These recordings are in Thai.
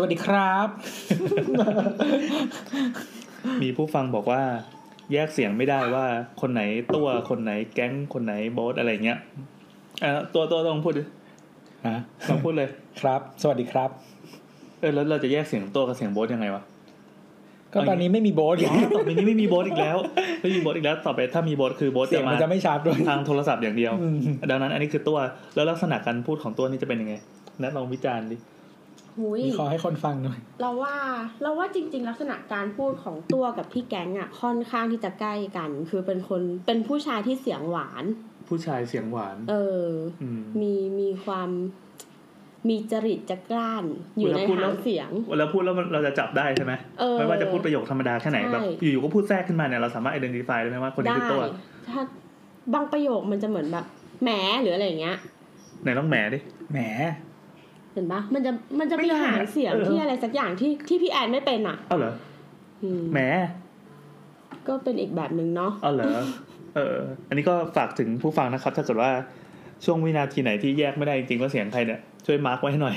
สวัสดีครับ มีผู้ฟังบอกว่า แยกเสียงไม่ได้ว่าคนไหนตัวคนไหนแก๊งคนไหนโบสอะไรเงี้ยเอ่อตัวตัวต้องพูดดินะต้องพูดเลย ครับ สวัสดีครับ เออแล้วเราจะแยกเสียงตัวกับเสียงโบสยังไงวะก็ตอนนี้ไม่มีโบสอ๋อต่อไปนี้ไม่มีโบสอีกแล้ว ไม่มีโบสอีกแล้ว ต่อไปถ้ามีโบสคือโบสเสียงจะมันมาจะไม่ชัดด้วยทางโทรศัพท์อย่างเดียวอืมดังนั้นอันนี้คือตัว แล้วลักษณะการพูดของตัวนี้จะเป็นยังไงแนะลองวิจารณ์ดิ หุยมีขอให้คนฟังหน่อยเราว่าเราว่าจริง ๆ ลักษณะการพูดของตัวกับพี่แก๊งอะค่อนข้างที่จะใกล้กัน คือเป็นคนเป็นผู้ชายที่เสียงหวาน ผู้ชายเสียงหวาน เอออืมมีมีความมีจริตจักร้านอยู่ในเวลาพูดแล้หาวงเสียงเวลาพูดแล้วมันเราจะจับได้ใช่ไหมเออไม่ว่าจะพูดประโยคธรรมดาแค่ไหนใช่แบบอยู่ๆก็พูดแทรกขึ้นมาเนี่ยเราสามารถ identify ได้ไหมว่าคนนี้ได้คือตัวถ้าบางประโยคมันจะเหมือนแบบแหมหรืออะไรอย่างเงี้ยไหนต้องแหมดิแหมเห็นปะมันจะมันจะไม่มีได้หางเสียงเออที่อะไรสักอย่างที่ที่พี่แอนไม่เป็นอะเอาเหรออืมแหมก็เป็นอีกแบบหนึ่งเนาะเอาเหรอเออ อันนี้ก็ฝากถึงผู้ฟังนะครับ ถ้าเกิดว่าช่วงวินาทีไหนที่แยกไม่ได้จริงๆว่าเสียงใครเนี่ยช่วยมาร์กไว้ให้หน่อย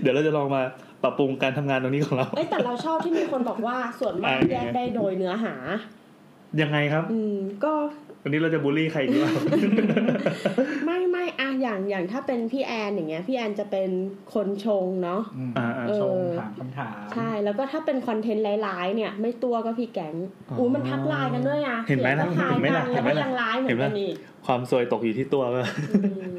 เดี๋ยวเราจะลองมาปรับปรุงการทำงานตรงนี้ของเราเอ้ยแต่เราชอบที่มีคนบอกว่าส่วนมากอ่าแยกได้โดยเนื้อหา ยังไงครับ อืมก็วันนี้เราจะบูลลี่ใครอีกหรือเปล่าไม่ไม่ อะอย่างอย่างถ้าเป็นพี่แอนอย่างเงี้ยพี่แอนจะเป็นคนชงเนาะอืมอ่าอ่าเออชมถามคำถามใช่แล้วก็ถ้าเป็นคอนเทนต์ร้ายๆเนี่ย ไม่ตัวก็พี่แก๊งอ๋ออู้มันทักไลน์กันด้วยอะเห็นไหมนะสียงก็คล้ายเห็นไหมกัล่ะนแล้วก็เห็นไหมล่ะยังร้ายเหมือนกันอีกความซวยตกอยู่ที่ตัวก็อืม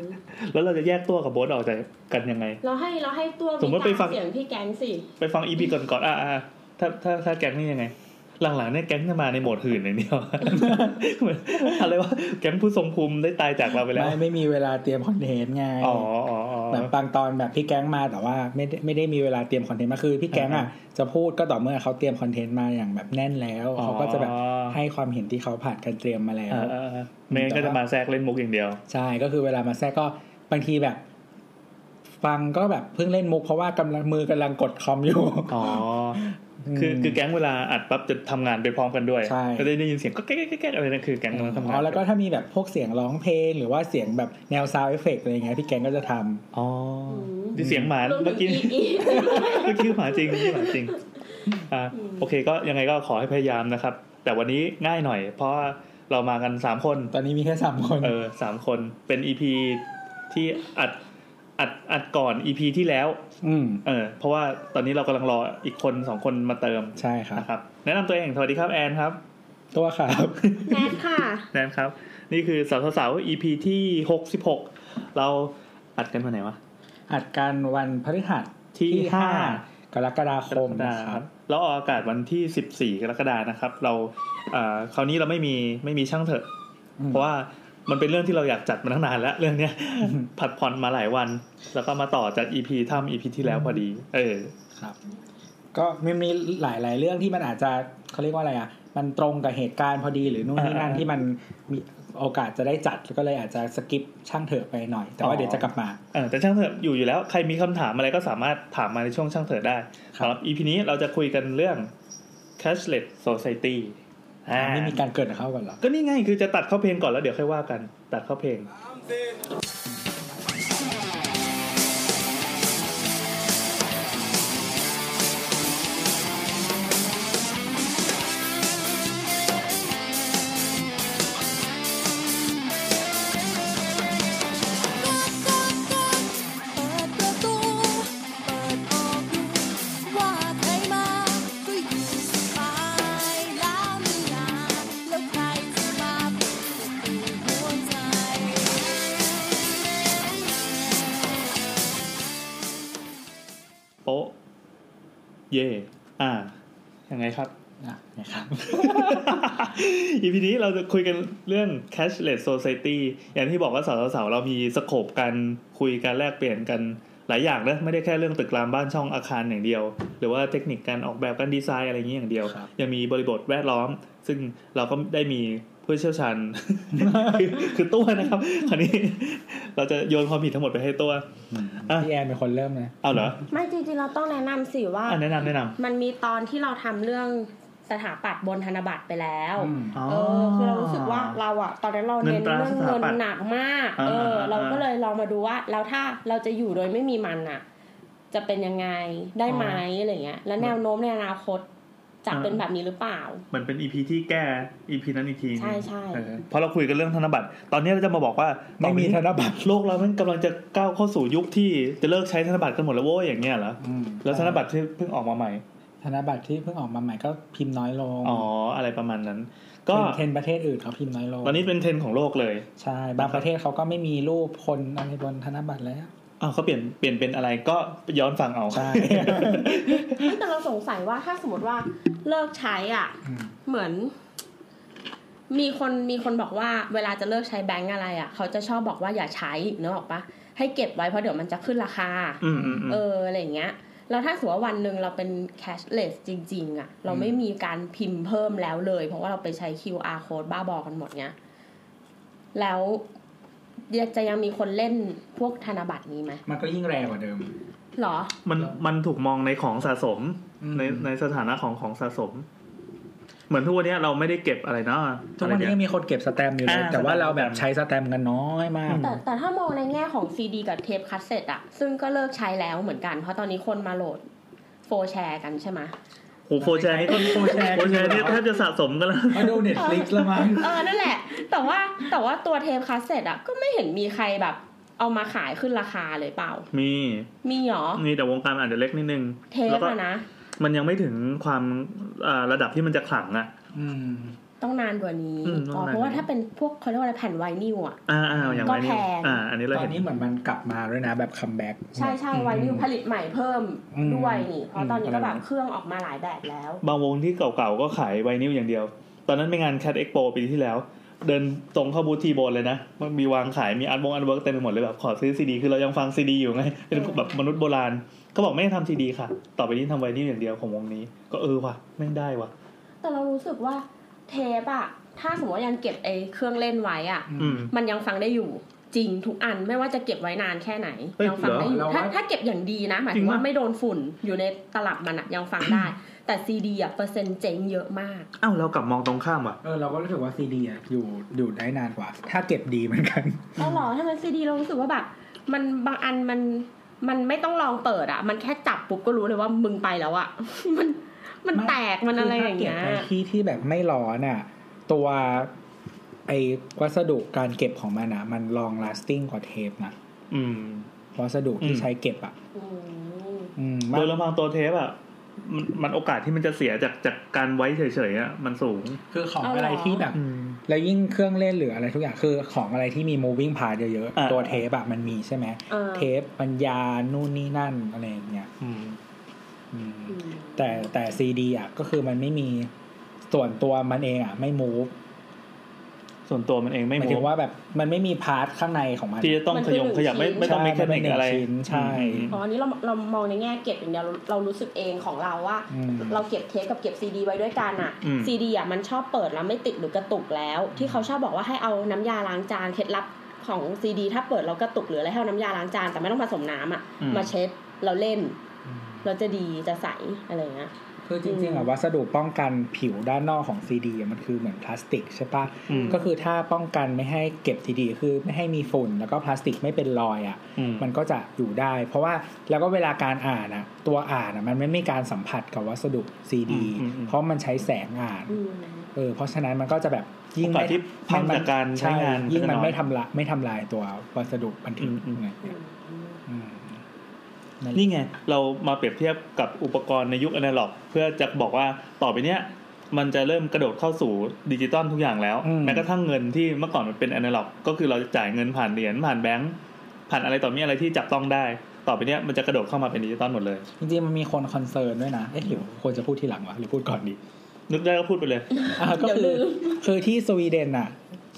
แล้วเราจะแยกตัวกับโบสออกจากกันยังไง เราให้เราให้ตัวสมมติไปฟังเสียงพี่แก๊งสิไปฟังอีพีก่อนๆอ่าอ่าถ้าถ้าถ้าแก๊งนี่ยังไง หลังๆเนี่ยแก๊งจะมาในโหมดหื่นอย่างเดียวเหมือนอะไรวะแก๊งผู้ทรงภูมิได้ตายจากเราไปแล้ว ไม่ไม่มีเวลาเตรียมคอนเทนต์ไงอ๋ออ๋ออ๋อแบบบางตอนแบบพี่แก๊งมาแต่ว่าไม่ได้ไม่ได้มีเวลาเตรียมคอนเทนต์มาคือพี่แก๊งอะจะพูดก็ต่อเมื่อเขาเตรียมคอนเทนต์มาอย่างแบบแน่นแล้วเขาก็จะแบบให้ความเห็นที่เขาผ่านการเตรียมมาแล้วอ่าอ่าอ่าไม่งั้นก็จะมาแทรกเล่นมุกอย่างเดียว ใช่ก็คือเวลามาแทรกก็บางทีแบบฟังก็แบบเพิ่งเล่นมุกเพราะว่ากำลังมือกำลังกดคอมอยู่ อ๋อ คือคือแก๊งเวลาอัดปั๊บจะทำงานไปพร้อมกันด้วยใช่ก็ได้ได้ยินเสียงก็แก๊กแก๊กแก๊กอะไรนั่นคือแก๊งกำลังทำงานอ๋อแล้วก็ถ้ามีแบบพวกเสียงร้องเพลงหรือว่าเสียงแบบแนว sound effect อะไรเงี้ยพี่แกงก็จะทำอ๋อที่เสียงหมารวมเมื่อถึกี้งอีกเมื่อกี้หมาจริงเมื่อกี้หมาจริงอ่าโอเคก็ยังไงก็ขอให้พยายามนะครับ แต่วันนี้ง่ายหน่อย เพราะว่าเรามากันสามคน ตอนนี้มีแค่สามคน เออสามคนเป็นอีพีที่อัด อัดอัดก่อนอีพีที่แล้ว อืมเออ เพราะว่าตอนนี้เรากำลังรออีกคนสองคนมาเติมใช่ครับ นะครับ แนะนำตัวเอง สวัสดีครับแอนครับ ตัวครับ แนทค่ะ แนนครับ นี่คือสาวสาวๆ EP ที่หกสิบหกเราอัดกันวันไหนวะ อัดกันวันพฤหัสที่ที่ห้าห้ากรกฎาคมนะครับเราออกอากาศวันที่สิบสี่กรกฎานะครับ เราเอ่อคราวนี้เราไม่มีไม่มีช่างเถอะ อืม เพราะว่า มันเป็นเรื่องที่เราอยากจัดมาตั้งนานแล้วเรื่องเนี้ยผัดผ่อนมาหลายวัน แล้วก็มาต่อจาก EP ถ้ำ EP ที่แล้วพอดี เออครับ ก็มันมีหลายหลาย ๆ เรื่องที่มันอาจจะเขาเรียกว่าอะไรอะ มันตรงกับเหตุการณ์พอดีหรือนู่นนี่นั่นอ่าที่มันมีโอกาสจะได้จัดก็เลยอาจจะสกิปช่างเถอะไปหน่อย แต่อ๋ว่าอเดี๋ยวจะกลับมาเออแต่ช่างเถอะอยู่อยู่แล้วใครมีคำถามอะไรก็สามารถถามมาในช่วงช่างเถอะได้ครับสำหรับ EP นี้เราจะคุยกันเรื่อง cashless society อ่า ไม่มีการเกิดเข้ากันหรอ ก็นี่ไงคือจะตัดเข้าเพลงก่อนแล้วเดี๋ยวค่อยว่ากัน ตัดเข้าเพลง ย่อ่ายังไงครับอะนะครับ EP นี้เราจะคุยกันเรื่อง cashless society อย่างที่บอกว่าสาวๆเรามีสโคปกันคุยกันแลกเปลี่ยนกันหลายอย่างนะไม่ได้แค่เรื่องตึกรามบ้านช่องอาคารอย่างเดียว หรือว่าเทคนิคการออกแบบการดีไซน์อะไรอย่างนี้อย่างเดียวครับยังมีบริบทแวดล้อม ซึ่งเราก็ได้มี ผู้เชี่ยวชาญคือคือตัวนะครับคราวนี้เราจะโยนความผิดทั้งหมดไปให้ตัวอะพี่แอนเป็นคนเริ่มนะเอาเหรอไม่จริงๆเราต้องแนะนำสิว่าอะแนะนำแนะนำมันมีตอนที่เราทำเรื่องสถาปัตย์บนธนบัตรไปแล้วอืมเออคือเรารู้สึกว่าเราอะตอนนั้นเราเน้นเงินตราเรื่องสถาเงินปัตย์หนักมากอ่าเอออ่าเราก็อ่าเลยลองมาดูว่าแล้วถ้าเราจะอยู่โดยไม่มีมันอะจะเป็นยังไงได้ไหมอะไรเงี้ย แล้วแนวโน้มในอนาคต จะเป็นแบบนี้หรือเปล่า มันเป็นอีพีที่แก้อีพีนั้นอีกทีหนึ่งใช่ใช่เออเพราะเราคุยกันเรื่องธนบัตร ตอนนี้เราจะมาบอกว่าไม่มีธนบัตรโลกเรามันกำลังจะก้าวเข้าสู่ยุคที่จะเลิกใช้ธนบัตรกันหมดแล้วโว้ยอย่างเงี้ยเหรออืมแล้วธนบัตรที่เพิ่งออกมาใหม่ ธนบัตรที่เพิ่งออกมาใหม่ก็พิมพ์น้อยลงอ๋ออะไรประมาณนั้น ก็เป็นเทรนด์ประเทศอื่นเขาพิมพ์น้อยลงตอนนี้เป็นเทรนด์ของโลกเลยใช่บางประเทศเขาก็ไม่มีรูปคนอะไรบนธนบัตรแล้ว อ้าวเขาเปลี่ยนเปลี่ยนเป็นอะไรก็ย้อนฟังเอาใช่เฮ้ยแต่เราสงสัยว่าถ้าสมมติว่าเลิกใช้อะอืมเหมือน มีคนมีคนบอกว่า เวลาจะเลิกใช้แบงก์อะไร อะ เขาจะชอบบอกว่าอย่าใช้เนกออกปะให้เก็บไว้เพราะเดี๋ยวมันจะขึ้นราคาอืมอืมอืมเอออะไรอย่างเงี้ยแล้วถ้าสมมติว่าวันหนึ่งเราเป็น cashless จริง ๆ อะ เราไม่มีการพิมพ์เพิ่มแล้วเลย เพราะว่าเราไปใช้ QR code บ้าบอกันหมดเนี้ยแล้ว จะยังมีคนเล่นพวกธนบัตรนี้ไหมมันก็ยิ่งแรงกว่าเดิมหรอ มันมันถูกมองในของสะสมอืมในในสถานะของของสะสม เหมือนทุกวันเนี้ยเราไม่ได้เก็บอะไรเนาะทุกวันนี้อะไรยังเยมีคนเก็บสแตมป์อยู่เลยอ่าแต่ว่าสแตมป์เราแบบใช้สแตมป์กันน้อยมากแต่แต่ถ้ามองในแง่ของซีดีกับเทปคัสเซ็ตอะซึ่งก็เลิกใช้แล้วเหมือนกัน เพราะตอนนี้คนมาโหลดโฟแชร์กันใช่ไหม โอ้โห 4shared นี่ก็ 4shared 4shared นี่แทบจะสะสมกันแล้วมาดู Netflix แล้วมั้งเออนั่นแหละ แต่ว่าแต่ว่าตัวเทปคัสเซ็ตอะก็ไม่เห็นมีใครแบบ เอามาขายขึ้นราคาเลยเปล่า มี มีหรอ มีแต่วงการอาจจะเล็กนิดนึง เทปแล้วก็อะนะ มันยังไม่ถึงความอ่าระดับที่มันจะขลังอะอืม ต้องนานกว่านี้อืมต้อ๋องานอนเพราะว่าถ้าเป็นพวกเขาเรียกว่าอะไรแผ่นไวนิลอะอ่าอ่าอย่างก็ไรนี่แพงอ่าอันนี้เราตอเห็นนนี้เหมือนมันกลับมาด้วยนะแบบ comebackใช่ใช่ไวนิลผลิตใหม่เพิ่มอืมด้วยนี่เพราะตอนนี้ก็แบบอืมเครื่องออกมาหลายแบบแล้ว บางวงที่เก่าๆก็ขายไวนิลอย่างเดียว ตอนนั้นเป็นงาน Cat Expo ปีที่แล้ว เดินตรงเข้าบูธทีโบนเลยนะมันมีวางขายมี art วง artwork เต็มไปหมดเลยแบบขอซื้อซีดีคือเรายังฟังซีดีอยู่ไงเป็นแบบมนุษย์โบราณก็บอกไม่ได้ทำซีดีค่ะ ต่อไปนี้ทำไวนิลอย่างเดียวของวงนี้ ก็เออว่ะไม่งได้ว่ะแต่เรารู้สึกว่า เทปอะถ้าสมมติว่ายังเก็บไอ้เครื่องเล่นไว้อะอืมมันยังฟังได้อยู่จริงทุกอันไม่ว่าจะเก็บไว้นานแค่ไหนเฮ้ยยังฟังได้อยู่เหรอถ้าเราว่าถ้าเก็บอย่างดีนะหมายจริถึงงว่าปะไม่โดนฝุ่นอยู่ในตลับมันอะยังฟังได้ แต่ซีดีอะเปอร์เซ็นต์เจ๊งเยอะมากอ้าวเรากลับมองตรงข้ามว่ะเออเราก็รู้สึกว่าซีดีอะอยู่อยู่ได้นานกว่า ถ้าเก็บดีเหมือนกันเอาเหรอถ้ามันซีดีเรารู้สึกว่าแบบมันบางอันมันมันไม่ต้องลองเปิดอะมันแค่จับปุ๊บก็รู้เลยว่ามึงไปแล้วอะมัน มันไม่แตกมันอะไรอย่างเงี้ยคืถ้าเก็บในที่ที่แบบไม่ร้อนอะ ตัวไอวัสดุการเก็บของมันอะ มันลอง lasting กว่าเทปนะอืม วัสดุที่อืมใช้เก็บอะอืมอืมโดยลำพังตัวเทปอะมันมันโอกาสที่มันจะเสียจากจากการไว้เฉยๆอะมันสูง คือของเอาเหรอออะไรที่แบบอืมแล้วยิ่งเครื่องเล่นหรืออะไรทุกอย่างคือของอะไรที่มี moving part เยอะอ่าๆตัวเทปอะมันมีใช่ไหมเออเทปปัญญานู่นนี่นั่นอะไรอย่างเงี้ยอืมอืมอืม แต่แต่ซีดีอะก็คือมันไม่มีส่วนตัวมันเองอะ ไม่ move ส่วนตัวมันเองไม่หมายมูถึงว่าแบบมันไม่มีพาร์ทข้างในของมันที่จะต้องมันขคือยงหนึ่งขยับไม่ชิ้นไม่ต้องมีแคใช่นิกอะไรมันเป็นหนึ่งชิ้นใช่อืมอ๋ออันนี้เราเรามองในแง่เก็บอย่างเดียวเราเรารู้สึกเองของเราว่าอืมเราเก็บเทปกับเก็บซีดีไว้ด้วยกันอะอืมซีดีอะมันชอบเปิดแล้วไม่ติดหรือกระตุกแล้ว ที่เขาชอบบอกว่าให้เอาน้ำยาล้างจานเคล็ดลับของซีดีถ้าเปิดแล้วกระตุกหรืออะไรให้เอาน้ำยาล้างจานแต่ไม่ต้องผสมน้ำอะมาเช็ดเราเล่น เราจะดีจะใสอะไรอย่างเงี้ยคือจริงๆอะวัสดุป้องกันผิวด้านนอกของซีดีมันคือเหมือนพลาสติกใช่ปะอืมก็คือถ้าป้องกันไม่ให้เก็บซีดี คือไม่ให้มีฝุ่นแล้วก็พลาสติกไม่เป็นรอยอะอืมมันก็จะอยู่ได้ เพราะว่าแล้วก็เวลาการอ่านอะตัวอ่านอะมันไม่มีการสัมผัสกับวัสดุซีดีอืมอืมเพราะมันใช้แสงอ่านอืมเออเพราะฉะนั้นมันก็จะแบบยิ่งโอกาสที่พังจากการใช้งานยิ่งมันก็จะน้อยไม่ทำละไม่ทำลายตัววัสดุบันทึก อืมอืม ไง อืม อืม นั่นแหละนี่ไง เรามาเปรียบเทียบกับอุปกรณ์ในยุคอนาล็อก เพื่อจะบอกว่าต่อไปเนี้ยมันจะเริ่มกระโดดเข้าสู่ดิจิตอลทุกอย่างแล้ว แม้กระทั่งเงินที่เมื่อก่อนมันเป็นอนาล็อก ก็คือเราจะจ่ายเงินผ่านเหรียญผ่านแบงก์ผ่านอะไรต่อมีอะไรที่จับต้องได้ ต่อไปเนี้ยมันจะกระโดดเข้ามาเป็นดิจิตอลหมดเลย จริงๆมันมีคน concern ด้วยนะเอ๊ะหรือควรจะพูดทีหลังวะหรือพูดก่อนดี นึกได้ก็พูดไปเลยอ่าก็เดี๋ยวคือลืมคือที่สวีเดนอะ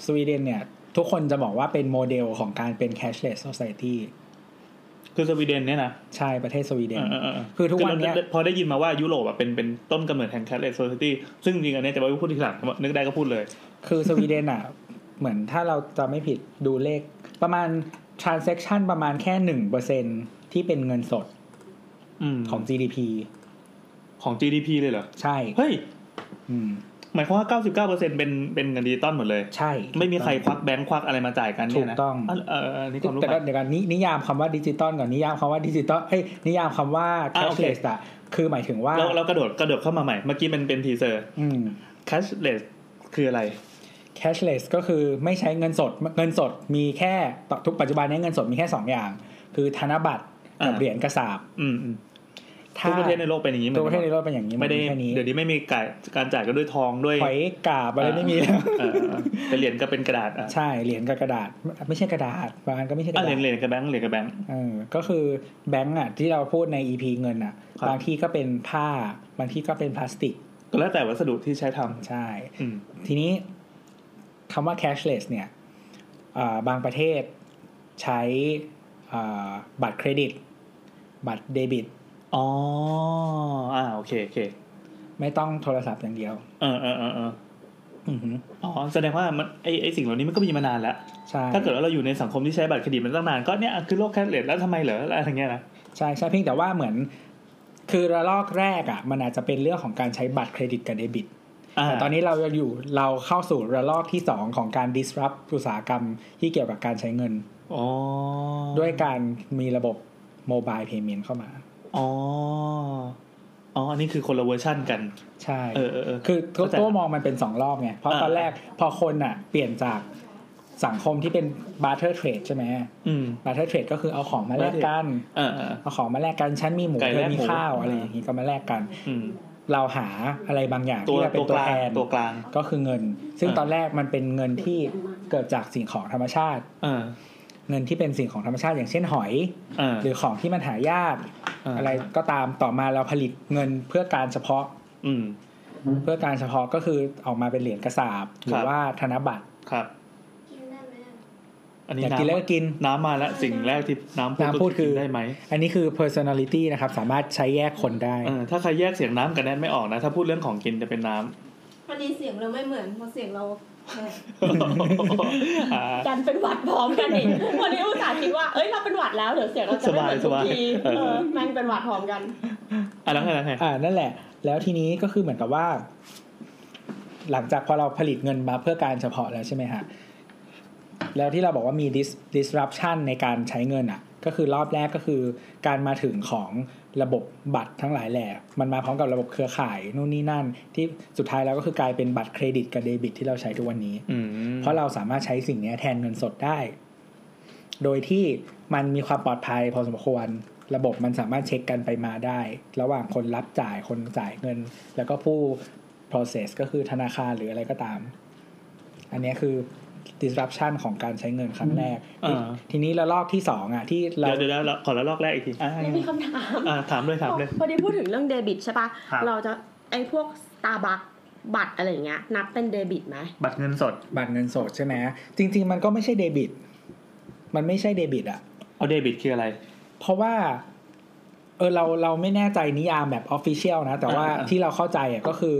สวีเดนเนี่ยทุกคนจะบอกว่าเป็นโมเดลของการเป็น cashless society คือสวีเดนเนี่ยนะใช่ประเทศสวีเดนเออเออเออคือทุกวันเนี้ยเราพอได้ยินมาว่ายุโรปอะเป็นเป็นต้นกำเนิดแห่ง cashless society ซึ่งจริงๆอันเนี้ยจะไว้พูดทีหลังนึกได้ก็พูดเลย คือสวีเดนอะ เหมือนถ้าเราจะไม่ผิดดูเลข ประมาณ transaction ประมาณแค่หนึ่งเปอร์เซ็นที่เป็นเงินสดอืมของ GDP ของ GDP เลยเหรอ ใช่ เฮ้ยอืม หมายความว่า 99%เป็นเป็นเงินดิจิตอลหมดเลย ใช่ ไม่มีใครควักแบงค์ควักอะไรมาจ่ายกันเนี่ยนะถูกต้องเออเออเออนี่ความรู้แต่ใหก็ม่เดี๋ยวกันนินิยามคำว่าดิจิตอลก่อนนิยามคำว่าดิจิตอลเอ้ยนิยามคำว่าอะโอเค cashless อะคือหมายถึงว่าเราเรากระโดดกระโดดเข้ามาใหม่ เมื่อกี้มันเป็น teaser อืม cashless คืออะไร cashless ก็คือไม่ใช้เงินสดเงินสดมีแค่ทุกปัจจุบันนี้เงินสดมีแค่สองอย่าง คือธนบัตรกับอ่าเหรียญกระสาบอืมอืมถ้า ทุกประเทศในโลกเป็นอย่างนี้หมืทุอกนประเทกัศนในโลกเป็นอย่างนี้ไม่ได้แค่นี้เดี๋ยวนี้ไม่มีการการจ่ายกันด้วยทองด้วยหอยกาบอะไรไม่มีแล้วเออเออเออเป็นเหรียญก็เป็นกระดาษอะใช่เหรียญกับกระดาษ ไม่ใช่กระดาษบางอันก็ไม่ใช่กอะระเหรีดายษญเหรียญกับแบงค์เหรียญกับแบงค์เออก็คือแบงก์อะที่เราพูดใน EP เงินอะครับบางที่ก็เป็นผ้าบางที่ก็เป็นพลาสติก ก็แล้วแต่วัสดุที่ใช้ทำใช่อืมทีนี้คำว่า cashless เนี่ยอ่าบางประเทศใช้อ่าบัตรเครดิต บัตรเดบิต อ๋อ อ่า โอเคโอเค ไม่ต้องโทรศัพท์อย่างเดียว เออเออเออเอออือหืออ๋อ แสดงว่ามันไอไอสิ่งเหล่านี้มันก็มีมานานแล้ว ใช่ ถ้าเกิดว่าเราอยู่ในสังคมที่ใช้บัตรเครดิตมันตั้งนาน ก็เนี่ยคือโลกแคชเลสแล้วทำไมเหรออะไรอย่างเงี้ยนะ ใช่ใช่เพียงแต่ว่าเหมือน คือระลอกแรกอะ มันอาจจะเป็นเรื่องของการใช้บัตรเครดิตกับเดบิตอ่าแต่ตอนนี้เราอยู่เราเข้าสู่ระลอกที่สองของการ disrupt อุตสาหกรรมที่เกี่ยวกับการใช้เงินอ๋อด้วยการมีระบบ mobile payment เข้ามา อ๋อ อ๋อ อันนี้คือคนละเวอร์ชั่นกัน ใช่ เออเออเออคือตัวเข้าใจตัวมองมันเป็นสองรอบไง เพราะอ่าตอนแรกพอคนอะ เปลี่ยนจากสังคมที่เป็น barter trade ใช่ไหมอืม barter trade ก็คือเอาของมาแลกกันเออเออเอาของมาแลกกันฉันมีหมูไก่เธแลอกมีหมูข้าวอ่าอะไรอย่างนี้ก็มาแลกกันอืมเราหาอะไรบางอย่างตัวที่จะเป็ตันวตัวกลางแทนตัวกลางก็คือเงิน ซึ่งอ่าตอนแรกมันเป็นเงินที่เกิดจากสิ่งของธรรมชาติ เออเงินที่เป็นสิ่งของธรรมชาติอย่างเช่นหอยเออหรือของที่มันหายากอ่าอะไรก็ตามต่อมาเราผลิตเงินเพื่อการเฉพาะ อืมเพื่อการเฉพาะก็คือออกมาเป็นเหรียญกระสาบหรือว่าธนบัตรครับอันนี้อยากกินแล้วก็น้ำกินน้ำมาแล้วสิ่งแรกที่น้ำน้ำพูดคือได้ไหมอันนี้คือ personality นะครับ สามารถใช้แยกคนได้เออถ้าใครแยกเสียงน้ำกับแนทไม่ออกนะ ถ้าพูดเรื่องของกินจะเป็นน้ำวันนี้เสียงเราไม่เหมือนเพราะเสียงเราแค่อ่า กันเป็นหวัดพร้อมกันอีกวันนี้อุตส่าห์คิดว่าเอ้ยเราเป็นหวัดแล้วเดี๋ยวเสียงเราจะไม่เหมือนทุกทีสบายๆเออแม่งเป็นหวัดพร้อมกันอะแล้วไงแล้วไงอ่านั่นแหละ แล้วทีนี้ก็คือเหมือนกับว่า หลังจากพอเราผลิตเงินมาเพื่อการเฉพาะแล้วใช่ไหมฮะแล้วที่เราบอกว่ามี dis disruption ในการใช้เงินอะ ก็คือรอบแรกก็คือการมาถึงของ ระบบบัตรทั้งหลายแหล่มันมาพร้อมกับระบบเครือข่ายนู่นนี่นั่น ที่สุดท้ายแล้วก็คือกลายเป็นบัตรเครดิตกับเดบิตที่เราใช้ทุกวันนี้อืมเพราะเราสามารถใช้สิ่งนี้แทนเงินสดได้ โดยที่มันมีความปลอดภัยพอสมควร ระบบมันสามารถเช็คกันไปมาได้ ระหว่างคนรับจ่ายคนจ่ายเงิน แล้วก็ผู้ process ก็คือธนาคารหรืออะไรก็ตาม อันเนี้ยคือ disruption ของการใช้เงินครั้งแรกอ่าทีนี้ระลอกที่สองอะที่เราเดี๋ยวเดี๋ยวเดี๋ยวขอระลอกแรกอีกทีอะไม่มีคำถามอะถามเลยถามเลย พอดีพูดถึงเรื่องเดบิตใช่ปะครับเราจะไอ้พวกสตาร์บัคบัตรอะไรอย่างเงี้ยนับเป็นเดบิตไหมบัตรเงินสด บัตรเงินสดใช่ไหมจริง ๆ มันก็ไม่ใช่เดบิต มันไม่ใช่เดบิตอะเอาเดบิตคืออะไร เพราะว่าเออเราเราไม่แน่ใจนิยามแบบ official นะ แต่ว่าอ่าที่เราเข้าใจอะก็คือ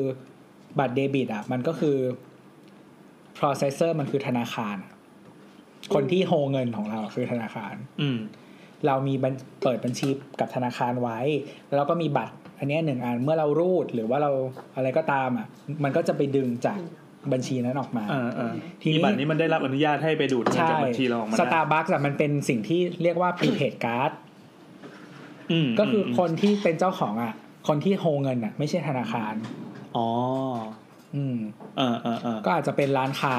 บัตรเดบิตอะ มันก็คือ processor มันคือธนาคารอะคนที่โฮเงินของเราคือธนาคาร อืมเรามีบัญเปิดบัญชีกับธนาคารไว้ แล้วเราก็มีบัตร อันเนี้ยหนึ่งอันเมื่อเรารูดหรือว่าเราอะไรก็ตามอะ มันก็จะไปดึงจากบัญชีนั้นออกมาอ่าอ่าทีนี้ทีบัตรนี้มันได้รับอนุญาตให้ไปดูดเงินใช่จากบัญชีเราออกมาสได้ตาร์บัคส์มันเป็นสิ่งที่เรียกว่า prepaid card อืมก็คืออมคนที่เป็นเจ้าของอะ คนที่โฮเงินอะ ไม่ใช่ธนาคาร อ๋อ อืมเออเออเออก็อาจจะเป็นร้านค้า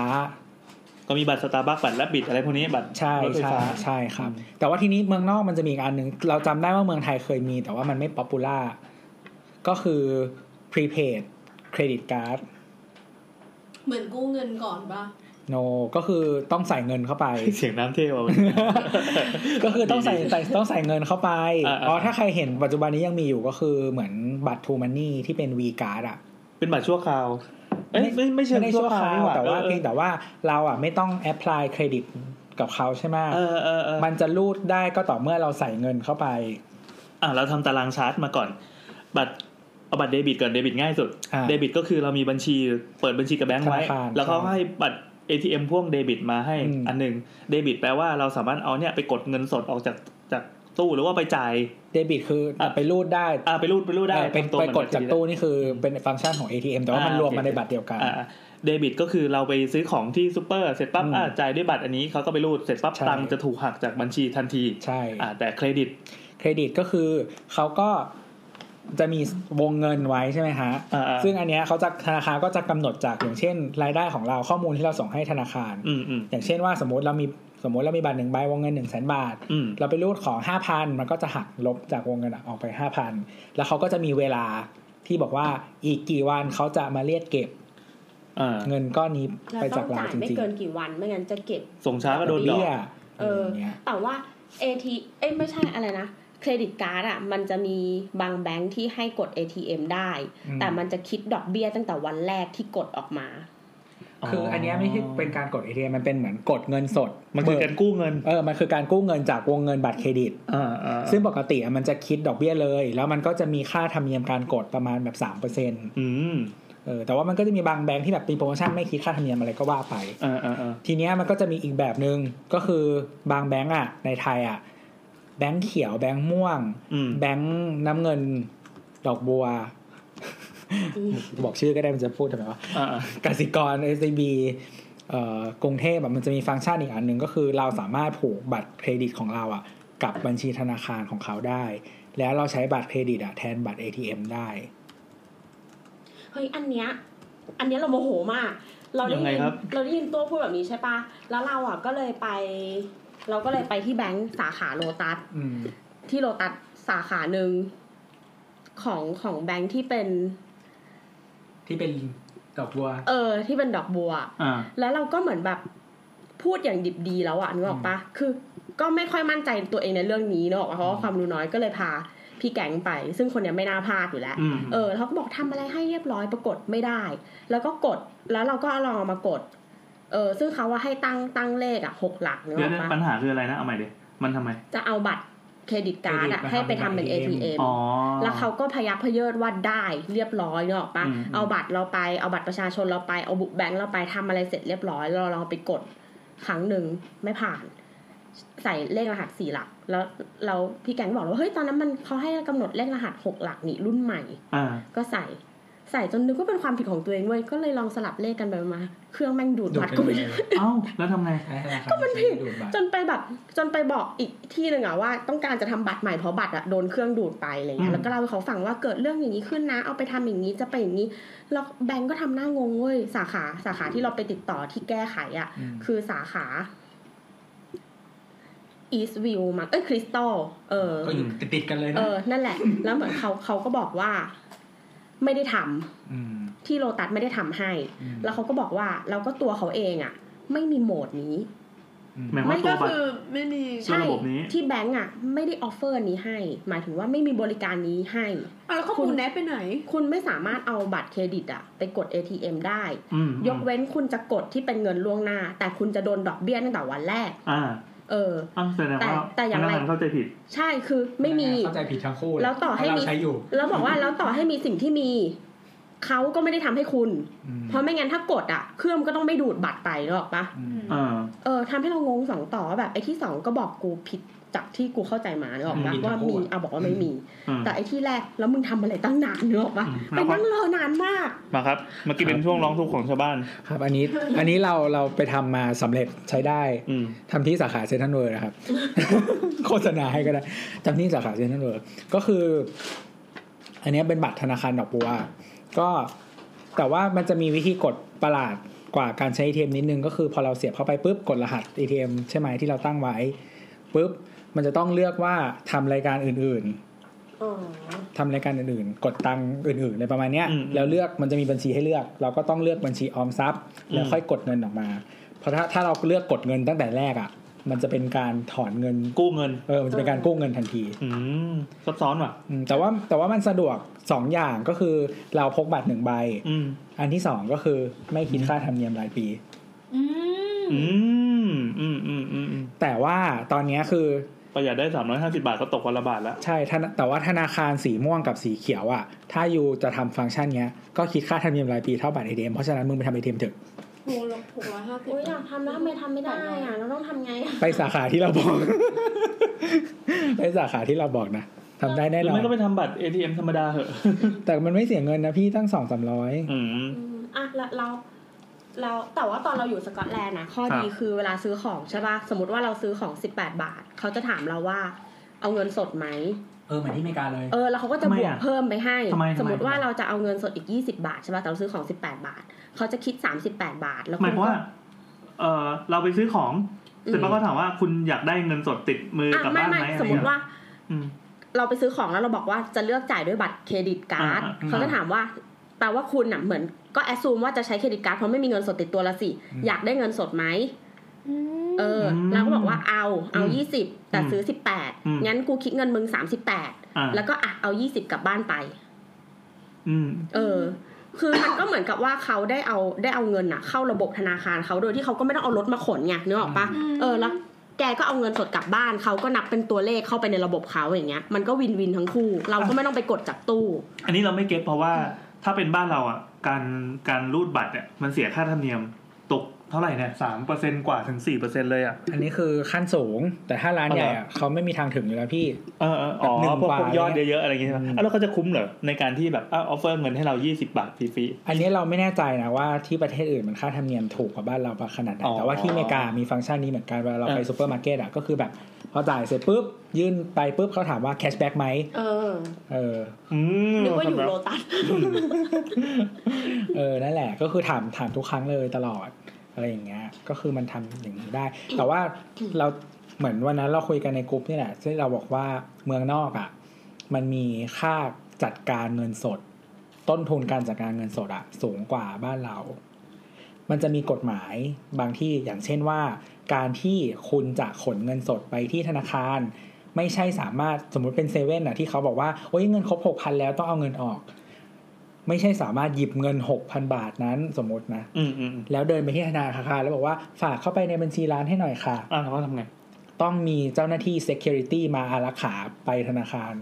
ก็มีบัตรสตาร์บัคบัตร Rabbit อะไรพวกนี้บัตรใช่รถไฟใช่ฟ้าใช่ครับ แต่ว่าทีนี้เมืองนอกมันจะมีอีกอันหนึ่งเราจำได้ว่าเมืองไทยเคยมี แต่ว่ามันไม่ popular ก็คือ prepaid credit card เหมือนกู้เงินก่อนปะ no ก็คือต้องใส่เงินเข้าไป เสียงน้ำเท่ว่ะก็คือต้องใส่ใส่ต้องใส่เงินเข้าไปอ่าๆอ๋อถ้าใครเห็นปัจจุบันนี้ยังมีอยู่ก็คือเหมือนบัตร True Money ที่เป็น V card อะ เป็นบัตรชั่วคราวเอ้ย ไม่ไม่เชิงได้ชั่วคราวนี่หแต่ว่าออเพียงแต่ว่าเราอะไม่ต้องแอพพลายเครดิตกับเขาใช่ไหมเออเออเออมันจะรูดได้ก็ต่อเมื่อเราใส่เงินเข้าไป อะเราทำตารางชาร์ตมาก่อน บัตรเอาบัตรเดบิตก่อนเดบิตง่ายสุดอ่าเดบิตก็คือเรามีบัญชีเปิดบัญชีกับแบงค์ไว้ธนาคารแล้วเขาใช่ให้บัตร ATM พ่วงเดบิตมาให้อืมอันหนึ่งเดบิตแปลว่าเราสามารถเอาเนี่ยไปกดเงินสดออกจากจาก ตู้หรือว่าไปจ่ายเดบิตคืออะไปรูดได้อ่าไปรูดไปรูดได้เออเป็นทำตัวไปเหมือนกดจากเครดิตู้นี่คือเป็นฟังก์ชันของ ATM แต่ว่ามันอ่ารวมมาโอเคในบัตรเดียวกันอ่าเดบิตก็คือเราไปซื้อของที่ซูเปอร์เสร็จปั๊บอืมอ่าจ่ายด้วยบัตรอันนี้เขาก็ไปรูดเสร็จปั๊บใช่ตังค์จะถูกหักจากบัญชีทันทีใช่อ่าแต่เครดิต เครดิตก็คือเขาก็จะมีวงเงินไว้ใช่ไหมฮะอ่าๆซึ่งอันเนี้ยเขาจะธนาคารก็จะกำหนดจากอย่างเช่น รายได้ของเราข้อมูลที่เราส่งให้ธนาคารอืมอืมอย่างเช่นว่าสมมติเรามี สมมติเรามีบัตรหนึ่งใบวงเงินหนึ่งแสนบาทอืมเราไปรูดของห้าพันมันก็จะหักลบจากวงเงินอะออกไปห้าพันแล้วเขาก็จะมีเวลาที่บอกว่าอีกกี่วันเขาจะมาเรียกเก็บอ่าเงินก้อนนี้แล้วไปต้จาอกงเราจ่ายจไม่ริงเกินกี่วันไม่งั้นจะเก็บส่งช้าก็โดนดอกเบี้ยเออย่างเงี้ยแต่ว่า AT เอ้ยไม่ใช่อะไรนะ credit card อะมันจะมีบางแบงค์ที่ให้กด ATM ได้อืมแต่มันจะคิดดอกเบี้ยตั้งแต่วันแรกที่กดออกมา คืออันเนี้ยไม่ใช่เป็นการกด ATM มันเป็นเหมือนกดเงินสด มันคือการกู้เงิน เออ มันคือการกู้เงินจากวงเงินบัตรเครดิตอ่าอ่าซึ่งปกติอะมันจะคิดดอกเบี้ยเลย แล้วมันก็จะมีค่าธรรมเนียมการกดประมาณแบบสามเปอร์เซ็นต์อืมเออ แต่ว่ามันก็จะมีบางแบงค์ที่แบบมีโปรโมชั่นไม่คิดค่าธรรมเนียมอะไรก็ว่าไปอ่าอ่าอ่าทีเนี้ยมันก็จะมีอีกแบบหนึ่งก็คือบางแบงก์อะ ในไทยอะ แบงก์เขียว แบงก์ม่วงอืมแบงก์น้ำเงิน ดอกบัว บอกชื่อก็ได้มันจะพูดทำไมวะอ่าอ่ากสิกร SCB เอ่อกรุงเทพแบบมันจะมีฟังก์ชันอีกอันหนึ่งก็คือเราสามารถผูกบัตรเครดิตของเราอะ กับบัญชีธนาคารของเขาได้ แล้วเราใช้บัตรเครดิตอะแทนบัตร ATM ได้เฮ้ยอันเนี้ยอันเนี้ยเราโมโหมาก เราได้ยังไงยินครับเราได้ยินตัวพูดแบบนี้ใช่ปะแล้วเราอะก็เลยไป เราก็เลยไปที่แบงก์สาขาโลตัสอืมที่โลตัสสาขาหนึ่งของของแบงก์ที่เป็น ที่เป็นดอกบัว เออ ที่เป็นดอกบัวอ่าแล้วเราก็เหมือนแบบพูดอย่างดิบดีแล้วอะนึกออกปะคือ ก็ไม่ค่อยมั่นใจตัวเองในเรื่องนี้เนอะเพราะว่าความรู้น้อยก็เลยพาพี่แก๊งไป ซึ่งคนเนี้ยไม่น่าพลาดอยู่แล้วอืมเออเขาก็บอกทำอะไรให้เรียบร้อยปรากฏไม่ได้ แล้วก็กดแล้วเราก็ลองเอามากด เออ ซึ่งเขาว่าให้ตั้งตั้งเลขอะหกหลักนึกเดี๋อยวอกนะปะปัญหาคืออะไรนะเอาใหม่ดิมันทำไม จะเอาบัตร เครดิตการ์ดอะเครดิตมาให้ไปทำเป็นทำเป็น ATM อ๋อแล้วเขาก็พยักพเยิดว่าได้เรียบร้อยเนกอะปะอืมเอาบัตรเราไปเอาบัตรประชาชนเราไปเอาบุกแบงค์เราไปทำอะไรเสร็จเรียบร้อยแล้วเราลองไปกดครั้งหนึ่งไม่ผ่าน ใส่เลขรหัสสี่หลัก แล้วเราพี่แก๊งบอกว่าเฮ้ยตอนนั้นมันเขาให้กำหนดเลขรหัสหกหลักนี่รุ่นใหม่อ่าก็ใส่ ใส่จนนึกว่าเป็นความผิดของตัวเองเว้ยก็เลยลองสลับเลขกันไปมา เครื่องแม่งดูดบัตรก็ไม่ได้เอ้าแล้วทำไงก็มันผิดจนไปแบบจนไปบอกอีกที่หนึ่งอะว่า ต้องการจะทำบัตรใหม่เพราะบัตรอะโดนเครื่องดูดไปอะไรอืเงี้มยแล้วก็เล่าให้เขาฟังว่าเกิดเรื่องอย่างนี้ขึ้นนะ เอาไปทำอย่างนี้จะไปอย่างนี้แล้วแบงก์ก็ทำหน้างงเว้ยสาขาสาขาที่เราไปติดต่อที่แก้ไขอะอืมคือสาขา East View มั้งเอ้ยคริสตัลเออก็อยู่ติดๆกันเลยเอนะอนั่นแหละ แล้วเหมือนเขาเขาก็บอกว่า ไม่ได้ทำมที่โลตัสไม่ได้ทำให้อืมแล้วเขาก็บอกว่าแล้วก็ตัวเขาเองอะไม่มีโหมดนี้อืมหมายไม่ว่าตัก็วบัตคืรอไม่มีใช่ระบบนี้ที่แบงก์อะ ไม่ได้ออฟเฟอร์อันนี้ให้ หมายถึงว่าไม่มีบริการนี้ให้อะแล้วข้อมูลแนทไปไหน คุณไม่สามารถเอาบัตรเครดิตอะ ไปกด ATM ได้อืมยกเว้นคุณจะกดที่เป็นเงินล่วงหน้า แต่คุณจะโดนดอกเบี้ยตั้งแต่วันแรกอ่า เอออ้าวแสดงแต่ว่าแต่อย่างไรพนักงนเข้าใจผิด ใช่คือไม่มีเข้าใจผิดทั้งคู่แล้วต่อให้เพราะมีเราใช้อยู่แล้วบอกว่าแล้วต่อให้มีสิ่งที่มีเขาก็ไม่ได้ทำให้คุณอืมเพราะไม่งั้นถ้ากดอะ เครื่องมันก็ต้องไม่ดูดบัตรไปหรอกปะอืมอ่าเออทำให้เรางงสองต่อว่าแบบไอ้ที่สองก็บอกกูผิด จากที่กูเข้าใจมาเนกอะอืมปะว่ามีเอาบอกว่าไม่มีอืมแต่ไอ้ที่แรกแล้วมึงทำอะไรตั้งนานเนกอะปะอืมไปนั่งรอนานมากมาครับเมื่อกี้เป็นช่วงร้องทุกข์ของชาวบ้าน ครับ อันนี้อันนี้เราเราไปทำมาสำเร็จใช้ได้อืมทำที่สาขาเซนทรัลเวิร์นะครับโฆษณาให้ก็ได้ทำที่สาขาเซนทรัลเวิร์ก็คือ อันเนี้ยเป็นบัตรธนาคารดอกบัวก็แต่ว่ามันจะมีวิธีกดประหลาดกว่าการใช้ ATM นิดนึงก็คือพอเราเสียบเข้าไปปุ๊บกดรหัส ATM ใช่ไหมที่เราตั้งไว้ปุ๊บ มันจะต้องเลือกว่าทำรายการอื่นอ๋อๆทำรายการอื่นๆ กดตังค์อื่นๆในประมาณเนี้ยอืมแล้วเลือกมันจะมีบัญชีให้เลือก เราก็ต้องเลือกบัญชีออมทรัพย์ แล้วอืมค่อยกดเงินออกมา เพราะถ้าถ้าเราเลือกกดเงินตั้งแต่แรกอะ มันจะเป็นการถอนเงินกู้เงินเออมันจะเป็นการกู้เงินทันที อืมซับซ้อนว่ะอืมแต่ว่าแต่ว่ามันสะดวกสองอย่างก็คือเราพกบัตรหนึ่งใบอืมอันที่สองก็คือไม่คิดค่าธรรมเนียมรายปีอืมอืมอืมอืมอืมอืมแต่ว่าตอนเนี้ยคือ ประหยัดได้สามร้อยห้าสิบาทก็ตกวันละบาทแล้ว ใช่ธนาแต่ว่าธนาคารสีม่วงกับสีเขียวอะ ถ้ายูจะทำฟังก์ชันเนี้ย ก็คิดค่าธรรมเนียมรายปีเท่าบัตร ATM เพราะฉะนั้นมึงไปทำ ATM เถอะหกร้อยหกร้อยห้าสิบอุ้ยอยากทำแล้วทำไมทำไม่ได้อะเราต้องทำไงอะไปสาขาที่เราบอก ไปสาขาที่เราบอกนะทำได้หแน่รืนออนไม่ก็ไปทำบัตร ATM ธรรมดาเหอะ แต่มันไม่เสียเงินนะพี่ตั้งสองสามร้อยอืมอืมอะแล้วเรา เราแต่ว่าตอนเราอยู่สกอตแลนด์นะข้อดีครับคือเวลาซื้อของใช่ป่ะสมมติว่าเราซื้อของสิบแปดบาท เขาจะถามเราว่า เอาเงินสดไหมเออเหมือนที่อเมริกาเลยเออแล้วเขาก็จะทำไมบวกอะเพิ่มไปให้ทำไมทำไมสมมติว่าเราจะเอาเงินสดอีกยี่สิบาทใช่ป่ะแต่เราซื้อของสิบแปดบาท เขาจะคิดสามสิบแปดบาท แล้วหมายความว่าเออเราไปซื้อของอืมเสร็จแล้วก็ถามว่าคุณอยากได้เงินสดติดมืออะกลับไม่บ้านไม่ไหมอะไรสมมติเงี้ยว่าอืมเราไปซื้อของแล้วเราบอกว่าจะเลือกจ่ายด้วยบัตร credit card อ่าอ่าเขาจะถามว่าแป ลว่าคุณอะเหมือนก็ assume ว่าจะใช้ credit card เพราะไม่มีเงินสดติดตัวละสิอืมอยากได้เงินสดไหมอืมเออมเราก็บอกว่าเอาเอาอืมยี่สิบแต่อืมซื้อสิบแปดอืมงั้นกูคิดเงินมึงสามสิบแปดอ่าแล้วก็อะเอายี่สิบกลับบ้านไปอืมเออ คือมันก็เหมือนกับว่าเขาได้เอาได้เอาเงินอะเข้าระบบธนาคารเขาโดยที่เขาก็ไม่ต้องเอารถมาขนไงนึกออกปะเออแล้วแกก็เอาเงินสดกลับบ้านเขาก็นับเป็นตัวเลขเข้าไปในระบบเขาอย่างเงี้ย มันก็วินวินทั้งคู่ เราก็ไม่ต้องไปกดจากตู้ อันนี้เราไม่เก็ตเพราะว่า ถ้าเป็นบ้านเราอะ การการรูดบัตรเนี่ยมันเสียค่าธรรมเนียม เท่าไหร่เนี่ยสามเปอร์เซ็นกว่าถึงสี่เปอร์เซ็นเลยอะ อันนี้คือขั้นสูง แต่ถ้าร้านอ๋อใหเหรอญ่อะเขาไม่มีทางถึงอยู่แล้วพี่ เออเอออ๋อแบบหนึ่งพวกกว่าพวกยอดเยอะๆอะไรอย่างเงี้ยใช่ไหมอืมอะแล้วเขาจะคุ้มเหรอ ในการที่แบบอ้าว offer เงินให้เรายี่สิบาทฟรี อันนี้เราไม่แน่ใจนะว่าที่ประเทศอื่นมันค่าธรรมเนียมถูกกว่าบ้านเราปะขนาดไหน อ๋อ แต่ว่าที่อเมริกามีฟังก์ชันนี้เหมือนกันเวลาเราไปเออซูเปอร์มาร์เก็ตอะก็คือแบบพอจ่ายเสร็จปุ๊บยื่นไปปุ๊บเขาถามว่า cash back ไหมเออเออ ๆอืมนึกว่าอยู่แบบโลตัส เออ นั่นแหละ ก็คือถามถามทุกครั้งเลยตลอด อะไรอย่างเงี้ย ก็คือมันทำอย่างนี้ได้ แต่ว่าเราเหมือนวันนั้นเราคุยกันในกลุ่มนี่แหละที่เราบอกว่าเมืองนอกอะ มันมีค่าจัดการเงินสด ต้นทุนการจัดการเงินสดอะสูงกว่าบ้านเรา มันจะมีกฎหมายบางที่อย่างเช่นว่า การที่คุณจะขนเงินสดไปที่ธนาคาร ไม่ใช่สามารถสมมุติเป็นเซเว่นอะที่เขาบอกว่าโอ้ยเงินครบหกพันแล้วต้องเอาเงินออก ไม่ใช่สามารถหยิบเงินหกพันบาทนั้นสมมตินะอืมอืมอืมแล้วเดินไปที่ธนาคารแล้วบอกว่าฝากเข้าไปในบัญชีร้านให้หน่อยค่ะอะเราก็ทำไง ต้องมีเจ้าหน้าที่ security มาอารักขาไปธนาคาร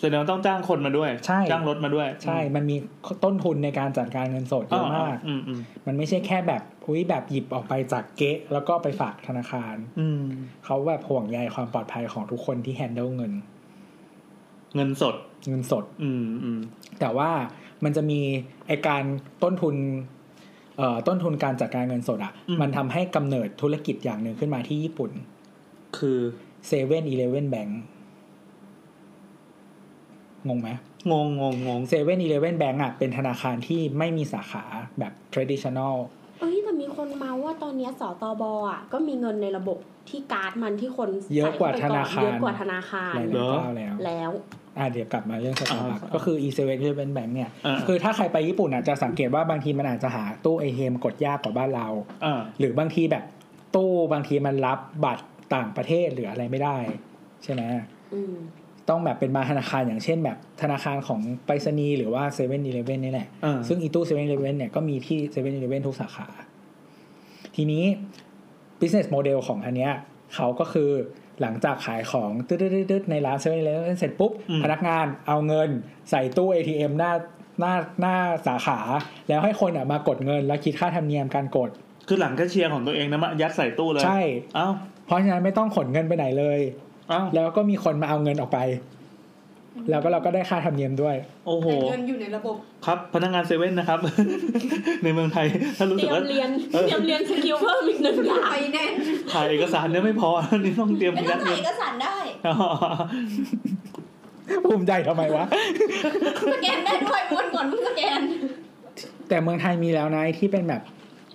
แสดงว่าต้องจ้างคนมาด้วย ใช่ จ้างรถมาด้วย ใช่ มันมีต้นทุนในการจัดการเงินสดเยอะมากอืมอืมมันไม่ใช่แค่แบบอุ้ยแบบหยิบออกไปจากเก๊ะ แล้วก็ไปฝากธนาคาร อืมเขาแบบห่วงใยความปลอดภัยของทุกคนที่แฮนเดิลเงิน เงินสด เงินสด อืมอืมแต่ว่ามันจะมีไอการต้นทุนเอ่อต้นทุนการจัดการเงินสดอะ่ะ มันทำให้กำเนิดธุรกิจอย่างหนึ่งขึ้นมาที่ญี่ปุ่น คือเซเว่นอีเลเว่นแบงงงไหมงงงงงงเซเว่นอีเลเว่นแบงก์อะเป็นธนาคารที่ไม่มีสาขาแบบ traditional เอ้ยแต่มีคนมาว่าตอนเนี้ยสตบอะก็มีเงินในระบบที่การ์ดมันที่คนเยอะกว่าใส่เข้ไปธนาคารเยอะกว่าธนาคารหลายๆเจ้าแล้วแล้ว อะเดี๋ยวกลับมาเรื่องสตาร์บัคอ่าก็คือ e 7 e 11 bank เนี่ยอ่าคือถ้าใครไปญี่ปุ่นอะจะสังเกตว่าบางทีมันอาจจะหาตู้ ATM กดยากกว่าบ้านเราอ่าหรือบางทีแบบตู้บางทีมันรับบัตรต่างประเทศหรืออะไรไม่ได้ ใช่ไหมอืมต้องแบบเป็นมาธนาคารอย่างเช่นแบบธนาคารของไปรษณีย์หรือว่า7 e เ e ่ e อนี่แหละอ่าซึ่งอีตู้7 e เ e ่ e เนี่ยก็มีที่7 e เ e ่ e ทุกสาขา ทีนี้ business model ของอันเนี้ยเขาก็คือ หลังจากขายของตึ๊ดๆๆในร้าน7 e เ e ่ e เสร็จปุ๊บอืมพนักงานเอาเงินใส่ตู้ ATM หน้าหน้าหน้าสาขา แล้วให้คนอะมากดเงินแล้วคิดค่าธรรมเนียมการกด คือหลังแคชเชียร์ของตัวเองนะมายัดใส่ตู้เลยใช่เอ้าเพราะฉะนั้นไม่ต้องขนเงินไปไหนเลยเอ้าแล้วก็มีคนมาเอาเงินออกไป แล้วก็เราก็ได้ค่าธรรมเนียมด้วย โอ้โหแต่เงินอยู่ในระบบ ครับพนักงานเซเว่นนะครับ ในเมืองไทย ถ้ารู้เตสึรีกยมว่าเรียนเออเตรียมเรียนสกิลเพิ่มอีกหนึ่งอย่างไปแน่นถ่ายเอกสารเนี่ยไม่พอนี่ต้องเตรียมไม่ยัต้อดงถ่าเงิยนเอกสารได้อ๋อภูมิใจทำไมวะสแกนได้ด้วยวันก่อนเพิ่งสแกน แต่เมืองไทยมีแล้วนะไอ้ที่เป็นแบบ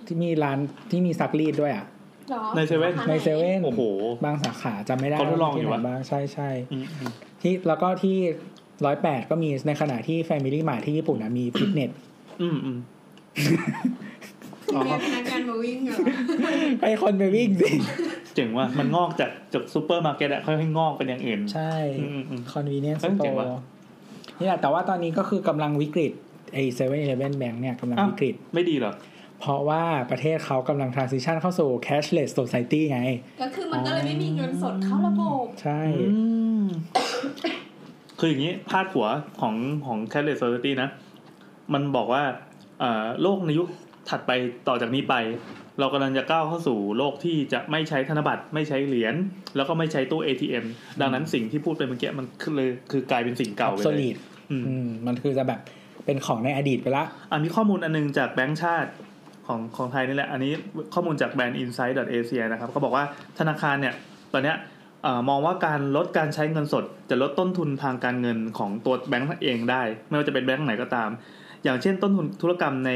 ที่มีร้านที่มีซักรีดด้วยอะ หรอในเซเว่น ในเซเว่นโอ้โห บางสาขาจำไม่ได้เขาทดลองอยู่ที่ไหนวะบ้างใช่ใช่อืมอืมที่แล้วก็ที่ร้อยแปดก็มีในขณะที่ Family Mart ที่ญี่ปุ่นนะมีฟิตเนสอืมอืมเรียกพนักงานมาวิ่งเหรอให้คนไปวิ่งสิเจ๋งว่ะมันงอกจากจากซูเปอร์มาร์เก็ตอะค่อยๆงอกเป็นอย่างอื่น ใช่อืมอืม convenience เอ้ยเจ๋ง store ว่ะนี่แหละแต่ว่าตอนนี้ก็คือกำลังวิกฤตไอ้เซเว่นอีเลฟเว่นแบงค์เนี่ยกำลังอ้าววิกฤต ไม่ดีเหรอ เพราะว่าประเทศเขากำลัง transition เข้าสู่ cashless society ไง ก็คือมันก็เลยไม่มีเงินสดเข้าระบบ ใช่อืมคืออย่างนี้พาดหัวของของ Cashless Society นะ มันบอกว่าเอ่อโลกในยุคถัดไปต่อจากนี้ไป เรากำลังจะก้าวเข้าสู่โลกที่จะไม่ใช้ธนบัตรไม่ใช้เหรียญแล้วก็ไม่ใช้ตู้ ATM ดังนั้นสิ่งที่พูดไปเมื่อกี้มันคือเลยคือกลายเป็นสิ่งอเก่าอไปโซเลยลิดอืมอืมมันคือจะแบบเป็นของในอดีตไปละ อันมีข้อมูลอันนึงจากแบงก์ชาติ ของของไทยนี่แหละ อันนี้ข้อมูลจากแบรนด์ Insight Asia นะครับเขาบอกว่าธนาคารเนี่ยตอนเนี้ยมองว่าการลดการใช้เงินสด จะลดต้นทุนทางการเงินของตัวแบงก์เองได้ ไม่ว่าจะเป็นแบงก์ไหนก็ตาม อย่างเช่นต้นทุนธุรกรรมใน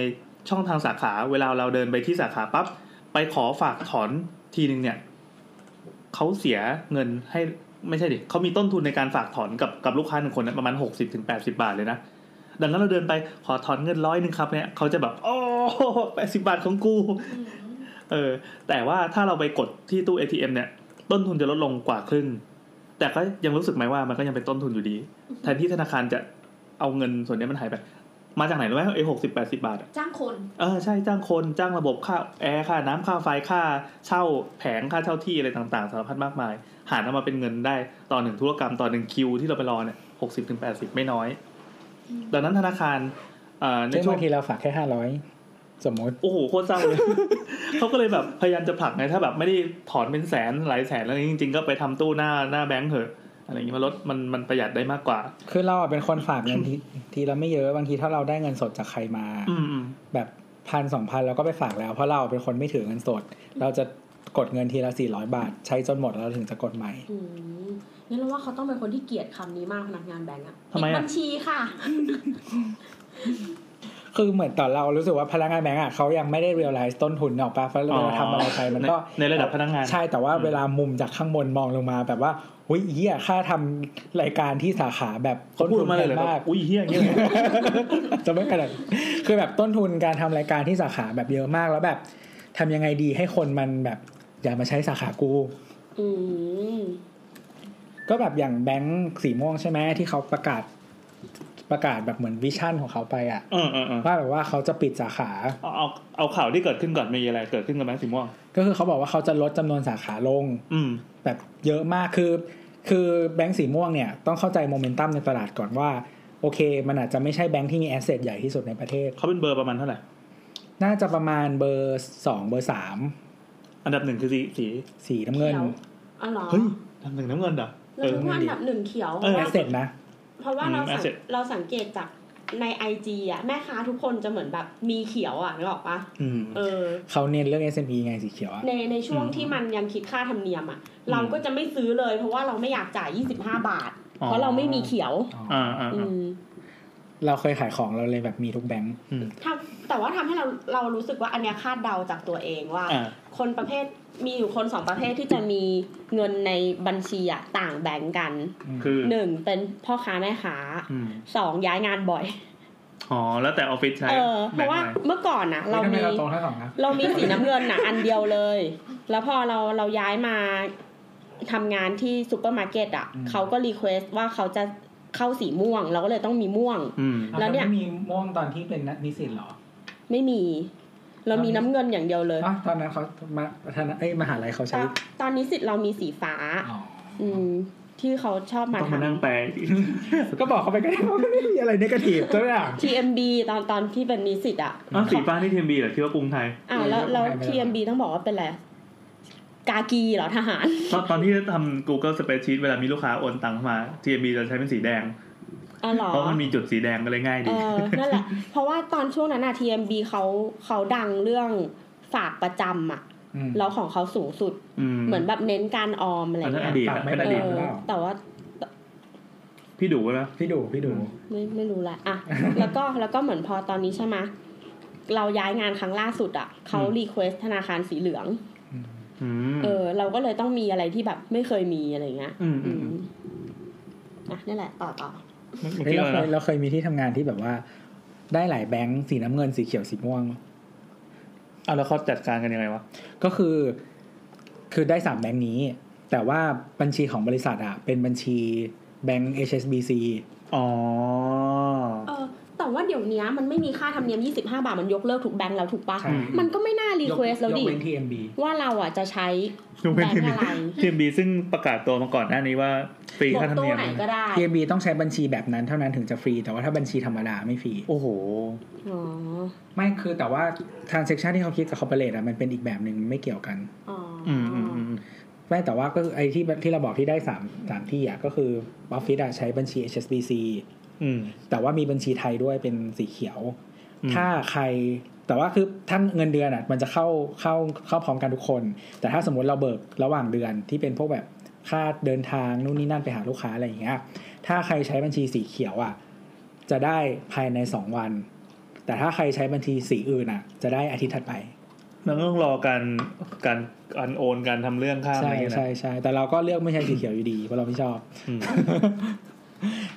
ช่องทางสาขา เวลาเราเดินไปที่สาขาปั๊บไปขอฝากถอนทีนึงเนี่ยเขาเสียเงินให้ไม่ใช่ดิเขามีต้นทุนในการฝากถอนกับกับลูกค้าหนึ่งคนเนี่ยประมาณหกสิบถึงแปดสิบาทเลยนะ ดังนั้นเราเดินไปขอถอนเงินร้อยหนึ่งครับเนี่ยเขาจะแบบโอ้แปดสิบาทของกู เออ แต่ว่าถ้าเราไปกดที่ตู้ ATM เนี่ย ต้นทุนจะลดลงกว่าครึ่ง แต่ก็ยังรู้สึกไหมว่ามันก็ยังเป็นต้นทุนอยู่ดี แทนที่ธนาคารจะเอาเงินส่วนนี้มันหายไป มาจากไหนรู้ไหมไอ้หกสิบแปดสิบาทอะจ้างคน เออใช่จ้างคนจ้างระบบค่าแอร์ค่าน้ำค่าไฟค่า เช่าแผงค่าเช่าที่อะไรต่างๆสารพัดมากมาย หารออกมาเป็นเงินได้ต่อหนึ่งธุรกรรมต่อหนึ่งคิวที่เราไปรอเนี่ยหกสิบถึงแปดสิบไม่น้อย ดังนั้นธนาคารเอ่อในซึ่งช่วบางงทีเราฝากแค่ห้าร้อยสมมติโอ้โหโคตรเศร้าเลยเขาก็เลยแบบพยายามจะผลักไงถ้าแบบไม่ได้ถอนเป็นแสนหลายแสนแล้วจริง ๆ ก็ไปทำตู้หน้าหน้าแบงก์เถอะอะไรอย่างนี้มาลดมันมันประหยัดได้มากกว่า คือเราอะเป็นคนฝากเงินทีทีละไม่เยอะบางทีถ้าเราได้เงินสดจากใครมา อืมอืมแบบพันสองพันเราก็ไปฝากแล้ว เพราะเราเป็นคนไม่ถือเงินสด เราจะกดเงินทีละสี่ร้อยบาท ใช้จนหมดแล้วถึงจะกดใหม่อืมงั้ นเราว่าเขาต้องเป็นคนที่เกลียดคำนี้มากพนักงานแบงก์อะทำไมปิดอะบัญชีค่ะ คือเหมือนตอนเรารู้สึกว่าพนักงานแบงก์อะเขายังไม่ได้ realize ต้นทุนออกปะเพราะเวลาทำอะไรไปมันก็ในในระดับพนักงาน ใช่แต่ว่าอืมเวลามุมจากข้างบนมองลงมาแบบว่าอุ้ยเหี้ยค่าทำรายการที่สาขาแบบเขาต้นพูดทุนมาแพเลยงเหรอมากอุ้ยเฮี้ยอย่างเงี้ยเลยจะไม่ขนาดนั้นคือแบบต้นทุนการทำรายการที่สาขาแบบเยอะมากแล้วแบบทำยังไงดีให้คนมันแบบ อยากมาใช้สาขากู อืม ก็แบบอย่างแบงค์สีม่วงใช่ไหมที่เขาประกาศประกาศแบบเหมือนวิชั่นของเขาไปอะเออเออเออว่าแบบว่าเขาจะปิดสาขาเอาเอาเอาข่าวที่เกิดขึ้นก่อนมีอะไรเกิดขึ้นกับแบงค์สีม่วง ก็คือเขาบอกว่าเขาจะลดจำนวนสาขาลง อืม แบบเยอะมากคือ คือแบงค์สีม่วงเนี่ยต้องเข้าใจโมเมนตัมในตลาดก่อนว่า โอเค มันอาจจะไม่ใช่แบงค์ที่มี asset ใหญ่ที่สุดในประเทศ เขาเป็นเบอร์ประมาณเท่าไหร่ น่าจะประมาณเบอร์สองเบอร์สามอันดับหนึ่งคือสีสีสีน้ำเงิน เขียวอ๋อเหรอเฮ้ยอันดับหนึ่งน้ำเงินเหรอ เราคิดว่าอันดับหนึ่งเขียวเออเพราะสว่า asset นะ เพราะว่าอืมเราสัง asset เราสังเกตจากใน IG อะแม่ค้าทุกคนจะเหมือนแบบมีเขียวอะนึกออกปะอืมเออเขาเน้นเรื่อง SME ไงสีเขียวอะในในช่วงอืมที่มันยังคิดค่าธรรมเนียมอะอืมเราก็จะไม่ซื้อเลย เพราะว่าเราไม่อยากจ่าย25บาทอ๋อเพราะเราไม่มีเขียวอ่าอ่าอือ่ามเราเคยขายของเราเลยแบบมีทุกแบงค์อืมทำแต่ว่าทำให้เราเรารู้สึกว่าอันเนี้ยคาดเดาจากตัวเองว่าอ่าคนประเภท มีอยู่คนสองประเภทที่จะมีเงินในบัญชีอะต่างแบงก์กันคือหนึ่งเป็นพ่อค้าแม่ค้าอืมสองย้ายงานบ่อยอ๋อแล้วแต่ออฟฟิศใช้เออเพราะว่าแบ่งไเมื่อก่อนนะเราทำไมมีเราตรงทั้งสองนะเรามีสีน้ำเงินน่ะอันเดียวเลย แล้วพอเราเราย้ายมาทำงานที่ซูเปอร์มาร์เก็ตอะเขาก็ request ว่าเขาจะเข้าสีม่วง เราก็เลยต้องมีม่วงอืมแล้วเนี่ยไม่มีม่วงตอนที่เป็นนิสิตเหรอ ไม่มี เรามีน้ำเงินอย่างเดียวเลยอ๋อตอนนั้นเขามาประธานเอ้ยมหาลัยเขาตใช้อนตอนนี้สิทธิ์เรามีสีฟ้าอ๋ออืมที่เขาชอบมาต้องมาทำนั่งแปลก็บอกเขาไปก็ได้ว่าไม่มีอะไรนกาทีฟตัวอย่าง TMB ตอนตอนที่เป็นนิสิตอะอ้าวสีฟ้าที่ทีมบีเหรอคิดว่ากรุงไทยอ่าแล้วแล้วไม่ได้ TMB ต้องบอกว่าเป็นอะไรกากีเหรอทหารตอนตอนที่ทำ Google Spreadsheet เวลามีลูกค้าโอนตังเข้ามา TMB จะใช้เป็นสีแดงอ๋อ เหรอเพราะมันมีจุดสีแดงก็เลยง่ายเอดีอนั่นแหละ เพราะว่าตอนช่วงนั้นอะ TMB เขาเขาดังเรื่องฝากประจำอะอืมแล้วของเขาสูงสุดมเหมือนแบบเน้นการออมอะไรอันนั้นอเงี้ยดีตฝากอะไม่เป็นอได้ดีตเออแต่ว่าพี่ดูไหมพี่ดูพี่ดูไม่ไม่รู้ละอะแล้วก็แล้วก็เหมือนพอตอนนี้ใช่ไหมเราย้ายงานครั้งล่าสุดอะเขา request ธนาคารสีเหลืองอืมเออ เราก็เลยต้องมีอะไรที่แบบไม่เคยมีอะไรเงี้ย อืมอือืมมอะนี่แหละ ต่อต่อ เมื่อเฮ้ยกี้เราอะไรเคยนะเราเคยมีที่ทำงานที่แบบว่า ได้หลายแบงค์สีน้ำเงินสีเขียวสีม่วงอะแล้วเขาจัดการกันยังไงวะก็คือ คือได้สามแบงค์นี้ แต่ว่าบัญชีของบริษัทอะเป็นบัญชีแบงค์ HSBC อ๋อเออ แต่แต่ว่าเดี๋ยวนี้มันไม่มีค่าธรรมเนียม 25 บาทมันยกเลิกทุกแบงค์แล้วถูกปะใช่มันก็ไม่น่า request แล้วดิยกเว้น TMB ว่าเราอะจะใช้ยกแบเว้นงทีมค์บีอะไรทีมบีซึ่งประกาศตัวมาก่อนหน้านี้ว่าฟรีบอค่ากธรรมตู้เนียมไหนก็ได้ TMB ต้องใช้บัญชีแบบนั้นเท่านั้นถึงจะฟรี แต่ว่าถ้าบัญชีธรรมดาไม่ฟรี โอ้โหอ๋อไม่คือแต่ว่า transaction ที่เขาคิดกับ corporate อะมันเป็นอีกแบบหนึ่งไม่เกี่ยวกันอ๋อออืมอืมอืมไม่แต่ว่าก็คือไอ้ที่ที่เราบอกที่ได้สามสามที่อะก็คือออฟฟิศอะใช้บัญชี HSBC อืม แต่ว่ามีบัญชีไทยด้วยเป็นสีเขียวอืมถ้าใครแต่ว่าคือท่านเงินเดือนอะมันจะเข้าเข้าเข้าพร้อมกันทุกคน แต่ถ้าสมมติเราเบิกระหว่างเดือนที่เป็นพวกแบบค่าเดินทางนู่นนี่นั่นไปหาลูกค้าอะไรอย่างเงี้ย ถ้าใครใช้บัญชีสีเขียวอะ จะได้ภายในสองวัน แต่ถ้าใครใช้บัญชีสีอื่นอะ จะได้อาทิตย์ถัดไปเราต้องรอการการการโอนการทำเรื่องข้ามอะใช่ไรอย่างเงี้ยนะใช่ใช่แต่เราก็เลือกไม่ใช้สีเขียวอยู่ดีเพราะเราไม่ชอบอืม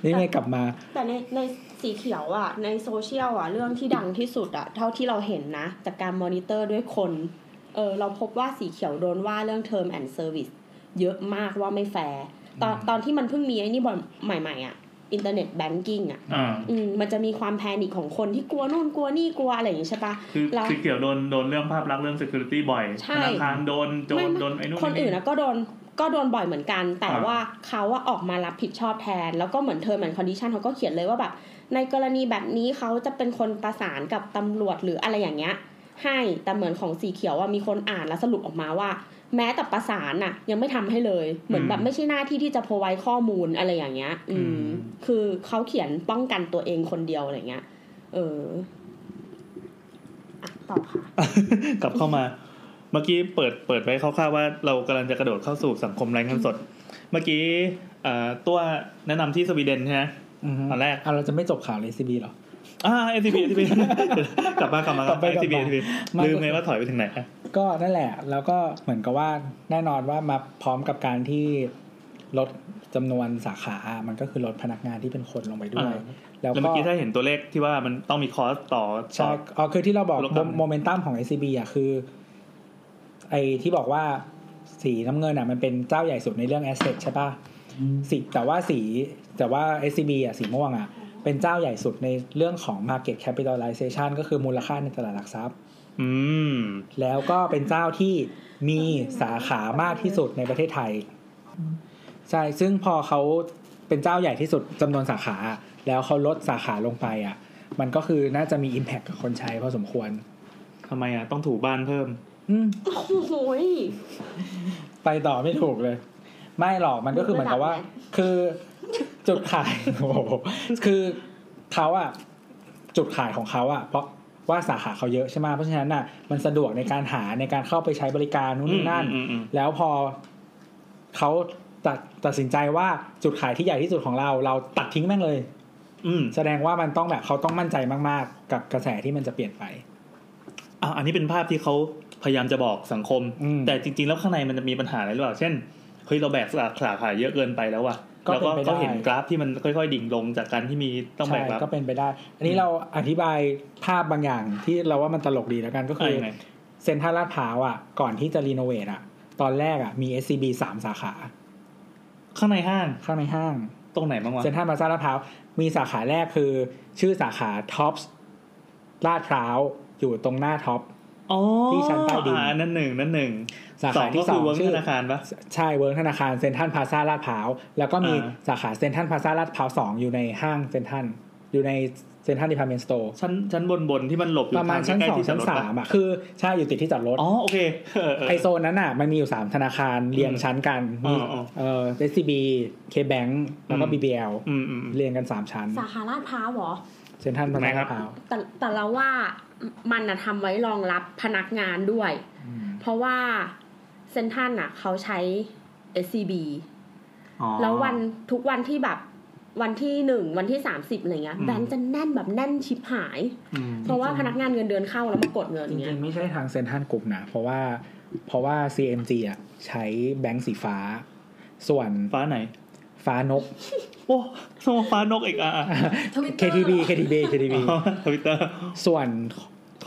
นี่ไม่กลับมา แต่ในในสีเขียวอะ ในโซเชียลอะ เรื่องที่ดังที่สุดอะ เท่าที่เราเห็นนะ จากการมอนิเตอร์ด้วยคน เออเราพบว่าสีเขียวโดนว่าเรื่อง term and service เยอะมากว่าไม่แฟร์ตอนตอนที่มันเพิ่งมีไอ้นี่บอลใหม่ๆอะ internet banking อะอ่าอืมมันจะมีความ panic ของคนที่กลัวนู่นกลัวนี่กลัวอะไรอย่างงี้ใช่ปะคือเราสีเขียวโดนโดนเรื่องภาพลักษณ์เรื่อง security บ่อยใช่ธนาคารโดนโจไม่รไม่โดนไอ้นู่นคนอื่นนะก็โดน ก็โดนบ่อยเหมือนกัน แต่อ่าว่าเขาว่าออกมารับผิดชอบแทน แล้วก็เหมือนเทอมเหมือน condition เขาก็เขียนเลยว่าแบบในกรณีแบบนี้เขาจะเป็นคนประสานกับตำรวจหรืออะไรอย่างเงี้ย ให้แต่เหมือนของสีเขียวว่ามีคนอ่านแล้วสรุปออกมาว่า แม้แต่ประสานน่ะ ยังไม่ทำให้เลย เหมือนแบบไม่ใช่หน้าที่ที่จะพอไว้ข้อมูลอะไรอย่างเงี้ย อืม คือเขาเขียนป้องกันตัวเองคนเดียวอะไรเงี้ย เอออะต่อค่ะ กลับเข้ามา เมื่อกี้เปิดเปิดไว้คร่าวๆว่าเรากำลังจะกระโดดเข้าสู่สังคมไร้เงินสด เมื่อกี้เอ่อตัวแนะนำที่สวีเดนใช่ไหมอือฮึตอนแรกอะเราจะไม่จบข่าวเลยซีบีหรออ่า SCB SCB กลับมากลับมากกลับไปกลับ SCB มา SCB มาลืมไงว่าถอยไปถึงไหนอะก็นั่นแหละ แล้วก็เหมือนกับว่าแน่นอนว่ามาพร้อมกับการที่ลดจำนวนสาขา มันก็คือลดพนักงานที่เป็นคนลงไปด้วย แล้วแล้วเมื่ก็อกี้ถ้าเห็นตัวเลขที่ว่ามันต้องมีคอสต่อต่ใช่ออ๋อคือที่เราบอกลดกำไรโมเมนตัมของ SCB อะคือ ไอที่บอกว่าสีน้ำเงินอะ มันเป็นเจ้าใหญ่สุดในเรื่อง asset ใช่ป่ะสีแต่ว่าสีแต่ว่า SCB อะสีม่วงอะ เป็นเจ้าใหญ่สุดในเรื่องของ market capitalization ก็คือมูลค่าในตลาดหลักทรัพย์ อืม แล้วก็เป็นเจ้าที่มีสาขามากที่สุดในประเทศไทย ใช่ ซึ่งพอเขาเป็นเจ้าใหญ่ที่สุดจำนวนสาขา แล้วเขาลดสาขาลงไปอะ มันก็คือน่าจะมี Impact กับคนใช้พอสมควรทำไมอะ ต้องถูบ้านเพิ่มอืม โอ้โหยไปต่อไม่ถูกเลย ไม่หรอกมันก็คือเหมือนกับว่าระดับไหนคือจุดขายโอ้โหคือเขาอะจุดขายของเขาอะเพราะว่าสาขาเขาเยอะใช่ไหมเพราะฉะนั้นน่ะ มันสะดวกในการหาในการเข้าไปใช้บริการนู่นนี่นั่นอืมอืมอืมแล้วพอเขาตัดตัดสินใจว่าจุดขายที่ใหญ่ที่สุดของเรา เราตัดทิ้งแม่งเลย อืมแสดงว่ามันต้องแบบเขาต้องมั่นใจมาก ๆ กับกระแสที่มันจะเปลี่ยนไปอะอันนี้เป็นภาพที่เขา พยายามจะบอกสังคมอืมแต่จริง ๆ แล้วข้างในมันจะมีปัญหาอะไรหรือเปล่า เช่นเฮ้ยเราแบกสาขาขายเยอะเกินไปแล้วว่ะก็แล้วก็เป็นไปได้เขาเห็นกราฟที่มันค่อยๆ ดิ่งลงจากการที่มีต้องแบใช่กรับก็เป็นไปได้ อันนี้เราอธิบายภาพบางอย่างที่เราว่ามันตลกดีแล้วกันก็คืออะยังไงเซ็นทรัลลาดพร้าวอะก่อนที่จะ renovate อะ ตอนแรกอะมี SCB สามสาขา ข้างในห้างข้างในห้าง ตรงไหนบ้างวะเซ็นทรัลพลาซ่าลาดพร้าวมีสาขาแรกคือ ชื่อสาขาท็อปส์ลาดพร้าวอยู่ตรงหน้าท็อปอ๋อ ที่ชั้นใต้ดินอ่านั่นหนึ่งนั่นหนึ่งสาสอขางก็ที่สอคืงอเวิร์กชื่อธนาคารปะใช่เวิร์กธนาคารเซ็นทรัลพลาซ่าลาดพร้าวแล้วก็มีอ่าสาขาเซ็นทรัลพลาซ่าลาดพร้าวสองอยู่ในห้างเซ็นทรัลอยู่ในเซ็นทรัล department store ชั้นชั้นบนบนๆที่มันหลบอยู่ประมาณชั้นใกล้สองๆที่จอชั้ดนรถสาปะมอะคือใช่อยู่ติดที่จอดรถอ๋อโอเคเออเออไอโซนนั้นอะมันมีอยู่สามธนาคารเรียงชั้นกันมีอ๋ออ๋อเอ่อ SCB KBank แล้วก็อืม BBL อืมอืมอืมเรียงกันสามชั้น สาขาลาดพร้าวเหรอ เซ็นทรัลพลาทำไมซ่าครับลาดพร้าวแต่แต่เราว่ามันนะทำไว้รองรับพนักงานด้วยอืมเพราะว่าเซนทรันอะเขาใช้ SCB อ๋อแล้ววันทุกวันที่แบบวันที่หนึ่งวันที่สามสิบอะไรเงี้ยอืมแบงค์จะแน่นแบบแน่นชิบหายอืมเพราะว่าพนักงานเงินเดือนเข้าแล้วมากดเงินจเงี้ริยงๆไม่ใช่ทางเซ็นทรัลกลุ่มนะเพราะว่าเพราะว่า CMG อะใช้แบงค์สีฟ้า ส่วนฟ้าไหน ฟ้านก โอ้สมฟ้านกอีกอะ Twitter KTB KTB KTB ทวิตเตอร์ส่วน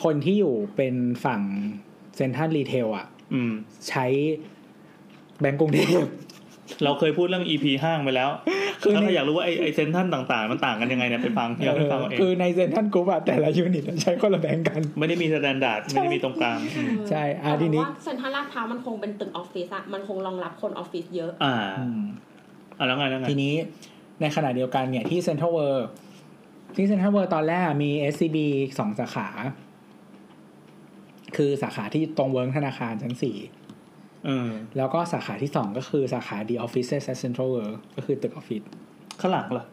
คนที่อยู่เป็นฝั่งเซ็นทรัล retail อะอืมใช้แบงก์กรุงเทพเราเคยพูดเรื่อง EP ห้างไปแล้ว คือถ้าในใครอยากรู้ว่าไอไอเซ็นทรัลต่างๆ มันต่างกันยังไงเนี่ยไปฟังที่เราไปฟังเอาเองคือในเซ็นทรันกรุ๊ปอะแต่ละ unit ใช้คนละแบงก์กัน ไม่ได้มี standard ไม่ได้มีตรงกลางอืมใช่อะทีนี้แต่ว่าเซ็นทรัลลาดพร้าวมันคงเป็นตึกออฟฟิศอะมันคงรองรับคนออฟฟิศเยอะ อ่า อืมอ่าแล้วไงแล้วไงทีนี้ในขณะเดียวกันเนี่ยที่เซ็นทรัลเวิลด์ที่เซ็นทรัลเวิลด์ตอนแรกมี SCB สองสาขา คือสาขาที่ตรงเวิ้งธนาคารชั้นสี่เออแล้วก็สาขาที่สองก็คือสาขา The Offices at Central World ก็คือตึกออฟฟิศข้างหลังล่ะ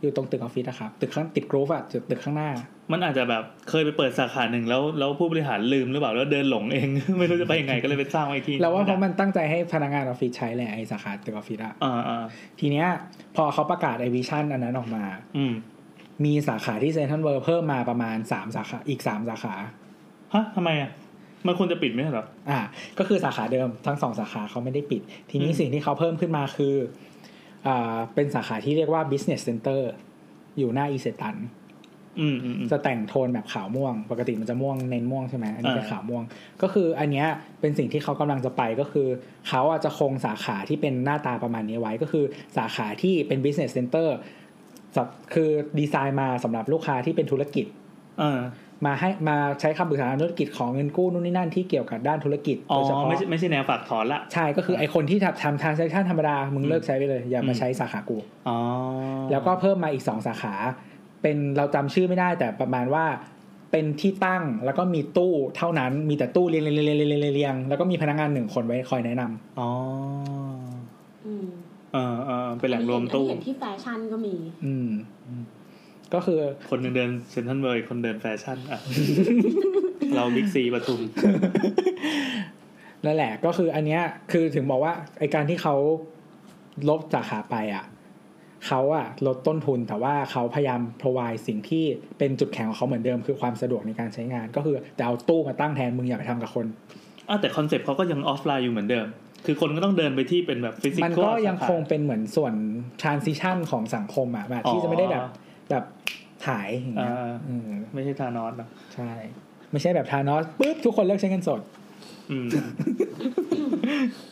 อยู่ตรงตึกออฟฟิศนะครับ ตึกข้างติด Groove อะตึกตึกข้างหน้า มันอาจจะแบบเคยไปเปิดสาขาหนึ่งแล้วแล้วผู้บริหารลืมหรือเปล่าแล้วเดินหลงเอง ไม่รู้จะไปยังไงก็เลยไปสร้างไว้ที่แล้วว่าเพราะมันตั้งใจให้พนักงานออฟฟิศใช้แหละไอสาขาตึกออฟฟิศอะอ่าอ่าทีเนี้ย พอเขาประกาศไอ vision อันนั้นออกมา อืมมีสาขาที่เซ็นทรัลเวิลด์เพิ่มมาประมาณสามสาขาอีกสามสาขาฮะทำไมอะมันควรจะปิดไหมใช่เหรออ่า ก็คือสาขาเดิมทั้งสองสาขาเขาไม่ได้ปิด ทีนี้อืมสิ่งที่เขาเพิ่มขึ้นมาคืออ่าเป็นสาขาที่เรียกว่า business center อยู่หน้าอิเซตันอืมอืมอืม จะแต่งโทนแบบขาวม่วง ปกติมันจะม่วงเน้นม่วงใช่ไหมอันนี้เป็นอ่าขาวม่วง ก็คืออันเนี้ยเป็นสิ่งที่เขากำลังจะไปก็คือ เขาอาจจะคงสาขาที่เป็นหน้าตาประมาณนี้ไว้ก็คือสาขาที่เป็น business center สับคือดีไซน์มาสำหรับลูกค้าที่เป็นธุรกิจอ่ามาให้มาใช้คำปรึกษาทางธุรกิจของเงินกู้นู่นนี่นั่นที่เกี่ยวกับด้านธุรกิจอ๋อโดยเฉพาะไม่ใช่ไม่ใช่แนวฝากถอนละ ใช่ก็คือไอคนที่ทำทำ transaction ธรรมดา มึงเลิกใช้ไปเลย อย่าอืมามใช้สาขากูอ๋อแล้วก็เพิ่มมาอีกสองสาขา เป็นเราจำชื่อไม่ได้แต่ประมาณว่าเป็นที่ตั้งแล้วก็มีตู้เท่านั้นมีแต่ตู้เรียงเรียงเรียงเรียงเรียงเรียงแล้วก็มีพนักงานหนึ่งคนไว้คอยแนะนำอ๋ออืมเออเออเป็นแหล่งรวมตู้อันนี้เห็นที่แฟชั่นก็มี อืม ก็คือ คนหนึ่งเดินเซ็นทรัลเวิลด์คนเดินแฟชั่นอะเราบิ๊กซีปทุมนั่นแหละ ก็คืออันเนี้ยคือถึงบอกว่าไอการที่เขาลบสาขาไปอะ เขาอะลดต้นทุนแต่ว่าเขาพยายาม provide สิ่งที่เป็นจุดแข็งของเขาเหมือนเดิมคือความสะดวกในการใช้งาน ก็คือแต่เอาตู้มาตั้งแทนมึงอย่าไปทำกับคนอะแต่ concept เขาก็ยังออฟไลน์อยู่เหมือนเดิม คือคนก็ต้องเดินไปที่เป็นแบบ physical มันก็ยังคงเป็นเหมือนส่วน transition ของสังคมอะแบบที่จะไม่ได้แบบแบบถ่ายอย่างเงี้ยอ่าอืมไม่ใช่ทานอสนะใช่ ไม่ใช่แบบทานอสปุ๊บทุกคนเลิกใช้เงินสดอืม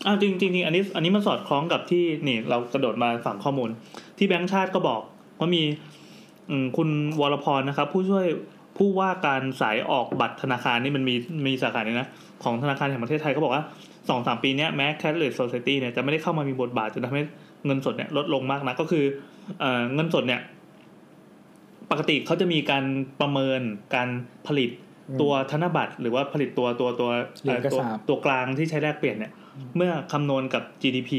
อ้าวจริงจริงจริงอันนี้อันนี้มันสอดคล้องกับที่นี่เรากระโดดมาฝั่งข้อมูล ที่แบงก์ชาติก็บอกว่ามีอืมคุณวรพรนะครับ ผู้ช่วยผู้ว่าการสายออกบัตรธนาคารนี่มันมีมีสาขานี้นะ ของธนาคารแห่งประเทศไทยเขาบอกว่าสองสามปีเนี้ยแม้ cashless society เนี่ยจะไม่ได้เข้ามามีบทบาทจนทำให้เงินสดเนี่ยลดลงมากนะก็คือเอ่อเงินสดเนี่ยปกติเขาจะมีการประเมินการผลิตอืมตัวธนบัตร หรือว่าผลิตตัวตัวตัวเหรียญกระตัวสาบตัวกลางที่ใช้แลกเปลี่ยนเนี่ย เมื่อคำนวณกับ GDP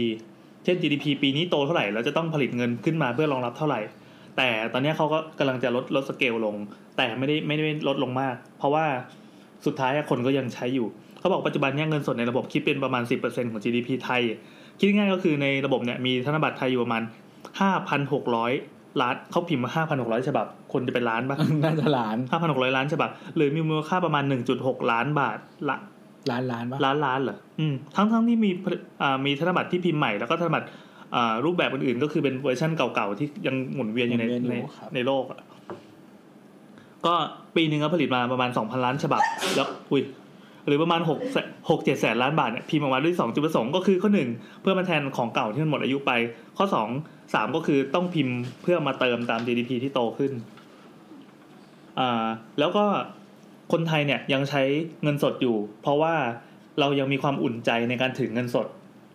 เช่น GDP ปีนี้โตเท่าไหร่เราจะต้องผลิตเงินขึ้นมาเพื่อรองรับเท่าไหร่ แต่ตอนเนี้ยเขาก็กำลังจะลดลดสเกลลง แต่ไม่ได้ไม่ได้ลดลงมาก เพราะว่าสุดท้ายคนก็ยังใช้อยู่ เขาบอกปัจจุบันเนี้ยเงินสดในระบบคิดเป็นประมาณ 10%ของ GDP ไทย คิดง่ายๆก็คือในระบบเนี่ยมีธนบัตรไทยอยู่ประมาณ 5,600 ล้านเขาพิมพ์มา5,600 ฉบับ คนจะเป็นล้านปะน่าจะล้าน 5,600 ล้านฉบับหรือมีมูลค่าประมาณ 1.6 ล้านบาทละ ล้านล้านปะล้านล้านเหรออืมทั้งทั้งที่มีผลิตอ่ามีธนบัตรที่พิมพ์ใหม่แล้วก็ธนบัตรอ่ารูปแบบอื่นๆ ก็คือเป็นเวอร์ชันเก่าๆที่ยังหมุนเวียนอยู่ในในในโลกอะก็ปีหนึ่งก็ผลิตมาประมาณสองพันล้านฉบับ แล้วอุ้ยหรือประมาณหกหกเจ็ดแสนล้านบาทเนี่ยพิมพ์ออกมาด้วยสองจุดประสงค์ก็คือข้อหนึ่งเพื่อมาแทนของเก่าที่มันหมดอายุไป ข้อสองสามก็คือต้องพิมพ์เพื่อมาเติมตาม GDP ที่โตขึ้นอ่าแล้วก็ คนไทยเนี่ยยังใช้เงินสดอยู่ เพราะว่าเรายังมีความอุ่นใจในการถือเงินสด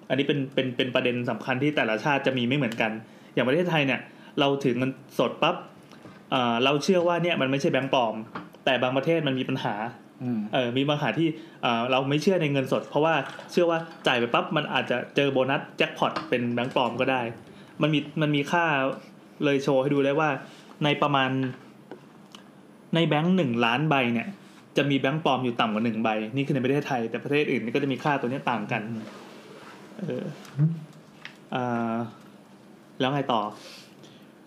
อันนี้เป็นเป็นเป็นประเด็นสำคัญที่แต่ละชาติจะมีไม่เหมือนกัน อย่างประเทศไทยเนี่ยเราถือเงินสดปั๊บเอ่อเราเชื่อว่าเนี่ยมันไม่ใช่แบงก์ปลอม แต่บางประเทศมันมีปัญหาอืมเออมีบางหาที่เอ่อเราไม่เชื่อในเงินสด เพราะว่าเชื่อว่าจ่ายไปปั๊บมันอาจจะเจอโบนัสแจ็คพอตเป็นแบงก์ปลอมก็ได้ มันมีมันมีค่าเลยโชว์ให้ดูได้ว่าในประมาณในแบงก์หนึ่งล้านใบเนี่ย จะมีแบงก์ปลอมอยู่ต่ำกว่าหนึ่งใบ นี่คือในประเทศไทย แต่ประเทศอื่นนี่ก็จะมีค่าตัวเนี้ยต่างกัน เอออ่าแล้วไงต่อ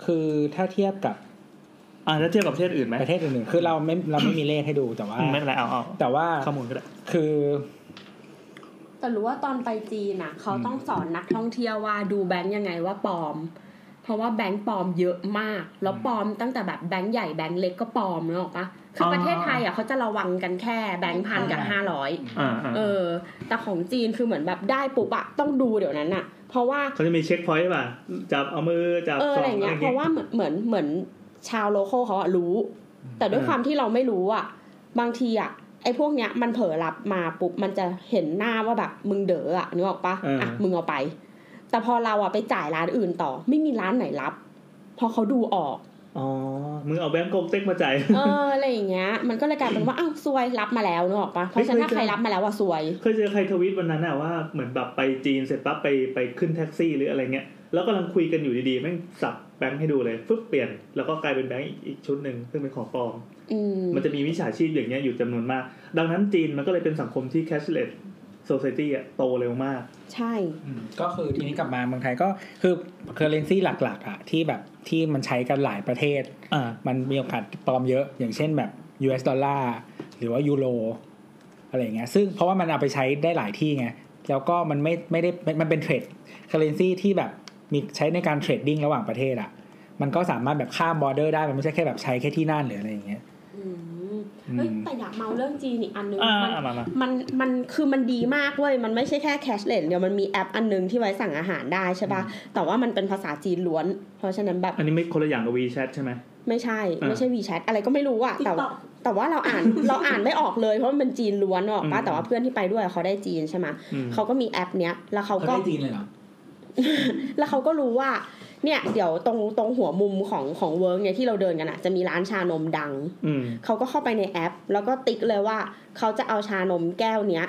คือถ้าเทียบกับ อ่าแล้วเทียบกับประเทศอื่นไหมประเทศอื่นๆคือเราไม่เราไม่มีเลขให้ดูแต่ว่าอืมไม่เป็นไรเอาเอาแต่ว่าข้อมูลก็ได้คือ แต่รู้ว่าตอนไปจีนน่ะ เขาต้องสอนนักท่องเที่ยวว่าดูแบงค์ยังไงว่าปลอม เพราะว่าแบงค์ปลอมเยอะมาก แล้วปลอมตั้งแต่แบบแบงค์ใหญ่แบงค์เล็กก็ปลอมนึกออกปะ คือออประเทศไทยอะเขาจะระวังกันแค่แบงค์พันกับห้าร้อยอ่าอ่าเออ แต่ของจีนคือเหมือนแบบได้ปุ๊บอะต้องดูเดี๋ยวนั้นอะเพราะว่าเขาจะมี checkpoint ป่ะจับเอามือจับเออสอะอไรงเงี้ยเพราะว่าเหมือนเหมือนเหมือนชาว local เขาอะรู้ แต่ด้วยความที่เราไม่รู้อะบางทีอะไอ้พวกเนี้ยมันเผลอรับมาปุ๊บมันจะเห็นหน้าว่าแบบมึงเด๋ออะนึกออกปะอะมึงเอาไป แต่พอเราอะไปจ่ายร้านอื่นต่อ ไม่มีร้านไหนรับเพอเขาดูออก อ๋อมึงเอาแบงก์กงเต็กมาจ่ายเอออะไรอย่างเงี้ย มันก็เลยกลายเป็นว่าอ้าวซวยรับมาแล้วนึกออกปะเพราะฉะนั้นถ้าใครรับมาแล้วอะซวย เคยเจอใครทวิตวันนั้นอะว่าเหมือนแบบไปจีนเสร็จปั๊บไปไปขึ้นแท็กซี่หรืออะไรเงี้ยแล้วกำลังคุยกันอยู่ดีๆแม่งสับแบงค์ให้ดูเลยฟึบเปลี่ยนแล้วก็กลายเป็นแบงค์อีกอีกชุดหนึ่งซึ่งเป็นของปลอมอืมมันจะมีวิชาชีพอย่างเงี้ยอยู่จำนวนมาก ดังนั้นจีนมันก็เลยเป็นสังคมที่ cashless society อะโตเร็วมาก ใช่อืมก็คือทีนี้กลับมาเมืองไทยก็คือ currency หลัก ๆอะที่แบบที่มันใช้กันหลายประเทศอ่ามันมีโอกาสปลอมเยอะ อย่างเช่นแบบ US ดอลลาร์หรือว่ายูโรอะไรอย่างเงี้ยซึ่งเพราะว่ามันเอาไปใช้ได้หลายที่ไง แล้วก็มันไม่ไม่ได้มันเป็นเทรด currency ที่แบบมีใช้ในการ trading ระหว่างประเทศอะมันก็สามารถแบบข้าม border ได้มันไม่ใช่แค่แบบใช้แค่ที่นั่นหรืออะไรอย่างเงี้ยอืม เฮ้ยอืมแต่อยากเมาท์เรื่องจีนอีกอันนึงอ่ามันมามามันมันคือมันดีมากเว้ยมันไม่ใช่แค่ cashless เดียวมันมีแอปอันนึงที่ไว้สั่งอาหารได้ใช่ปะแต่ว่ามันเป็นภาษาจีนล้วน เพราะฉะนั้นแบบอันนี้ไม่คนละอย่างกับ WeChat ใช่ไหมไม่ใช่อ่าไม่ใช่ WeChat อะไรก็ไม่รู้อะแต่ว่า TikTok แต่ว่าเราอ่านเราอ่านไม่ออกเลยเพราะมันเป็นจีนล้วนออกปะอืมแต่ว่าเพื่อนที่ไปด้วยเขาได้จีนใช่ไหมอืมเขาก็มีแอปเนี้ยแล้วเขาเขาก็ได้จีนเลยเหรอ แล้วเขาก็รู้ว่า เนี่ยเดี๋ยวตรงตรงหัวมุมของของเวิร์กเนี่ยที่เราเดินกันอะจะมีร้านชานมดังอืมเขาก็เข้าไปในแอป แล้วก็ติ๊กเลยว่าเขาจะเอาชานมแก้วเนี้ย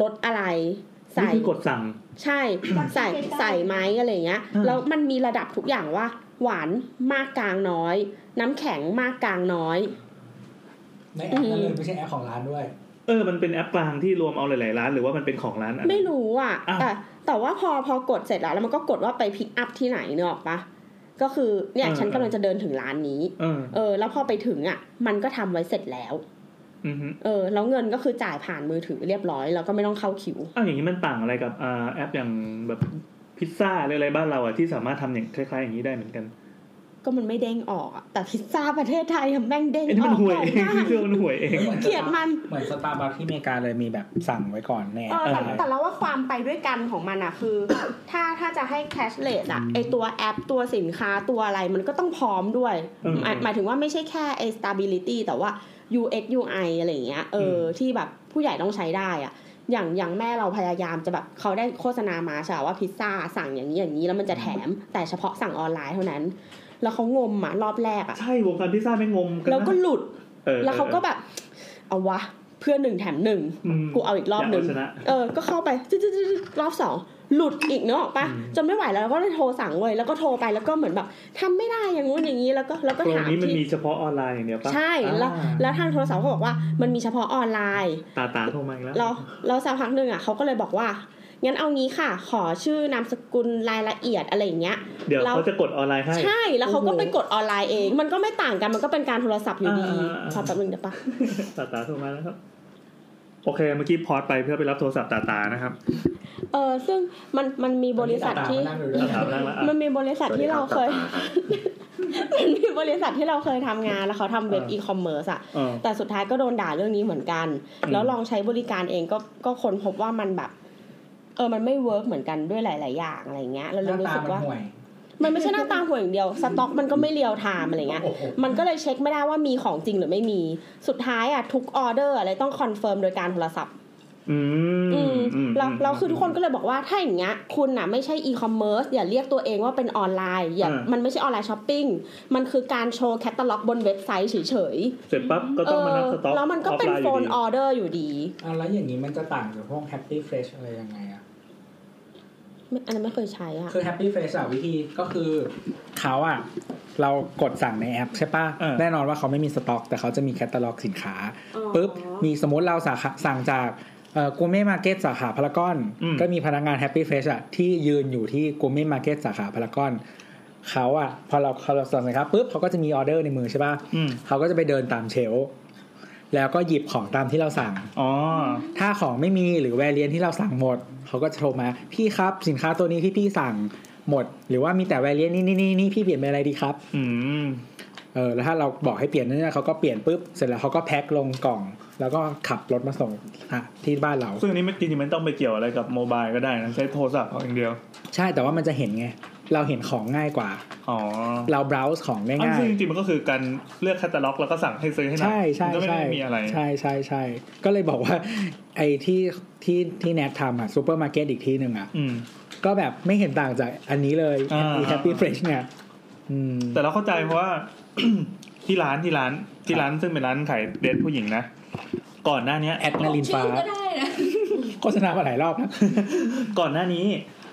ลดอะไรนี่ใส่คือกดสั่ง ใช่ใส่ใส่ไหมอะไรอย่างเงี้ยอืมแล้วมันมีระดับทุกอย่างว่า หวานมากกลางน้อย น้ำแข็งมากกลางน้อยในแอปนั้นเลยไม่ใช่แอปของร้านด้วย เออ มันเป็นแอปกลางที่รวมเอาหลายๆร้านหรือว่ามันเป็นของร้านอันนั้นไม่รู้อะอ้าวแต่ แต่ว่าพอพอกดเสร็จแล้วแล้วมันก็กดว่าไป pick up ที่ไหนนึกออกปะก็คือเนี่ยฉันกำลังจะเดินถึงร้านนี้ เออเออแล้วพอไปถึงอะ มันก็ทำไว้เสร็จแล้วอือฮึเออ แล้วเงินก็คือจ่ายผ่านมือถือเรียบร้อย แล้วก็ไม่ต้องเข้าคิวอ้าวอย่างนี้มันต่างอะไรกับอ่าแอปอย่างแบบพิซซ่าหรืออะไรบ้านเราอะที่สามารถทำอย่างคล้ายๆอย่างนี้ได้เหมือนกัน ก็มันไม่เด้งออกอะแต่พิซซ่าประเทศไทยอะแม่งเด้งไอ้นี่อมัอนกห่วยบ่อยเองมากพี่เชื่อมันห่วยเองเกลียดมันเหมือนสตาร์บัคที่อเมริกาเลยมีแบบสั่งไว้ก่อนแน่เออแต่เออแต่เราว่าความไปด้วยกันของมันอะคือ ถ้าถ้าจะให้ cashless อะไอตัวแอปตัวสินค้าตัวอะไรมันก็ต้องพร้อมด้วยอืมหมายหมายถึงว่าไม่ใช่แค่ไอ stability แต่ว่า UX UI อะไรอย่างเงี้ยเอออที่แบบผู้ใหญ่ต้องใช้ได้อะอย่างอย่างแม่เราพยายามจะแบบเขาได้โฆษณามาใช่ปะว่าพิซซ่าสั่งอย่างนี้อย่างนี้แล้วมันจะแถมแต่เฉพาะสั่งออนไลน์เท่านั้น แล้วเขางมอะรอบแรกอะใช่วงการพิซซ่าไม่งงกันนะแล้วก็หลุดออแล้วเขาก็แบบ เอาวะเพื่อนหนึ่งแถมหนึ่งมกูเอาอีกรอบหนึ่งยาเาชนะเออ ก็เข้าไปจึ๊ดๆๆรอบสองหลุดอีกเนาะปะอืมจนไม่ไหวแล้วเราก็เลยโทรสั่งเลยแล้วก็โทรไปแล้วก็เหมือนแบบทำไม่ได้อย่างงู้นอย่างนี้แล้วก็แล้วก็โปรถามนี้มันที่มีเฉพาะออนไลน์อย่างเดียวปะใช่แล้วอ่าแล้วทางโทรศัพท์เขาบอกว่ามันมีเฉพาะออนไลน์ตาตาโทรมาอีกแล้วแล้วแล้วสักพักหนึ่งอะเขาก็เลยบอกว่า งั้นเอางี้ค่ะ ขอชื่อนามสกุลรายละเอียดอะไรอย่างเงี้ยเดี๋ยวแล้วเขาจะกดออนไลน์ให้ใช่แล้วเขาก็โอ้โหไปกดออนไลน์เอง มันก็ไม่ต่างกันมันก็เป็นการโทรศัพท์อยู่ดีอ่าอ่าอ่าพอแป๊บนึงเดี๋ยวปะตาตาโทรมาแล้วครับโอเคเมื่อกี้พอดไปเพื่อไปรับโทรศัพท์ตาตานะครับ เออซึ่งมันมันมีบริษัทที่ตามมานั่งดูด้วยตาตานั่งแล้วอะมันมีบริษัทที่เราเคยมันมีบริษัทที่เราเคยทำงานแล้วเขาทำเว็บเอออีคอมเมิร์ซอะเออแต่สุดท้ายก็โดนด่าเรื่องนี้เหมือนกันอืมแล้วลองใช้บริการเองก็ก็ค้นพบว่ามันแบบ เออมันไม่ work เหมือนกันด้วยหลาย ๆ อย่างอะไรเงี้ยเราหเลยน้ารู้ตาสึกมันว่าห่วยมันไม่ใช่หน้าตาห่วยอย่างเดียว สต็อกมันก็ไม่ real time อะไรเงี้ยโอ้โหมันก็เลยเช็คไม่ได้ว่ามีของจริงหรือไม่มี สุดท้ายอะทุกออเดอร์อะไรต้อง confirm โดยการโทรศัพท์อืมอืมอืมแล้วแล้วคือทุกคนก็เลยบอกว่าถ้าอย่างเงี้ยคุณน่ะไม่ใช่อีคอมเมิร์ซอย่าเรียกตัวเองว่าเป็นออนไลน์อย่าอ่ามัมันไม่ใช่ออนไลน์ช้อปปิ้งมันคือการโชว์แคตตาล็อกบนเว็บไซต์เฉยเสร็จปั๊บก็ๆเอต้องมาอนับสต็อกแล้วมันก็เป็นออฟไลโฟน์อยู่ดีออเดอร์อยู่ดีอะแล้วอย่างนี้มันจะต่างจากพวก Happy Fresh อะไรยังไงอะไม่ อันนั้นไม่เคยใช้อะ คือ Happy Fresh อะวิธีก็คือเขาอะเรากดสั่งในแอปใช่ปะเออ แน่นอนว่าเขาไม่มีสต็อก แต่เขาจะมีแคตตาล็อกสินค้าอ๋อ ปุ๊บมีสมมติเราสาขาสั่งจากกูเม่มาร์เก็ตสาขาพารากอนอืม ก็มีพนักงาน Happy Fresh อะที่ยืนอยู่ที่กูเม่มาร์เก็ตสาขาพารากอนเขาอะพอเราเขาเราสั่งสินค้าปุ๊บเขาก็จะมีออเดอร์ในมือใช่ปะอืม เขาก็จะไปเดินตาม shelf แล้วก็หยิบของตามที่เราสั่ง อ๋อ ถ้าของไม่มีหรือแวรเลียนที่เราสั่งหมด เขาก็จะโทรมาพี่ครับสินค้าตัวนี้ที่พี่สั่งหมด หรือว่ามีแต่แวรเลียนนี่นี่นี่นี่พี่เปลี่ยนเป็นอะไรดีครับ อืมเออแล้วถ้าเราบอกให้เปลี่ยนเนี่ยเขาก็เปลี่ยนปุ๊บเสร็จแล้วเขาก็แพ็คลงกล่อง แล้วก็ขับรถมาส่งอะที่บ้านเรา ซึ่งอันนี้ไม่จริงๆมันต้องไปเกี่ยวอะไรกับโมบายก็ได้นะใช้โทรศัพท์เอาอย่างเดียว ใช่แต่ว่ามันจะเห็นไง เราเห็นของง่ายกว่า อ๋อ เรา browse ของได้อันง่ายซึ่งจริงๆมันก็คือการเลือกแคตตาล็อกแล้วก็สั่งให้ซื้อให้หน่อยใช่ใช่มันก็ไม่ใช่ได้มีอะไร ใช่ใช่ใช่ก็เลยบอกว่า ไอ้ที่ที่ที่แนททำอะซูเปอร์มาร์เก็ตอีกที่หนึ่งอะอืมก็แบบไม่เห็นต่างจากอันนี้เลยอ่าแฮปปี้เฟรชเนี่ยอืมแต่เราเข้าใจเพราะว่าที่ร้านที่ร้านที่ร้านซึ่งเป็นร้านขายเดทผู้หญิงนะ ก่อนหน้าเนี้ยแอดนารินฟ้าชื่อก็ได้นะโฆษณามาหลายรอบนะ ก่อนหน้านี้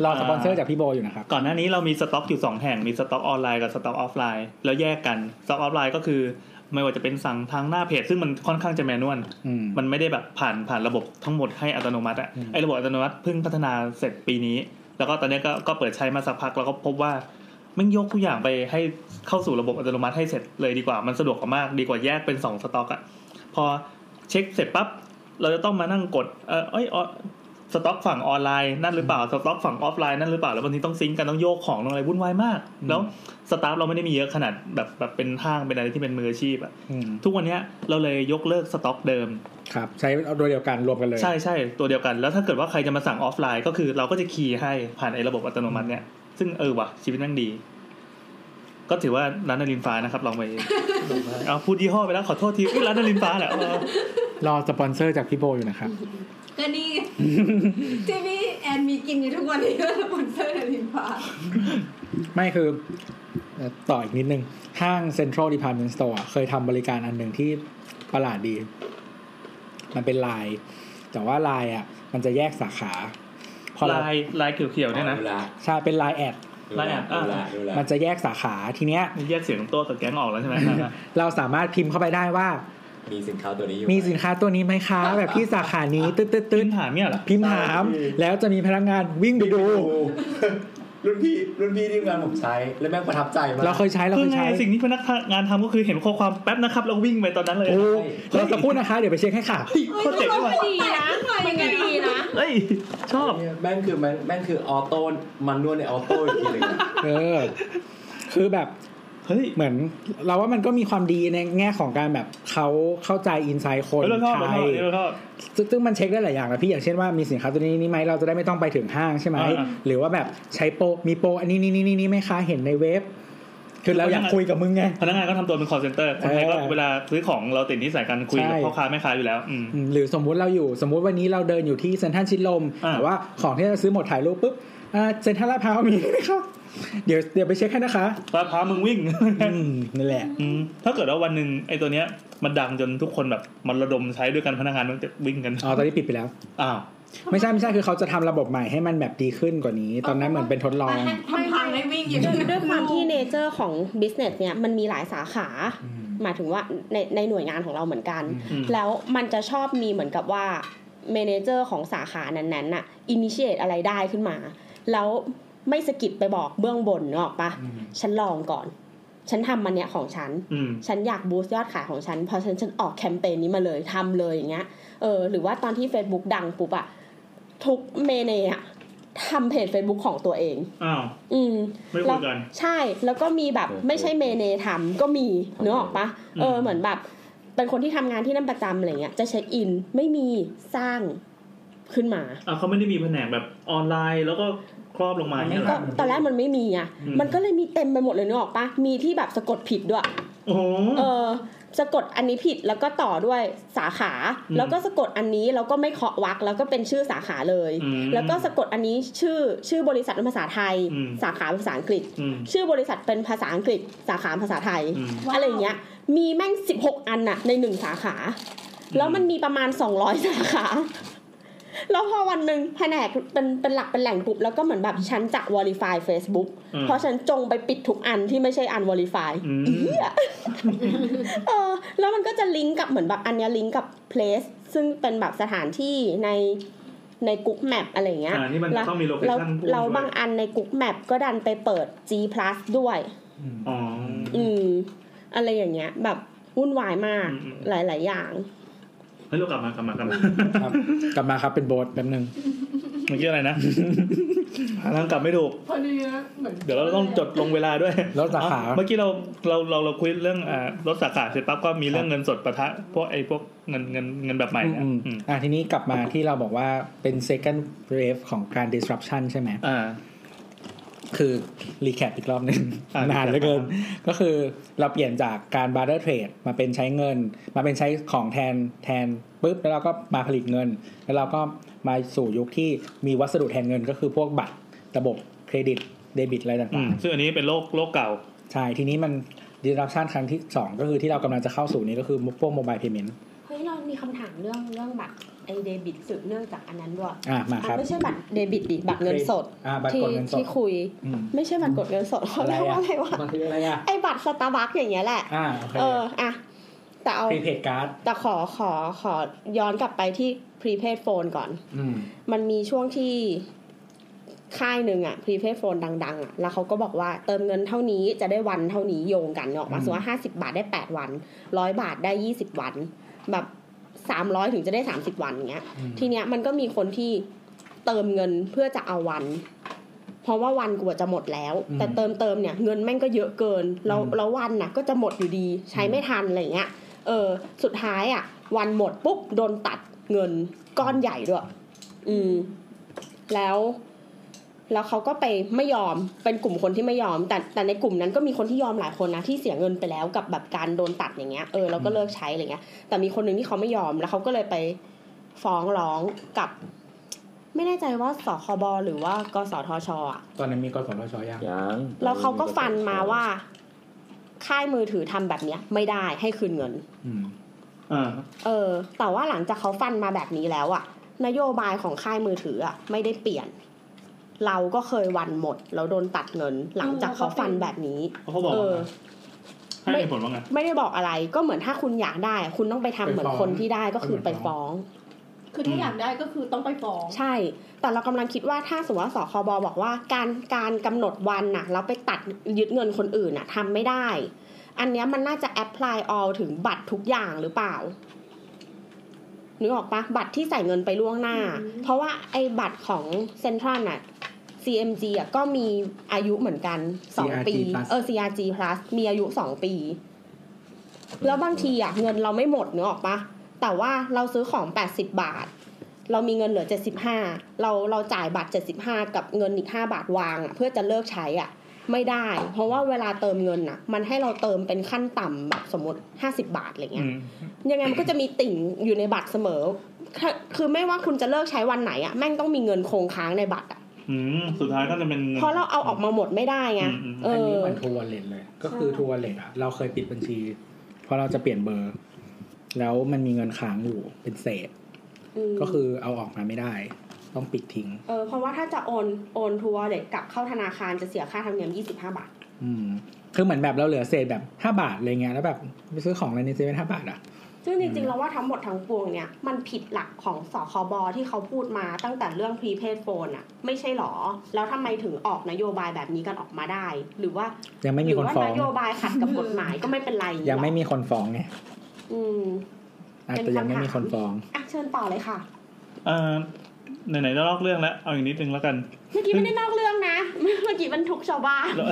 รอสปอนเซอร์จากพี่โบอยู่นะครับ ก่อนหน้านี้เรามีสต็อกอยู่สองแห่ง มีสต็อกออนไลน์กับสต็อกออฟไลน์ แล้วแยกกัน สต็อกออฟไลน์ก็คือ ไม่ว่าจะเป็นสั่งทางหน้าเพจ ซึ่งมันค่อนข้างจะ manual อืมมันไม่ได้แบบผ่านผ่านระบบทั้งหมดให้อัตโนมัติอะอืมไอระบบอัตโนมัติเพิ่งพัฒนาเสร็จปีนี้ แล้วก็ตอนนี้ก็ก็เปิดใช้มาสักพักแล้วก็พบว่ามันยกทุกอย่างไปให้เข้าสู่ระบบอัตโนมัติให้เสร็จเลยดีกว่า มันสะดวกกว่ามาก ดีกว่าแยกเป็นสองสต็อกอะพอเช็คเสร็จปั๊บเราจะต้องมานั่งกด เออเอ้ยออ สต็อกฝั่งออนไลน์นั่นหรือเปล่าสต็อกฝั่งออฟไลน์นั่นหรือเปล่าแล้วบางทีต้อง sync กันต้องโยกของต้องอะไรวุ่นวายมาก แล้ว staff เราไม่ได้มีเยอะขนาดแบบแบบเป็นห้างเป็นอะไรที่เป็นมืออาชีพอะอืมทุกวันเนี้ยเราเลยยกเลิกสต็อกเดิมครับใช้เอาโดยเดียวกันรวมกันเลย ใช่ใช่ตัวเดียวกัน แล้วถ้าเกิดว่าใครจะมาสั่งออฟไลน์ ก็คือเราก็จะ key ให้ผ่านไอ้ระบบอัตโนมัติเนี่ยซึ่งเออว่ะชีวิตมันดี ก็ถือว่าร้านนารินฟ้านะครับลองไปเอาพูดยี่ห้อไปแล้วขอโทษทีเอ้ยร้านนารินฟ้าแหละเออรอสปอนเซอร์จากพี่โบอยู่นะครับ ก็นี่ ที่พี่แอนมีกินอยู่ทุกวันนี้ก็สปอนเซอร์นารินฟ้าไม่คือเอ่อต่ออีกนิดนึง ห้าง Central Department Store อะเคยทำบริการอันหนึ่งที่ประหลาดดี มันเป็นไลน์แต่ว่าไลน์อะ มันจะแยกสาขาพอเราไลน์ไลน์เขียวๆเนี่ยนะดูแลใช่เป็นไลน์แอดดูไลน์แลแอดอะดูแลดูแลมันจะแยกสาขาทีเนี้ยแยกเสียงตัวกับแก๊งออกแล้วใช่ไหมเราสามารถพิมพ์เข้าไปได้ว่า มีสินค้าตัวนี้อยู่มีสินค้าตัวนี้ไหมคะ แบบที่สาขานี้ตึ๊ดตึ๊ดตื้ตึ๊นดถามเนี่ยเหรอพิมพ์ถามแล้วจะมีพนักงานวิ่งไปดูรุ่นพี่รุ่นพี่ที่ทำงานผมใช้ แล้วแม่งประทับใจมากเราเคยใช้เราคืเคอยไงใช้สิ่งที่พนักงานทำก็คือเห็นข้อความแป๊บนะครับแล้ววิ่งไปตอนนั้นเลยโอ้เราจะพูดนะคะเดี๋ยวไปเช็คให้ค่ะโคตรเจ๋งว่ะดีนะมันก็ดีนะเอ้ยชอบเนี่ยแม่งคือแม่งแม่งคือออโต้มันนวดในออโต้อีกทีหนึงอะเออคือแบบ เฮ้ยเหมือนเราว่ามันก็มีความดีในแง่ของการแบบเขาเข้าใจอินไซต์คนเฮ้ยเราชอบเราไทชอบยอันนี้เราชอบซึ่งซึ่งมันเช็คได้หลายอย่างนะพี่อย่างเช่นว่ามีสินค้าตัวนี้นี่ไหมเราจะได้ไม่ต้องไปถึงห้างใช่ไหมอ่าหรือว่าแบบใช้โปรมีโปรอันนี้นี่นี่นี่ไหมคะเห็นในเว็บคือเราอยากคุยกับมึงไงพนักงานก็ทำตัวเป็น call center คนไทยก็เออเวลาซื้อของเราติดนิสัยการคุยกับใช่พ่อค้าแม่ค้าอยู่แล้วอืมอืมหรือสมมุติเราอยู่สมมุติวันนี้เราเดินอยู่ที่เซ็นทรัลชิดลมอ่าแต่ว่าของที่เราซื้อหมดถ่ายรูปปุ๊บอ่าเซ็นทรัลลาดพร้าวมีไหมครับ เดี๋ยวเดี๋ยวไปเช็คให้นะคะป้าพามึงวิ่งอืมนั่นแหละอืมถ้าเกิดว่าวันหนึ่งไอ้ตัวเนี้ย มันดังจนทุกคนแบบมันระดมใช้ด้วยกันพนักงานมันจะวิ่งกันอ๋อตอนนี้ปิดไปแล้วอ้าวไม่ใช่ไม่ใช่คือเขาจะทำระบบใหม่ให้มันแบบดีขึ้นกว่านี้ ตอนนั้นเหมือนเป็นทดลองมันพังให้วิ่งอยู่ด้วยด้วยความที่เนเจอร์ของ business เนี่ยมันมีหลายสาขา หมายถึงว่าในในหน่วยงานของเราเหมือนกันอืมแล้วมันจะชอบมีเหมือนกับว่า manager ของสาขานั้นๆน่ะ initiate อะไรได้ขึ้นมา แล้ว ไม่สะกิดไปบอกเบื้องบนเนกอะปะฉันลองก่อน ฉันทำมันเนี้ยของฉันอืมฉันอยาก boost ยอดขายของฉันเพราะฉันฉันออกแคมเปญนี้มาเลยทำเลยอย่างเงี้ย เออ หรือว่าตอนที่ Facebook ดังปุ๊บอะทุก manager อะทำเพจ Facebook ของตัวเอง อ้าว อืม ไม่คุยกัน ใช่ แล้วก็มีแบบไม่ใช่เมเนทำก็มีเนื้อออกปะเอออืมเหมือนแบบเป็นคนที่ทำงานที่นั่นประจำอะไรเงี้ย จะเช็คอินไม่มีสร้างขึ้นมาอะเขาไม่ได้มีแผนกแบบออนไลน์ แล้วก็ครอบลงมาอย่างเงี้ยเหรก็อตอนแรกมันไม่มีอะอืมมันก็เลยมีเต็มไปหมดเลยเนื้อออกปะมีที่แบบสะกดผิดด้วยโอ้โหเออสะกดอันนี้ผิดแล้วก็ต่อด้วยสาขาอืมแล้วก็สะกดอันนี้แล้วก็ไม่เคาะวรรคแล้วก็เป็นชื่อสาขาเลยอืมแล้วก็สะกดอันนี้ชื่อชื่อบริษัทเป็นภาษาไทยอืมสาขาเป็นภาษาอังกฤษอืมชื่อบริษัทเป็นภาษาอังกฤษ สาขาภาษาไทยอืมอะไรอย่างเงี้ย มีแม่งสิบหกอันน่ะในหนึ่งสาขา แล้วมันมีประมาณสองร้อยสาขา แล้วพอวันหนึ่งแผนกเป็นเป็นหลักเป็นแหล่งปุ๊บแล้วก็เหมือนแบบฉันจะ verify Facebook อืมเพราะฉันจงไปปิดทุกอันที่ไม่ใช่อัน verify อืมเหี้ยเออแล้วมันก็จะลิงก์กับเหมือนแบบอันเนี้ยลิงก์กับ place ซึ่งเป็นแบบสถานที่ในใน Google Map อะไรอย่างเงี้ยอ่านี่มันแล้วต้องมี location แล้วพุ่งเราด้วยบางอันใน Google Map ก็ดันไปเปิด G plus ด้วยอ๋ออืมอะไรอย่างเงี้ย แบบวุ่นวายมากอืมอืมหลาย ๆ อย่างเฮ้ยเรากลับมากลับมากลับมาครับกลับมาครับเป็นโบสแป๊บนึงเมื่อกี้อะไรนะหาทางกลับไม่ถูก พอดีนะเหมือนเดี๋ยวเราต้องจดลงเวลาด้วยลดสาขา เมื่อกี้เราเราเราเราคุยเรื่องอ่าลดสาขาเสร็จปั๊บก็มีเรื่องเงินสดปะทะพวกไอ้พวกเงินเงินเงินแบบใหม่เนี่ยอืมอืมอะทีนี้กลับมาที่เราบอกว่าเป็น second wave ของการ disruption ใช่ไหมอ่า คือ recap อีกรอบหนึ่งอ่านานเหลือเกิน ก็คือเราเปลี่ยนจากการ barter trade มาเป็นใช้เงิน มาเป็นใช้ของแทนแทนปุ๊บแล้วเราก็มาผลิตเงิน แล้วเราก็มาสู่ยุคที่มีวัสดุแทนเงินก็คือพวกบัตรระบบเครดิตเดบิตอะไรต่างๆ อืมซึ่งอันนี้เป็นโลกโลกเก่าๆใช่ ทีนี้มัน disruption ครั้งที่ 2 ก็คือที่เรากำลังจะเข้าสู่นี้ก็คือพวก mobile payment เฮ้ยเรามีคำถามเรื่องเรื่องบัตรไอเดบิตสืบเนื่องจากอันนั้นด้วยอะมาคอะรับไม่ใช่บัตรเดบิตดิบัตรเงินสดอะบัตรที่กดเงินสดที่คุยอืมไม่ใช่บัตรกดเงินสดเขาอะไรเรียกว่าอะอะไรวะมันคืออะไรอะไอบัตรสตาร์บัคอย่างเงี้ยแหละอ่าโอเคเอออะแต่เอา prepaid card แต่ขอขอขอย้อนกลับไปที่ prepaid phone ก่อน อืมมันมีช่วงที่ค่ายหนึ่งอะ prepaid phone ดังๆอะแล้วเขาก็บอกว่าเติมเงินเท่านี้จะได้วันเท่านี้โยงกันเนกออกมาอืมสมมติว่าห้าสิบาทได้แปดวันร้อยบาทได้ยี่สิบวัน แบบสามร้อยถึงจะได้สามสิบวันเงี้ยอืมทีเนี้ยมันก็มีคนที่เติมเงินเพื่อจะเอาวัน เพราะว่าวันกูอะจะหมดแล้ว แต่เติมเติมเนี่ยเงินแม่งก็เยอะเกิน แล้วแล้ววันน่ะ ก็จะหมดอยู่ดีใช้ไม่ทันอะไรเงี้ย เออ สุดท้ายอะ วันหมดปุ๊บโดนตัดเงินก้อนใหญ่ด้วย อืม แล้ว แล้วเขาก็ไปไม่ยอมเป็นกลุ่มคนที่ไม่ยอม แต่แต่ในกลุ่มนั้นก็มีคนที่ยอมหลายคนนะที่เสียเงินไปแล้วกับแบบการโดนตัดอย่างเงี้ยเออเราก็เลิกใช้อะไรเงี้ย แต่มีคนหนึ่งที่เขาไม่ยอมแล้วเขาก็เลยไปฟ้องร้องกับ ไม่แน่ใจว่าสคบหรือว่ากสทชอะตอนนั้นมีกสทชยังยังแล้วเขาก็ฟันมาว่า ค่ายมือถือทำแบบเนี้ย ไม่ได้ให้คืนเงิน อืมอ่าเออ แต่ว่าหลังจากเขาฟันมาแบบนี้แล้วอะนโยบายของค่ายมือถืออะไม่ได้เปลี่ยน เราก็เคยวันหมด แล้วโดนตัดเงินหลังจากเขาฟันแบบนี้เขาบอกเอว่าอไงให้เหตุผลว่าไงไม่ได้บอกอะไรก็เหมือนถ้าคุณอยากได้ คุณต้องไปทำเหมือนคนที่ได้ก็คือไปฟ้อง คือถ้าอยากได้ก็คือต้องไปฟ้อง ใช่ แต่เรากำลังคิดว่าถ้าสมมติว่าสคบบอกว่า การการกำหนดวันน่ะแล้วไปตัดยึดเงินคนอื่นน่ะทำไม่ได้ อันเนี้ยมันน่าจะ apply all ถึงบัตรทุกอย่างหรือเปล่านึกออกปะบัตรที่ใส่เงินไปล่วงหน้าอืมเพราะว่าไอ้บัตรของเซ็นทรัลน่ะ CMG อะก็มีอายุเหมือนกันสอง CRG ปี plus เออ CRG plus มีอายุสองปี แล้วบางทีอะเงินเราไม่หมดนึกออกปะแต่ว่าเราซื้อของ80บาท เรามีเงินเหลือ75เราเราจ่ายบัตร75กับเงินอีก5บาทวางอะเพื่อจะเลิกใช้อะ ไม่ได้ เพราะว่าเวลาเติมเงินอะ มันให้เราเติมเป็นขั้นต่ำแบบสมมติ50บาทอะไรเงี้ยอืมยังไงมันก็จะมีติ่งอยู่ในบัตรเสมอคือคือไม่ว่าคุณจะเลิกใช้วันไหนอะแม่งต้องมีเงินคงค้างในบัตรอะอืม สุดท้ายก็จะเป็นเพราะเราเอาออกมาหมดไม่ได้ไงอืมอืมเอออันนี้เหมือน True Wallet เลย ก็คือ True Wallet อะเราเคยปิดบัญชี เพราะเราจะเปลี่ยนเบอร์ แล้วมันมีเงินค้างอยู่เป็นเศษก็คือเอาออกมาไม่ได้ ต้องปิดทิ้ง เออเพราะว่าถ้าจะโอนโอนทัวร์เด็กกลับเข้าธนาคารจะเสียค่าธรรมเนียม25บาท อืมคือเหมือนแบบเราเหลือเศษแบบห้าบาทอะไรเงี้ยแล้วแบบไปซื้อของอะไรในเซเว่นห้าบาทอะ ซึ่งจอืริงมๆเราว่าทั้งหมดทั้งปวงเนี่ยมันผิดหลักของสคบที่เขาพูดมาตั้งแต่เรื่อง prepaid phone อะไม่ใช่หรอ แล้วทำไมถึงออกนโยบายแบบนี้กันออกมาได้ หรือว่ายังไม่หมีรืคนว่าฟ้อนงโยบายขัดกับกฎหมายก็ไม่เป็นไร ยังไม่หรอมีคนฟ้องไงอืมอาจจะยังไม่มีคนฟ้องอะเชิญต่อเลยค่ะเอ่อไหนๆจะลอกเรื่องแล้วเอาอีกนิดนึงแล้วกัน เมื่อกี้ไม่ได้นอกเรื่องนะ เมื่อกี้บรรทุกชาวบ้านแล้ว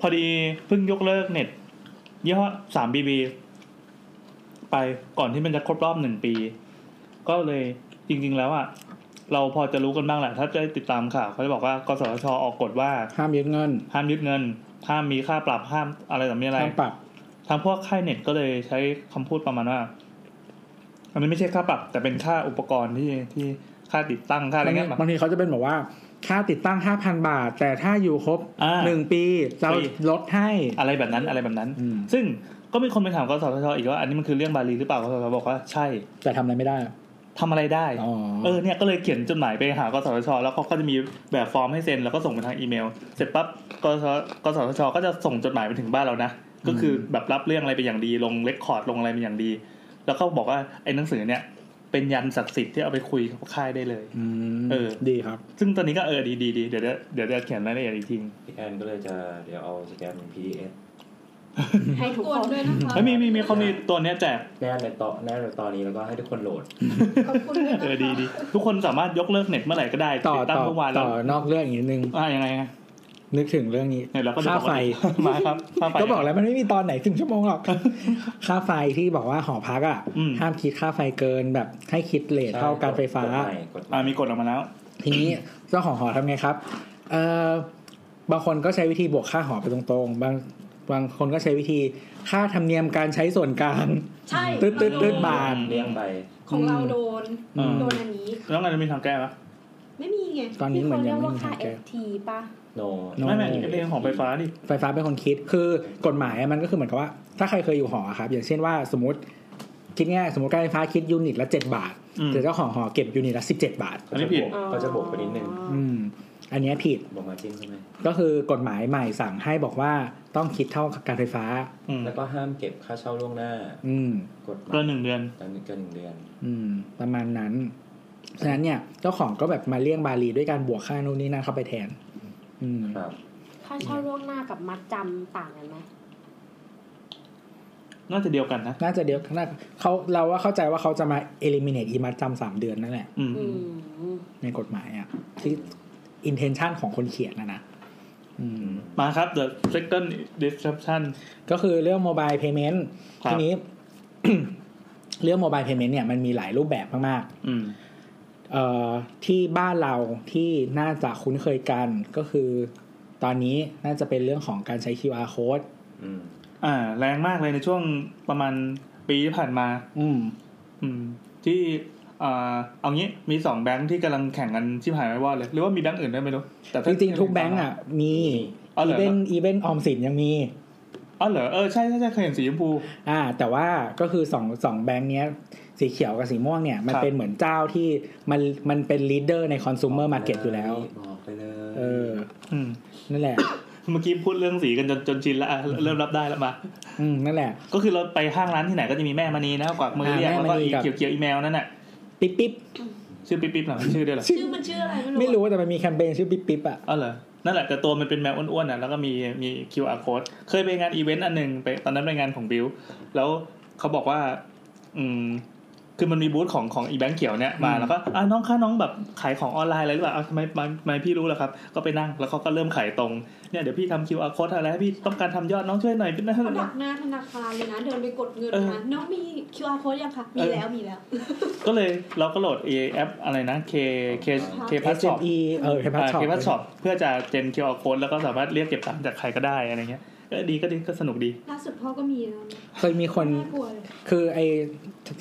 พอดีเพิ่งยกเลิกเน็ตยี่ห้อสามบีบี ไปก่อนที่มันจะครบรอบหนึ่งปี ก็เลยจริง ๆ แล้วอะเราพอจะรู้กันบ้างแหละ ถ้าจะติดตามข่าวเขาจะบอกว่ากสทชออกกฎว่าห้ามยึดเงิน ห้ามยึดเงินห้ามมีค่าปรับห้ามอะไรต่อมีอะไรห้ามปรับทางพวกค่ายเน็ตก็เลยใช้คำพูดประมาณว่าอันนี้ไม่ใช่ค่าปรับ แต่เป็นค่าอุปกรณ์ที่ที่ค่าติดตั้งค่าอะไรบางทีเงี้ยบางทีเขาจะเป็นแบบว่า ค่าติดตั้งห้าพันบาท แต่ถ้าอยู่ครบอ่าหนึ่งปีเราฟรีลดให้อะไรแบบนั้นอะไรแบบนั้นอืมซึ่ง ก็มีคนไปถามกสทชอีกว่าอันนี้มันคือเรื่องบาลีหรือเปล่ากสทชบอกว่าใช่ แต่ทำอะไรไม่ได้ทำอะไรได้อ๋อเออเนี่ยก็เลยเขียนจดหมายไปหากสทช แล้วเขาก็จะมีแบบฟอร์มให้เซ็นแล้วก็ส่งไปทางอีเมล เสร็จปั๊บกสกสทช ก็จะส่งจดหมายไปถึงบ้านเรานะ ก็คือแบบรับเรื่องอะไรไปอย่างดี ลง record ลงอะไรไปอย่างดี แล้วก็บอกว่าไอ้หนังสือเนี่ยเป็นยันต์ศักดิ์สิทธิ์ที่เอาไปคุยกับค่ายได้เลยอืมเออ ดีครับ ซึ่งตอนนี้ก็เออดีดีดีเดี๋ยวเดี๋ยวเดี๋ยวจะเขียนรายละเอียดอีกทีพี่แอนก็เลยจะเดี๋ยวเอาสแกน PDF ให้ทุกกคดนด้วยนะคะเฮ้ยมีมีมีเขามีตัวเนี้ยแจกแนบในตอนแนบในตอนนี้แล้วก็ให้ทุกคนโหลดขอบคุณด้วยนะคะเออดีดีทุกคนสามารถยกเลิกเน็ตเมื่อไหร่ก็ได้ต่อติดตั้งต่อเมื่อวานแล้ต่วอนอกเรื่องอีกนิดนึง อ่ายังไงไงนึกถึงเรื่องนี้เนี่ยเราก็ค่าไฟ มาครับค่าไฟ ก็บอกแล้วมันไม่มีตอนไหนถึงชั่วโมงหรอก ค่าไฟที่บอกว่าหอพักอะอืม ห้ามคิดค่าไฟเกินแบบให้คิดเลทเท่าการไฟฟ้า กดใหม่กดใหอ่าม่มีกฎออกมาแล้ว ทีนี้เจ้าของหอทำไงครับ เอ่อบางคนก็ใช้วิธีบวกค่าหอไปตรงๆ บาง บางคนก็ใช้วิธีค่าธรรมเนียมการใช้ส่วนกลางใช่ตึ๊ดตึ๊ดตึ๊ดบาทเลี้ยงไปของเราโดนอืมโดนอันนี้แล้วไงจะมีทางแก้ปะไม่มีไงตอนนี้เหมือนยังไม่มีที่เขาทางเรียกว่าค่าแก้ FT ป่ะโนโน่ไม่ไม่เรื่องของไฟฟ้าดิไฟฟ้าเป็นคนคิดคือกฎหมายอะมันก็คือเหมือนกับว่า ถ้าใครเคยอยู่หอครับ อย่างเช่นว่าสมมติคิดง่ายๆสมมติการไฟฟ้าคิดยูนิตละเจ็ดบาทอืมแต่เจ้าของหอเก็บยูนิตละสิบเจ็ดบาทอันนี้ผิดก็จะบวกไปนิดนึง อืมอันเนี้ยผิดบอกมาจิ้มใช่ไหมก็คือกฎหมายใหม่สั่งให้บอกว่าต้องคิดเท่ากับการไฟฟ้าอืมแล้วก็ห้ามเก็บค่าเช่าล่วงหน้า อืมกฎหมายเกินหนึ่งเดือนเกินหนึ่งเดือน อืม ประมาณนั้นฉะนั้นเนี่ยเจ้าของก็แบบมาเลี่ยงบาลีด้วยการบวกค่านู่นนี่นั่นเข้าไปแทน อืมครับค่าเช่าล่วงหน้ากับมัดจำต่างกันไหมน่าจะเดียวกันนะ น่าจะเดียวน่าเขาเราว่าเข้าใจว่าเขาจะมา eliminate อีมัดจำสามเดือนนั่นแหละอืมอืมในกฎหมายอะที่ intention ของคนเขียนนะนะอืมมาครับ the second disruption ก็คือเรื่อง mobile payment ครับทีนี้ เรื่อง mobile payment เนี่ยมันมีหลายรูปแบบมากอืมๆเอ่อที่บ้านเราที่น่าจะคุ้นเคยกันก็คือ ตอนนี้น่าจะเป็นเรื่องของการใช้ QR code อืมอ่า แรงมากเลยในช่วงประมาณปีที่ผ่านมา อืม อืม ที่อ่า เอางี้มีสองแบงค์ที่กำลังแข่งกันชิบหายไม่ว่าเลย หรือว่ามีแบงค์อื่นด้วยไม่รู้แต่ถ้าจริงๆทุกแบงก์อะ มีอ๋อเหรอีอเวนอีเวนออมสินยังมีอ๋อเหรอเออใช่ใช่ใช่เคยเห็นสีชมพู อ่า แต่ว่าก็คือสองสองแบงค์เนี้ยสีเขียวกับสีม่วงเนี่ย มันครับเป็นเหมือนเจ้าที่มันมันเป็น leader ในคอน sumer market อยู่แล้วบอกไปเลยเอออืมนั่นแหละ เมื่อกี้พูดเรื่องสีกันจนจนชินแล้วอะเริ่มรับได้แล้วมาอืมนั่นแหละ ก็คือเราไปห้างร้านที่ไหนก็จะมีแม่มณีนะกวักมือเรียกอ่าแล้วแม่ก็มณีกับอีเขียวเขียวๆอีแมวนั่นน่ะ ปิ๊บปิ๊บชื่อปิ๊บปิ๊บเหรอชื่อด้วยเหรอชื่อมันชื่ออะไรไม่รู้ไม่รู้แต่มันมีแคมเปญชื่อปิ๊บปิ๊บอะอ๋อเหรอนั่นแหละแต่ตัวมันเป็นแมวอ้วนๆน่ะแล้วก็มีมี QR code เคยไปงานอีเวนต์อันหนึ่งไปตอนนั้นไปงานของบิวแล้วเขาบอกว่า อืม คือมันมีบูธของของอีแบงค์เขียวเนี่ยมาอืมแล้วก็อะน้องคะน้องแบบขายของออนไลน์อะไรหรือเปล่าอะทำไมทำไมทำไมพี่รู้ล่ะครับ ก็ไปนั่งแล้วเขาก็เริ่มขายตรงเนี่ยเดี๋ยวพี่ทำ QR code อะไรให้พี่ต้องการทำยอดน้องช่วยหน่อยพี่นะเขาดักหน้าธนาคารเลยนะเดินไปกดเงินเออนะน้องมี QR code ยังคะมีแล้วมีแล้ว ก็เลยเราก็โหลด a แอปอะไรนะ K K K Pass Shop SME เออ K Pass Shop K Pass Shop เพื่อจะเจน QR code แล้วก็สามารถเรียกเก็บตังค์จากใครก็ได้อะไรเงี้ย ก็ดีก็ดีก็สนุกดีล่าสุดพ่อก็มีแล้วนะเคยมีคนน่ากลัวเลยคือไอ้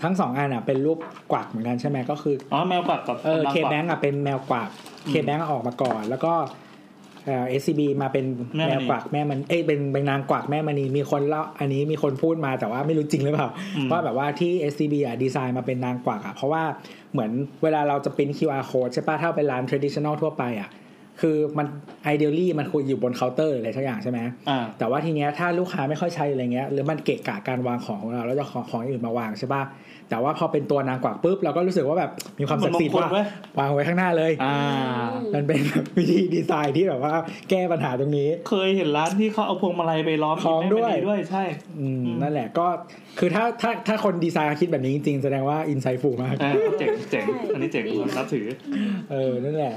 ทั้งสองอันอะเป็นรูปกวักเหมือนกันใช่ไหมก็คืออ๋อแมวกวักกับเออำเคกวักแบงก์อะเป็นแมวกวักเคแบงก์ออกมาก่อน แล้วก็เอ่อ SCB มาเป็นแม่มณีแมวกวักแม่มันเอ้ยเป็นเป็นนางกวักแม่มณีมีคนเล่าอันนี้มีคนพูดมาแต่ว่าไม่รู้จริงหรือเปล่าอืมว่าแบบว่าที่ SCB อะดีไซน์มาเป็นนางกวักอะเพราะว่าเหมือนเวลาเราจะเป็น QR code ใช่ปะถ้าเป็นร้าน traditional ทั่วไปอะ คือมัน ideally มันควรอยู่บนเคาน์เตอร์หรืออะไรสักอย่างใช่ไหมอ่าแต่ว่าทีเนี้ยถ้าลูกค้าไม่ค่อยใช้อะไรเงี้ยหรือมันเกะกะการวางของของเราแล้วจะของของอื่นมาวางใช่ปะแต่ว่าพอเป็นตัวนางกวักปุ๊บเราก็รู้สึกว่าแบบมีความศักดิ์สิทธิ์มันมงคลว่าเว้ยวางไว้ข้างหน้าเลยอ่ามันเป็นแบบวิธีดีไซน์ที่แบบว่า แก้ปัญหาตรงนี้ เคยเห็นร้านที่เขาเอาพวงมาลัยไปล้อมคล้องแม่มณีด้วยด้วยใช่อืมอืมนั่นแหละก็คือถ้าถ้าถ้าคนดีไซน์เขาคิดแบบนี้จริงๆแสดงว่าอินไซต์ฟูมากอ่าเจ๋งเจ๋งใช่อันนี้เจ๋งดีนับถือเออนั่นแหละ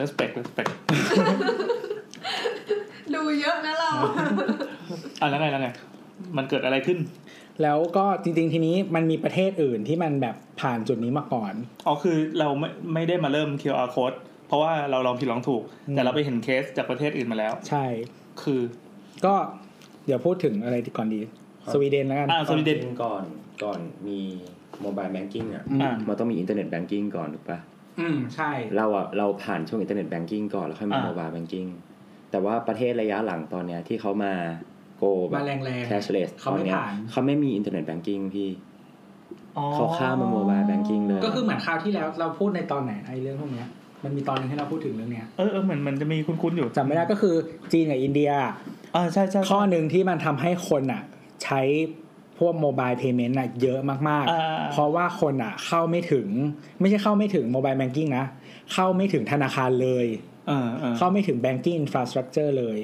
respect respect ดูเยอะนะเราอะแล้วไงแล้วไงมันเกิดอะไรขึ้น แล้วก็จริง ๆ ทีนี้มันมีประเทศอื่นที่มันแบบผ่านจุดนี้มาก่อน อ๋อคือเราไม่ไม่ได้มาเริ่ม QR code เพราะว่าเราลองผิดลองถูกอืมแต่เราไปเห็นเคสจากประเทศอื่นมาแล้ว ใช่ คือ ก็เดี๋ยวพูดถึงอะไรก่อนดี สวีเดนแล้วกันอ่าสวีเดนจริงๆก่อนก่อนมี mobile banking อะอืมอ่ามันต้องมี internet banking ก่อนถูกปะ อืมใช่ เราอะเราผ่านช่วง internet banking ก่อนแล้วค่อยมาอ่า mobile bankingแต่ว่าประเทศระยะหลังตอนเนี้ยที่เขามา go แบบมาแรงๆ cashless เขาไม่ตอนเนี้ยผ่านเขาไม่มี internet banking พี่อ๋อเขาข้ามมา mobile banking เลยก็คือเหมือนคราวที่แล้วเราพูดในตอนไหนไอ้เรื่องพวกเนี้ยมันมีตอนหนึ่งที่เราพูดถึงเรื่องเนี้ยเออเออเหมือนมันจะมีคุ้นๆอยู่จำไม่ได้ก็คือจีนกับอินเดียอ่าใช่ใช่ข้อหนึ่งที่มันทำให้คนอะ ใช้พ วก mobile payment อะเยอะมากอ่าๆเพราะว่าคนอะเข้าไม่ถึง ไม่ใช่เข้าไม่ถึง mobile banking นะ เข้าไม่ถึงธนาคารเลยเออเออเข้าไม่ถึง banking infrastructure เลย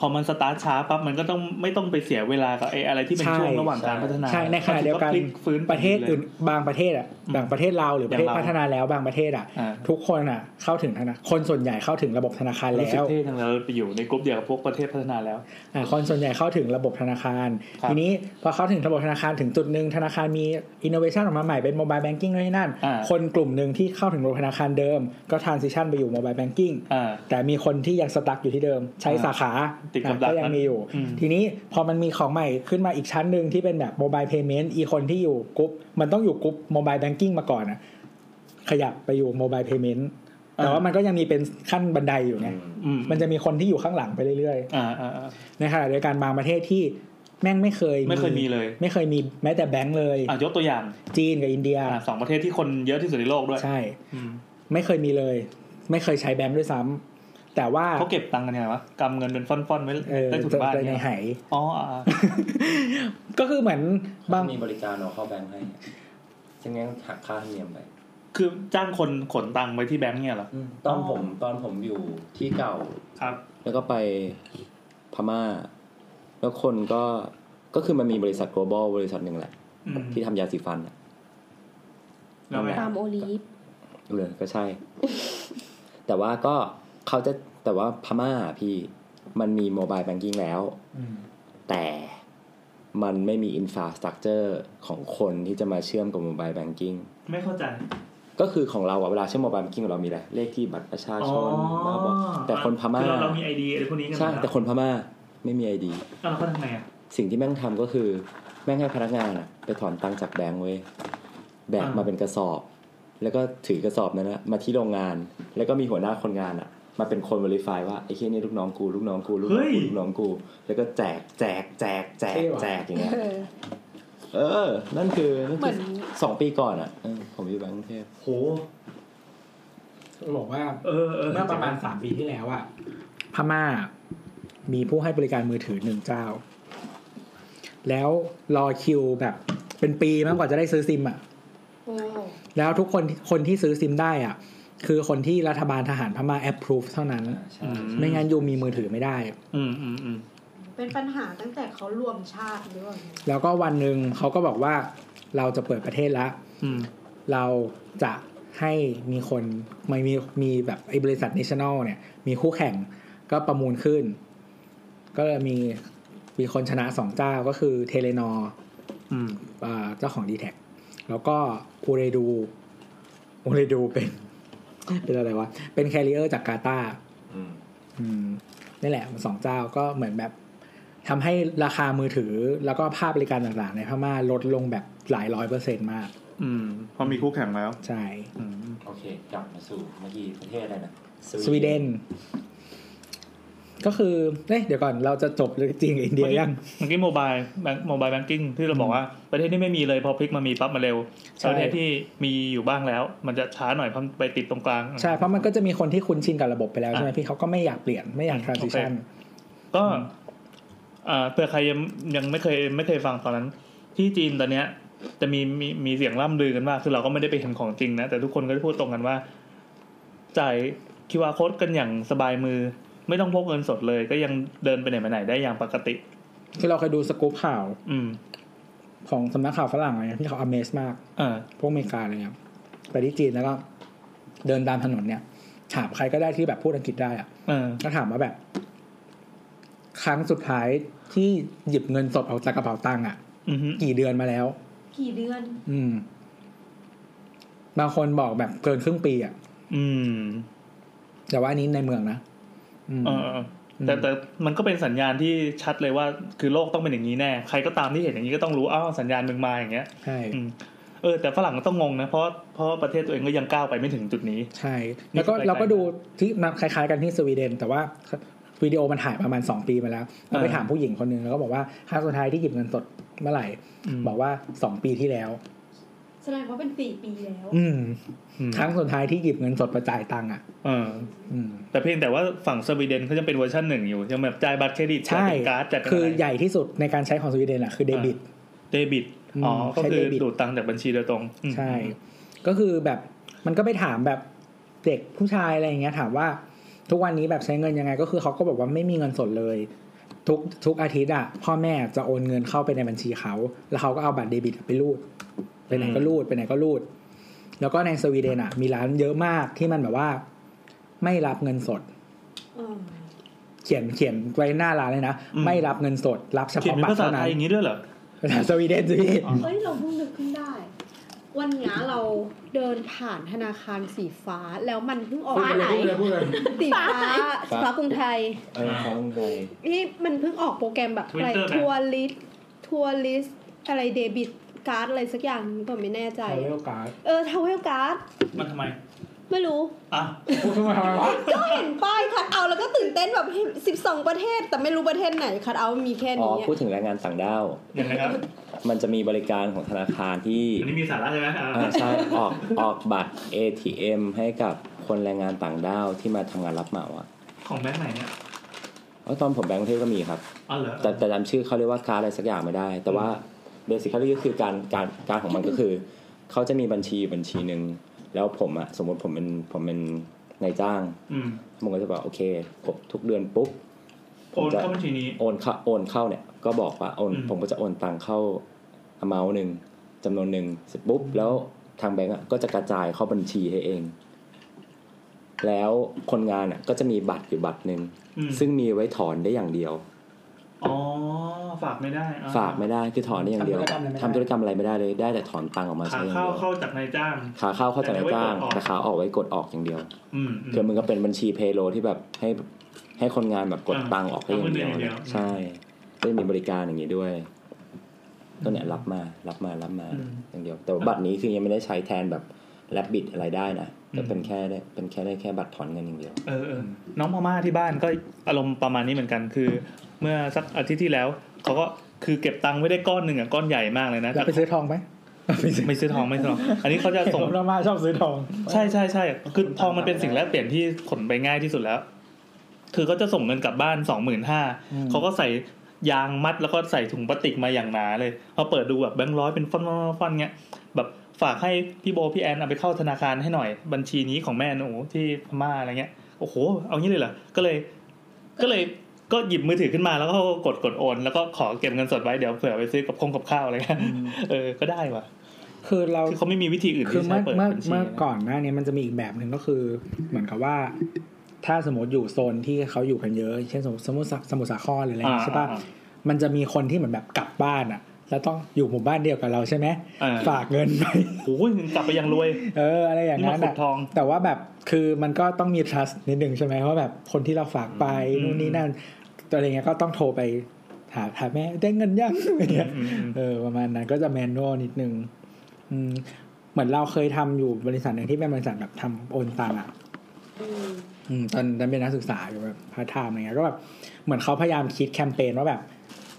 พอมันสตาร์ทช้าปั๊บมันก็ต้องไม่ต้องไปเสียเวลากับไอ้อะไรที่เป็นใช่ช่วงระหว่างการพัฒนาใช่ในขณะเดียวกันพลิฟื้นประเทศอื่นบางประเทศอะอืมบางประเทศเราหรือประเทศอย่างเราพัฒนาแล้วบางประเทศอะอ่าทุกคนอะเข้าถึงธนาคารคนส่วนใหญ่เข้าถึงระบบธนาคารแล้วรู้สึกเท่จังเลยเราไปอยู่ในกลุ่มเดียวกับพวกประเทศพัฒนาแล้วอ่าคนส่วนใหญ่เข้าถึงระบบธนาคารครับทีนี้พอเข้าถึงระบบธนาคารถึงจุดหนึ่งธนาคารมีอินโนเวชันออกมาใหม่เป็น mobile banking ด้วยนั่นอ่าคนกลุ่มหนึ่งที่เข้าถึงระบบธนาคารเดิม ก็ transition ไปอยู่ mobile banking อ่าแต่มีคนที่ยัง stuck อยู่ที่เดิมใช้อ่าสาขาติดกับดักก็ยังมีอยู่อืมทีนี้พอมันมีของใหม่ขึ้นมาอีกชั้นหนึ่งที่เป็นแบบ mobile payment อีคนที่อยู่กรุ๊ปมันต้องอยู่ group mobile banking มาก่อนอะขยับไปอยู่ mobile payment แต่ว่ามันก็ยังมีเป็นขั้นบันไดอยู่ไงอืมมันจะมีคนที่อยู่ข้างหลังไปเรื่อยอ่าอ่าอ่าๆในขณะเดียวกันบางประเทศที่แม่งไม่เคยไม่เคยมีเลย ไม่เคยมีแม้แต่แบงก์เลยอะยกตัวอย่างจีนกับอินเดียอ่าสองประเทศที่คนเยอะที่สุดในโลกด้วย ใช่อืมไม่เคยมีเลย ไม่เคยใช้แบงก์ด้วยซ้ำ แต่ว่าเขาเก็บตังค์กันยังไงวะกำเงินเป็นฟ่อนๆไว้เออได้ถุงบ้านในเนี่ยไหอ๋ออ่าก็คือเหมือนบางมีบริการเอาเข้าแบงค์ให้ซึ่งงั้นหักค่าธรรมเนียมไปคือจ้างคนขนตังค์ไว้ที่แบงก์เนี่ยเหรอตอนผมตอนผมอยู่ที่เก่าครับ แล้วก็ไปพม่า แล้วคนก็ก็คือมันมีบริษัท global บริษัทหนึ่งแหละอืมที่ทำยาสีฟันอะแล้วไง Palmolive เลยก็ใช่ แต่ว่าก็ เขาจะแต่ว่าพม่าพี่มันมี mobile banking แล้วอืมแต่มันไม่มีอินฟ a สตรักเจอร์ของคนที่จะมาเชื่อมกับ mobile banking ไม่เข้าใจ ก็คือของเราอะเวลาเชื่อมโมบายแบงกิ้งเรามีอะไรเลขที่บัตรประชาชนบ้าบอแต่คนพม่าคือเราเรามีไอดีอะไรพวกนี้กันใช่อยู่ล้วแต่คนพม่าไม่มีไอดีอ้าวแล้วเขาทำไงอะสิ่งที่แม่งทำก็คือแม่งให้พนักงานอะไปถอนตังค์จากแบงก์เว้ยแบกอ่ามมาเป็นกระสอบ แล้วก็ถือกระสอบนั้นนะมาที่โรงงาน แล้วก็มีหัวหน้าคนงานอะ มาเป็นคน verify ว่าไอ้เคียนี่ลูกน้องกูลูกน้องกูลูกน้องกูลูกน้องกู แล้วก็แจกแจกแจกแจกแจกอย่างเงี้ยเออ นั่นคือนั่นเหมืคืออนสองปีก่อนอะเออผมอยู่แบงก์กรุงเทพโหบอกว่าเออเออเมื่อประมาณสามปีที่แล้วอะพม่ามีผู้ให้บริการมือถือหนึ่งเจ้า แล้วรอคิวแบบ เป็นปีมากกว่าจะได้ซื้อซิมอะโอ้แล้วทุกคนคนที่ซื้อซิมได้อะ คือคนที่รัฐบาลทหารพม่า approve เท่านั้นใช่ไม่งั้นยูมีมือถือไม่ได้ อืมอืมอืมเป็นปัญหาตั้งแต่เขารวมชาติหรือเปล่าแล้วก็วันหนึ่งเขาก็บอกว่าเราจะเปิดประเทศแล้วอืมเราจะให้มีคนไม่มีมีแบบไอ้บริษัท national เนี่ย มีคู่แข่งก็ประมูลขึ้น ก็เลยมีมีคนชนะสองเจ้าก็คือเทเลนออืมเจ้าของ d t แทแล้วก็อูเรดูอูเรดูเป็น เป็นอะไรวะ เป็น carrier จากกาตาร์อืมอืมนี่แหละมันสองเจ้าก็เหมือนแบบทำให้ราคามือถือแล้วก็ค่าบริการต่างๆ ในพม่าลดลงแบบหลายร้อยเปอร์เซ็นต์มาก อืมพอมีคู่แข่งแล้ว ใช่อืมโอเค กลับมาสู่เมื่อกี้ประเทศอะไรนะสวีเดน ก็คือเอ้ยเดี๋ยวก่อนเราจะจบเรื่องจีนกับอินเดียยังเมื่อกี้ mobile bank mobile banking ที่เราบอกว่าประเทศที่ไม่มีเลยพอพลิกมามีปั๊บมาเร็วใช่ประเทศที่มีอยู่บ้างแล้ว มันจะช้าหน่อยเพราะไปติดตรงกลางใช่เพราะมันก็จะมีคนที่คุ้นชินกับระบบไปแล้วอะใช่ไหมพี่เขาก็ไม่อยากเปลี่ยนไม่อยาก transition ก็อ่าเผื่อใครยังยังไม่เคยไม่เคยฟังตอนนั้น ที่จีนตอนเนี้ย จะมีมีมีเสียงล่ำลือกันว่าคือเราก็ไม่ได้ไปเห็นของจริงนะแต่ทุกคนก็พูดตรงกันว่าจ่ายคิวอาร์โค้ดกันอย่างสบายมือ ไม่ต้องพกเงินสดเลย ก็ยังเดินไปไหนมาไหนได้อย่างปกติ คือเราเคยดูสกู๊ปข่าว อืม ของสำนักข่าวฝรั่งอะไรเงี้ยที่เขา amaze มากอ่าพวกอเมริกาอะไรเงี้ยไปที่จีนแล้วก็เดินตามถนนเนี่ย ถามใครก็ได้ที่แบบพูดอังกฤษได้อะเออก็ถามว่าแบบ ครั้งสุดท้ายที่หยิบเงินสดออกจากกระเป๋าตังค์อะอือฮึกี่เดือนมาแล้ว กี่เดือน อืม บางคนบอกแบบเกินครึ่งปีอะ อืม แต่ว่าอันนี้ในเมืองนะอืม เออเออแต่แต่มันก็เป็นสัญญาณที่ชัดเลยว่า คือโลกต้องเป็นอย่างนี้แน่ ใครก็ตามที่เห็นอย่างนี้ก็ต้องรู้อ้าวสัญญาณมึงมาอย่างเงี้ยใช่อืมเออแต่ฝรั่งก็ต้องงงนะเพราะเพราะว่าประเทศตัวเองก็ยังก้าวไปไม่ถึงจุดนี้ ใช่ แล้วก็นี่คือเราก็ดูที่นับคล้ายๆกันที่สวีเดน แต่ว่าวิดีโอมันถ่ายประมาณสองปีมาแล้วเราไปอ่าถามผู้หญิงคนหนึ่งแล้วก็บอกว่าครั้งสุดท้ายที่หยิบเงินสดเมื่อไหร่อืมบอกว่าสองปีที่แล้ว แสดงว่าเป็นสี่ปีแล้วอืมอืมครั้งสุดท้ายที่หยิบเงินสดมาจ่ายตังค์อะเอออืมแต่เพียงแต่ว่าฝั่งสวีเดนเขายังเป็นเวอร์ชันหนึ่งอยู่ยังแบบจ่ายบัตรเครดิตจ่าใช่ยเป็นการ์ดจ่ายเป็นคืออะไรใหญ่ที่สุดในการใช้ของสวีเดนอะคือเดบิตเดบิตอ๋ออืมก็ใช้คือ debit ดูดตังค์จากบัญชีโดยตรงอืมใช่ ก็คือแบบมันก็ไปถามแบบเด็กผู้ชายอะไรอย่างเงี้ย ถามว่าทุกวันนี้แบบใช้เงินยังไง ก็คือเขาก็บอกว่าไม่มีเงินสดเลย ทุกทุกอาทิตย์อะพ่อแม่จะโอนเงินเข้าไปในบัญชีเขา แล้วเขาก็เอาบัตรเดบิตไปรูด ไปไหนก็รูดไปไหนก็รูด แล้วก็ในสวีเดนอะ มีร้านเยอะมากที่มันแบบว่า ไม่รับเงินสดอืมเขียนเขียนไว้หน้าร้านเลยนะอืมไม่รับเงินสด รับเฉเขียนพาะเป็นบัตภารษาเท่าไทนั้นยอย่างนี้ด้วยเหรอภาษาสวีเดนสิพี่เอ้ยเราเพิ่งนึกขึ้นได้ วันเนี้ยเราเดินผ่านธนาคารสีฟ้าแล้วมันเพิ่งออกฟ้าไหนสีฟ้าสีฟ้ากรุงไทยเออฟังเลยนี่มันเพิ่งออกโปรแกรมแบบอะไร Twitter ไหมทัวร์ลิสทัวร์ลิสอะไรเดบิต การ์ดอะไรสักอย่างนึงผมไม่แน่ใจใช้เวลการ์ดเออทาวเวลการ์ดมันทำไมไม่รู้ อะพูดขึ้นมาทำไมวะก็เห็นป้ายคัดเอาแล้วก็ตื่นเต้นแบบสิบสองประเทศ แต่ไม่รู้ประเทศไหนคัดเอามีแค่อ๋อนี้อะพูดถึงแรงงานต่างด้าว ยังไงครับมันจะมีบริการของธนาคารที่อันนี้มีสาระใช่ไหมอ่าอ่าใช่ออกออกบัตร ATM ให้กับคนแรงงานต่างด้าวที่มาทำงานรับเหมาอะของแบงค์ไหนเนี่ยเพราะตอนผมแบงก์กรุงเทพก็มีครับ อ๋อเหรอแต่แต่จำชื่อเขาเรียกว่าการดอะไรสักอย่างไม่ได้ แต่ว่า เบสิคก็คือการการการของมันก็คือ เขาจะมีบัญชีบัญชีหนึ่งแล้วผมอะสมมติผมเป็นผมเป็นนายจ้างอืมผมก็จะบอกโอเคผมทุกเดือนปุ๊บผโอมนจะเข้าบัญชีนี้โอนเข้าโอนเข้าเนี่ยก็บอกว่าโอนอืมผมก็จะโอนตังเข้า amount หนึ่งจำนวนหนึ่งเสร็จปุ๊บแล้วทางแบงก์อะก็จะกระจายเข้าบัญชีให้เอง แล้วคนงานอะก็จะมีบัตรอยู่บัตรหนึ่งอืมซึ่งมีไว้ถอนได้อย่างเดียว อ๋อฝากไม่ได้อ่ฝากไม่ได้คือถอนได้อย่างเดียวทำธุรกรรมอะไรไม่ได้เลยได้แต่ถอนตังค์ออกมาขาใช้อย่างเข้าเดียวเข้าจากนายจ้าง ขาเข้าเข้าจากนายจ้างแต่แต่ไว้กดออกขาออกไว้กดออกอย่างเดียวอืมอืม คือมันก็เป็นบัญชีเพโลที่แบบให้ให้คนงานแบบกดอ่าตังค์ออกได้อย่างเดียวทำเงินอย่างเดียว ใช่ก็มีบริการอย่างนี้ด้วยก็เนี่ยรับมารับมารับมาอย่างเดียวแต่ว่าบัตรนี้คือยังไม่ได้ใช้แทนแบบแลบบิดอะไรได้นะก็เป็นแค่ได้เป็นแค่ได้แค่บัตรถอนเงินอย่างเดียว เออเออน้องพม่าที่บ้านก็อารมณ์ประมาณนี้เหมือนกัน คือ เมื่อสักอาทิตย์ที่แล้วเขาก็คือเก็บตังค์ไว้ได้ก้อนหนึ่งอะก้อนใหญ่มากเลยนะแล้วไปซื้อทองไหมไม่ซื้อไม่ซื้อทองไม่ซื้อทอง อันนี้เขาจะส่งเรามาชอบซื้อทอง ใช่ใช่ใช่คือทองมันเป็นสิ่งแลกเปลี่ยนที่ขนไปง่ายที่สุดแล้ว คือเขาจะส่งเงินกลับบ้านสองหมื่นห้าอืมเขาก็ใส่ยางมัดแล้วก็ใส่ถุงพลาสติกมาอย่างหนาเลยพอเปิดดูแบบแบงค์ร้อยเป็นฟอนต์ฟอนต์เงี้ยแบบฝากให้พี่โบพี่แอนเอาไปเข้าธนาคารให้หน่อย บัญชีนี้ของแม่หนูที่พม่าอะไรเงี้ยโอ้โห เอางี้เลยเหรอก็เลย ก็เลย ก็หยิบมือถือขึ้นมาแล้วก็กดกดโอน แล้วก็ขอเก็บเงินสดไว้เดี๋ยวเผื่อไปซื้อกับคงกับข้าวอะไรเงี้ยเออก็ได้ว่ะคือเราคือเขาไม่มีวิธีอื่นคือที่ใช้เมื่อเปิดเมื่อบัญชีเมื่อนะก่อนหน้านี้มันจะมีอีกแบบหนึ่งก็คือ เหมือนกับว่า ถ้าสมมติอยู่โซนที่เขาอยู่กันเยอะ เช่นสมมติสมมติสมุทรสาครหรืออะไรอย่างเงี้ยใช่ปะอ่ามันจะมีคนที่เหมือนแบบกลับบ้านอะ แล้วต้องอยู่หมู่บ้านเดียวกับเราใช่ไหมอ่าฝากเงินไปโอ้ยกลับไปยังรวย เอออะไรอย่างนี่นั้มานขุอะดทองแต่ว่าแบบคือมันก็ต้องมี trust นิดนึงใช่ไหมว่าแบบคนที่เราฝากไปอืมนู่นนี่นั่นตัวอะไรเงี้ยก็ต้องโทรไปหาหาแม่ได้เงินยังอะไรเงี้ยอืมอืมเออประมาณนั้นก็จะแมนนวลนิดนึงอืมเหมือนเราเคยทำอยู่บริษัทหนึ่งที่เป็นบริษัทแบบทำโอนตังอะอืมอืมตอนนั้นเป็นนักศึกษาอยู่แบบพาร์ทไทม์อะไรเงี้ยก็แบบเหมือนเขาพยายามคิดแคมเปญว่าแบบ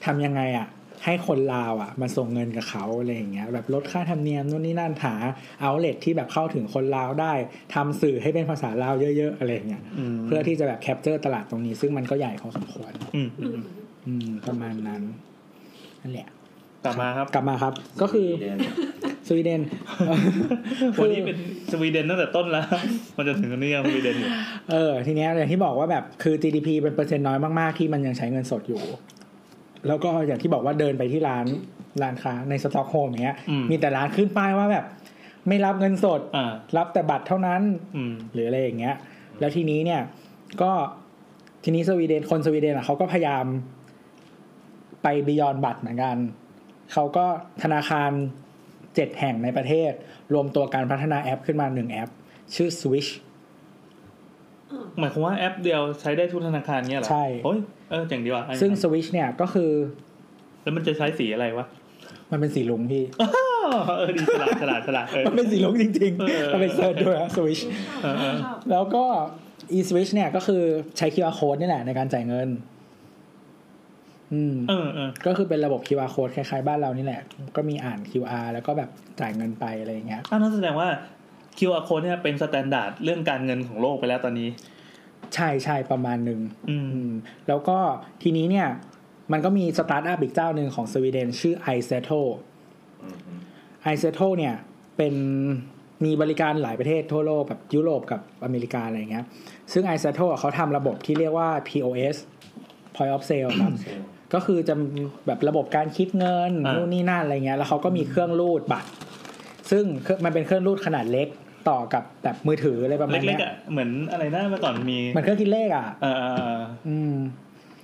ทำยังไงอะ ให้คนลาวอะมาส่งเงินกับเขาอะไรอย่างเงี้ยแบบลดค่าธรรมเนียมนู่นนี่นั่นหา outlet ที่แบบเข้าถึงคนลาวได้ทำสื่อให้เป็นภาษาลาวเยอะๆอะไรอย่างเงี้ยมเพื่อที่จะแบบ capture ตลาดตรงนี้ ซึ่งมันก็ใหญ่พอสมควรอืมอืมอืมประมาณนั้นนั่นแหละกลับมาครับ กลับมาครับ ก็คือสวีเดนวันนี้เป็นสวีเดนตั้งแต่ต้นแล้ว มันจะถึงตรงนี้ยังสวีเดนอยู่เออ ทีเนี้ยอย่างที่บอกว่าแบบคือ GDP เป็นเปอร์เซ็นต์น้อยมาก ๆ ที่มันยังใช้เงินสดอยู่ แล้วก็อย่างที่บอกว่าเดินไปที่ร้านร้านค้าในสต็อกโฮล์มอย่างเงี้ยอืมมีแต่ร้านขึ้นป้ายว่าแบบ ไม่รับเงินสดอ่ารับแต่บัตรเท่านั้นอืมหรืออะไรอย่างเงี้ย แล้วทีนี้เนี่ย ก็ทีนี้สวีเดนคนสวีเดนอะเขาก็พยายาม ไป beyond บัตรเหมือนกันเขาก็ธนาคารเจ็ดแห่งในประเทศ รวมตัวกันพัฒนาแอปขึ้นมาหนึ่งแอป ชื่อ Swish หมายความว่าแอปเดียวใช้ได้ทุกธนาคารเงี้ยเหรอใช่โอ้ยเออเจ๋งดีว่ะซึ่ง Swish เนี่ยก็คือ แล้วมันจะใช้สีอะไรวะมันเป็นสีลุงพี่เออดีฉลาดฉลาดฉลาดเออมันเป็นสีลุงจริงเออๆก็ไป search ด้วยนะ Swish เออเออชอบแล้วก็ ไอ้ Swish เนี่ยก็คือใช้ QR code นี่แหละในการจ่ายเงิน อืมเออเออก็คือเป็นระบบ QR code คล้ายๆบ้านเรานี่แหละ ก็มีอ่าน QR แล้วก็แบบจ่ายเงินไปอะไรอย่างเงี้ยอ้าวนั่นแสดงว่า QR code เนี่ยเป็น standard เรื่องการเงินของโลกไปแล้วตอนนี้ ใช่ใช่ประมาณหนึ่งอืมอืมแล้วก็ทีนี้เนี่ย มันก็มีสตาร์ทอัพอีกเจ้าหนึ่งของสวีเดนชื่อ iZettle iZettle เนี่ยเป็นมีบริการหลายประเทศทั่วโลกแบบยุโรปกับอเมริกาอะไรอย่างเงี้ย ซึ่ง iZettle อะเขาทำระบบที่เรียกว่า POS point of sale ครับก็คือจะแบบระบบการคิดเงินอ่านู่นู่นนี่นั่นอะไรเงี้ย แล้วเขาก็มีเครื่องรูดบัตร ซึ่งเครื่องมันเป็นเครื่องรูดขนาดเล็ก ต่อกับแบบมือถืออะไรประมาณเล็เนี้กยๆอะเหมือนอะไรนะเมื่อก่อนมีมันเครื่องคิดเลขอะ เอ่ออืม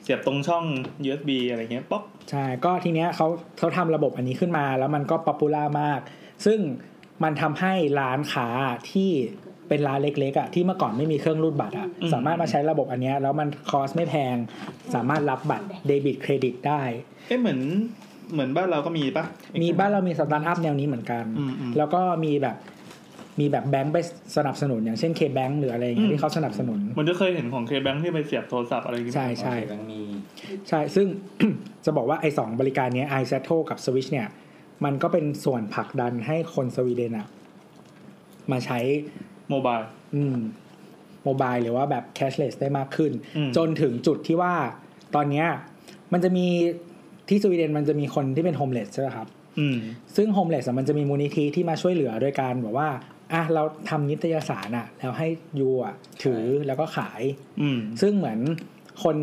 เสียบตรงช่อง USB อะไรเงี้ยป๊อกใช่ ก็ทีเนี้ยเขาเขาทำระบบอันนี้ขึ้นมา แล้วมันก็ popular มาก ซึ่งมันทำให้ร้านค้าที่เป็นร้านเล็กๆอะที่เมื่อก่อนไม่มีเครื่องรูดบัตรอะสามารถมาใช้ระบบอันเนี้ยแล้วมัน cost ไม่แพง สามารถรับบัตร debit credit ได้ เอ้เหมือนเหมือนบ้านเราก็มีปะ มีบ้านเรามีสตาร์ทอัพแนวนี้เหมือนกัน อืมอืม แล้วก็มีแบบ มีแบบแบงค์ไปสนับสนุนอย่างเช่น KBank หรืออะไรอย่างเงี้อืยมที่เขาสนับสนุน มันจะเคยเห็นของ KBank ที่ไปเสียบโทรศัพท์อะไรอย่างเงี้ยใช่ใช่แบงค์มีใช่ซึ่งจะบอกว่าไอ้สองบริการเนี้ย i s e t o กับ Swish เนี่ย มันก็เป็นส่วนผลักดันให้คนสวีเดนอะมาใช้ mobile อืม mobile หรือว่าแบบ cashless ได้มากขึ้นอืมจนถึงจุดที่ว่าตอนเนี้ยมันจะมีที่สวีเดนมันจะมีคนที่เป็น homeless ใช่ไหมครับอืมซึ่ง homeless มันจะมีมูลนิธิที่มาช่วยเหลือโดยการแบบว่า อะเราทำนิตยสารอะแล้วให้ you อะถือแล้วก็ขาย อืมซึ่งเหมือนคน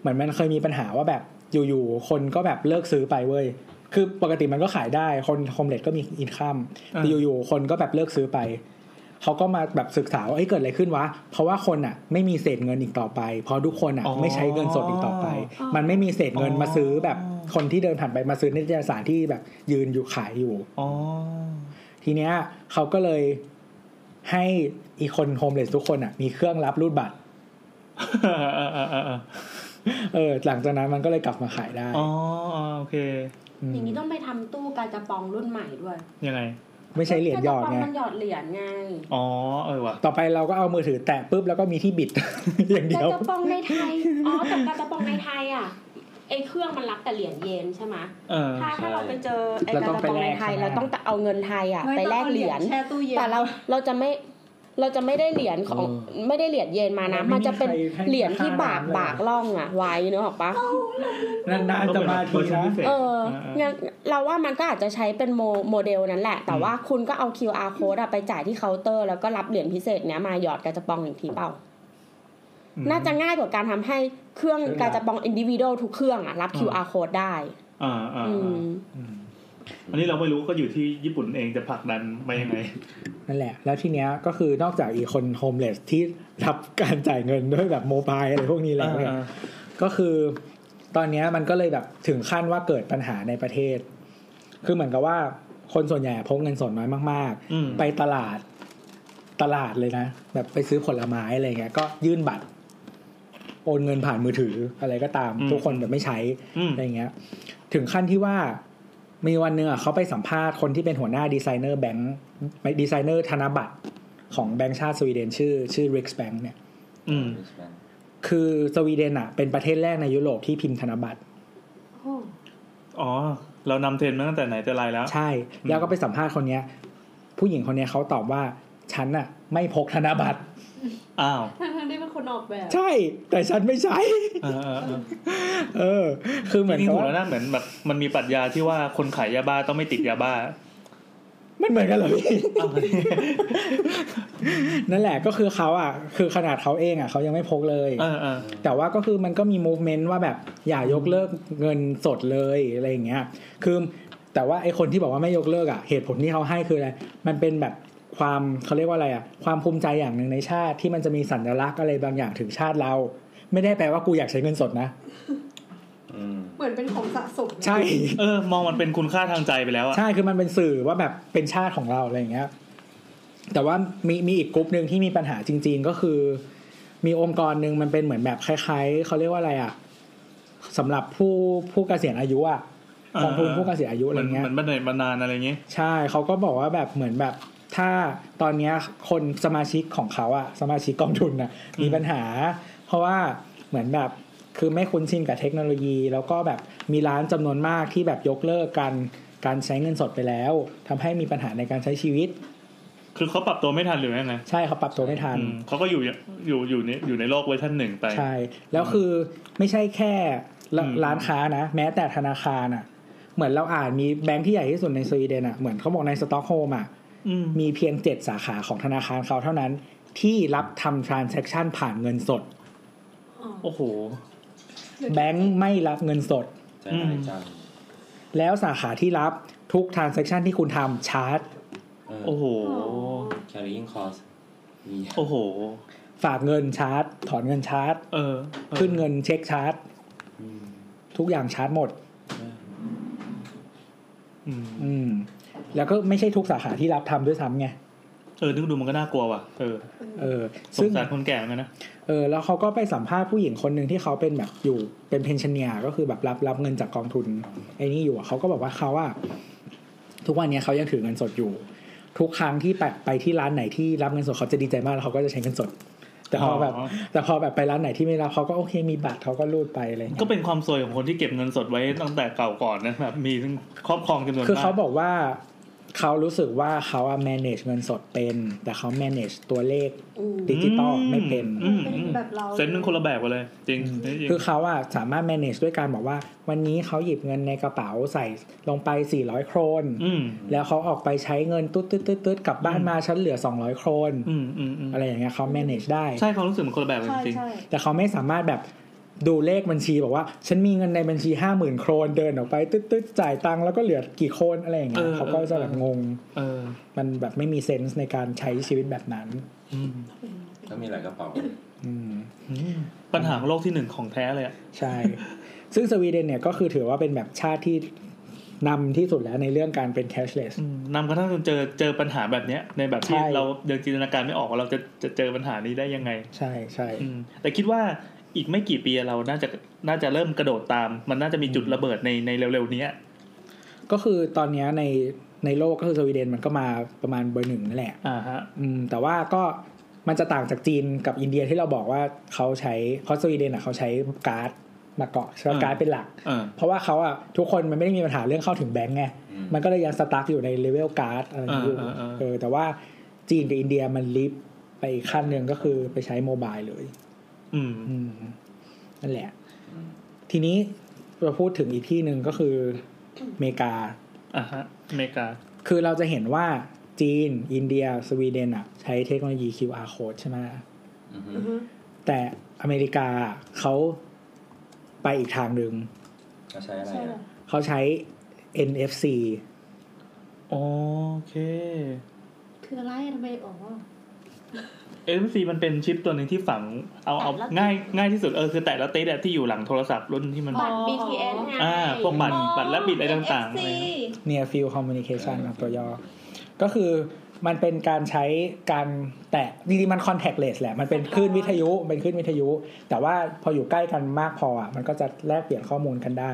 เหมือนมันเคยมีปัญหาว่าแบบอยู่ๆคนก็แบบเลิกซื้อไปเว้ยคือปกติมันก็ขายได้ คนโฮมเลสก็มีอินคัมอ่าแต่อยู่ๆคนก็แบบเลิกซื้อไปเขาก็มาแบบศึกษาว่าเอ้ยเกิดอะไรขึ้นวะ เพราะว่าคนอะ ไม่มีเศษเงินอีกต่อไป เพราะทุกคนอะไม่ใช้เงินสดอีกต่อไป มันไม่มีเศษเงินมาซื้อแบบคนที่เดินผ่านไปมาซื้อนิตยสารที่แบบยืนอยู่ขายอยู่ อ๋อ ทีเนี้ยเขาก็เลยให้อีคนโฮมเลสทุกคนอะ มีเครื่องรับรูดบัตรเออ หลังจากนั้นมันก็เลยกลับมาขายได้ อ๋อโอเคมอย่างนี้ต้องไปทำตู้กาจะปองรุ่นใหม่ด้วย ยังไง ไม่ใช่เหรียญหยอดกาจะปไงองมันหยอดเหรียญไง อ๋อเออว่ะ ต่อไปเราก็เอามือถือแตะปุ๊บแล้วก็มีที่บิด อย่างเดีกายวจะปองในไทย อ๋อแต่กาจะปองในไทยอะ ไอ้เครื่องมันรับแต่เหรียญเยนใช่ไหมเออถ้าถ้าเราไปเจอไอ้เรากาต้องจะไปปองแลในกไทยใช่ไหม เราต้องไปเอาเงินไทยอะไม่ไปต้องแลกเอาเหรียญ แช่ตู้เย็นแต่เราเราจะไม่เราจะไม่ได้เหรียญของไม่ได้เหรียญเยนมานะ มันจะเป็นเหรียญที่บากบากล่องอะไว้เนอะออกปะนานๆจะมาทีนะ เอองั้นเราว่ามันก็อาจจะใช้เป็นโมโมเดลนั้นแหละ แต่ว่าคุณก็เอา QR code อะไปจ่ายที่เคาน์เตอร์ แล้วก็รับเหรียญพิเศษเนี้ยมาหยอดกระจะปองอีกทีเปล่า น่าจะง่ายกว่าการทำให้เครื่องกระจะปองอินดิวิโดทุกเครื่องอะรับ QR code ได้ อ่าอ่าอือ่ามอันนี้เราไม่รู้ก็อยู่ที่ญี่ปุ่นเองจะผลักดันไปยังไงนั่นแหละ แล้วทีเนี้ยก็คือนอกจากอีกคน homeless ที่รับการจ่ายเงินด้วยแบบ mobile อะไรพวกนี้แล้วเนี่ยอ่าก็คือตอนเนี้ยมันก็เลยแบบถึงขั้นว่าเกิดปัญหาในประเทศ คือเหมือนกับว่าคนส่วนใหญ่พกเงินสดน้อยมากอืมๆไปตลาดตลาดเลยนะ แบบไปซื้อผลไม้อะไรเงี้ยก็ยื่นบัตร โอนเงินผ่านมือถืออะไรก็ตามอืมทุกคนแบบไม่ใช้อืมอะไรเงี้ย ถึงขั้นที่ว่ามีวันหนึ่งอะเขาไปสัมภาษณ์คนที่เป็นหัวหน้าดีไซเนอร์แบงค์ดีไซเนอร์ธนบัตรของแบงค์ชาติสวีเดนชื่อชื่อริกส์แบงค์เนี่ย อืม คือสวีเดนอะ เป็นประเทศแรกในยุโรปที่พิมพ์ธนบัตรอ๋อ เรานำเทรนด์มาตั้งแต่ไหนแต่ไรแล้ว ใช่ แล้วก็ไปสัมภาษณ์คนเนี้ย ผู้หญิงคนเนี้ยเขาตอบว่า ฉันอะ ไม่พกธนบัตรอ้าวทั้งๆที่เป็น คนออกแบบ ใช่ แต่ฉันไม่ใช้เออเออเออเออ คือเหมือนจริงกับๆถูกว่าแล้วนะเหมือนแบบมันมีปรัชญาที่ว่าคนขายยาบ้าต้องไม่ติดยาบ้ามันเหมือนกันเหรอพี่อ้าวนั่นแหละก็คือเขาอะ คือขนาดเขาเองอะเขายังไม่พกเลยเออเออแต่ว่าก็คือมันก็มี movement ว่าแบบอย่ายกเลิกเงินสดเลยอะไรอย่างเงี้ย คือแต่ว่าไอคนที่บอกว่าไม่ยกเลิกอะเหตุผลที่เขาให้คืออะไร มันเป็นแบบ ความเขาเรียกว่าอะไรอะความภูมิใจอย่างหนึ่งในชาติที่มันจะมีสัญลักษณ์อะไรบางอย่างถึงชาติเรา ไม่ได้แปลว่ากูอยากใช้เงินสดนะอืมเหมือนเป็นของสะสมใช่ เออ มองมันเป็นคุณค่าทางใจไปแล้วอะใช่คือมันเป็นสื่อว่าแบบเป็นชาติของเราอะไรอย่างเงี้ยแต่ว่ามีมีอีกกลุ่มหนึ่งที่มีปัญหาจริง ๆ ก็คือ มีองค์กรหนึ่งมันเป็นเหมือนแบบคล้ายๆเขาเรียกว่าอะไรอะสำหรับผู้ผู้เกษียณอายุอะกองทุนผู้เกษียณอายุอะไรเงี้ยเหมือนบันเดบันดาลอะไรอย่างเงี้ยใช่เขาก็บอกว่าแบบเหมือนแบบ ถ้าตอนเนี้ยคนสมาชิกของเขาอะสมาชิกกองทุนน่ะมีปัญหา เพราะว่าเหมือนแบบคือไม่คุ้นชินกับเทคโนโลยี แล้วก็แบบมีร้านจำนวนมากที่แบบยกเลิกการการใช้เงินสดไปแล้วทำให้มีปัญหาในการใช้ชีวิต คือเขาปรับตัวไม่ทันหรือยังไงใช่เขาปรับตัวไม่ทันอืมเขาก็อยู่อยู่อยู่ในอยู่ในโลกเวอร์ชันหนึ่งไปใช่แล้วคือไม่ใช่แค่ร้าอืมร้านค้านะ แม้แต่ธนาคารอะเหมือนเราอ่านมีแบงค์ที่ใหญ่ที่สุดในสวีเดนอะเหมือนเขาบอกในสต็อกโฮล์มอะอื มมีเพียงเจ็ดสาขาของธนาคารเขาเท่านั้น ที่รับทำ transaction ผ่านเงินสด โอ้โห แบงค์ไม่รับเงินสดใช่ไหมจังแล้วสาขาที่รับทุก transaction ที่คุณทำชาร์จ โอ้โห carrying cost มีโอ้โห ฝากเงินชาร์จ ถอนเงินชาร์จ เออออขึ้นเงินเช็คชาร์จอืมทุกอย่างชาร์จหมด อืมอืม แล้วก็ไม่ใช่ทุกสาขาที่รับทำด้วยซ้ำไงเออนึกดูมันก็น่ากลัวว่ะเออเออสซึ่งงสารคนแก่เหมือนกันนะเออแล้วเขาก็ไปสัมภาษณ์ผู้หญิงคนหนึ่งที่เขาเป็นแบบอยู่เป็นเพนชเนียก็คือแบบรับรับเงินจากกองทุนไอ้นี่อยู่อะเขาก็บอกว่าเขาอะทุกวันเนี้ยเขายังถือเงินสดอยู่ ทุกครั้งที่ไปไปที่ร้านไหนที่รับเงินสดเขาจะดีใจมากแล้วเขาก็จะใช้เงินสด แต่พอแบบอ๋อแต่พอแบบไปร้านไหนที่ไม่รับเขาก็โอเคมีบัตรเขาก็รูดไปอะไรอย่างก็เงี้ยเป็นความซวยของคนที่เก็บเงินสดไว้ตั้งแต่เก่าก่อนนะแบบมีทั้งครอบครองจำนวนคือมาเขากบอกว่า เขารู้สึกว่าเขาอะ manage เงินสดเป็น แต่เขา manage ตัวเลขอืมดิจิตอลไม่เป็นอืมเป็นอืมแบบเราเซนส์มันคนละแบบกันเลยจริงจริง คือเขาอะสามารถ manage ด้วยการบอกว่า วันนี้เขาหยิบเงินในกระเป๋าใส่ลงไป 400 โครนอืมแล้วเขาออกไปใช้เงินตุ๊ดตุ๊ดตุ๊ดตุ๊ดกลับบ้านมาฉันเหลือ 200 โครนอืมอืมอืมอะไรอย่างเงี้ยเขา manage ได้ ใช่ความรู้สึกมันคนละแบบกันใช่จริงใช่แต่เขาไม่สามารถแบบ ดูเลขบัญชีบอกว่า ฉันมีเงินในบัญชี50,000โครนเดินออกไปตุ๊ดตุ๊ดจ่ายตังค์แล้วก็เหลือกี่โครนอะไรอย่างเงี้ยเขาก็จะแบบงงเออมันแบบไม่มีเซนส์ในการใช้ชีวิตแบบนั้นอืมก็มีหลายกระเป๋าอืมอืมปัญหาของโลกที่หนึ่งของแท้เลยอะใช่ ซึ่งสวีเดนเนี่ยก็คือถือว่าเป็นแบบชาติที่นำที่สุดแล้วในเรื่องการเป็น cashless อืมนำกระทั่งจนเจอเจอปัญหาแบบเนี้ยในแบบที่ใช่เรายังจินตนาการไม่ออกว่าเราจะจะเจอปัญหานี้ได้ยังไง ใช่ใช่อืมแต่คิดว่า อีกไม่กี่ปีเราน่าจะน่าจะเริ่มกระโดดตาม มันน่าจะมีจุดระเบิดในในเร็วๆเนี้ยก็คือตอนเนี้ยในในโลกก็คือสวีเดนมันก็มาประมาณเบอร์หนึ่งนั่นแหละอ่าฮะอืมแต่ว่าก็มันจะต่างจากจีนกับอินเดียที่เราบอกว่าเขาใช้เพราะสวีเดนอะเขาใช้การ์ดมาเกาะใช้อ่าการ์ดเป็นหลักเออเพราะว่าเขาอะทุกคนมันไม่ได้มีปัญหาเรื่องเข้าถึงแบงก์ไงอืมมันก็เลยยัง stuck อยู่ใน level การ์ดอะไรอย่างเงี้ยอยู่อ่าอ่าอ่าเออแต่ว่าจีนกับอินเดียมัน leap ไปอีกขั้นหนึ่งก็คือไปใช้ mobile เลย อืมอืมนั่นแหละ ทีนี้เราพูดถึงอีกที่หนึ่งก็คืออเมริกาอ่าฮะอเมริกา คือเราจะเห็นว่าจีน อินเดีย สวีเดนอะ ใช้เทคโนโลยี QR code ใช่ไหมอือฮึอือฮึแต่อเมริกาเขาไปอีกทางหนึ่งก็ใช้อะไรใช่เหรออะเขาใช้ NFC โอเค คืออะไรทำไมอ๋อ เอ็มซีมันเป็นชิปตัวหนึ่งที่ฝังเอาเอาแตะแล้วง่ายง่ายที่สุดเออคือแต่ละติดอะที่อยู่หลังโทรศัพท์รุ่นที่มันบัตร BTS ไงอ่าพวกบัตรบัตรและบิดอะไรต่างๆอะไร NFC เงี้ย Near Field Communication ครับตัวย่อก็คือมันเป็นการใช้การแตะจริงๆมัน contactless แหละ มันเป็นคลื่นวิทยุเป็นคลื่นวิทยุ แต่ว่าพออยู่ใกล้กันมากพออะมันก็จะแลกเปลี่ยนข้อมูลกันได้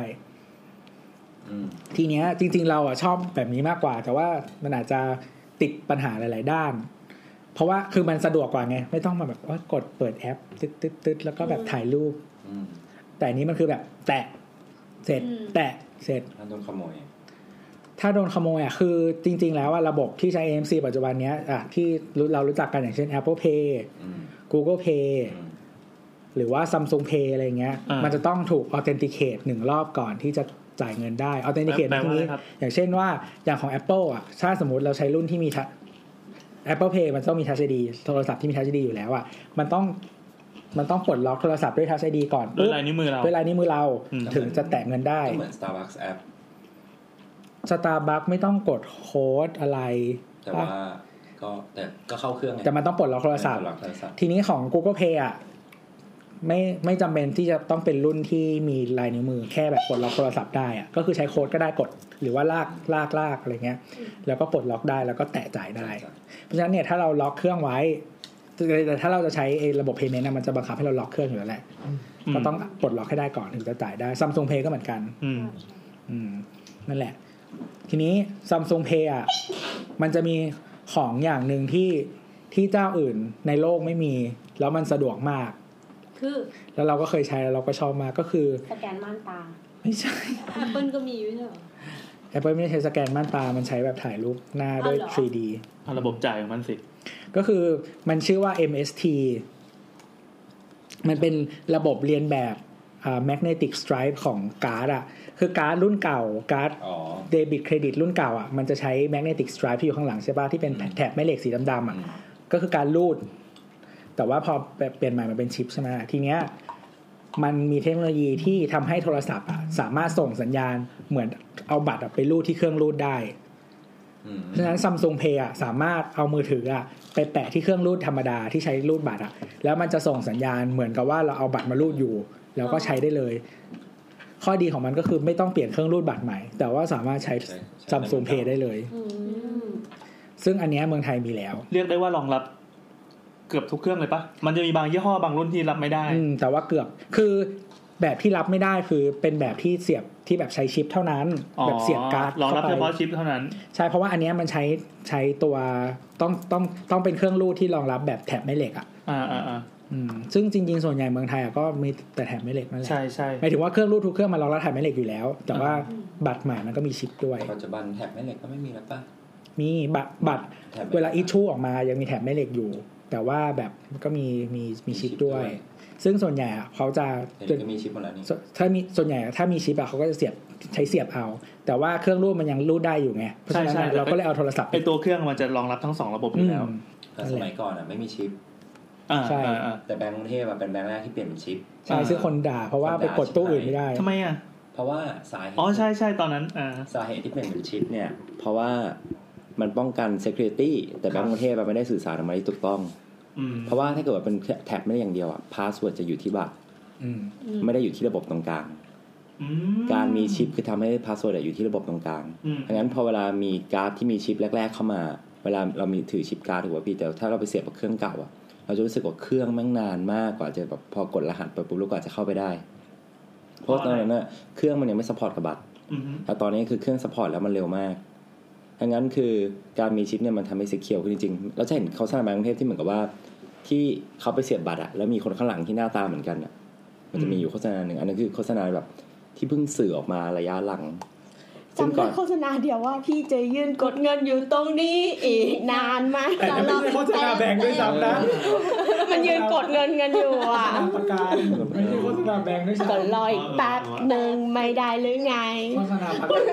อืมทีเนี้ยจริง ๆ เราอะชอบแบบนี้มากกว่า แต่ว่ามันอาจจะติดปัญหาหลาย ๆ ด้าน เพราะว่าคือมันสะดวกกว่าไง ไม่ต้องมาแบบว่ากดเปิดแอปตึ๊ดตึ๊ดตึ๊ดแล้วก็แบบถ่ายรูปอืมแต่อันนี้มันคือแบบ แตะเสร็จ แตะเสร็จถ้าโดนขโมย ถ้าโดนขโมยอะคือจริง ๆ แล้วว่าระบบที่ใช้ AMC ปัจจุบันเนี้ยอะที่รู้เรารู้จักกันอย่างเช่น Apple Pay อืม Google Pay อืมหรือว่า Samsung Pay อะไรเงี้ยอ่ามัมันจะต้องถูก authenticate หนึ่งรอบก่อนที่จะจ่ายเงินได้ authenticate แปลในว่าที่อะไรนี้ครับอย่างเช่นว่าอย่างของ Apple อะถ้าสมมติเราใช้รุ่นที่มี Touch- Apple Pay มันต้องมี Touch ID โทรศัพท์ที่มี Touch ID อยู่แล้วอะมันต้องมันต้องปลดล็อกโทรศัพท์ด้วย Touch ID ก่อนด้วยลายนิ้วมือเราด้วยลายนิ้วมือเราอืมถึงจะแตะเงินได้ก็เหมือน Starbucks app Starbucks ไม่ต้องกดโค้ดอะไร แต่ว่าก็แต่ก็เข้าเครื่องไงแต่มันต้องปลดล็อกโทรศัพท์ปลดล็อกโทรศัพท์ ทีนี้ของ Google Pay อะไม่ไม่จำเป็นที่จะต้องเป็นรุ่นที่มีลายนิ้วมือแค่แบบปลดล็อกโทรศัพท์ได้อะก็คือใช้โค้ดก็ได้กด หรือว่าลากลากลากอะไรเงี้ย แล้วก็ปลดล็อกได้แล้วก็แตะจ่ายได้ เพราะฉะนั้นเนี่ยถ้าเราล็อกเครื่องไว้แต่ถ้าเราจะใช้ไอ้ระบบ payment นะมันจะบังคับให้เราล็อกเครื่องอยู่แล้วแหละมก็ต้องปลดล็อกให้ได้ก่อนถึงจะจ่ายได้ซัมซุงเพย์ก็เหมือนกันอืมอืมนั่นแหละ ทีนี้ Samsung Pay อะมันจะมีของอย่างหนึ่งที่ที่เจ้าอื่นในโลกไม่มี แล้วมันสะดวกมาก คือ แล้วเราก็เคยใช้แล้วเราก็ชอบมากก็คือสแกนม่านตา ไม่ใช่ Apple ก็มีไม่ใช่เหรอ Apple ไม่ได้ใช้สแกนม่านตา มันใช้แบบถ่ายรูปหน้าด้วยอ๋อเหรอ 3D เอาระบบจ่ายของมันสิ ก็คือมันชื่อว่า MST มันเป็นระบบเรียนแบบอ่า magnetic stripe ของการ์ดอะคือการ์ดรุ่นเก่าการ์ดอ๋อ เดบิตเครดิตรุ่นเก่าอะมันจะใช้ magnetic stripe ที่อยู่ข้างหลังใช่ป่ะที่เป็นแถบแม่เหล็กสีดำๆอะอืมก็คือการรูด แต่ว่าพอเปลี่ยนใหม่มาเป็นชิปใช่ไหมทีเนี้ย มันมีเทคโนโลยีที่ทำให้โทรศัพท์อะสามารถส่งสัญญาณเหมือนเอาบัตรอะไปรูดที่เครื่องรูดได้อืมเพราะฉะนั้นซัมซุงเพย์อะสามารถเอามือถืออะไปแปะที่เครื่องรูดธรรมดาที่ใช้รูดบัตรอะแล้วมันจะส่งสัญญาณเหมือนกับว่าเราเอาบัตรมารูดอยู่ แล้วก็ใช้ได้เลย ข้อดีของมันก็คือไม่ต้องเปลี่ยนเครื่องรูดบัตรใหม่ แต่ว่าสามารถใช้ใช่ใช่Samsung Pay ได้เลยอืมซึ่งอันเนี้ยเมืองไทยมีแล้ว เรียกได้ว่ารองรับ เกือบทุกเครื่องเลยปะมันจะมีบางยี่ห้อบางรุ่นที่รับไม่ได้ อืมแต่ว่าเกือบคือแบบที่รับไม่ได้คือเป็นแบบที่เสียบที่แบบใช้ชิปเท่านั้น อ๋อแบบเสียบการ์ดรองรับข้เฉไปพาะชิปเท่านั้น ใช่เพราะว่าอันเนี้ยมันใช้ใช้ตัวต้องต้องต้องเป็นเครื่องรูดที่รองรับแบบแถบแม่เหล็กอะอ่าอ่าอ่าอืมซึ่งจริงๆส่วนใหญ่เมืองไทยอะก็มีแต่แถบแม่เหล็กนั่นแหละใช่ใช่ หมายถึงว่าเครื่องรูดทุกเครื่องมันรองรับแถบแม่เหล็กอยู่แล้ว แต่ว่าบัตรใหม่มันก็มีชิปด้วย ปัจจุบันแท็บแม่เหล็กก็ไม่มีแล้วป่ะมีบัตรบัตรแท็บเวลาอิชชูออกมายังมีแถบแม่เหล็กอยู่ แต่ว่าแบบมันก็มีมีมีชิปด้วย ซึ่งส่วนใหญ่อะเขาจะเดี๋ยวนี้ก็มีชิปหมดแล้วนี่ส่วนถ้ามีส่วนใหญ่อะถ้ามีชิปอะเขาก็จะเสียบใช้เสียบเอา แต่ว่าเครื่องรูดมันยังรูดได้อยู่ไงเพราะฉะนั้นอะเราก็เลยเอาโทรศัพท์ไอตัวเครื่องมันจะรองรับทั้งสองระบบอยู่แล้วอืมแต่สมัยก่อนอะไม่มีชิปอ่าใช่อ่าอ่าแต่แบงก์กรุงเทพอะเป็นแบงก์แรกที่เปลี่ยนเป็นชิปใช่ซึ่งคนด่าเพราะว่าไปกดตู้อื่นไม่ได้ทำไมอะเพราะว่าสาเหตุอ๋อใช่ใช่ตอนนั้นอ่าสาเหตุที่เปลี่ยนเป็นชิปเนี่ย เพราะว่า มันป้องกัน security แต่แบงก์กรุงเทพอะไม่ได้สื่อสารออกมาที่ถูกต้องอืมเพราะว่าถ้าเกิดว่าเป็นแถบแม่เหล็กอย่างเดียวอะ password จะอยู่ที่บัตรอืมไม่ได้อยู่ที่ระบบตรงกลางอืการมีชิปคือทำให้ password อยู่ที่ระบบตรงกลางอืมดังนั้นพอเวลามีการ์ดที่มีชิปแรก ๆ เข้ามา เวลาเรามีถือชิปการ์ดถือว่าพี่แต่ถ้าเราไปเสียบกับเครื่องเก่าอะเราจะรู้สึกว่าเครื่องแม่งนานมากกว่าจะแบบพอกดรหัสไปปุ๊บแล้วกว่าจะเข้าไปได้ เพราะว่าตอนนั้นน่ะเครื่องมันยังไม่ support กับบัตรอืมแต่ตอนนี้คือเครื่อง support แล้วมันเร็วมาก ดังนั้นคือการมีชิปเนี่ยมันทำให้ secure ขึ้นจริงๆเราจะเห็นเขาสร้างแบงก์กรุงเทพที่เหมือนกับว่า ที่เขาไปเสียบบัตรอะแล้วมีคนข้างหลังที่หน้าตาเหมือนกันอะมันจะมีอยู่โฆษณาหนึ่งอันนั้นคือโฆษณาแบบที่เพิ่งสื่อออกมาระยะหลัง ซึ่งจำก่ได้อนโฆษณาเดียวว่าพี่จะยืนกดเงินอยู่ตรงนี้อีกนานไหมแต่ไม่ใช่โฆษณาแบงค์ด้วยซ้ำนะมันยืนกดเงินกันอยู่อะประกันไม่ใช่โฆษณาแบงค์ด้วยซ้ำก็รออีกแป๊บหนึ่งไม่ได้หรือไงโฆษณาประกัน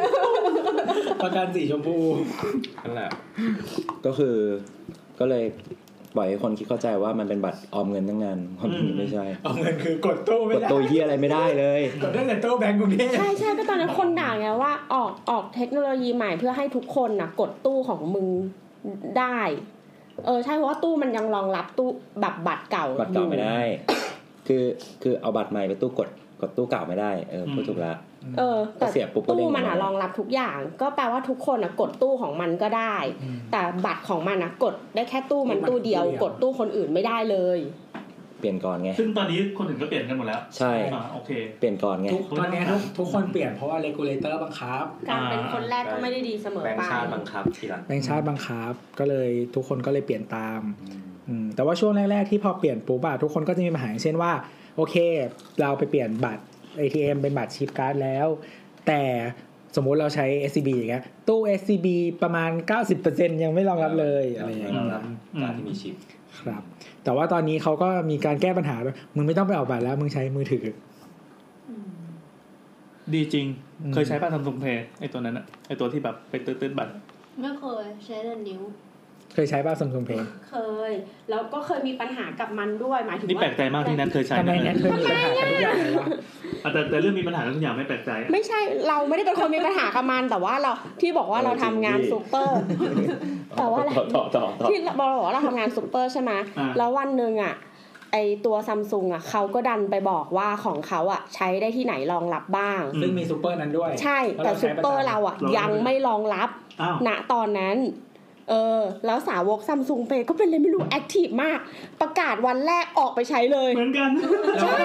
ประกันสีชมพูนั่นแหละก็คือก็เลย ปล่อยให้คนคิดเข้าใจว่ามันเป็นบัตรออมเงินตั้งนานความจริงไม่ใช่เอาเงินคือกดตู้กไม่ดได้ตัวเฮียอะไรไม่ได้เลยกดได้แต่ตู้แบงก์กรุงเทพใช่ใช่ก็ตอนนั้นคนด่าไงว่าออกออกเทคโนโลยีใหม่เพื่อให้ทุกคนน่ะ กดตู้ของมึงได้ เออใช่เพราะว่าตู้มันยังรองรับตู้แบบบัตรเก่าบัตรเก่าไม่อยู่ได้ คือคือเอาบัตรใหม่ไปตู้กดกดตู้เก่าไม่ได้เออพูดถูกละ เออแต่ก็เสียบปุ๊บก็เด้ตู้งมันอะออกมารองรับทุกอย่าง ก็แปลว่าทุกคนอะกดตู้ของมันก็ได้ แต่บัตรของมันอะกดได้แค่ตู้มันตู้เดียว กดตู้คนอื่นไม่ได้เลยเปลี่ยนก่อนไง ซึ่งตอนนี้คนอื่นก็เปลี่ยนกันหมดแล้ว ใช่อ่าโอเค เปลี่ยนก่อนไงทุกตอนเนี้ยทุกทุกคนเปลี่ยนเพราะว่า regulator บังคับ การเป็นคนแรกก็ไม่ได้ดีเสมอแบงไปค์ชาติบังคับทีหลังแบงค์ชาติบังคับ ก็เลยทุกคนก็เลยเปลี่ยนตามอืมแต่ว่าช่วงแรก ๆ ที่พอเปลี่ยนปุ๊บอะทุกคนก็จะมีปัญหาอย่างเช่นว่า โอเค เราไปเปลี่ยนบัตร ATM เป็นบัตรชิปการ์ดแล้ว แต่สมมุติเราใช้ SCB อย่างเงี้ยตู้ SCB ประมาณ 90%ยังไม่รองรับเลยอะไรอย่างเงี้ยรองรับการที่มีชิปครับ แต่ว่าตอนนี้เขาก็มีการแก้ปัญหาด้วยมึงไม่ต้องไปออกบัตรแล้ว มึงใช้มือถือ ดีจริงอืมเคยใช้ป่ะซัมซุงเพย์ไอตัวนั้นอะไอตัวที่แบบไปตื้นๆบัตร ไม่เคยใช้แต่นิ้ว เคยใช้ป่ะซัมซุงเพย์เคย แล้วก็เคยมีปัญหากับมันด้วยหมายถึงนี่ว่าแปลกใจมากที่นัทเคยใช้ทำไมนะแนทเคยมีปัญหากับทุกอย่างเลยวะอะแต่แต่เรื่องมีปัญหาทุกอย่างไม่แปลกใจ ไม่ใช่เราไม่ได้เป็นคนมีปัญหากับมันแต่ว่าเราที่บอกว่าเราทำงานจริงดิซูเปอร์แต่ว่าอะไรต่อต่อต่อต่อที่เราบอกว่าเราทำงานซูเปอร์ใช่ไหมอ่าแล้ววันหนึ่งอะไอตัวซัมซุงอะเขาก็ดันไปบอกว่าของเขาอะใช้ได้ที่ไหนรองรับบ้าง ซึ่งมีซูเปอร์นั้นด้วย ใช่แต่ซูเปอร์เราอะยังไม่รองรับอ้าวณตอนนั้น เออ แล้วสาวก Samsung Pay ก็เป็นเลยไม่รู้ active มาก ประกาศวันแรกออกไปใช้เลย เหมือนกันใช่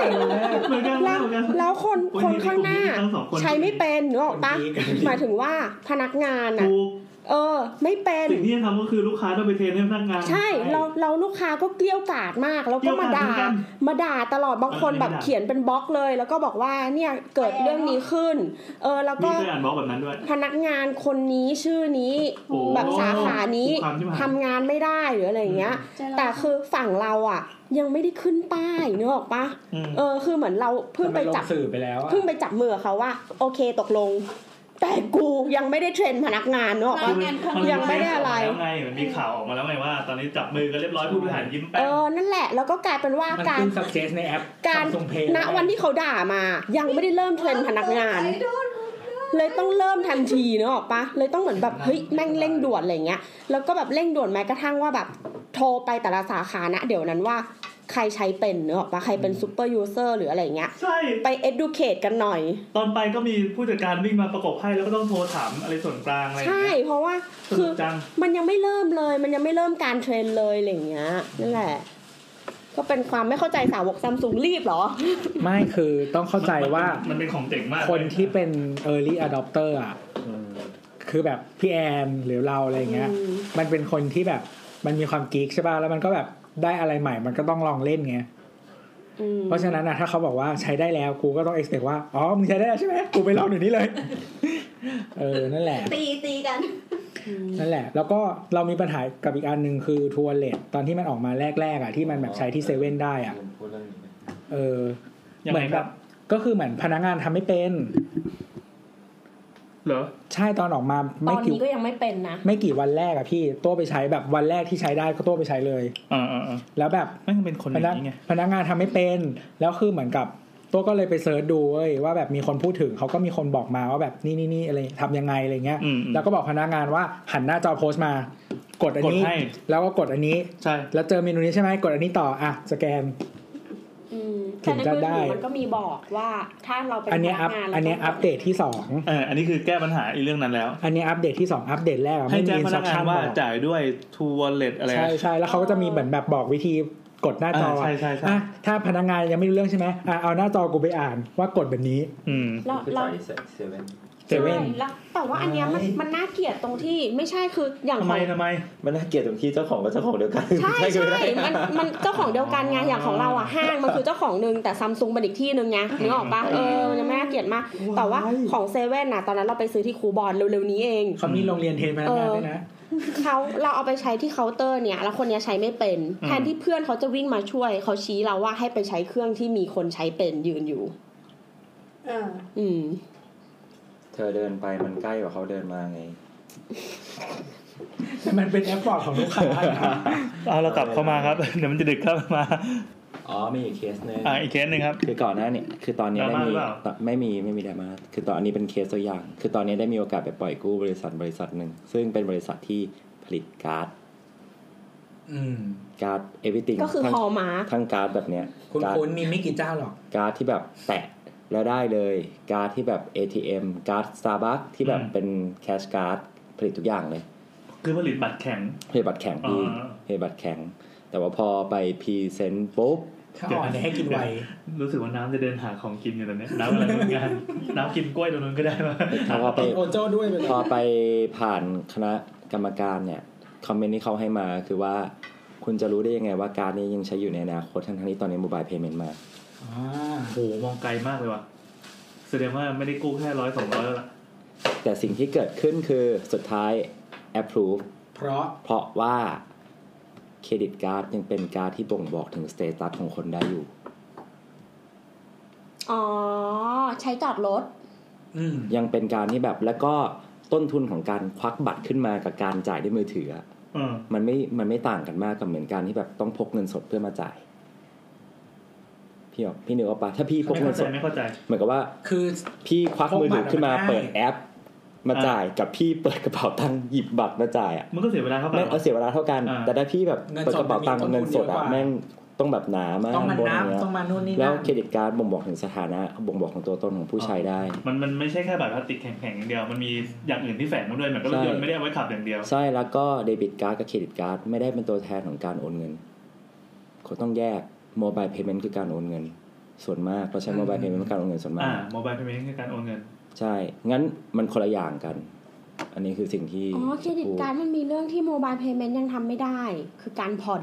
เหมือนกันแล้วเหมือนกันแล้วคนโอ้ยคนนี่ข้างหน้าในกลุ่มนี้ทั้งสองคนใช้ไม่เป็นนึกออกปะคนดีกันดีหมายถึงว่าพนักงานอะถูก เออ ไม่เป็นสิ่งที่จะทำก็คือลูกค้าต้องไปเทรนให้พนักงาน ใช่เราเราลูกค้าก็เกลี้ยวกล่อดมาก แล้วก็มาด่าเกลี้ยวกล่อดเหมือนกันมาด่าตลอดบางคนเออแบบไม่ด่าเขียนเป็นบล็อกเลย แล้วก็บอกว่าเนี่ยเกิดเรื่องนี้ขึ้น เออแล้วมีก็เคยอ่านบล็อกแบบนั้นด้วยพนักงานคนนี้ชื่อนี้โอ้แบบสาขานี้คุกคามที่มาทำงานไม่ได้หรืออะไรอย่างเงี้ยใจร้ายแต่คือฝั่งเราอะยังไม่ได้ขึ้นป้ายนึกออกปะอืมเออคือเหมือนเราเพิ่งไปจับทำมลสื่อไปแล้วอะเพิ่งไปจับมือกับเขาว่า โอเคตกลง แต่กูยังไม่ได้เทรนพนักงานเนกอะพนักงานมันยั งไม่ได้อะไร แล้วไงมันมีข่าวออกมาแล้วไงว่า ตอนนี้จับมือกันเรียบร้อยผู้บริหารยิ้มเอแป้งอนั่นแหละแล้วก็กลายเป็นว่ามันการ ขึ้น success ในแอป การ Samsung Pay ณวันที่เขาด่ามา ยังไม่ได้เริ่มเทรนพนักงาน เลยต้องเริ่มทันทีเนกอะปะเลยต้องเหมือนแบบเฮ้ยแม่งเร่งด่วนอะไรเงี้ยแล้วก็แบบเร่งด่วนแม้กระทั่งว่าแบบโทรไปแต่ละสาขานะเดี๋ยวนั้นว่า ใครใช้เป็นเนกอะปะใครเป็นซูเปอร์ยูเซอร์หรืออะไรเงี้ย ใช่ ไป educate กันหน่อย ตอนไปก็มีผู้จัดการวิ่งมาประกบให้แล้วก็ต้องโทรถามอะไรส่วนกลางอะไรอย่างใช่เงี้ยเพราะว่าสคืนุอกจังมันยังไม่เริ่มเลย มันยังไม่เริ่มการเทรนเลยอะไรเงี้ยนั่นแหละ ก็เป็นความไม่เข้าใจสาวกซัมซุงรีบเหรอ ไม่คือต้องเข้าใจว่ามันเป็นของเจ๋งมาก คนที่เป็น early adopter อะอืมคือแบบพี่แอนหรือเราอะไรเงี้ยอืมมันเป็นคนที่แบบมันมีความกิ๊กใช่ป่ะแล้วมันก็แบบ ได้อะไรใหม่มันก็ต้องลองเล่นไงอืมเพราะฉะนั้นนะถ้าเขาบอกว่าใช้ได้แล้วกูก็ต้อง expect ว่าอ๋อมึงใช้ได้แล้วใช่ไหมกูไปลองเดี๋ยวนี้เลย เออนั่นแหละ ตีตีกันนั่นแหละ แล้วก็เรามีปัญหากับอีกอันหนึ่งคือทัวร์เลตตอนที่มันออกมาแรกๆอะที่มันแบบใช้ที่เซเว่นได้อะพูดเรื่องนี้ไหมเออยังเหไงมือนคแบรับบก็คือเหมือนพนักงานทำไม่เป็น เหรอใช่ตอนออกมาตไม่อนกี่นี้ก็ยังไม่เป็นนะ ไม่กี่วันแรกอะพี่ตัวไปใช้แบบวันแรกที่ใช้ได้ก็ตัวไปใช้เลย อ่าอ่าอ่าแล้วแบบไม่งเป็นคนอพย่านักงนี้ไงพนักงานทำไม่เป็น แล้วคือเหมือนกับตัวก็เลยไปเซิร์ชดูเว้ยว่าแบบมีคนพูดถึงเขาก็มีคนบอกมาว่าแบบนี่นี่นี่อะไรทำยังไงอะไรเงี้ยอืมอืม แล้วก็บอกพนักงานว่าหันหน้าจอโพสต์มา กดอันนี้ กดให้ แล้วก็กดอันนี้ ใช่ แล้วเจอเมนูนี้ใช่ไหมกดอันนี้ต่ออะสแกนอืม ถึแต่งในจะมือได้ถือมันก็มีบอกว่าถ้าเราเป็นอันเนี้ยพอันัพกงานอันเนี้ยราอัต้ปงเดตที่สองเอออันนี้คือแก้ปัญหาอีเรื่องนั้นแล้ว อันเนี้ยอัปเดตที่สองอัปเดตแรกอะให้ไม่แจ้งมีพนักงาน instruction ว่าบอกจ่ายด้วย True Wallet อะไรใช่ใช่แล้วเขาก็จะมีเหมือนแบบบอกวิธีกดหน้าจออ่าใช่ใช่ใช่อะถ้าพนักงานยังไม่รู้เรื่องใช่ไหมอะเอาหน้าจอกูไปอ่านว่ากดแบบนี้ อืมเราคือเราจ่าย เซเว่นเซเว่น ใช่แล้วแต่ว่าอันเนี้ยมันมันน่าเกลียดตรงที่ไม่ใช่คืออย่างทำขไมอง ทำไม มันน่าเกลียดตรงที่เจ้าของก็เจ้าของเดียวกันใช่กันใช่ไม่ได้มันมันเจ้าของเดียวกันไงอย่างของเราอะห้างมันคือเจ้าของหนึ่งแต่ซัมซุงเป็นอีกที่หนึ่งไงนึกออกปะเออมันยังไม่น่าเกลียดมาก แต่ว่าของเซเว่นน่ะตอนนั้นเราไปซื้อที่คูบอลเร็วๆนี้เอง เขามีโรงเรียน train พนักงานด้วยนะ เขาเราเอาไปใช้ที่เคาน์เตอร์เนี่ย แล้วคนเนี้ยใช้ไม่เป็นอืมแทนที่เพื่อนเขาจะวิ่งมาช่วย เขาชี้เราว่าให้ไปใช้เครื่องที่มีคนใช้เป็นยืนอยู่ เอออืมเธอเดินไปมันใกล้กว่าเขาเดินมาไง แต่มันเป็น effort ของลูกค้านะเอาเรากลับเข้ามาครับ เดี๋ยวมันจะดึกครับมา อ๋อมีอีกเคสหนึ่งอ่าอีกเคสหนึ่งครับ คือก่อนหน้าเนี่ยคือตอนเนี้ยดราได้ม่ามีหรือเปล่าตไม่มีไม่มีดราม่าคือตอนอันนี้เป็นเคสตัวอย่าง คือตอนนี้ได้มีโอกาสไปปล่อยกู้บริษัทบริษัทหนึ่งซึ่งเป็นบริษัทที่ผลิตการ์ดอืมการ์ด everything ก็คือทั้ง Hallmark ทั้งการ์ดแบบเนี้ยคุณการ์ดคุณมีไม่กี่เจ้าหรอกการ์ดที่แบบแตะ แล้วได้เลยการ์ดที่แบบ ATM การ์ด Starbucks ที่แบบอืมเป็น cash card ผลิตทุกอย่างเลย คือผลิตบัตรแข็งผลิตบัตรแข็งพี่อ่าผลิตบัตรแข็ง แต่ว่าพอไปพรีเซนต์ปุ๊บถ้าอ่อนเนี่ยให้กินไว รู้สึกว่าน้ำจะเดินหาของกินอยู่ตอนเนี้ยน้ำอะไรเหมือนกันน้ำกินกล้วยตรงนู้นก็ได้มาถ้าพอไปกินโอโจ้ด้วยไปเลยพอไปผ่านคณะกรรมการเนี่ยคอมเมนต์ที่เขาให้มาคือว่า คุณจะรู้ได้ยังไงว่าการดนี้ยังใช้อยู่ในอนาคตทั้งๆที่ตอนนี้โมบายเพย์เมนต์มาอ่า โอ้โหมองไกลมากเลยว่ะแสดงว่าไม่ได้กู้แค่ร้อยสองร้อยแล้วล่ะ แต่สิ่งที่เกิดขึ้นคือสุดท้าย approve เพราะเพราะว่า credit card ยังเป็นการ์ดที่บ่งบอกถึง status ของคนได้อยู่ อ๋อ ใช้จอดรถ อืมยังเป็นการที่แบบแล้วก็ต้นทุนของการควักบัตรขึ้นมากับการจ่ายด้วยมือถืออะเออมันไม่มันไม่ต่างกันมากกับเหมือนการที่แบบต้องพกเงินสดเพื่อมาจ่าย พี่บอกพี่นึกว่าปะถ้าพี่พกไม่เงิเข้านใจสดไม่เข้าใจ เหมือนกับว่าคือพี่ควักมือถือขึ้นมาพกบัตรมันง่ายเปิดแอปมาอ่าจ่ายกับพี่เปิดกระเป๋าตังค์หยิบบัตรมาจ่ายอะมันก็เสียเวลาเท่ากันแม่งเหรเอาอเสียเวลาเท่ากัน อ่า แต่ถ้าพี่แบบเปิดกระเป๋าตังค์เงินสดอะแม่งต้องแบบหนามากต้องมาบนนับเนี้ยต้องมานู่นนี่แล้วนั่น credit card บ่งบอกถึงสถานะบ่งบอกของตัวตนของผู้ใช้ได้ มันมันไม่ใช่แค่บัตรพลาสติกแข็งๆอย่างเดียว มันมีอย่างอื่นที่แฝงมาด้วยเหมือนกับรถยนต์ใช่ไม่ได้เอาไว้ขับอย่างเดียว ใช่แล้วก็ debit card กับ credit card ไม่ได้เป็นตัวแทนของการโอนเงินเขาต้องแยก mobile payment คือการโอนเงิน ส่วนมากเราใช้ mobile payment เป็นการโอนเงินส่วนมาอ่าก mobile payment คือการโอนเงิน ใช่ งั้นมันคนละอย่างกัน อันนี้คือสิ่งที่อ๋อ credit card์ดมันมีเรื่องที่ mobile payment ยังทำไม่ได้ คือการผ่อน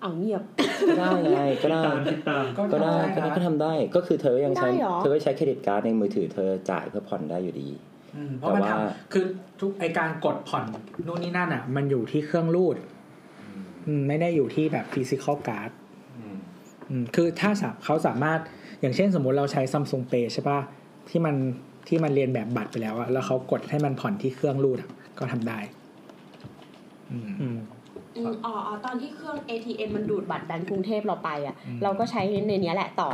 เอาเงียบก็ได้ไงก็ได้ตามคิดตามก็ได้ก็ได้ก็ทำได้ก็คือเธอยังใช้ได้เหรอเธอก็ใช้ credit card ในมือถือเธอจ่ายเพื่อผ่อนได้อยู่ดีอืมเพราะมันแต่ทว่าำคือทุกไอการกดผ่อนนู่นนี่นั่นอะ มันอยู่ที่เครื่องรูดอืม ไม่ได้อยู่ที่แบบฟิสิกอลการ์ดอืมคือถ้าสาเขาสามารถอย่างเช่นสมมุติเราใช้ Samsung Pay ใช่ป่ะที่มันที่มันเรียนแบบบัตรไปแล้วอะแล้วเขากดให้มันผ่อนที่เครื่องรูดอะก็ทำได้อืมอืมอืมอ๋ออ๋อตอนที่เครื่อง ATM มันดูดบัตรแบงก์กรุงเทพเราไปอะอืมเราก็ใช้ในเนี้ยแหละต่อ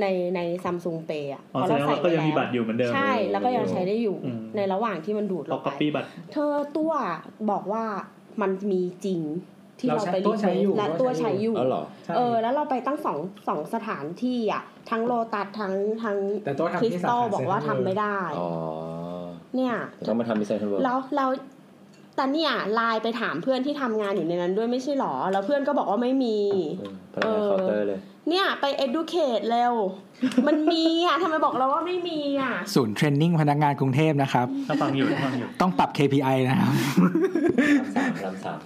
ในในซัมซุงเปย์อะอ๋อแสดงว่าก็ยังมีบัตรอยู่เหมือนเดิมใช่ แล้วก็ยังใช้ได้อยู่อืมในระหว่างที่มันดูดเราเราก๊ไปอปปี้บัตรเธอตัวบอกว่า มันมีจริงที่เราเราใช้ไปตัวใช้อยู่และตัตัววใช้ใช้ออยู่ยู่อ๋อเหรอใช่เออ แล้วเราไปตั้งสองสองสถานที่อะ ทั้งโลตัสทั้งทั้งแต่ตัวทำคริสที่สาตัลขาบอกว่าทำไม่ได้อ๋อเนี่ยต้องมาทำมิสเซนเวิร์แล้วเราแต่เนี่ยไลน์ไปถามเพื่อนที่ทำงานอยู่ในนั้นด้วยไม่ใช่หรอ แล้วเพื่อนก็บอกว่าไม่มีพนักงานเคาน์เตอร์ เลยเนี่ยไป educate เร็ว มันมีอะทำไมบอกเราว่าไม่มีอะ ศูนย์ training พนักงานกรุงเทพนะครับ ถ้าฟังอยู่ถ้าฟังอยู่ต้องปรับ KPI นะครับลำสามลำสาม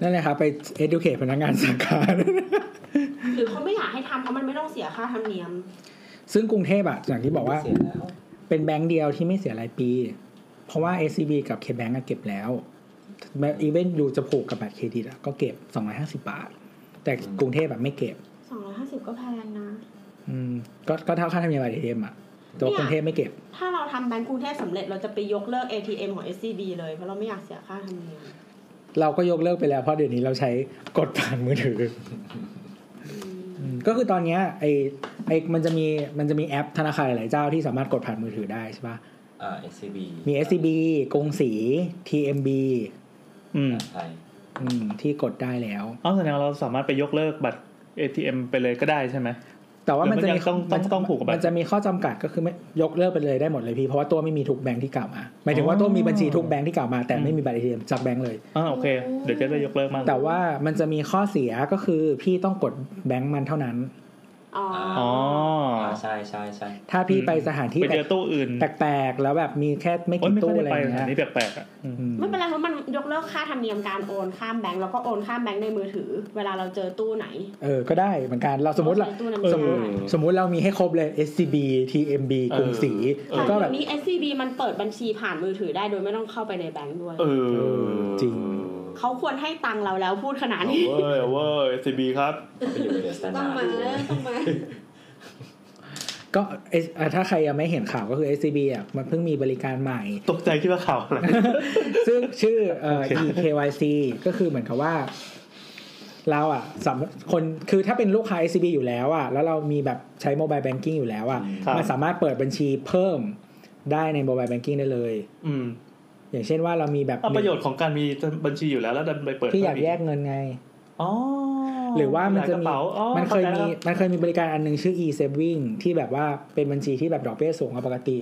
นั่นแหละครับ ไป educate พนักงานสาขาหรือเขาไม่อยากให้ทำเพราะมันไม่ต้องเสียค่าธรรมเนียม ซึ่งกรุงเทพอะอย่างที่บอกว่า เสียแล้วเป็นแบงก์เดียวที่ไม่เสียรายปี เพราะว่า SCB กับ KBank อะเก็บแล้วอีเวนต์อยู่จะผูกกับบัตรเครดิตอะก็เก็บ 250 บาท แต่กรุงเทพแบบไม่เก็บ250ก็แพงนะ อืมก็ก็เท่าค่าธรรมเนียมบัตร ATM อะแต่ว่าเนี่ยกรุงเทพไม่เก็บ ถ้าเราทำแบงก์กรุงเทพสำเร็จเราจะไปยกเลิก ATM ของ SCB เลยเพราะเราไม่อยากเสียค่าธรรมเนียมเราก็ยกเลิกไปแล้วเพราะเดี๋ยวนี้เราใช้กดผ่านมือถืออืมก็คือตอนเนี้ยไอไอมันจะมีมันจะมีแอปธนาคารหลายๆเจ้าที่สามารถกดผ่านมือถือได้ใช่ปะอ่า SCB มี SCB กรุงศรี TMB อืมไทย อืมที่กดได้แล้วอ๋อแสดงว่าเราสามารถไปยกเลิกบัตร ATM ไปเลยก็ได้ใช่ไหมแต่ว่ามันจะหรือมันมียังต้องต้องต้องผูกกับบัตรมันจะมีข้อจำกัดก็คือไม่ยกเลิกไปเลยได้หมดเลยพี่เพราะว่าตัวไม่มีทุกแบงค์ที่กล่าวมาหมายถึงว่าตัวมีบัญชีทุกแบงค์ที่กล่าวมาแต่ไม่มีบัตร ATM จากแบงค์เลยอ่าโอเคเดี๋ยวจะได้ยกเลิกมากแต่ว่ามันจะมีข้อเสียก็คือพี่ต้องกดแบงค์มันเท่านั้น อ๋ออ๋ออ่าใช่ใช่ใช่ ถ้าพี่ไปสถานที่ไปเจอตู้อื่นแปลกๆแล้วแบบมีแค่ไม่โอ้ยกี่ไม่ค่ตู้อยอะไรได้อไปย่างสถานเงี้นี้ยแปลกๆอะอืมอืม ไม่เป็นไรเพราะมันยกเลิกค่าธรรมเนียมการโอนข้ามแบงก์แล้วก็โอนข้ามแบงก์ในมือถือ เวลาเราเจอตู้ไหนเออก็ได้เหมือนกันเราสมมติเรา ใช้ตู้นั้นสมมติได้ สมมติเรามีให้ครบเลย SCB TMB กรุงศรีเออ แล้วก็แบบ เดี๋ยวนี้ SCB มันเปิดบัญชีผ่านมือถือได้โดยไม่ต้องเข้าไปในแบงก์ด้วย เออจริง เขาควรให้ตังค์เราแล้วพูดขนาดเอานี้เว้ยเอาเว้ย SCB ครับไปอยู่ The Standardต้องมาก็ S- อะถ้าใครยังไม่เห็นข่าวก็คือ SCB อะมันเพิ่งมีบริการใหม่ ตกใจคิดว่าข่าวอะไรซึ่งชื่อเอ่อโอเค eKYC ก็คือเหมือนกับว่า เราอะสำคัญคือถ้าเป็นลูกค้า SCB อยู่แล้วอะแล้วเรามีแบบใช้ mobile banking อยู่แล้วอะครับมันสามารถเปิดบัญชีเพิ่มได้ใน mobile banking ได้เลย อืม อย่างเช่นว่าเรามีแบบเอาประโยชน์ของการมีบัญชีอยู่แล้วแล้วดันไปเปิดที่อยากแยกเงินไงอ๋อหรือว่ามันจะกระมีเป๋าอ๋อมันเคยข้าใจมีแล้วมันเคยมีบริการอันหนึงชื่อ e-saving ที่แบบว่าเป็นบัญชีที่แบบดอกเบี้ยสูงกว่าปกติ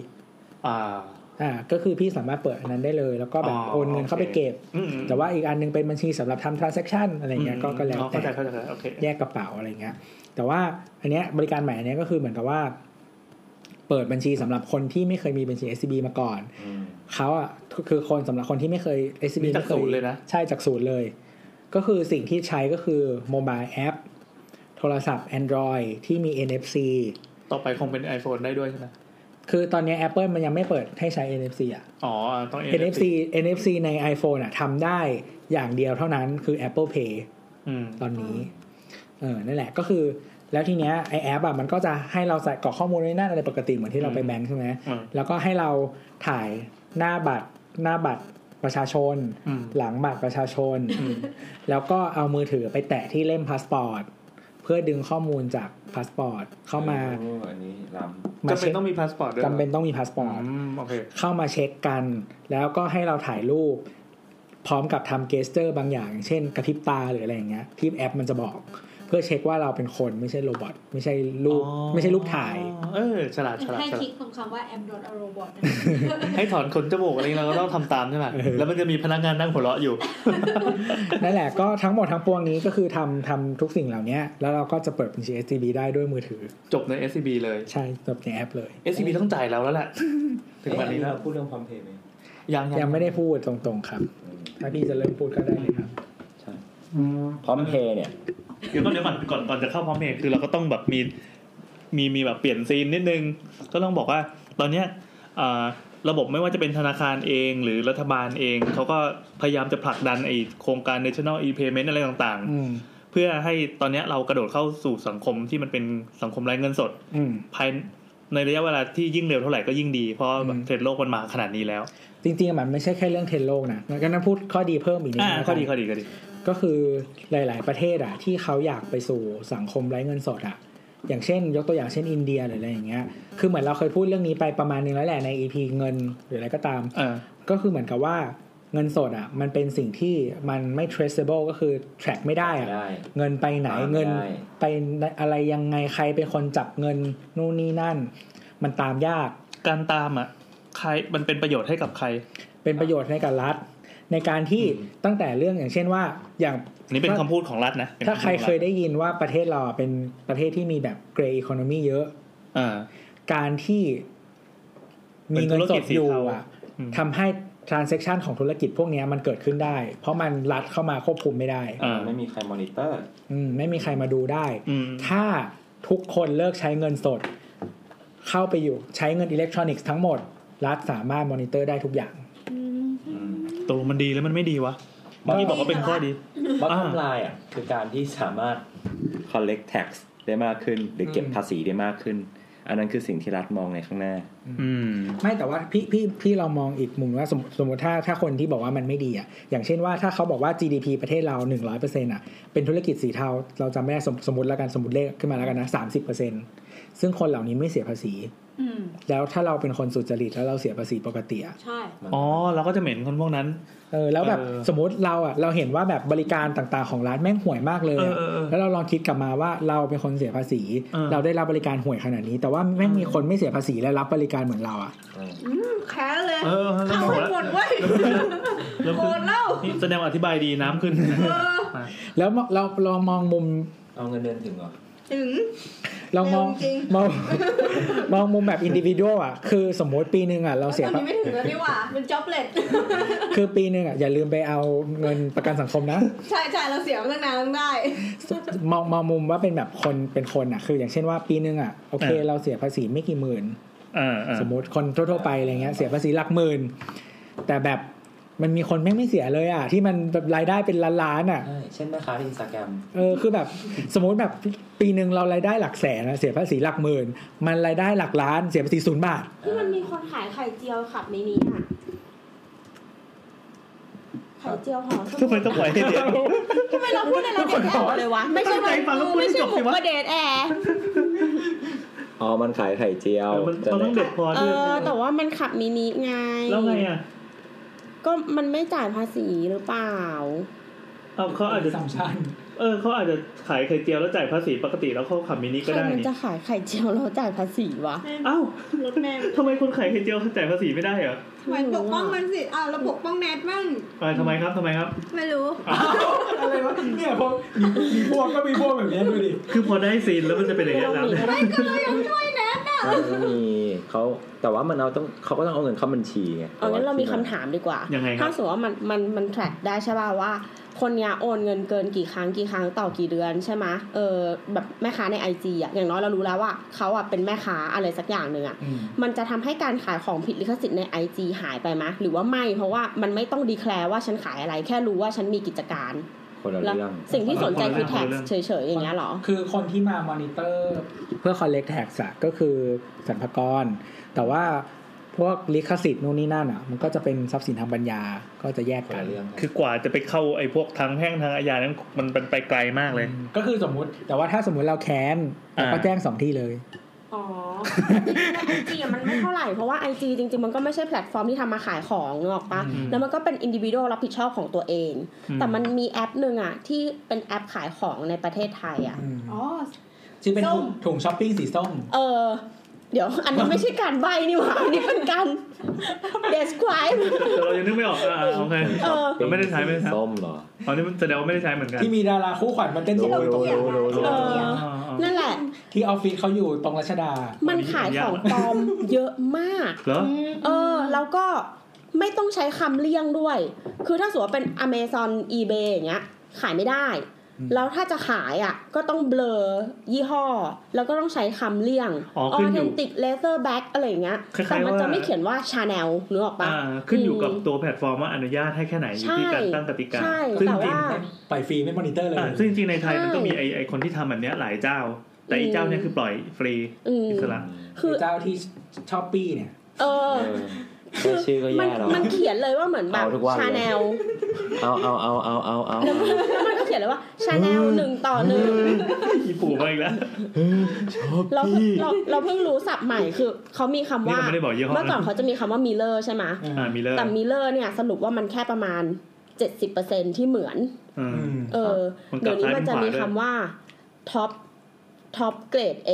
อ่าอ่าก็คือพี่สามารถเปิดอันนั้นได้เลย แล้วก็แบบอ๋อโอนเงินเข้าไปโอเคเก็บอืมแต่ว่าอีกอันหนึงเป็นบัญชีสำหรับทำ transaction อะไรเงี้ยก็ก็แล้วอ๋อแต่เข้าใจเข้าใจเข้าใจโอเคแยกกระเป๋าอะไรเงี้ยแต่ว่าอันเนี้ยบริการใหม่อันเนี้ยก็คือเหมือนกับว่า เปิดบัญชีสำหรับคนที่ไม่เคยมีบัญชี SCB มาก่อนอืมเขาอะคือคนสำหรับคนที่ไม่เคย SCB มีจากไม่เคศูยนย์เลยนะใช่จากศูนย์เลย ก็คือสิ่งที่ใช้ก็คือโมบายแอปโทรศัพท์ Android ที่มี NFC ต่อไปคงเป็น iPhone ได้ด้วยใช่ไหมคือตอนเนี้ย Apple มันยังไม่เปิดให้ใช้ NFC อะ อ๋อ ต้อง NFC NFC ใน iPhone อะทำได้อย่างเดียวเท่านั้นคือ Apple Pay อืมตอนนี้ เออ นั่นแหละก็คือ แล้วทีเนี้ยไอแอปอะมันก็จะให้เราใส่กรอกข้อมูลไว้นั่นอะไรปกติเหมือนที่เราไปแบงค์ใช่ไหมอืมแล้วก็ให้เราถ่ายหน้าบัตรหน้าบัตรประชาชนอืมหลังบัตรประชาชน แล้วก็เอามือถือไปแตะที่เล่มพาสปอร์ตเพื่อดึงข้อมูลจากพาสปอร์ตเข้ามาโอ้อันนี้ล้มาจำเป็เช็นคต้องมีพาสปอร์ตด้วยหรอ จำเป็นต้องมีพาสปอร์ตอืมโอเคเข้ามาเช็คกัน แล้วก็ให้เราถ่ายรูป พร้อมกับทำ gesture บางอย่าง เช่นกระพริบตาหรืออะไรอย่างเงี้ยที่แอปมันจะบอก เพื่อเช็คว่าเราเป็นคนไม่ใช่ robot ไม่ใช่รูปอ๋อไม่ใช่รูปถ่าย เออฉลาดฉลาดให้ฉทริลาดคของคำว่า am not a robot นะให้ถอนขนจมูกอะไรเราก็ต้องทำตามใช่ไหมเออแล้วมันจะมีพนักงานนั่งหัวเราะอยู่ นั่นแหละก็ทั้งหมดทั้งปวงนี้ก็คือทำทำทุกสิ่งเหล่านี้แล้วเราก็จะเปิดบัญชี SCB ได้ด้วยมือถือ จบใน SCB เลยใช่จบในแอปเลย SCB ต้องจ่ายเราแล้วแหละำถึงวันนี้แล้วเราพูดเรื่องพร้อมเพย์ไหมยังยังไม่ได้พูดตรงๆครับอืมถ้าพี่จะเริ่มพูดก็ได้เลยครับใช่พร้อมเพย์เนี่ย เดี๋ยวก่อนเดี๋ยวก่อนก่อนก่อนจะเข้าพร้อมเพย์คือเราก็ต้องแบบมีมีมีแบบเปลี่ยนซีนนิดนึง ก็ต้องบอกว่าตอนเนี้ยอ่าระบบไม่ว่าจะเป็นธนาคารเองหรือรัฐบาลเองเขาก็พยายามจะผลักดันไอโครงการ national e-payment อะไรต่างอืมๆพื่อให้ตอนเนี้ยเรากระโดดเข้าสู่สังคมที่มันเป็นสังคมไร้เงินสดอืมภายในระยะเวลาที่ยิ่งเร็วเท่าไหร่ก็ยิ่งดี เพราะอืมเทรนด์โลกมันมาขนาดนี้แล้ว จริงๆมันไม่ใช่แค่เรื่องเทรนด์โลกนะมันก็นั่นพูดข้อดีเพิ่มอีกนิดอ่านึงข้อดีข้อดีข้อดี ก็คือหลาย ๆ ประเทศอะที่เขาอยากไปสู่สังคมไร้เงินสดอะอย่างเช่น ยกตัวอย่างเช่นอินเดียหรืออะไรอย่างเงี้ย คือเหมือนเราเคยพูดเรื่องนี้ไปประมาณนึงแล้วแหละใน EP เงินหรืออะไรก็ตามอ่าก็คือเหมือนกับว่าเงินสดอะมันเป็นสิ่งที่มันไม่ traceable ก็คือ track ไม่ได้อะได้เงินไปไหนตามเงินได้ไปอะไรยังไงใครเป็นคนจับเงินนู่นนี่นั่น มันตามยากการตามอะใครมันเป็นประโยชน์ให้กับใคร เป็นประโยชน์ในกับรัฐ ในการที่ตั้งแต่เรื่องอย่างเช่นว่า อย่างอันนี้เป็นคำพูดของรัฐนะป็นถ้าำพูใครของเคยได้ยินว่าประเทศเราเป็นประเทศที่มีแบบ gray economy เยอะอ่าการที่มีเงินสดอยู่อะอืมทำให้ transaction ของธุรกิจพวกเนี้ยมันเกิดขึ้นได้ เพราะมันรัฐเข้ามาควบคุมไม่ได้อ่าไม่มีใครมอนิเตอร์อืมไม่มีใครมาดูได้อืมถ้าทุกคนเลิกใช้เงินสด เข้าไปอยู่ใช้เงินอิเล็กทรอนิกส์ทั้งหมด รัฐสามารถมอนิเตอร์ได้ทุกอย่าง ตกลงมันดีแล้วมันไม่ดีวะเมื่อกี้บอกว่าเป็นข้อดีอ่า bottom line อะคือการที่สามารถ collect tax ได้มากขึ้น หรือเก็บอืมภาษีได้มากขึ้น อันนั้นคือสิ่งที่รัฐมองในข้างหน้า อืมไม่แต่ว่าพี่พี่พี่เรามองอีกมุมว่าสมสมมติถ้าถ้าคนที่บอกว่ามันไม่ดีอะอย่างเช่นว่าถ้าเขาบอกว่า GDP ประเทศเราหนึ่งร้อยเปอร์เซ็นต์อะเป็นธุรกิจสีเทาเราจำไม่ได้สมสมมติแล้วกันสมมติเลขขึ้นมาแล้วกันนะสามสิบเปอร์เซ็นต์ ซึ่งคนเหล่านี้ไม่เสียภาษีอืมแล้วถ้าเราเป็นคนสุจริตแล้วเราเสียภาษีปกติอะใช่อ๋อเราก็จะเหม็นคนพวกนั้นเออแล้วแบบเออสมมติเราอะเราเห็นว่าแบบบริการต่างๆของร้านแม่งห่วยมากเลยอะเออเออเออแล้วเราลองคิดกลับมาว่าเราเป็นคนเสียภาษีเออเราได้รับบริการห่วยขนาดนี้ แต่ว่าแม่งมีคนไม่เสียภาษีและรับบริการเหมือนเราอะอืมแค้นเลยเออเริ่มเอาโหให้ดหมแล้วดเว้ยเริ่มโหขึ้นดแล้วนี่แสดงว่าอธิบายดีน้ำขึ้นมาแล้วเราลองมองมุมเอาเงินเดือนถึงเหรอ ถึง เรามองเร็วจริง มองมองมุมแบบอินดิวิ u a l อะ คือสมมติปีหนึ่งอะเราตเสียอนนี้ไม่ถึงแล้วนี่หว่าเป็นจ็อบเลตคือปีหนึ่งอะอย่าลืมไปเอาเงินประกันสังคมนะ ใช่ใช่เราเสียมาตั้งนานตั้งได้ มองมองมุมว่าเป็นแบบคนเป็นคนอะ คืออย่างเช่นว่าปีหนึ่งอะโอเคเออเราเสียภาษีไม่กี่หมื่นอ่าอ่าสมมติคนทั่วๆไปอะไรเงี้ยเสียภาษีหลักหมื่นแต่แบบ มันมีคนแม่งไม่เสียเลยอะ ที่มันแบบรายได้เป็นล้านๆอะใช่เช่นแม่ค้าที่อินสตาแกรมเออคือแบบสมมติแบบปีหนึ่งเรารายได้หลักแสนนะเสียภาษีหลักหมื่น มันรายได้หลักล้านเสียภาษีศูนย์บาทที่มันมีคนขายไข่เจียวขับมินิอะไข่เจียวห่อสทำไมต้องปล่อยให้เดียวทำไมเราพูดอะไรเด็ดแอร์เลยวะไม่ใช่ตั้งใจฟังแล้วพูดให้ไม่ใช่จบหมูสิวะกระเดดแอร์อ๋อมันขายไข่เจียวเออมันจะมันต้องเด็ดพอเอด้วยอแต่ว่ามันขับมินิไงแล้วไงอะ ก็มันไม่จ่ายภาษีหรือเปล่าเอาเขาอาจจะสัมชันเออเขาอาจจะขายไข่เจียวแล้วจ่ายภาษีปกติแล้วเขาขับมินิใคก็รได้มันนี่จะขายไข่เจียวแล้วจ่ายภาษีวะเอ้ารถแม่งทำไมคนขายไข่เจียวเขาจ่ายภาษีไม่ได้เหรอทำไมปกป้องมันสิอ้าวเราปกป้องแนทบ้างไปทำไมครับทำไมครับ ไม่รู้อะไรวะเนี่ยพวกมีมีพวกก็มีพวกแบบนี้ดูดิคือพอได้ซีนแล้วมันจะเป็นอย่างนี้ยไม่แล้วต้องมีก็ได้ก็เลยยังช่วยแนทอะ ไม่มีเขาแต่ว่ามันเอาต้องเขาก็ต้องเอาเงินเข้าบัญชีไงเอางั้นเรามีคำถามดีกว่า ยังไงครัถ้าบสมมติว่ามันมันมัน track ได้ใช่ป่ะว่า คนเนี้ยโอนเงินเกินกี่ครั้งกี่ครั้งต่อกี่เดือนใช่ไหมเออแบบแม่ค้าในไอจีอะอย่างน้อยเรารู้แล้วว่าเขาอะเป็นแม่ค้าอะไรสักอย่างหนึ่งอะมันจะทำให้การขายของผิดลิขสิทธิ์ใน IG หายไปไหมหรือว่าไม่เพราะว่ามันไม่ต้องดีแคลร์ว่าฉันขายอะไรแค่รู้ว่าฉันมีกิจการ คนละแล้วเรื่อง สิ่งที่สนใจคือคนแท็กละเรื่องเฉยๆอย่างเงี้ยเหรอ คือคนที่มามอนิเตอร์ เพื่อ collect tax อะก็คือสรรพากร แต่ว่าพวกลิขสิทธิ์นู่นนี่นั่นอะมันก็จะเป็นทรัพย์สินทางปัญญาก็จะแยกคนกันละเรื่องคือกว่าจะไปเข้าไอ้พวกทางแพ่งทางอาญานั้นมันเป็นไปไกลมากเลย ก็คือสมมุติแต่ว่าถ้าสมมุติเราแค้นเราก็อ่าแจ้งสองที่เลย อ๋อไอจีมันไม่เท่าไหร่เพราะว่าไอจีจริง ๆ มันก็ไม่ใช่แพลตฟอร์มที่ทำมาขายของนึกออกปะอืมแล้วมันก็เป็นอินดิวิ a l รับผิดชอบของตัวเองอืมแต่มันมีแอปหนึ่งอะ ที่เป็นแอปขายของในประเทศไทยอะอ๋อที่เป็นส้มถุงช้อปปิ้งสีส้ม เออ เดี๋ยวอันนี้ไม่ใช่การใบ้นี่หว่าอันนี้เป็นการ describe แต่เรายังนึกไม่ออกอ่าโอเคเออเราไม่ได้ใช้ไม่ได้ใช้ส้มเหรอตอนนี้มันแสดงว่าไม่ได้ใช้เหมือนกันที่มีดาราคู่ขวัญมาเต้นรู้โชว์อยู่ตรงรู้นั้นรู้รู้เอออ๋ออ๋อนั่นแหละ ที่ออฟฟิศเขาอยู่ตรงรัชดา มันขายของปลอมเยอะมากเหรอเออ แล้วก็ไม่ต้องใช้คำเลี่ยงด้วย คือถ้าสมมติว่าเป็น Amazon eBay อย่างเงี้ยขายไม่ได้ แล้วถ้าจะขายอะ ก็ต้องเบลอยี่ห้อ แล้วก็ต้องใช้คำเลี่ยงอ๋อขึ้นอยู่ authentic leather bag อะไรอย่างเงี้ยคล้ายๆแต่มันจะว่าไม่เขียนว่า Chanel นึกออกปะอ่าขึ้นอยู่กับมตัวแพลตฟอร์มว่าอนุญาตให้แค่ไหนอยู่ที่การตั้งกติกาใช่ซึ่งแต่จริงว่าปล่อยฟรีไม่มอนิเตอร์เลยอ่าซึ่งจริงๆในไทยใช่มันก็มีไอไอคนที่ทำแบบเนี้ยหลายเจ้า แต่อีอืมเจ้าเนี่ยคือปล่อยฟรีอืมอิสระคือเจ้าที่ชอบปี้เนี่ยเออเออแค่ ชื่อก็มัแย่แล้ว มันเขียนเลยว่าเหมือนแบบเอาทุกวันเลย ชาแนลเอาเอาเอาเอาเอาเอาแล้วมันแล้วมันก็เขียนเลยว่าชาแนลหนึ่งต่อหนึ่งอีปู่มาอีกแล้ว ชอบเราพี่เราเราเพิ่งรู้ศัพท์ใหม่คือเขามีคำว่านี่เราไม่ได้บอกยี่ห้อนะ เมื่อก่อนเขาจะมีคำว่า mirror ใช่ไหมอ่า mirror แต่ mirror เนี่ยสรุปว่ามันแค่ประมาณเจ็ดสิบเปอร์เซ็นที่เหมือน อืม เออมันกลัเดี๋ยวนี้มันจะมีซ้ายเป็นขวาด้วย คำว่า top top เกรด A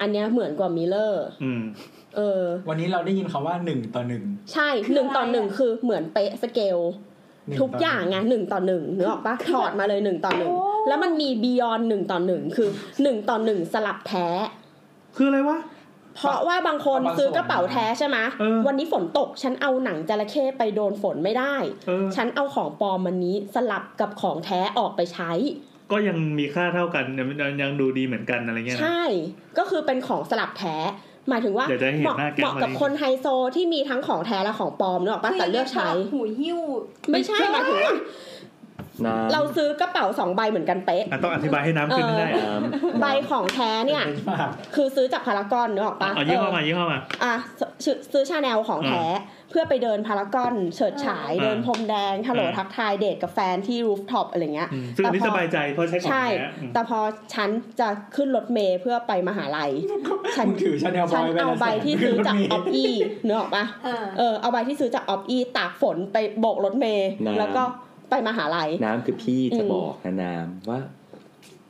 อันเนี้ยเหมือนกว่า mirror อืม เออ วันนี้เราได้ยินคำว่าหนึ่งต่อหนึ่งใช่หนึ่งต่อหนึ่งคือเหมือนเป๊ะสเกลหนึ่ทุกอย่างไงหนึ่งต่อหนึ่งนึกออกปะถอดมาเลยหนึ่งต่อหนึ่งแล้วมันมี beyond หนึ่งต่อหนึ่งคือหนึ่งต่อหนึ่งสลับแท้ คืออะไรวะเพราะว่าบางคนบางส่วนซื้อกระเป๋าแท้ใช่ไหมเออวันนี้ฝนตกฉันเอาหนังจระเข้ไปโดนฝนไม่ได้เออฉันเอาของปลอมมันนี้สลับกับของแท้ออกไปใช้ ก็ยังมีค่าเท่ากันยังยังดูดีเหมือนกันอะไรเงี้ยนะใช่ ก็คือเป็นของสลับแท้ หมายถึงว่าเดี๋ยวจะให้เห็นเหมาะหน้าแก๊งเหมาะกับวันนี้คนไฮโซที่มีทั้งของแท้และของปลอมเนกอะปะแต่เลือกใช้หูหิ้ว ไม่ใช่หมายถึงว่า น้ำ เราซื้อกระเป๋าสองใบเหมือนกันเป๊ะ อะต้องอธิบายให้น้ำขึ้นให้ได้น้ำใบของแท้เนี่ยเป็นมากคือซื้อจากพารากอนเนกออกปะเอายี่ห้อมายี่ห้อมา อะซื้อซื้อชาแนลของแท้ เพื่อไปเดินพารากอน เฉิดฉายอ่าเดินพรมแดงฮัลโหลอ่าทักทายเดทกับแฟนที่รูฟท็อปอะไรเงี้ยอืมซึ่งอันนี้แต่พสบายใจเพราะใช้ของใช่ แท้อืมแต่พอฉันจะขึ้นรถเมล์เพื่อไปมหาลัย ฉันมึงถือชาแนลบฉัอนยไปเอาใบที่ซื้อจากออฟอี้เนกออกปะ เออ เออเอาใบที่ซื้อจากออฟอี้ตากฝนไปโบกรถเมล์แล้วก็ ไปมหาลัย น้ำคือพี่จะอืมบอกนะน้ำว่า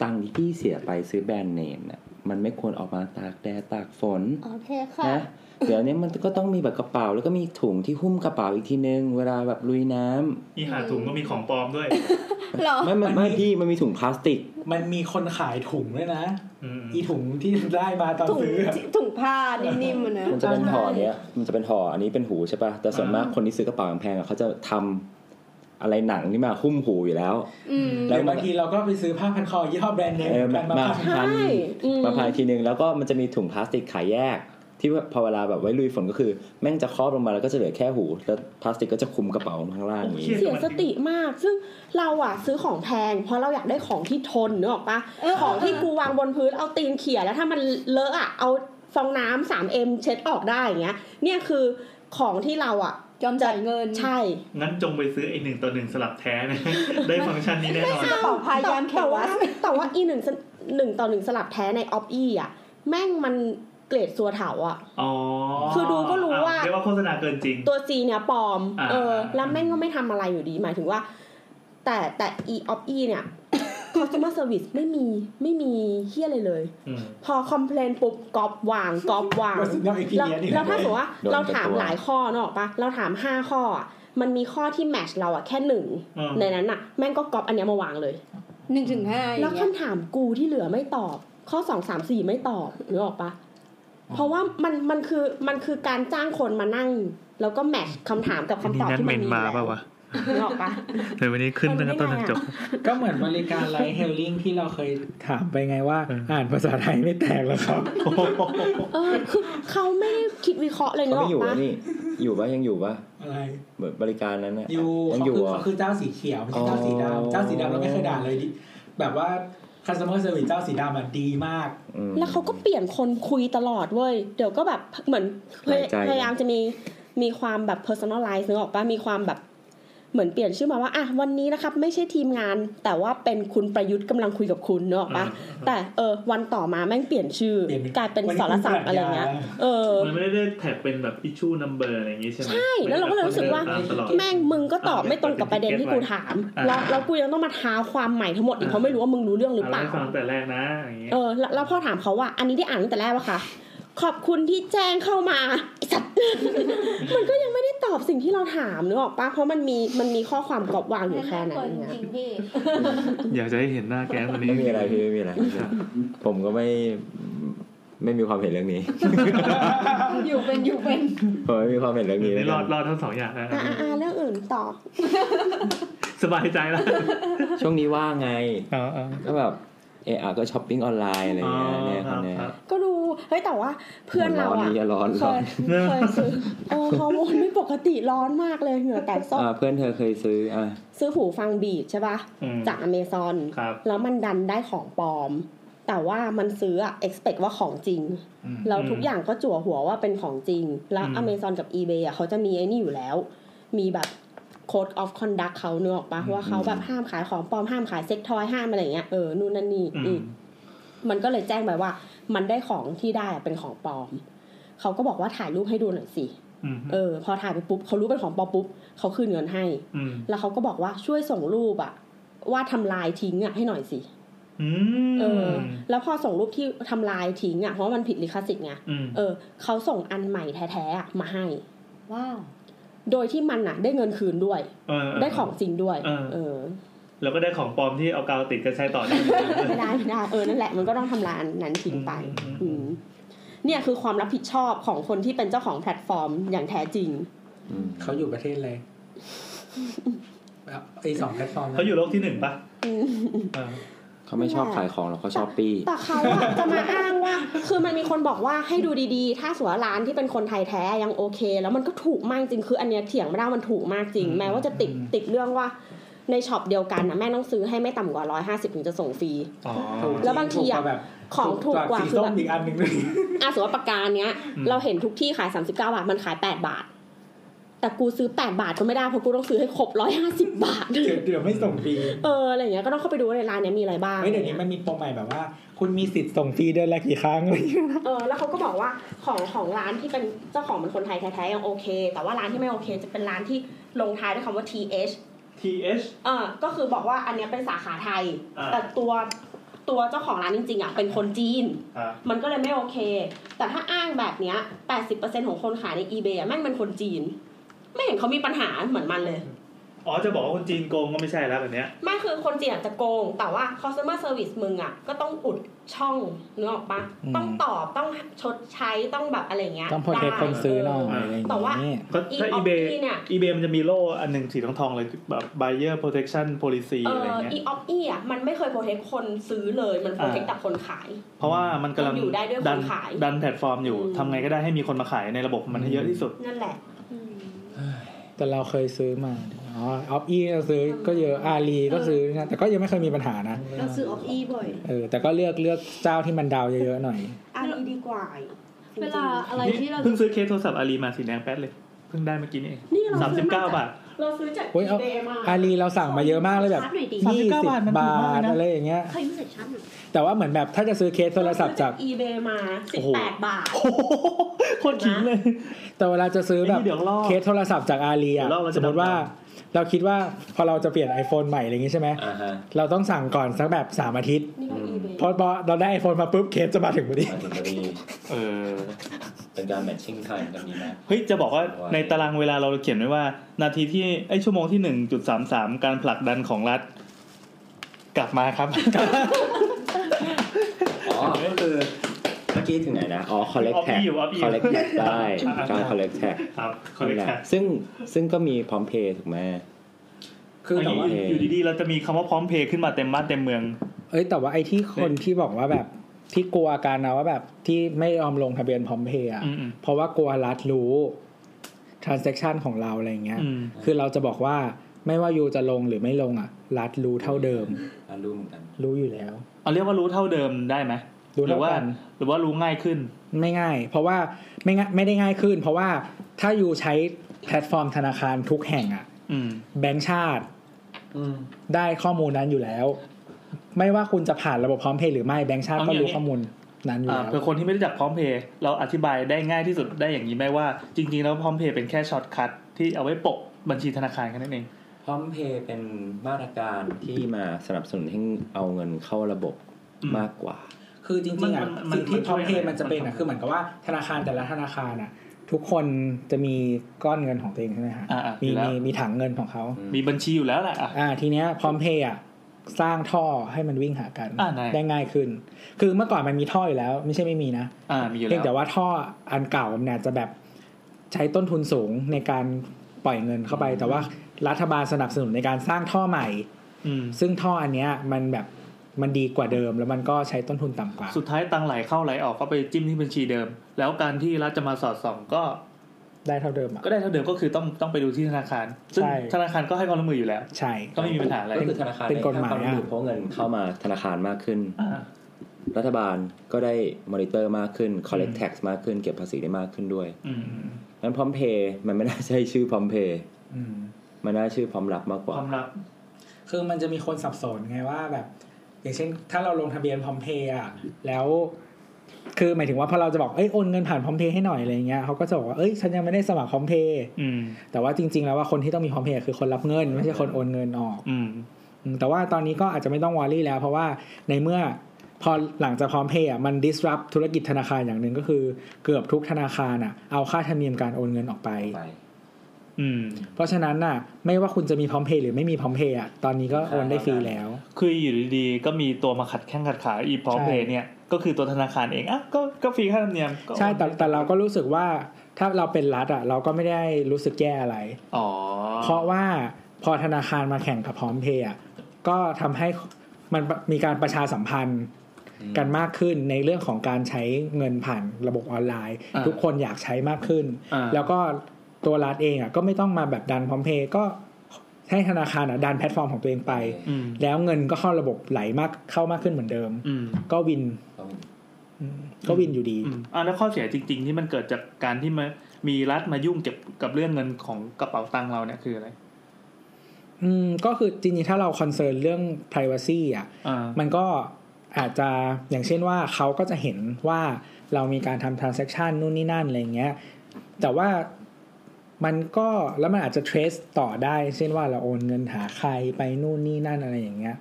ตังค์ที่พี่เสียไปซื้อแบรนด์เนมน่ะมันไม่ควรออกมาตากแดดตากฝนโอเคค่ะนะเดี๋ยวนี้มันก็ต้องมีแบบกระเป๋าแล้วก็มีถุงที่หุ้มกระเป๋าอีกทีนึง เวลาแบบลุยน้ำอีหาถุงก็มีของปลอมด้วยเหรอไม่ไม่ไม่พี่มันมีถุงพลาสติก มันมีคนขายถุงด้วยนะอืมอีถุงที่ได้มาตอนถุงซื้ออะถุงผ้านิ่มๆอะนะมันจะเป็นใช่ห่อเนี้ยมันจะเป็นห่ออันนี้เป็นหูใช่ปะแต่ส่วนมากอ่าคนที่ซื้อกระเป๋าแพงๆอะเขาจะทำ อะไรหนังที่มาหุ้มหูอยู่แล้วอืมหรือบางทีเราก็ไปซื้อผ้าพันคอยี่ห้อแบรนด์เนมเออกันมามาพันใช่อืมมาพายทีนึงแล้วก็มันจะมีถุงพลาสติกขายแยก ที่ว่าพอเวลาแบบไว้ลุยฝนก็คือ แม่งจะครอบลงมาแล้วก็จะเหลือแค่หู แล้วพลาสติกก็จะคลุมกระเป๋าข้างล่างอย่างนี้เสียสติมาก ซึ่งเราอะซื้อของแพง เพราะเราอยากได้ของที่ทนเนกออกปะเออของที่กูวางบนพื้นเอาตีนเขี่ยแล้วถ้ามันเลอะอะเอาฟองน้ำสามเอ็มเช็ดออกได้อย่างเงี้ย เนี่ยคือของที่เราอะ ยอมจ่ายเงินใช่งั้นจงไปซื้อไอ้หนึ่งต่อหนึ่งสลับแท้นะได้ฟังก์ชันนี้แน่นอนกระเป๋าพายามแขแต่นว่าวัดแต่ว่าอีหนึ่งหนึ่งต่อหนึ่งสลับแท้ในออฟอี้อะแม่งมันเกรดสัวเถาอะอ๋อคือดูก็รู้ว่าเรียกว่าโฆษณาเกินจริง ตัว C เนี่ยปลอมอ่าเออ แล้วแม่งก็ไม่ทำอะไรอยู่ดี หมายถึงว่า แต่แต่ e of e เนี่ย customer service ไม่มีไม่มีเฮี้ยอะไรเลยอืมพอคอมเพลนปุ๊บกอบวางกอบวางก็ซื้อน้องไอพีแล้วเนียนี่แล้วถ้าสมมติว่าโดนเราถามเป็นตัวหลายข้อเนกอะปะเราถามห้าข้ออะมันมีข้อที่แมชเราอะแค่หนึ่งอืมในนั้นอะแม่งก็กอบอันเนี้ยมาวางเลยหนึ่งถึงห้าอแล้ย่าวงเงี้ยคำถามกูที่เหลือไม่ตอบ ข้อสองสามสี่ไม่ตอบนึกออกปะเพราะว่ามันมันคือมันคือการจ้างคนมานั่ง แล้วก็แมทช์คำถามกับคำตอบที่มันมีอยู่แล้ว นึกออกปะเดี๋ยววันนี้ขึ้นตั้งแต่ต้นจนจบ ก็เหมือนบริการไลท์เฮลลิ่งที่เราเคยถามไปไงว่าเอออ่อ่านภาษาไทยไม่แตกแล้วครับเออคือเขาไม่ได้คิดวิเคราะห์เลยเขาเนกไม่ออยู่อกปะอะนี่ อยู่ปะยังอยู่ปะอะไรเหมือนบริการนั้นน่ะอยู่ยังเขาอยู่คืออะเขาคือเจ้าสีเขียวไม่ใช่เจ้าสีอ๋อดำเจ้าสีดำเราไม่เคยด่าเลยดิแบบว่า customer service เจ้าสีดำอะดีมากอืมแล้วเขาก็เปลี่ยนคนคุยตลอดเว้ย เดี๋ยวก็แบบเหมือนพยหลายใจพยายามจะมีมีความแบบ personalize นึกออกปะมีความแบบ เหมือนเปลี่ยนชื่อมาว่าอะวันนี้นะครับไม่ใช่ทีมงาน แต่ว่าเป็นคุณประยุทธ์กำลังคุยกับคุณเนกออกปะแต่เออวันต่อมาแม่งเปลี่ยนชื่อเปลี่ยนเป็นกลายเป็นวันนี้สรศักดิ์อะไรเงี้ยคุณปรัชญาเออมันไม่ได้แท็กเป็นแบบ issue number อะไรอย่างงี้ใช่ไหมใช่แล้วเราก็เลยรู้สึกว่าตมตลอดแม่งมึงก็ตอบไม่ตรงกับประเด็นที่กูถามอ่าแล้วแล้วกูยังต้องมาท้าความใหม่ทั้งหมดอีกเพราะไม่รู้ว่ามึงรู้เรื่องหรือเปเล่าล่าให้ฟังแต่แรกนะอย่างงี้เออแล้วแล้วพอถามเขาว่าอันนี้ได้อ่านตั้งแต่แรกปะคะ ขอบคุณที่แจ้งเข้ามาไอ้สัตว์มันก็ยังไม่ได้ตอบสิ่งที่เราถามนึกออกปะเพราะมันมีมันมีข้อความกรอบวางอยู่แค่นั้นคนไงจริงพี่ อยากจะให้เห็นหน้าแก๊งวันนี้ไม่มีอะไรพี่ไม่มีอะไร ผมก็ไม่ไม่มีความเห็นเรื่องนี้อยู่เป็นอยู่เป็นผมไม่มีความเห็นเรื่องนี้นี่นะรคอรัดบรอดทั้งสองอย่างนะอ่าอ่าเรื่องอื่นต่อ สบายใจแล้วช่วงนี้ว่างไงอ๋ออ๋อก็แบบ เออก็ช้อปปิ้งออนไลน์อะไรอย่างเงี้ยเนี่ยคครันบเนี้ยครับก็ดูเฮ้ยแต่ว่าเพื่อนเราร้อนอะนี่อย่าร้อนเคร้อยนเคยซื้อเออฮอร์โมนไม่ปกติร้อนมากเลยเหงื่อแตกซอกอ่าเพื่อนเธอเคยซื้ออะซื้อหูฟังบีดใช่ปะอืมจากอเมซอนครับแล้วมันดันได้ของปลอมแต่ว่ามันซื้ออะ expect ว่าของจริงอืมแล้วทุกอย่างก็จั่วหัวว่าเป็นของจริง แล้วอืม Amazon กับ eBay อะเขาจะมีไอ้นี่อยู่แล้ว มีแบบ code of conduct เขาเนื้อออกปะว่าเขาแบบห้ามขายของปลอมห้ามขายเซ็กทอยห้ามอะไรเงี้ยเออนู่นนั่นนี่อือืมมมันก็เลยแจ้งไปว่า มันได้ของที่ได้อะเป็นของปลอม เขาก็บอกว่าถ่ายรูปให้ดูหน่อยสิอืมเออ พอถ่ายไปปุ๊บเขารู้เป็นของปลอมปุ๊บเขาคืนเงินให้อืมแล้วเขาก็บอกว่าช่วยส่งรูปอะว่าทำลายทิ้งอะให้หน่อยสิอืมเออ แล้วพอส่งรูปที่ทำลายทิ้งอะเพราะว่ามันผิดลิขสิทธิ์ไงอืมเออเขาส่งอันใหม่แท้ๆอะมาให้ ว้าว โดยที่มันอะได้เงินคืนด้วยเออได้ของจริงด้วยเออเออแล้วก็ได้ของปลอมที่เอากาวติดกันใช้ต่อได้ไม่ได้ไม่ได้เออนั่นแหละมันก็ต้องทำลายอันนั้นทิ้งไป อืมอืมเนี่ยคือความรับผิดชอบของคนที่เป็นเจ้าของแพลตฟอร์มอย่างแท้จริงอืมเขาอยู่ประเทศอะไรไอสองแพลตฟอร์มนั้นเขาอยู่โลกที่หนึ่งปะอืม เออเขาไม่ชอบขายของหรอกเขาชอบปี้ แต่เขาอะจะมาอ้างว่า คือมันมีคนบอกว่าให้ดูดีๆ ถ้าสมมติว่าร้านที่เป็นคนไทยแท้ยังโอเค แล้วมันก็ถูกมากจริงคือ อันเนี้ยเถียงไม่ได้มันถูกมากจริง แม้ว่าจะติดติดเรื่องว่าในช็อปเดียวกันนะแม่ต้องซื้อให้ไม่ต่ำกว่าร้อยห้าสิบถึงจะส่งฟรีอ๋อถูกแล้วบางทีอะถูกกว่แบบของถูกกว่าสีคือส้มแบบอีกอันหนึ่งเลยอะสมมติว่าปากกาเนี้ยอืมเราเห็นทุกที่ขาย39บาทมันขาย8บาท แต่กูซื้อ 8 บาทก็ไม่ได้เพราะกูต้องซื้อให้ครบ150บาทเดี๋ยวเดี๋ยวไม่ส่งฟรีเอออะไรอย่างเงี้ยก็ต้องเข้าไปดูว่าในร้านเนี้ยมีอะไรบ้างเฮ้ยเดี๋ยวนี้มันมีโปรใหม่แบบว่า คุณมีสิทธิ์ส่งฟรีเดือนละกี่ครั้งอะไรอย่างเงี้ยเออแล้วเขาก็บอกว่าของของร้านที่เป็นเจ้าของเป็นคนไทยแท้ๆยังโอเค แต่ว่าร้านที่ไม่โอเค จะเป็นร้านที่ลงท้ายด้วยคำว่า th TH เออก็คือบอกว่าอันเนี้ยเป็นสาขาไทยอ่าแต่ตัวตัวเจ้าของร้านจริงๆอะเป็นคนจีนอ่ามันก็เลยไม่โอเค แต่ถ้าอ้างแบบเนี้ย 80%ของคนขายใน eBay อะแม่งเป็นคนจีน ไม่เห็นเขามีปัญหาเหมือนมันเลย อ๋อจะบอกว่าคนจีนโกงก็ไม่ใช่แล้วแบบเนี้ยไม่คือคนจีนอาจจะโกง แต่ว่า customer service มึงอะ ก็ต้องอุดช่องนึกออกปะต้องตอบต้องชดใช้ต้องแบบอะไรเงี้ยต้อง protect ได้คนซื้อหน่อยเอะไรอย่างแต่ว่าเงี้ยก็ถ้า E-Opti eBay เนี่ย eBay มันจะมีโล่อันหนึ่งสีทองทองๆเลยแบบ buyer protection policy เออะไรอเงี้ย e op e อะมันไม่เคย protect คนซื้อเลยมัน protect อ่าแต่คนขาย เพราะว่ามันกำลังมันอยู่ได้ด้วยคนดันขายดันแพลตฟอร์มอยู่อืมทำไงก็ได้ให้มีคนมาขายในระบบมันให้เยอะที่สุดนั่นแหละ แต่เราเคยซื้อมาอ๋อออฟอี้เราซื้อก็เยอะอารีก็ซื้อนะแต่ก็ยังไม่เคยมีปัญหานะเราซื้อออฟอีบ่อยเออแต่ก็เลือกเลือกเจ้าที่มันดาวเยอะๆหน่อยอันนี้ดีกว่าเวลาอะไรที่เราเพิ่งซื้อเคสโทรศัพท์อารีมาสีแดงแป๊ดเลยเพิ่งได้เมื่อกี้นี่เองนี่เราสามซื้สิอบเก้าจกบาท เราซื้อจากเฮ้ยเอา eBay มาอารีเราสั่งมาเยอะมากเลยแบบชาร์จหน่อยดิยี่สิบบาทมันถูกบามากเลยทนะอะไรอย่างเงี้ยใครไม่ใส่ชั้นหนึ่งแต่ว่าเหมือนแบบถ้าจะซื้อเคสโทรศัพท์จากเรซื้อ eBay มาโอ้โห18บาทโอ้โหโคตรขิงเลย แต่เวลาจะซื้อแบบไอ้นี่เดี๋ยวลอกเคสโทรศัพท์จากอารีเดี๋อะยวลอกเราจะสมมติว่าดำเราคิดว่าพอเราจะเปลี่ยน iPhone ใหม่อะไรอย่างงี้ใช่ไหมอ่าฮะเราต้องสั่งก่อนสักแบบสามอาทิตย์นี่ก็ eBay พอพอเราได้ iPhone มาปุ๊บเคสจะมาถึงพอดีมาถึงพอดีเออ เป็นการแมทชิ่งไทม์กันดีนะเฮ้ยจะบอกว่าว่าในตารางเวลาเราเขียนไว้ว่า นาทีที่ไอยชั่วโมงที่หนึ่งจุดสามสามการผลักดันของรัฐ กลับมาครับ อ๋อก็คือเมื่อกี้ถึงไหนนะ อ๋อ collect tag Oppie อยู่ Oppie อยู่ collect tag ได้การ collect tag ครับคอลเลกนั่นแหชัละซึ่งซึ่งก็มีพร้อมเพย์ถูกไหมคือแต่ว่าอยู่ดีๆ เราจะมีคำว่าพร้อมเพย์ขึ้นมาเต็มบ้านเต็มเมือง เอ้ยแต่ว่าไอ้ที่คนที่บอกว่าแบบ ที่กลัวกันนะว่าแบบที่ไม่ยอมลงทะเบียนพร้อมเพย์อะอืมอืมเพราะว่ากลัวรัฐรู้ transaction ของเราอะไรเงี้ยอืมคือเราจะบอกว่าไม่ว่ายูจะลงหรือไม่ลงอะ รัฐรู้เท่าเดิมอะรู้เหมือนกันรู้อยู่แล้วเอาเรียกว่ารู้เท่าเดิมได้ไหมรู้หรืเท่าว่ากันหรือว่ารู้ง่ายขึ้น ไม่ง่าย เพราะว่าไม่ง่ายไม่ได้ง่ายขึ้น เพราะว่าถ้า you ใช้แพลตฟอร์มธนาคารทุกแห่งอะอืมแบงก์ชาติได้ข้อมูลนั้นอยู่แล้ว ไม่ว่าคุณจะผ่านระบบพร้อมเพย์หรือไม่แบงก์ชาติก็รู้ข้อมูลนั้นอยู่อ่าแล้วเพื่อคนที่ไม่รู้จักพร้อมเพย์เราอธิบายได้ง่ายที่สุดได้อย่างนี้ไหมว่าจริงๆแล้วพร้อมเพย์เป็นแค่ shortcutที่เอาไว้โปะบัญชีธนาคารแค่นั้นเองพร้อมเพย์เป็นมาตรการที่มาสนับสนุนให้เอาเงินเข้าระบบอืมมากกว่า คือจริงๆอะมันมันสิ่งที่มันพร้อมเพช่วยย์มันจะเป็นมันอะคือเหมือนกับว่าธนาคารแต่ละธนาคารอะทุกคนจะมีก้อนเงินของตัวเองใช่ไหมฮะอ่าอ่ามีอยู่แล้วมีมีถังเงินของเขาอืมมีบัญชีอยู่แล้วแหละอะอ่าทีเนี้ยพร้อมเพย์อะ สร้างท่อให้มันวิ่งหากันอ่าได้ได้ง่ายขึ้น คือเมื่อก่อนมันมีท่ออยู่แล้ว ไม่ใช่ไม่มีนะอ่ามีอยู่เพียงแล้แต่วว่าท่ออันเก่าเนี่ยจะแบบใช้ต้นทุนสูงในการปล่อยเงินเข้าไป แต่ว่ารัฐบาลสนับสนุนในการสร้างท่อใหม่ อืมซึ่งท่ออันเนี้ยมันแบบมันดีกว่าเดิม แล้วมันก็ใช้ต้นทุนต่ำกว่า สุดท้ายตังค์ไหลเข้าไหลออกก็ไปจิ้มที่บัญชีเดิม แล้วการที่รัฐจะมาสอดส่องก็ ได้เท่าเดิมอะก็ได้เท่าเดิมก็คือต้องต้องไปดูที่ธนาคาร ซึ่งใช่ธนาคาร ก็ให้ความร่วมมืออยู่แล้ว ใช่ ก็ไม่มีปัญหาอะไรก็คือธนาคารเป็นกฎหมายอะให้ควร่วมือเพราะเงินเข้ามาธนาคารมากขึ้นอ่ารัฐบาลก็ได้มอนิเตอร์มากขึ้น collect อืม tax มากขึ้น เก็บภาษีได้มากขึ้นด้วยอืมงั้นพร้อมเพย์มันไม่น่าใช่ชื่อพร้อมเพย์อืมมันน่าชื่อพร้อมรับมากกคว่าวามลับ คือมันจะมีคนสับสนไงว่าแบบ อย่างเช่น ถ้าเราลงทะเบียนพร้อมเพย์อะแล้ว คือหมายถึงว่าพอเราจะบอกเอ้ยโอนเงินผ่านพร้อมเพย์ให้หน่อยอะไรเงี้ยเขาก็จะบอกว่าเอ้ยฉันยังไม่ได้สมัครพร้อมเพย์อืมแต่ว่าจริง ๆ แล้วว่าคนที่ต้องมีพร้อมเพย์คือคนรับเงิน ไม่ใช่คนโอนเงินออกอืมอืมแต่ว่าตอนนี้ก็อาจจะไม่ต้องวอรี่แล้ว เพราะว่าในเมื่อพอหลังจากพร้อมเพย์อะมัน disrupt ธุรกิจธนาคารอย่างหนึ่งก็คือ เกือบทุกธนาคารอะเอาค่าธรรมเนียมการโอนเงินออกไปไปอืม เพราะฉะนั้นน่ะ ไม่ว่าคุณจะมีพร้อมเพย์หรือไม่มีพร้อมเพย์อะตอนนี้ก็โอนได้ฟรีแล้ว คืออยู่ดีๆก็มีตัวมาขัดแข้งขัดขาอีพร้อมใช่เพย์เนี่ยก็คือตัวธนาคารเองอะก็ก็ฟรีค่าธรรมเนียมก็ใช่แต่แต่เราก็รู้สึกว่าถ้าเราเป็นรัฐอะเราก็ไม่ได้รู้สึกแย่อะไรอ๋อเพราะว่าพอธนาคารมาแข่งกับพร้อมเพย์อะก็ทำให้มันมีการประชาสัมพันธ์กันมากขึ้นในเรื่องของการใช้เงินผ่านระบบออนไลน์อ่าทุกคนอยากใช้มากขึ้นอ่าแล้วก็ ตัวรัฐเองอะก็ไม่ต้องมาแบบดันพร้อมเพย์ก็ให้ธนาคารอะดันแพลตฟอร์มของตัวเองไปอืมแล้วเงินก็เข้าระบบไหลมากเข้ามากขึ้นเหมือนเดิมอืมก็ win ต้องอืมก็วินอยู่ดีอืมอ่าแล้วข้อเสียจริง ๆ ที่มันเกิดจากการที่มามีรัฐมายุ่งเก็บกับเรื่องเงินของกระเป๋าตังค์เราเนี่ยคืออะไร อืมก็คือจริงๆถ้าเราคอนเซิร์นเรื่อง privacy อะอ่ามันก็อาจจะอย่างเช่นว่าเขาก็จะเห็นว่าเรามีการทำ transaction นู่นนี่นั่นอะไรเงี้ย แต่ว่า มันก็แล้วมันอาจจะ trace ต่อได้ เช่นว่าเราโอนเงินหาใครไปนู่นนี่นั่นอะไรอย่างเงี้ย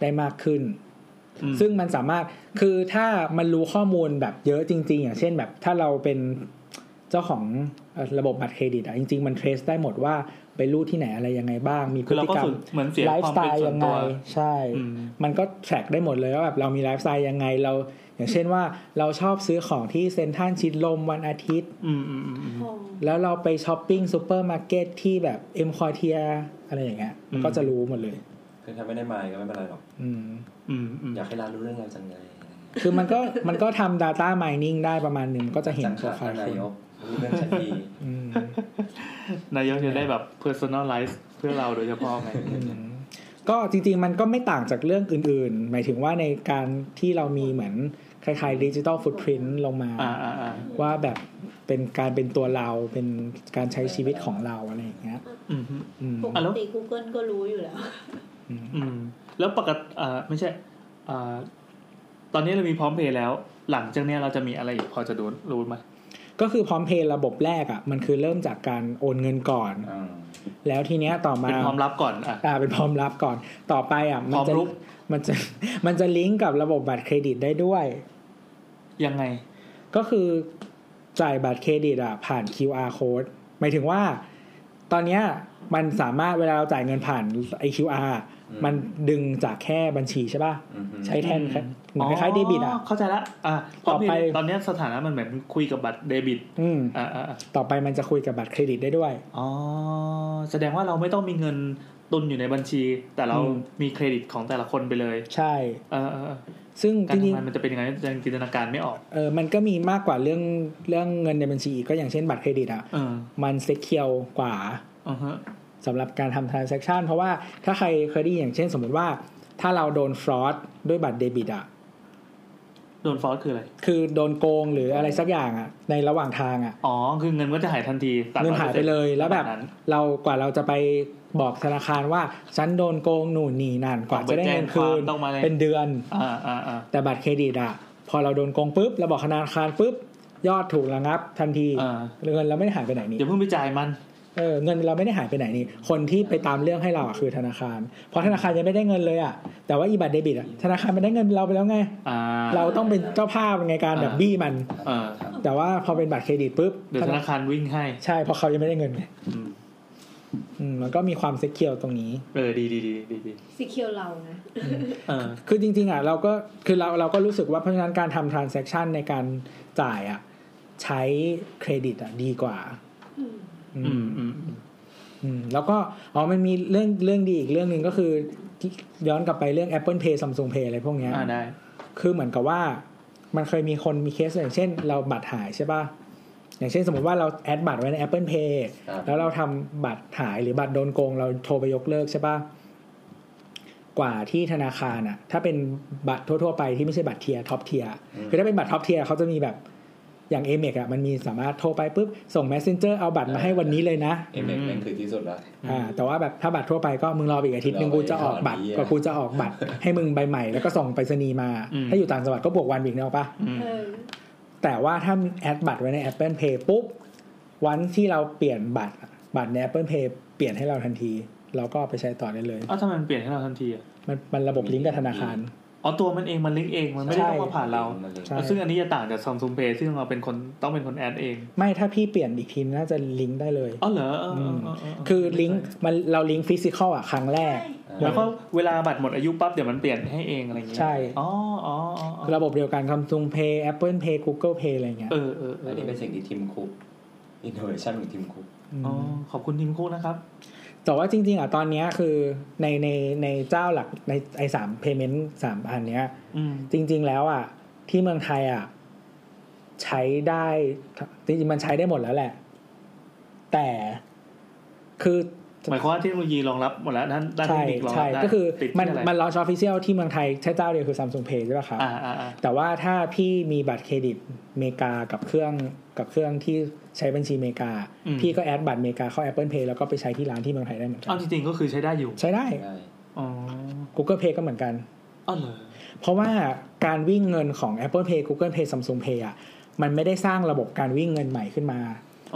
ได้มากขึ้นอืมซึ่งมันสามารถคือถ้ามันรู้ข้อมูลแบบเยอะจริง ๆ อย่างเช่นแบบถ้าเราเป็นเจ้าของเอ่อระบบบัตรเครดิตอะจริง ๆ มัน trace ได้หมดว่า ไปรูดที่ไหนอะไรยังไงบ้าง มีพคือฤเราติก็กรรมสุดเหมือนเสียไลคฟ์วามสไตเป็นล์ส่วยันงไงตัวใช่อืมมันก็ track ได้หมดเลยว่าแบบเรามีไลฟ์สไตล์ยังไงเรา อย่างเช่นว่าเราชอบซื้อของที่เซ็นทรัลชิดลมวันอาทิตย์อืมอืมอืมอืมอ๋อแล้วเราไปช้อปปิ้งซูเปอร์มาร์เก็ตที่แบบเอ็มควอเทียร์อะไรอย่างเงี้ยมันก็อืมจะรู้หมดเลยคือถ้าไม่ได้มาก็ไม่เป็นไรหรอกอืมอืมอืมอยากให้ร้านรู้เรื่องเราจังเลยอะไรเงี้ยคือมันก็มันก็ทำ Data Mining ได้ประมาณหนึ่งก็จะเห็นจังโปรขาไฟท่านล์นาคนยกรู้เรื่องชัดดีอืม นายกจะได้แบบ personalize เพื่อเราโดยเฉพาะไงอืมก็จริงๆ มันก็ไม่ต่างจากเรื่องอื่นๆ หมายถึงว่าในการที่เรามีเหมือนคล้ายๆดิจิ t a ลฟุตพิ้นลงมาอ่าอ่าอ่าว่าแบบเป็นการเป็นตัวเราเป็นการใช้ชีวิตของเราอะไรอย่างเงี้ยอืมอืมปอะกแล้วติ Google ก็รู้อยู่แล้วอืมแล้วปกติอ่าไม่ใช่อ่าตอนนี้เรามีพร้อมเพย์แล้ว หลังจากเนี้ยเราจะมีอะไรอีกพอจะรู้รู้ไหม ก็คือพร้อมเพย์ระบบแรกอะมันคือเริ่มจากการโอนเงินก่อนอ่าแล้วทีเนี้ยต่อมาเป็นพร้อมรับก่อนอะอ่าเป็นพร้อมรับก่อน ต่อไปอะมันพร้อมจะรุกมันจะมันจะลิงก์กับระบบบัตรเครดิตได้ด้วย ยังไง ก็คือจ่ายบัตรเครดิตอะผ่าน QR code หมายถึงว่า ตอนเนี้ยมันสามารถเวลาเราจ่ายเงินผ่านไอ QR อะ มันดึงจากแค่บัญชีใช่ป่ะอืมใช้แทนแค่เหมือนคล้ายๆเดบิตอะเข้าใจละอะต่อไปตอนเนี้ยสถานะมันเหมือนคุยกับบัตรเดบิตอืมอ่าอ่าอ่าต่อไปมันจะคุยกับบัตรเครดิตได้ด้วยอ๋อแสดงว่าเราไม่ต้องมีเงินตุนอยู่ในบัญชี แต่เราอืมมีเครดิตของแต่ละคนไปเลย ใช่เออเออเออซึ่งกาจรริงทำงานมันจะเป็นยังไงยังจินตนาการไม่ออกๆเออมันก็มีมากกว่าเรื่องเรื่องเงินในบัญชีอีกก็อย่างเช่นบัตรเครดิตอะเออมันเซ็กเคียวกว่าอือฮะ สำหรับการทำ transaction เพราะว่าถ้าใครเคยได้ยินอย่างเช่นสมมติว่า ถ้าเราโดนฟรอดด้วยบัตรเดบิตอะโดนฟอสคืออะไร คือโดนโกงหรืออะไรสักอย่างอะในระหว่างทางอะอ๋อ คือเงินก็จะหายทันทีตัดเงินหายไปเลยแล้วแบบนั้นเรากว่าเราจะไปบอกธนาคารว่าฉันโดนโกงหนูนนี่นั่นกว่าจะได้เงินคืนต้องมาเลยเป็นเดือนอ่าอ่าอ่าแต่บัตรเครดิตอะพอเราโดนโกงปุ๊บเราบอกธนาคารปุ๊บยอดถูกระงับทันทีอ่าเงินเราไม่ได้หายไปไหนนี่อย่าเพิ่งไปจ่ายมัน เออเงินเราไม่ได้หายไปไหนนี่ คนที่ไปตามเรื่องให้เราอะคือธนาคาร เพราะธนาคารยังไม่ได้เงินเลยอะ แต่ว่าอีบัตรเดบิตอะ ธนาคารมันได้เงินเราไปแล้วไงอ่าเราต้องเป็นเจ้าภาพในการแบบอ่าบี้มันเออแต่ว่าพอเป็นบัตรเครดิตปุ๊บเดี๋ยวธนาคารวิ่งให้ ใช่เพราะเขายังไม่ได้เงินไงอืมอืมมันก็มีความเซ็กเคียวตรงนี้ เออดีดีดีดีดีสีเคียวเรานะเออคือจริง ๆอะเราก็คือเราเราก็รู้สึกว่าเพราะฉะนั้นการทำ transaction ในการจ่ายอะใช้เครดิตอะดีกว่า อืมอือืมมอืมอืมอืมแล้วก็อ๋อมันมีเรื่องเรื่องดีอีกเรื่องหนึ่งก็คือ ย้อนกลับไปเรื่อง Apple Pay Samsung Pay อะไรพวกเนี้ยอ่าได้ คือเหมือนกับว่า มันเคยมีคนมีเคสอย่างเช่น เราบัตรหายใช่ป่ะอย่างเช่นสมมติว่าเรา add บัตรไว้ใน Apple Pay ครับแล้วเราทำบัตรหายหรือบัตรโดนโกง เราโทรไปยกเลิกใช่ป่ะกว่าที่ธนาคารอะถ้าเป็นบัตรทั่ว ๆ ไปที่ไม่ใช่บัตร tier top tier คือถ้าเป็นบัตร top tier เขาจะมีแบบ อย่าง Amex อะมันมีสามารถโทรไปปุ๊บ ส่ง messenger เอาบัตรมาให้วันนี้เลยนะ Amex แม่งคือที่สุดละอ่าแต่ว่าแบบถ้าบัตรทั่วไปก็มึงรออีกอาทิตย์หนึงรอกูไปจะออกบัตรก่อนดีอะก็กูจะออกบัตร ให้มึงใบใหม่แล้วก็ส่งไปรษณีย์มาอืมถ้าอยู่ต่างจังหวัดก็บวกวันอีกเนาะปะอืมเออแต่ว่าถ้า add บัตรไว้ใน Apple Pay ปุ๊บวันที่เราเปลี่ยนบัตรบัตรใน Apple Pay เปลี่ยนให้เราทันที เราก็เอาไปใช้ต่อได้เลยอ้าวทำไมมันเปลี่ยนให้เราทันทีอะมันมันระบบลิงก์กับธนาคาร อ๋อตัวมันเองมันลิงก์เองมันไม่ได้ใช่ต้องมาผ่านเรา ใช่ ซึ่งอันนี้จะต่างจาก Samsung Pay ซึ่งเราเป็นคนต้องเป็นคน add เองไม่ถ้าพี่เปลี่ยนอีกทีน่าจะลิงก์ได้เลย อ๋อเหรอเออเออเออเคือลิงก์มันเราลิงก์ physical อะครั้งแรก แล้วก็เวลาบัตรหมดอายุปั๊บเดี๋ยวมันเปลี่ยนให้เองอะไรอย่างเงี้ยใช่ อ๋ออ๋ออ๋ออ๋อระบบเดียวกัน Samsung Pay Apple Pay Google Pay อะไรเงี้ยเออเออเออัอนนี้เป็นสิ่งที่ทีมคุกอินโนเวชันของทีมคุกอ๋อขอบคุณทีมคู่นะครับ แต่ว่าจริง ๆอะตอนเนี้ยคือในในในเจ้าหลักในไอ้สามเพย์เมนต์สามอันเนี้ยอืมจริง ๆ แล้วอะ ที่เมืองไทยอะ ใช้ได้จริงๆมันใช้ได้หมดแล้วแหละ แต่คือ หมายความว่าเทคโนโลยีรองรับหมดแล้วด้านด้านเทใช่คนิครองใช่รับได้ก็คือติดมันที่อะไรมัน launch official ที่เมืองไทยใช้เจ้าเดียวคือ Samsung Pay ใช่ป่ะครับอ่าอ่าอ่าแต่ว่าถ้าพี่มีบัตรเครดิตเมกากับเครื่องกับเครื่องที่ใช้บัญชีเมกา พี่ก็ add บัตรเมกาเข้า Apple Pay แล้วก็ไปใช้ที่ร้านที่เมืองไทยได้เหมือนกัเอานจริงๆก็คือใช้ได้อยู่ใช้ได้ได้อ๋อ Google Pay ก็เหมือนกันอ๋อเหรอเพราะว่าการวิ่งเงินของ Apple Pay Google Pay Samsung Pay อะมันไม่ได้สร้างระบบการวิ่งเงินใหม่ขึ้นมา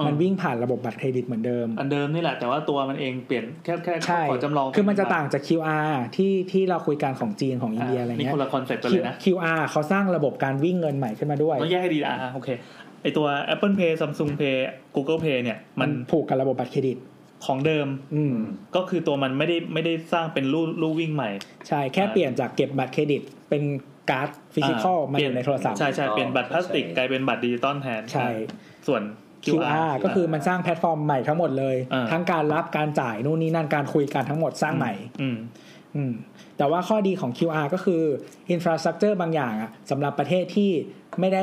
มันวิ่งผ่านระบบบัตรเครดิตเหมือนเดิม อันเดิมนี่แหละแต่ว่าตัวมันเองเปลี่ยนแค่แค่ใช่ขอจำลอง คือมันจะต่างจาก QR ที่ที่เราคุยกันของจีนของอินเดียอะไรนี่เงี้ยคนละคอนเซ็ปต์กันเลยนะ QR เขาสร้างระบบการวิ่งเงินใหม่ขึ้นมาด้วยต้องแยกให้ดีอ่าโอเคไอตัว Apple Pay Samsung Pay Google Pay เนี่ยมัมันนผูกกับระบบบัตรเครดิตของเดิม อืมก็คือตัวมันไม่ได้ไม่ได้สร้างเป็นลู่ลู่วิ่งใหม่ ใช่แค่เปลี่ยนจากเก็บบัตรเครดิตเป็นการ์ด physical มาอยู่ในโทรศัพท์ ใช่ใช่เปลี่ยนบัตรพลาสติกกลายเป็นบัตรดิจิตอลแทน ใช่ ส่วน QR ก็คือมันสร้างแพลตฟอร์มใหม่ทั้งหมดเลยอ่าทั้งการรับการจ่ายนู่นนี่นั่นการคุยกันทั้งหมดสร้างใหม่อืมอืมแต่ว่าข้อดีของ QR ก็คือ infrastructure บางอย่างอะสำหรับประเทศที่ ไม่ได้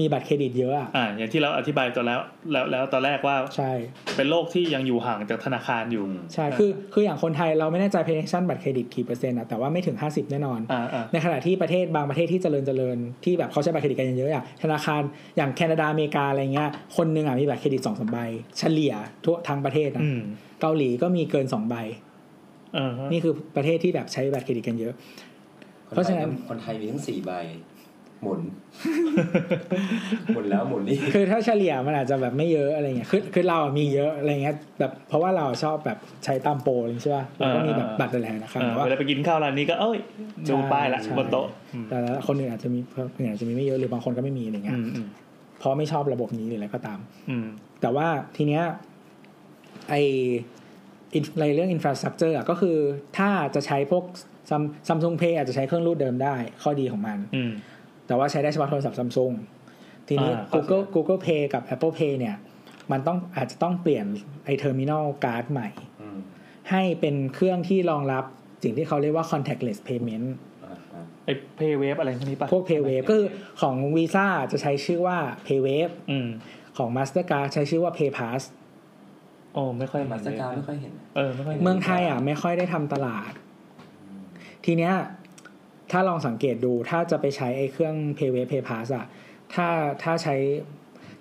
มีบัตรเครดิตเยอะอะอ่าอย่างที่เราอธิบายตัวแล้วแล้วแล้วตอนแรกว่าใช่ เป็นโลกที่ยังอยู่ห่างจากธนาคารอยู่ ใช่คือคืออย่างคนไทยเราไม่แน่ใจ penetration บัตรเครดิตกี่เปอร์เซ็นต์อะแต่ว่าไม่ถึง 50 แน่นอนอ่าอ่าในขณะที่ประเทศบางประเทศที่เจริญเจริญที่แบบเขาใช้บัตรเครดิตกันเยอะๆอะธนาคารอย่างแคนาดาอเมริกาอะไรเงี้ยคนหนึ่งอะมีบัตรเครดิตสองสามใบเฉลี่ยทั่วทั้งประเทศนะอืมเกาหลีก็มีเกินสองใบเออฮะนี่คือประเทศที่แบบใช้บัตรเครดิตกันเยอะ เพราะฉะนั้นคนไทยมีทั้งสี่ใบ หมุน หมุนแล้วหมุนนี่คือถ้าเฉลี่ยมันอาจจะแบบไม่เยอะอะไรเงี้ยคือคือเราอะมีเยอะอะไรเงี้ยแบบเพราะว่าเราชอบแบบใช้ตามโปรอะไรใช่ป่ะเราก็มีแบบบัตรหลายๆนะครับเออแต่ว่าเวลาไปกินข้าวร้านนี้ก็เอ้ยดูป้ายละใช่บนโต๊ะอืมแต่ละคนอื่นอาจจะมีคนอื่นอาจจะมีไม่เยอะหรือบางคนก็ไม่มีอะไรเงี้ย อืมอืมเพราะไม่ชอบระบบนี้หรืออะไรก็ตาม อืมแต่ว่าทีเนี้ยไอในเรื่อง infrastructure ก็คือถ้าจะใช้พวก Samsung Pay อาจจะใช้เครื่องรูดเดิมได้ ข้อดีของมันอืม แต่ว่าใช้ได้เฉพาะโทรศัพท์ซัมซุงทีนี้อ่าเข้าใจ Google Google Pay กับ Apple Pay เนี่ย มันต้องอาจจะต้องเปลี่ยนไอ terminal การ์ดใหม่อืมให้เป็นเครื่องที่รองรับสิ่งที่เขาเรียกว่า contactless payment อ่าอ่าไอ้ PayWave อะไรพวกนี้ปะพวก PayWave ก็คือของ Visa จะใช้ชื่อว่า PayWave อืมของ Mastercard ใช้ชื่อว่า PayPass โอ้ไม่ค่อย Mastercard ไม่ค่อยเห็น เออไม่ค่อยเห็นเมืองไทยอะไม่ค่อยได้ทำตลาด ทีเนี้ย ถ้าลองสังเกตดูถ้าจะไปใช้ไอ้เครื่อง PayWave PayPass อะถ้าถ้าใช้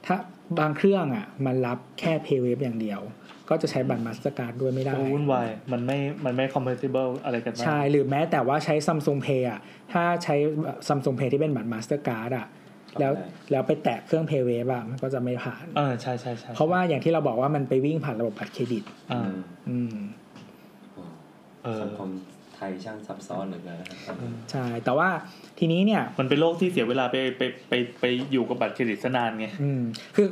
ถ้าบางเครื่องอะมันรับแค่ PayWave อย่างเดียว ก็จะใช้บัตร Mastercard ด้วยไม่ได้โอ้วุ่นวายมันไม่มันไม่ compatible อะไรกันบ้างใช่ หรือแม้แต่ว่าใช้ Samsung Pay อะถ้าใช้ Samsung Pay ที่เป็นบัตร Mastercard อะแล้วแล้วไปแตะเครื่อง PayWave อะมันก็จะไม่ผ่านเออใช่ใช่ใช่เพราะว่าอย่างที่เราบอกว่ามันไปวิ่งผ่านระบบบัตรเครดิตอ่าอืมอืมโอ้เออสังคมไท ยช่างซับซ้อนเหลือเกินนะครับใช่แต่ว่าทีนี้เนี่ยมันเป็นโลกที่เสียเวลาไปไปไปไปอยู่กับบัตรเครดิตซะนานไงอืมคือ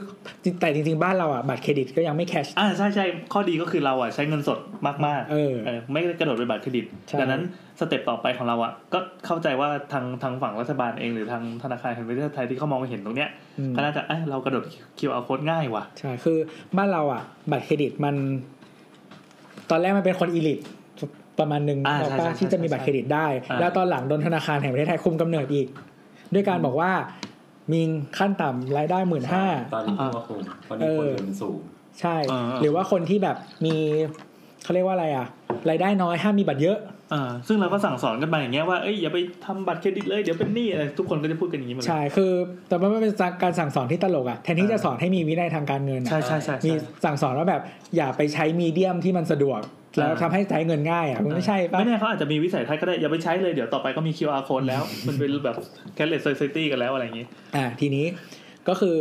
แต่จริง ๆ บ้านเราอะบัตรเครดิตก็ยังไม่ mass อ่าใช่ใช่ข้อดีก็คือเราอะใช้เงินสดมากๆเออไม่ได้กระโดดไปบัตรเครดิตใช่ดังนั้น step ต่อไปของเราอะก็เข้าใจว่าทางทางฝั่งรัฐบาลเองหรือทางธนาคารแห่งประเทศไทยที่เขามองเห็นตรงเนี้ยอืมก็น่าจะเอ้ยเรากระโดด QR code ง่ายว่ะใช่คือบ้านเราอะ บัตรเครดิตมัน ตอนแรกมันเป็นคนอีลิท ประมาณหนึ่งอ่าแล้วใช่ป้าใช่ที่จะมีใช่บัตรเครดิตได้อ่าแล้วตอนหลังโดนธนาคารแห่งประเทศไทยคุมกำเนิดอีก ด้วยการบอกว่ามีขั้นต่ำรายได้หมื่นห้าตอนนี้เพิ่งมาคุมตอนนี้คนเงินสูงใช่อ่าหรือว่าคนที่แบบมีเขาเรียกว่าอะไรอะรายได้น้อยห้ามมีบัตรเยอะอ่าซึ่งเราก็สั่งสอนกันมาอย่างเงี้ยว่าเอ้ยอย่าไปทำบัตรเครดิตเลยเดี๋ยวเป็นหนี้อะไรทุกคนก็จะพูดกันอย่างนี้หมดเลยใช่คือ แต่ว่ามันเป็นการสั่งสอนที่ตลกอะแทนที่จะสอนให้มีวินัยทางการเงินอะใช่ใช่ใช่มีใช่สั่งสอนว่าแบบอย่าไปใช้ medium ที่มันสะดวก แล้วอ่าทำให้ใช้เงินง่ายอะมันไม่ใช่ปะไม่แน่เขาอาจจะมีวิสัยทัศน์ก็ได้ อย่าไปใช้เลยเดี๋ยวต่อไปก็มี QR code แล้ว มันเป็นแบบ cashless society กันแล้วอะไรอย่างงี้ อ่าทีนี้ก็คือ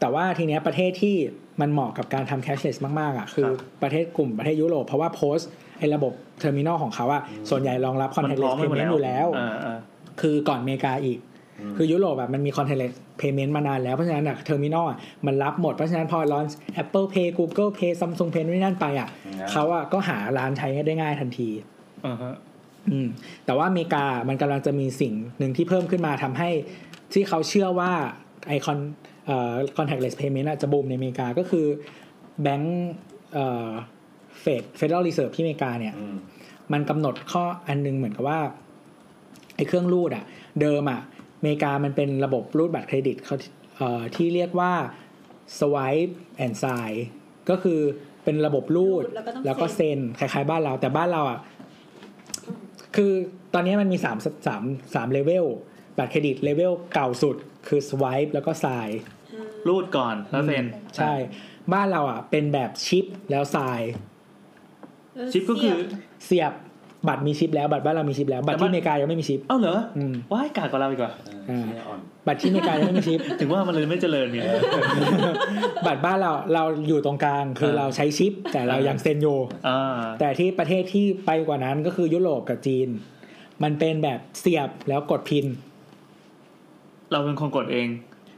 แต่ว่าทีเนี้ยประเทศที่มันเหมาะกับการทำ cashless มากๆอะคือครับประเทศกลุ่มประเทศยุโรปเพราะว่า POS ไอ้ระบบ terminal ของเขาอะส่วนใหญ่รองรับมันพร้อ contactless มไปหมด payment อยู่แล้วอ่าอ่าคือก่อนอเมริกาอีก คือยุโรปแบบมันมี contactless payment มานานแล้วเพราะฉะนั้นอะ terminal อะมันรับหมด เพราะฉะนั้นพอ launch Apple Pay Google Pay Samsung Pay นู่นนั่นไปอะอืมเขาอะก็หาร้านใช้ได้ง่ายทันทีอ่าฮะอืมแต่ว่าอเมริกามันกำลังจะมีสิ่งหนึ่งที่เพิ่มขึ้นมาทำให้ที่เขาเชื่อว่าไอคอนเอ่อ contactless payment อะจะบูมในอเมริกาก็คือแบงก์เอ่อเฟด Federal Reserve ที่อเมริกาเนี่ยอืมมันกำหนดข้ออันหนึ่งเหมือนกับว่าไอ้เครื่องรูดอะเดิมอะ อเมริกามันเป็นระบบรูดบัตรเครดิตเขาเอ่อที่เรียกว่า swipe and sign ก็คือเป็นระบบรูดรูดแล้วก็ต้องแล้วก็เซ็นคล้ายๆ บ้านเรา แต่บ้านเราอะคือตอนนี้มันมีสามสามสามเลเวลบัตรเครดิตเลเวลเก่าสุดคือ swipe แล้วก็ sign รูดก่อนแล้วเซ็นใช่ บ้านเราอะเป็นแบบชิปแล้ว sign ชิปก็คือเสียบ บัตรมีชิปแล้วบัตรบ้านเรามีชิปแล้วบัตรที่อเมริกายังไม่มีชิปเอ้าเหรออืมว้ายกากกว่าเราอีกว่าอ่าอ่อนบัตรที่อเมริกายังไม่มีชิป ถึงว่ามันเลยไม่เจริญเนี่ยบัตรบ้านเราเราอยู่ตรงกลางคือเออเราใช้ชิป แต่เรายังเซ็นอยู่อ่าแต่ที่ประเทศที่ไปกว่านั้นก็คือยุโรปกับจีน มันเป็นแบบเสียบแล้วกด PIN เราเป็นคนกดเอง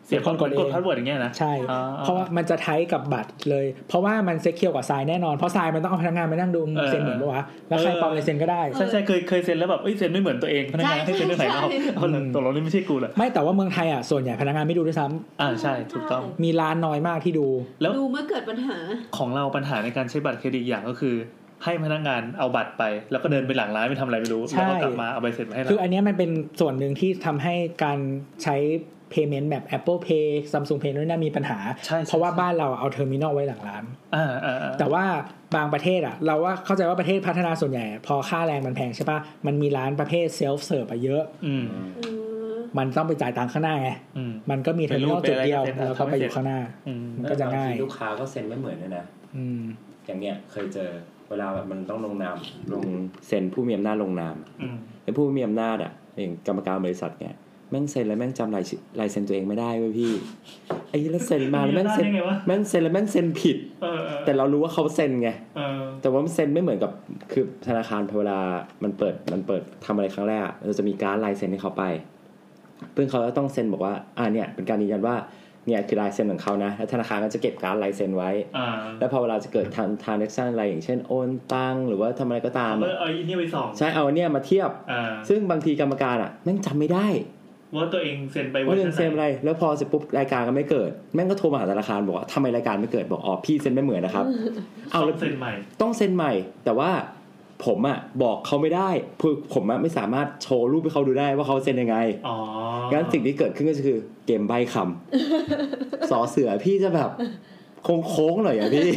เสียเป็นคนกดเองกด password อย่างเงี้ยนะใช่อ่าเพราะว่ามันจะไทยกับบัตรเลย เพราะว่ามันเซ็กเคียวกว่าทรายแน่นอน เพราะทรายมันต้องเอาพนักงานมานั่งดูมึงเออเซ็นเหมือนปะวะแล้วใครเออปลอมลายเซ็นก็ได้ใช่ใช่เคยเคยเซ็นแล้วแบบเอ้ยเซ็นไม่เหมือนตัวเองพนักงานให้เซ็นด้วยไหนเราเอาเลยตกลงนี่ไม่ใช่กูแหละไม่แต่ว่าเมืองไทยอะส่วนใหญ่พนักงานไม่ดูด้วยซ้ำอ่าใช่ถูกต้องมีร้านน้อยมากที่ดู แล้วดูเมื่อเกิดปัญหาของเราปัญหาในการใช้บัตรเครดิตอย่างก็คือให้พนักงานเอาบัตรไป แล้วก็เดินไปหลังร้านไปทำอะไรไม่รู้ใช่แล้วก็กลับมาเอาใบเสร็จมาให้เราคืออันเนี้ยมันเป็นส่วนหนึ่งที่ทำให้การใช้ payment แบบ Apple Pay Samsung Pay นู่นนั่นมีปัญหาใช่ใช่เพราะว่าบ้านเราเอา terminal ไว้หลังร้านอ่าอ่าอ่าแต่ว่าบางประเทศอะ เราว่าเข้าใจว่าประเทศพัฒนาส่วนใหญ่ พอค่าแรงมันแพงใช่ปะมันมีร้านประเภท self-serve เยอะอืมอืมมันต้องไปจ่ายตังค์ข้างหน้าไงอืมมันก็มี terminal ไปรูดจุดเดียวไปอะไรก็เซ็นแล้วก็ไปอยู่ข้างหน้าอืมมันก็จะง่าย บางทีลูกค้าก็เซ็นไม่เหมือนด้วยนะอืมอย่างเนี้ยเคยเจอเวลาแบบมันต้องลงนามลงเซ็นผู้มีอำนาจลงนามอืมไอ้ผู้มีอำนาจอะอย่างกรรมการบริษัทเนี่ยแม่งเซ็นแล้วแม่งจำลายชื่อลายเซ็นตัวเองไม่ได้เว้ยพี่ไอ้แล้วเซ็นมาแล้วแม่งเซ็นได้ไงวะแม่งเซ็นแล้วแม่งเซ็นผิดเออเออแต่เรารู้ว่าเขาเซ็นไงเออแต่ว่ามันเซ็นไม่เหมือนกับคือธนาคารพอเวลามันเปิดมันเปิดทำอะไรครั้งแรกอะเราจะมีการดลายเซ็นให้เขาไปเพื่อนเขาจะต้องเซ็นบอกว่าอ่าเนี่ยเป็นการยืนยันว่าเนี่ยคือลายเซ็นของเขานะแล้วธนาคารก็จะเก็บการดลายเซ็นไว้อ่าแล้วพอเวลาจะเกิดทางทางเน็กซันอะไรอย่างเช่นโอนตังหรือว่าทำอะไรก็ตามเออะอเอาอีนี่ไปสองใช่เอาอันเนี่ยมาเทียบอ่าซึ่งบางทีกรรมการอะแม่งจำไม่ได้ ว่าตัวเองเซ็นไปว่าเรียนชัเซ็นอะไร แล้วพอเสร็จปุ๊บรายการก็ไม่เกิด แม่งก็โทรมาหาธนาคารบอกว่าทำไมรายการไม่เกิดบอกอ๋อพี่เซ็นไม่เหมือนนะครับเอาเอาแล้วเซ็นใหม่ ต้องเซ็นใหม่ แต่ว่าผมอะบอกเขาไม่ได้คือผมอะไม่สามารถโชว์รูปให้เขาดูได้ว่าเขาเซ็นยังไงอ๋องั้นสิ่งที่เกิดขึ้นก็คือเกมใบคำสอเสือพี่จะแบบ โค้งๆหน่อยอะพี่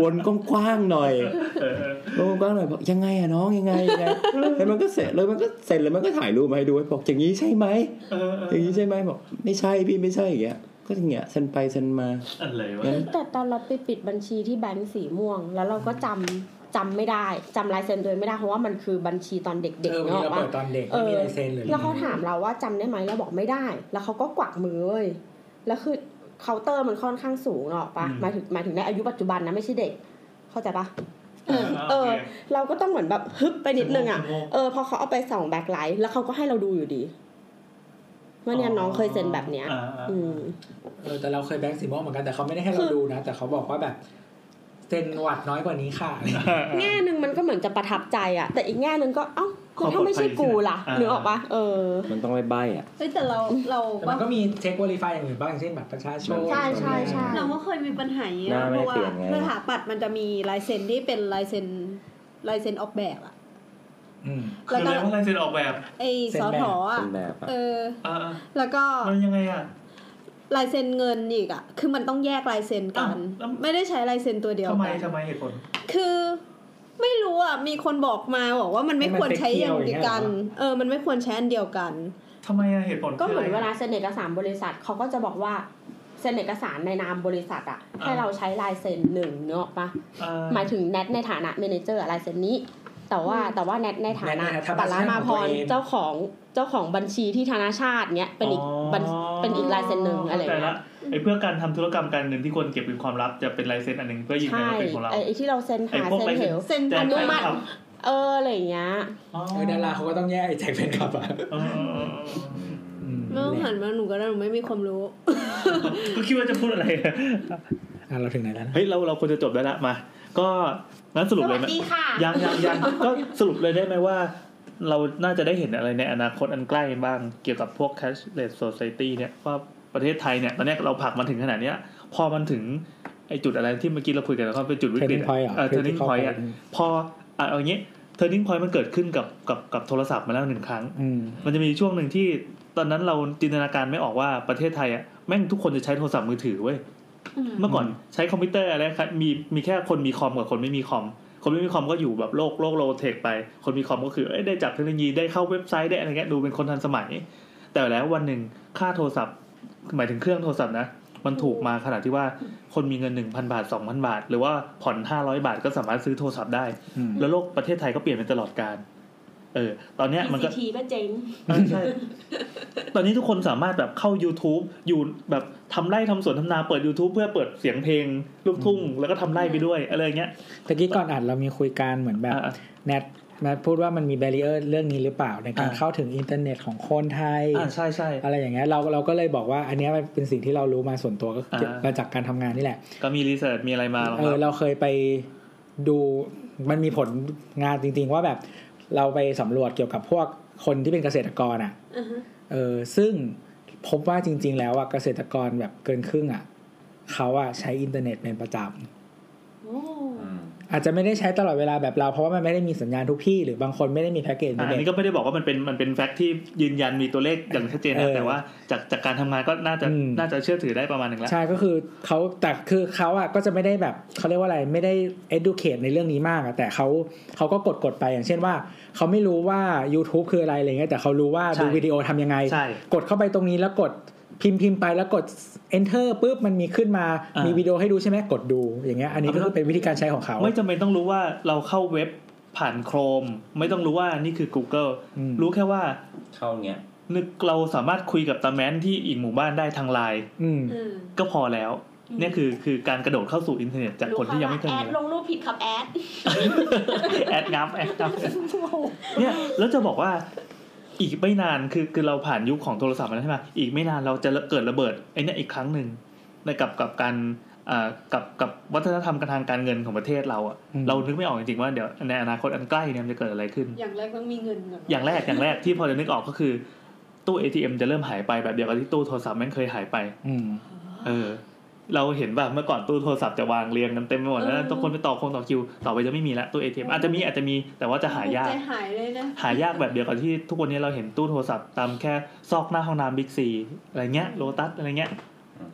วนกว้างๆหน่อยเออเออวนกว้างๆหน่อยบอกยังไงอะน้องยังไงยังไงแล้วมันก็เสร็จแล้วมันก็เสร็จแล้วมันก็ถ่ายรูปมาให้ดูบอกอย่างนี้ใช่ไหมเออเอออย่างนี้ใช่ไหมบอกไม่ใช่พี่ไม่ใช่อย่างเงี้ยก็อย่างเงี้ยเซ็นไปเซ็นมาอะไรวะงั้นแต่ตอนเราไปปิดบัญชีที่แบงก์สีม่วง แล้วเราก็จำจำไม่ได้จำลายเซ็นตัวเองไม่ได้เพราะว่ามันคือบัญชีตอนเด็กเออๆวันเนนี้กเราอะเปิปะดตอนเด็กเอไม่อมีลายเซ็นเลยแล้วเขาถามเราว่าจำได้ไหมเราบอกไม่ได้ แล้วเขาก็กวักมือเว้ยแล้วคือ เคาน์เตอร์มันค่อนข้างสูงเนกอะปะหมายถึงหมายถึงในอายุปัจจุบันนะไม่ใช่เด็ก เข้าใจปะเออเออ เราก็ต้องเหมือนแบบฮึบไปนิดนึงอะเออพอเขาเอาไปส่องแบ็คไลท์แล้วเขาก็ให้เราดูอยู่ดีว่าเนี่ยน้องเคยเซ็นแบบเนี้ยอ่าอ่าอืมเออแต่เราเคยแบงค์สีม่วงเหมือนกันแต่เขาไม่ได้ให้เราดูนะ แต่เขาบอกว่าแบบ เซ็นหวัดน้อยกว่านี้ค่ะอะไรอย่างเงี้ยแง่หนึ่งมันก็เหมือนจะประทับใจอะแต่อีกแง่หนึ่งก็เอ้าแล้วถ้าไม่ใช่กูล่ะอ่านึกออกปะเออ มันต้องไม่ใบอะเฮ้ยแต่เราเราแต่มันก็มีเช็ค verify อย่างอื่นบ้างอย่างเช่นบัตรประชาชนใช่ใช่ใช่เราก็เคยมีปัญหาอย่างเงี้หยน้าไม่เพราะว่าเปลี่ยนไงสถาปัตย์มันจะมีลายเซ็นที่เป็นลายเซ็นลายเซ็นออกแบบอะอืมคืออะไรว่าลายเซ็นออกแบบไอ้เซ็นสอแบบถออะเป็นแบบอะเอออ่าแล้วก็ๆมันยังไงอะ ลายเซ็นเงินอีกอะคือมันต้องแยกลายเซ็นกัน อ้าวแล้ว ไม่ได้ใช้ลายเซ็นตัวเดียวทำไมกันทำไมเหตุผล คือไม่รู้อะมีคนบอกมาบอกว่ามันไม่ควรใช้อย่างเดียวกันเออมันไม่ควรใช้อันเดียวกัน ทำไมอะเหตุผลก็เหมือนคืะเวไรลาเซ็นเอกสารบริษัทเขาก็จะบอกว่าเซ็นเอกสารในนามบริษัทอะให้เราใช้ลายเซ็นหนึ่งเนกอะปะเอ่อหมายถึงแนทในฐานะเมเนเจอร์ลายเซ็นนี้ แต่ว่าแต่ว่าแนทในฐานะแนทในฐานะปัลามาพของตัวรเองเจ้าของเจ้าของบัญชีที่ธนาชาติเนี้ยเป็นอีกบัญเป็นอีกลายเซ็นหนึ่งอะไรเข้าใจเงี้ละยไอ้เพื่อการทำธุรกรรมการเงินที่ควรเก็บเป็นความลับจะเป็นลายเซ็นอันหนึ่งเพื่อยืนยันใช่ว่าเป็นของเราไอ้ไอ้ที่เราเซ็นไอ้หาพวกเซ็นลายเหเซ็นวเซ็นแจกอนุมัติแฟนคลับเอออะไรอย่างเงี้ยอ๋อเออดาราเขาก็ต้องแยกไอ้แจ็คเป็นขับอะเออเออเอออืมไม่ต้องหันมาหนูก็ได้หนูไม่มีความรู้ก็คิดว่าจะพูดอะไรอะเราถึงไหนแล้วนะเฮ้ยเราเราควรจะจบได้ละมา ก็ งั้นสรุปเลยไหมสวัสดีค่ะยังยังยังก็สรุปเลยได้ไหมว่า เราน่าจะได้เห็นอะไรในอนาคตอันใกล้บ้างเกี่ยวกับพวก cashless society เนี่ยว่าประเทศไทยเนี่ยตอนเนี้ยเราผลักมันถึงขนาดเนี้ย พอมันถึงไอจุดอะไรที่เมื่อกี้เราคุยกันว่าเป็นจุดวิกฤต turning point เหรอเออ turning critical point อะ point พออะเอาอย่างงี้ turning point มันเกิดขึ้นกับกับกับโทรศัพท์มาแล้วหนึ่งครั้งอืมมันจะมีช่วงหนึ่งที่ตอนนั้นเราจินตนาการไม่ออกว่าประเทศไทยอะแม่งทุกคนจะใช้โทรศัพท์มือถือเว้ย เมื่อก่อนใช้คอมพิวเตอร์อะไรครับมีมีแค่คนมีคอมกับคนไม่มีคอม คนไม่มีคอมก็อยู่แบบโลกโลก low-tech ไป คนมีคอมก็คือเอ้ยได้จับเทคโนโลยีได้เข้าเว็บไซต์ได้อะไรเงี้ยดูเป็นคนทันสมัย แต่แล้ววันหนึ่งค่าโทรศัพท์ หมายถึงเครื่องโทรศัพท์นะมันถูกมาขนาดที่ว่าคนมีเงินหนึ่งพันบาทสองพันบาท หรือว่าผ่อนห้าร้อยบาทก็สามารถซื้อโทรศัพท์ได้อืมแล้วโลกประเทศไทยก็เปลี่ยนไปตลอดการ เออ ตอนเนี้ยมันก็ทีก็เจ๊งเออใช่ตอนนี้ทุกคนสามารถแบบเข้า YouTube อยู่แบบทำไร่ทำสวนทำนาเปิด YouTube เพื่อเปิดเสียงเพลงลูกทุ่ง แล้วก็ทำไร่ไปด้วยอะไรเงี้ยตะกี้ก่อนอัดเรามีคุยกันเหมือนแบบอ่าแนทแนทพูดว่ามันมี b บ r ร i เออร์เรื่องนี้หรือเปล่าในการอ่าเข้าถึงอินเทอร์เน็ตของคนไทยอ่าใช่ใช่อะไรอย่างเงี้ยเราเราก็เลยบอกว่า อันเนี้ยมันเป็นสิ่งที่เรารู้มาส่วนตัวก็คืออ่ามาจากการทำงานนี่แหละ ก็มี research มีอะไรมาลองเออรับเราเคยไปดูมันมีผลงานจริง ๆ ว่าแบบ เราไปสำรวจเกี่ยวกับพวกคนที่เป็นเกษตรกรอะอือฮะเออซึ่งพบว่าจริง ๆ แล้วอะเกษตรกรแบบเกินครึ่งอะเขาอะใช้อินเทอร์เน็ตเป็นประจโอ้ำ อาจจะไม่ได้ใช้ตลอดเวลาแบบเราเพราะว่ามันไม่ได้มีสัญญาณทุกที่หรือบางคนไม่ได้มีแพ็กเกจอินเทอร์เน็ตนี้ก็ไม่ได้บอกว่ามันเป็นมันเป็น fact ที่ยืนยันมีตัวเลขอย่างชัดเจนเอนะอแต่ว่าจากจากการทำงานก็น่าจะอืมน่าจะเชื่อถือได้ประมาณหนึ่งแล้วใช่ก็คือเขาแต่คือเขาอะก็จะไม่ได้แบบเขาเรียกว่าอะไรไม่ได้ educate ในเรื่องนี้มากอะแต่เขาเขาก็กดกดไปอย่างเช่นว่าเขาไม่รู้ว่า YouTube คืออะไรอะไรเงี้ยแต่เขารู้ว่าใช่ดูวิดีโอทำยังไงใช่กดเข้าไปตรงนี้แล้วกดพิมพ์พิมพ์ไปแล้วกด enter ปุ๊บมันมีขึ้นมาอ่ามีมีวิดีโอให้ดูใช่ไหมกดดูอย่างเงี้ยอันนี้ก็คือเป็นวิธีการใช้ของเขา ไม่จำเป็นต้องรู้ว่าเราเข้าเว็บผ่าน Chrome ไม่ต้องรู้ว่านี่คือ Google อืมรู้แค่ว่าเข้าเงี้ยนึกเราสามารถคุยกับตาแมนที่อีกหมู่บ้านได้ทางไลน์อืมอืมก็พอแล้วเนี่ยคือคือการกระโดดเข้าสู่อินเทอร์เน็ตจากคนที่ยังไม่เคยแอมีดลงรูปผิดครับแอด แอดงับแอดงับเนี่ยแล้วจะบอกว่า อีกไม่นานคือคือเราผ่านยุคของโทรศัพท์มาแล้วใช่ไหมอีกไม่นานเราจะเกิดระเบิดไอ้เนี่ยอีกครั้งหนึ่งในกับกับการอ่ากับกับวัฒนธรรมการทางการเงินของประเทศเราอะอืมเรานึกไม่ออกจริงๆว่าเดี๋ยวในอนาคตอันใกล้เนี่ยมันจะเกิดอะไรขึ้น อย่างแรกต้องมีเงินก่อนอย่างแรกอย่างแรกที่พอจะนึกออกก็คือตู้ ATM จะเริ่มหายไปแบบเดียวกับที่ตู้โทรศัพท์แม่งเคยหายไป อืมเออ เราเห็นแบบเมื่อก่อนตู้โทรศัพท์จะวางเรียงกันเต็มไปหมดแล้วทุกคนไปต่อคงต่อคิว ต่อไปจะไม่มีละตู้ ATM อาจจะมีอาจจะมีแต่ว่าจะหายากใจหายเลยนะหายากแบบเดียวกับที่ทุกวันนี้เราเห็นตู้โทรศัพท์ตามแค่ซอกหน้าห้องน้ำบิ๊กซีอะไรเงี้ยโลตัสอะไรเงี้ย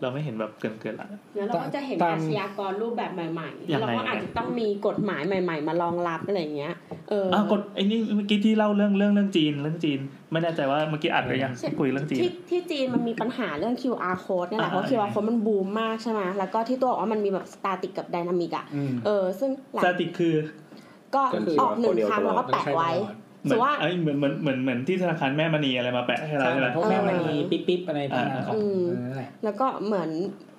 เราไม่เห็นแบบเกินเกินๆละแล้วเราก็จะเห็นตามอาชญากรรูปแบบใหม่ยัๆงไงเราก็อาจจะต้องมีกฎหมายใหม่ ๆ มารองรับอะไรอย่างเงี้ย เออออะกดไอ้นี่เมื่อกี้ที่เล่าเรื่องเรื่องเรื่องจีนเรื่องจีน ไม่แน่ใจว่าเมื่อกี้อัดหรือยังที่คุยเรื่องจีนที่ที่จีนมันมีปัญหาเรื่อง QR code เนี่ยแหละอ่าเพราะ QR code มันบูมมากใช่ไหมแล้วก็ที่ตัวบอกว่ามันมีแบบสตาติกกับไดนามิกอะอืมเออซึ่งหลังสติกคือ ก็ก็คือออกหนึ่ง QR ครั้งแล้วก็แปะไว้ เหมือนว่าเอ้ยเหมือนเหมือนเหมือนเหมือนที่ธนาคารแม่มณีอะไรมาแปะให้เราใช่ใช่ไหมพวกแม่มันมีปิ๊บปิ๊บอะไรพวกนั้นของอืมนั่นแหละแล้วก็เหมือน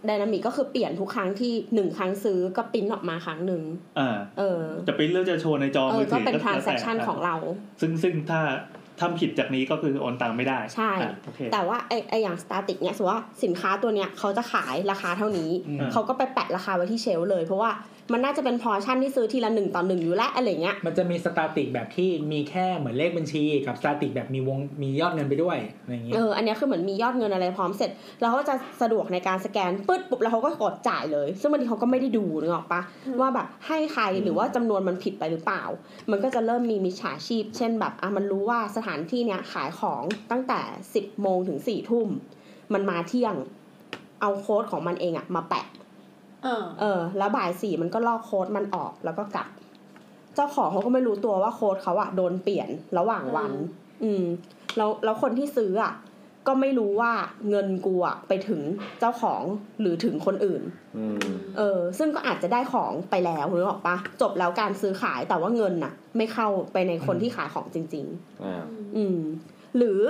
dynamic ก็คือเปลี่ยนทุกครั้งที่หนึ่งครั้งซื้อก็ปริ้นออกมาครั้งหนึ่งอ่าเออ จะเป็นเรื่องจะโชว์ในจอเอมืออก็ถือเป็นแล้วแต่ transaction ของเรา ซึ่งซึ่งถ้าทำผิดจากนี้ก็คือโอนตังค์ไม่ได้ ใช่อะโอเคแต่ว่าไอไออย่าง static เนี่ยสมมติว่าสินค้าตัวเนี้ยเขาจะขายราคาเท่านี้อืมเขาก็ไปแปะราคาไว้ที่ shelf เลย เพราะว่า มันน่าจะเป็น portion ที่ซื้อทีละหนึ่งต่อหนึ่งอยู่แล้วอะไรเงี้ยมันจะมี static แบบที่มีแค่เหมือนเลขบัญชี กับ static แบบมีวงมียอดเงินไปด้วยอะไรอย่างเงี้ยเอออันเนี้ยคือเหมือนมียอดเงินอะไรพร้อมเสร็จ แล้วเขาก็จะสะดวกในการสแกนปึ๊ดปุ๊บแล้วเขาก็กดจ่ายเลย ซึ่งบางทีเขาก็ไม่ได้ดูนึกออกปะว่าแบบให้ใครหรือว่าจำนวนมันผิดไปหรือเปล่า มันก็จะเริ่มมีมิจฉาชีพ เช่นแบบอะมันรู้ว่าสถานที่เนี้ยขายของตั้งแต่10โมงถึง4ทุ่มมันมาเที่ยงเอาโค้ดของมันเองอะมาแปะ เออเออ แล้วบ่ายสี่มันก็ลอกโค้ดมันออกแล้วก็กลับ เจ้าของเขาก็ไม่รู้ตัวว่าโค้ดเขาอะโดนเปลี่ยนระหว่างวัน อืม แล้วแล้วคนที่ซื้ออะก็ไม่รู้ว่าเงินกูอะไปถึงเจ้าของหรือถึงคนอื่นอืมเออ ซึ่งก็อาจจะได้ของไปแล้วนึกออกปะจบแล้วการซื้อขายแต่ว่าเงินน่ะ ไม่เข้าไปในคนที่ขายของจริง ๆ อ่า อืม หรือ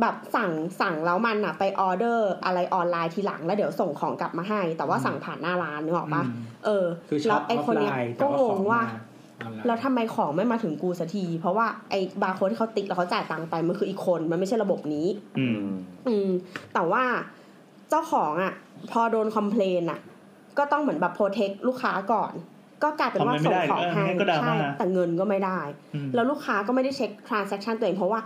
แบบสั่งสั่งแล้วมันอะไปออเดอร์อะไรออนไลน์ทีหลังแล้วเดี๋ยวส่งของกลับมาให้ แต่ว่าสั่งผ่านหน้าร้านนึกออกปะอืมเออคือช็แล้อวปอไอ้อคฟนไลเนี้ยน์ก็แต่งของว่าออนไลน์แล้วทำไมของไม่มาถึงกูสักที เพราะว่าไอ้บาร์โค้ดที่เขาติ๊กแล้วเขาจ่ายตังค์ไปมันคืออีกคนมันไม่ใช่ระบบนี้ อืม อืม แต่ว่าเจ้าของอะ พอโดน complain อะ ก็ต้องเหมือนแบบ protect ลูกค้าก่อน ก็กลายเป็นว่าทำอะไรไม่ส่งได้ของเออให้งั้นก็ดราม่าใช่แต่เงินก็ไม่ได้อืมแล้วลูกค้าก็ไม่ได้เช็ค transaction ตัวเองเพราะว่า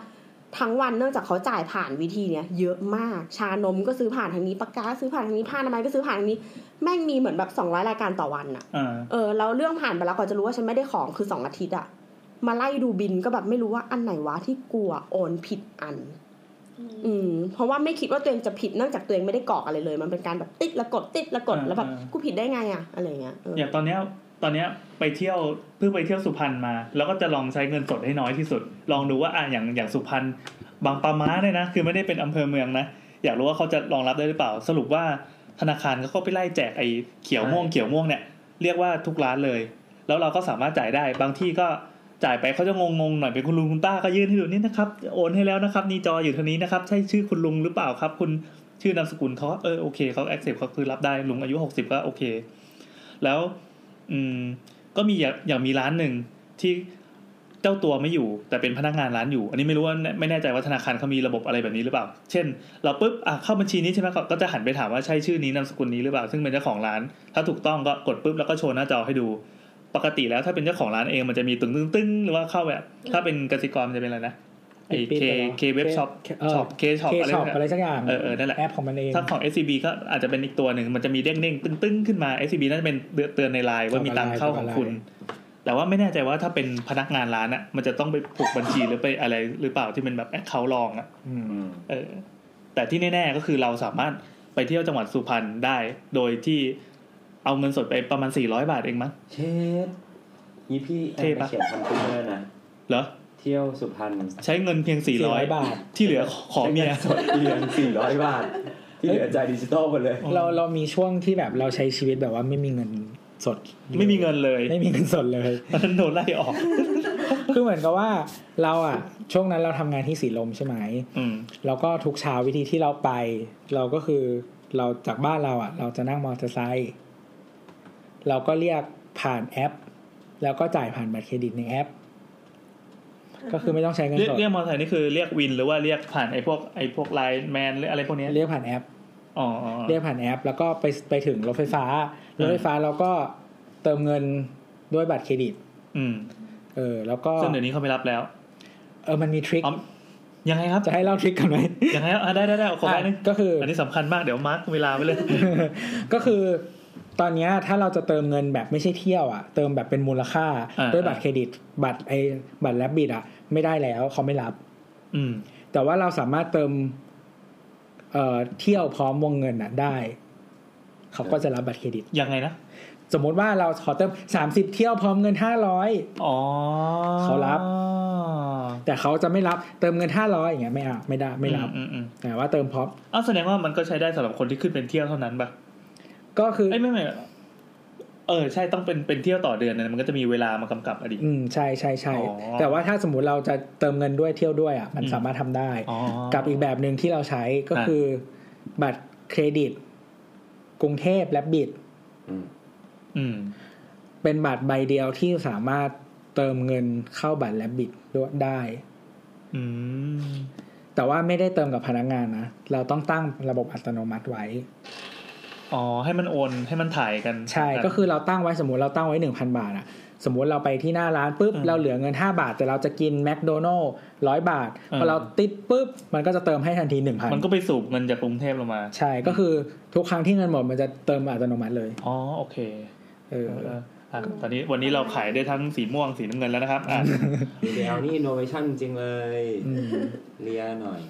ทั้งวันเนื่องจากเขาจ่ายผ่านวิธีเนี้ยเยอะมาก ชานมก็ซื้อผ่านทางนี้ปากกาซื้อผ่านทางนี้ผ้าอนามัยก็ซื้อผ่านทางนี้ แม่งมีเหมือนแบบสองร้อยรายการต่อวันอะอ่าเออแล้วเรื่องผ่านไปแล้วกว่อนจะรู้ว่าฉันไม่ได้ของคือสองอาทิตย์อะมาไล่ดูบินก็แบบไม่รู้ว่าอันไหนวะที่กลัวโอนผิดอัน อืม เพราะว่าไม่คิดว่าตัวเองจะผิดเนื่องจากตัวเองไม่ได้กรอกอะไรเลย มันเป็นการแบบติดแล้วกดติดแล้วกดอ่าแล้วแบบอ่ากูผิดได้ไงอะอะไรเงี้ยเออออย่างตอนเนี้ย ตอนเนี้ยไปเที่ยวเพิ่งไปเที่ยวสุพรรณมา แล้วก็จะลองใช้เงินสดให้น้อยที่สุด ลองดูว่าอะอย่างอย่างสุพรรณบางปะม้าเนี่ยนะ คือไม่ได้เป็นอำเภอเมืองนะ อยากรู้ว่าเขาจะรองรับได้หรือเปล่า สรุปว่าธนาคารเขาก็ไปไล่แจกไอ้เขียวม่วงเขียวม่วงเนี่ยเรียกว่าทุกร้านเลย แล้วเราก็สามารถจ่ายได้ บางที่ก็จ่ายไปเขาจะงงๆหน่อยเป็นคุณลุงคุณป้าก็ยื่นให้ดูนี่นะครับโอนให้แล้วนะครับนี่จออยู่ท่านี้นะครับใช่ชื่อคุณลุงหรือเปล่าครับ คุณชื่อนามสกุลเขาเออโอเคเขา accept เขาคือรับได้ลุงอายุหกสิบก็โอเค แล้ว อืม ก็มีอย่างอย่างมีร้านหนึ่งที่เจ้าตัวไม่อยู่ แต่เป็นพนักงานร้านอยู่ อันนี้ไม่รู้ว่าไม่แน่ใจว่าธนาคารเขามีระบบอะไรแบบนี้หรือเปล่า เช่น เราปุ๊บอะเข้าบัญชีนี้ใช่ไหมก็ก็จะหันไปถามว่าใช่ชื่อนี้นามสกุลนี้หรือเปล่า ซึ่งเป็นเจ้าของร้าน ถ้าถูกต้องก็กดปุ๊บแล้วก็โชว์หน้าจอให้ดูปกติแล้วถ้าเป็นเจ้าของร้านเองมันจะมีตึงตึงตึงหรือว่าเข้าแบบ ถ้าเป็นกสิกรมันจะเป็นอะไรนะ ไอปิดเคไปแล้ว K Web Shop เออ Shop K Shop K อะไร Shop เนี่ยอะไรสักอย่างเออเออนั่นแหละแอปของมันเองถ้าของ SCB ก็อาจจะเป็นอีกตัวหนึ่งมันจะมีเด้งเด้งตึ้งตึ้งขึ้นมา SCB น่าจะเป็นเตือนในไลน์ว่ามีตังค์เข้าของคุณ แต่ว่าไม่แน่ใจว่าถ้าเป็นพนักงานร้านอะ มันจะต้องไปผูกบัญชีหรือไปอะไรหรือเปล่าที่เป็นแบบ account รองอะอืมอืมเออ แต่ที่แน่ๆก็คือเราสามารถไปเที่ยวจังหวัดสุพรรณได้ โดยที่เอาเงินสดไปประมาณ400บาทเองมั้งเชฟนี่พี่แอเท่บไปปะเขียนคำพูดเลยนะเหรอ เที่ยวสุพรรณใช้เงินเพียง 400 400บาท ที่เหลือขอเมียใช้งินสดเพียงสี่ร้อยบาท ที่เหลือจ่ายดิจิตอลหมดเลย เราเรามีช่วงที่แบบเราใช้ชีวิตแบบว่าไม่มีเงินสด ไม่มีเงินเลย ไม่มีเงินสดเลยตอนนั้นโดนไล่ออก คือเหมือนกับว่าเราอะช่วงนั้นเราทำงานที่สีลมใช่ไหมอืมแล้วก็ทุกเช้าวิธีที่เราไป เราก็คือเราจากบ้านเราอะเราจะนั่งมอเตอร์ไซค์เราก็เรียกผ่านแอป แล้วก็จ่ายผ่านบัตรเครดิตในแอป ก็คือไม่ต้องใช้เงินเรียกสดเรียกมอเตอร์ไซค์นี่คือเรียกวินหรือว่าเรียกผ่านไอ้พวกไอ้พวกไลน์แมนหรืออะไรพวกเนี้ยเรียกผ่านแอป อ๋ออ๋อเรียกผ่านแอป แล้วก็ไปไปถึงรถไฟฟ้ารถไฟฟ้าเราก็เติมเงินด้วยบัตรเครดิต อืมเออ แล้วก็ซึ่งเดี๋ยวนี้เขาไม่รับแล้ว เออมันมี trick อ๋อยังไงครับจะให้เล่า trick กันไหมยังไงครับอะได้ได้ได้ขอไปนึงอะก็คืออันนี้สำคัญมากเดี๋ยว mark เวลาไปเลย ก็คือตอนเนี้ยถ้าเราจะเติมเงินแบบไม่ใช่เที่ยวอะ เติมแบบเป็นมูลค่า อ่าด้วยบัตรเครดิตบัตรไอ้บัตรแลบบิดอะ ไม่ได้แล้วเขาไม่รับ อืม แต่ว่าเราสามารถเติม เอ่อเที่ยวพร้อมวงเงินอะได้ เขาก็จะรับบัตรเครดิต ยังไงนะ สมมุติว่าเราขอเติมสามสิบเที่ยวพร้อมเงินห้าร้อยอ๋อเขารับ แต่เขาจะไม่รับเติมเงินห้าร้อยอย่างเงี้ยไม่เอาไม่ได้ไม่รับอืมอืมแต่ว่าเติมพร้อมอ้าวแสดงว่ามันก็ใช้ได้สำหรับคนที่ขึ้นเป็นเที่ยวเท่านั้นปะก็คือเอ้ยไม่ไม่ เออใช่ต้องเป็นเป็นเที่ยวต่อเดือนนะมันก็จะมีเวลามากำกับอะดิอืมใช่ใช่ใช่อ๋อแต่ว่าถ้าสมมุติเราจะเติมเงินด้วยเที่ยวด้วยอะมันอืมสามารถทำได้อ๋อกับอีกแบบหนึ่งที่เราใช้ก็อะคือ บัตรเครดิต กรุงเทพและบิดอืมอืมเป็นบัตรใบเดียวที่สามารถเติมเงินเข้าบัตรและบิดด้วยได้อืมแต่ว่าไม่ได้เติมกับพนักงานนะเราต้องตั้งระบบอัตโนมัติไว้ อ๋อให้มันโอนให้มันถ่ายกัน ใช่ก็คือเราตั้งไว้สมมติเราตั้งไว้หนึ่งพันบาทอะสมมุติเราไปที่หน้าร้านปุ๊บอืมเราเหลือเงิน 5 บาท แต่เราจะกินแมคโดนัลล์ร้อยบาทอืมพอเราติดปุ๊บมันก็จะเติมให้ทันทีหนึ่งพันมันก็ไปสูบเงินจากกรุงเทพลงมา ใช่ก็คือทุกครั้งที่เงินหมดมันจะเติมอัตโนมัติเลยอ๋อโอเคเออเอออะตอนนี้วันนี้เราขายได้ทั้งสีม่วงสีน้ำเงินแล้วนะครับอะเดี๋ยวนี่ innovation จริงๆเลยอืมเลียหน่อย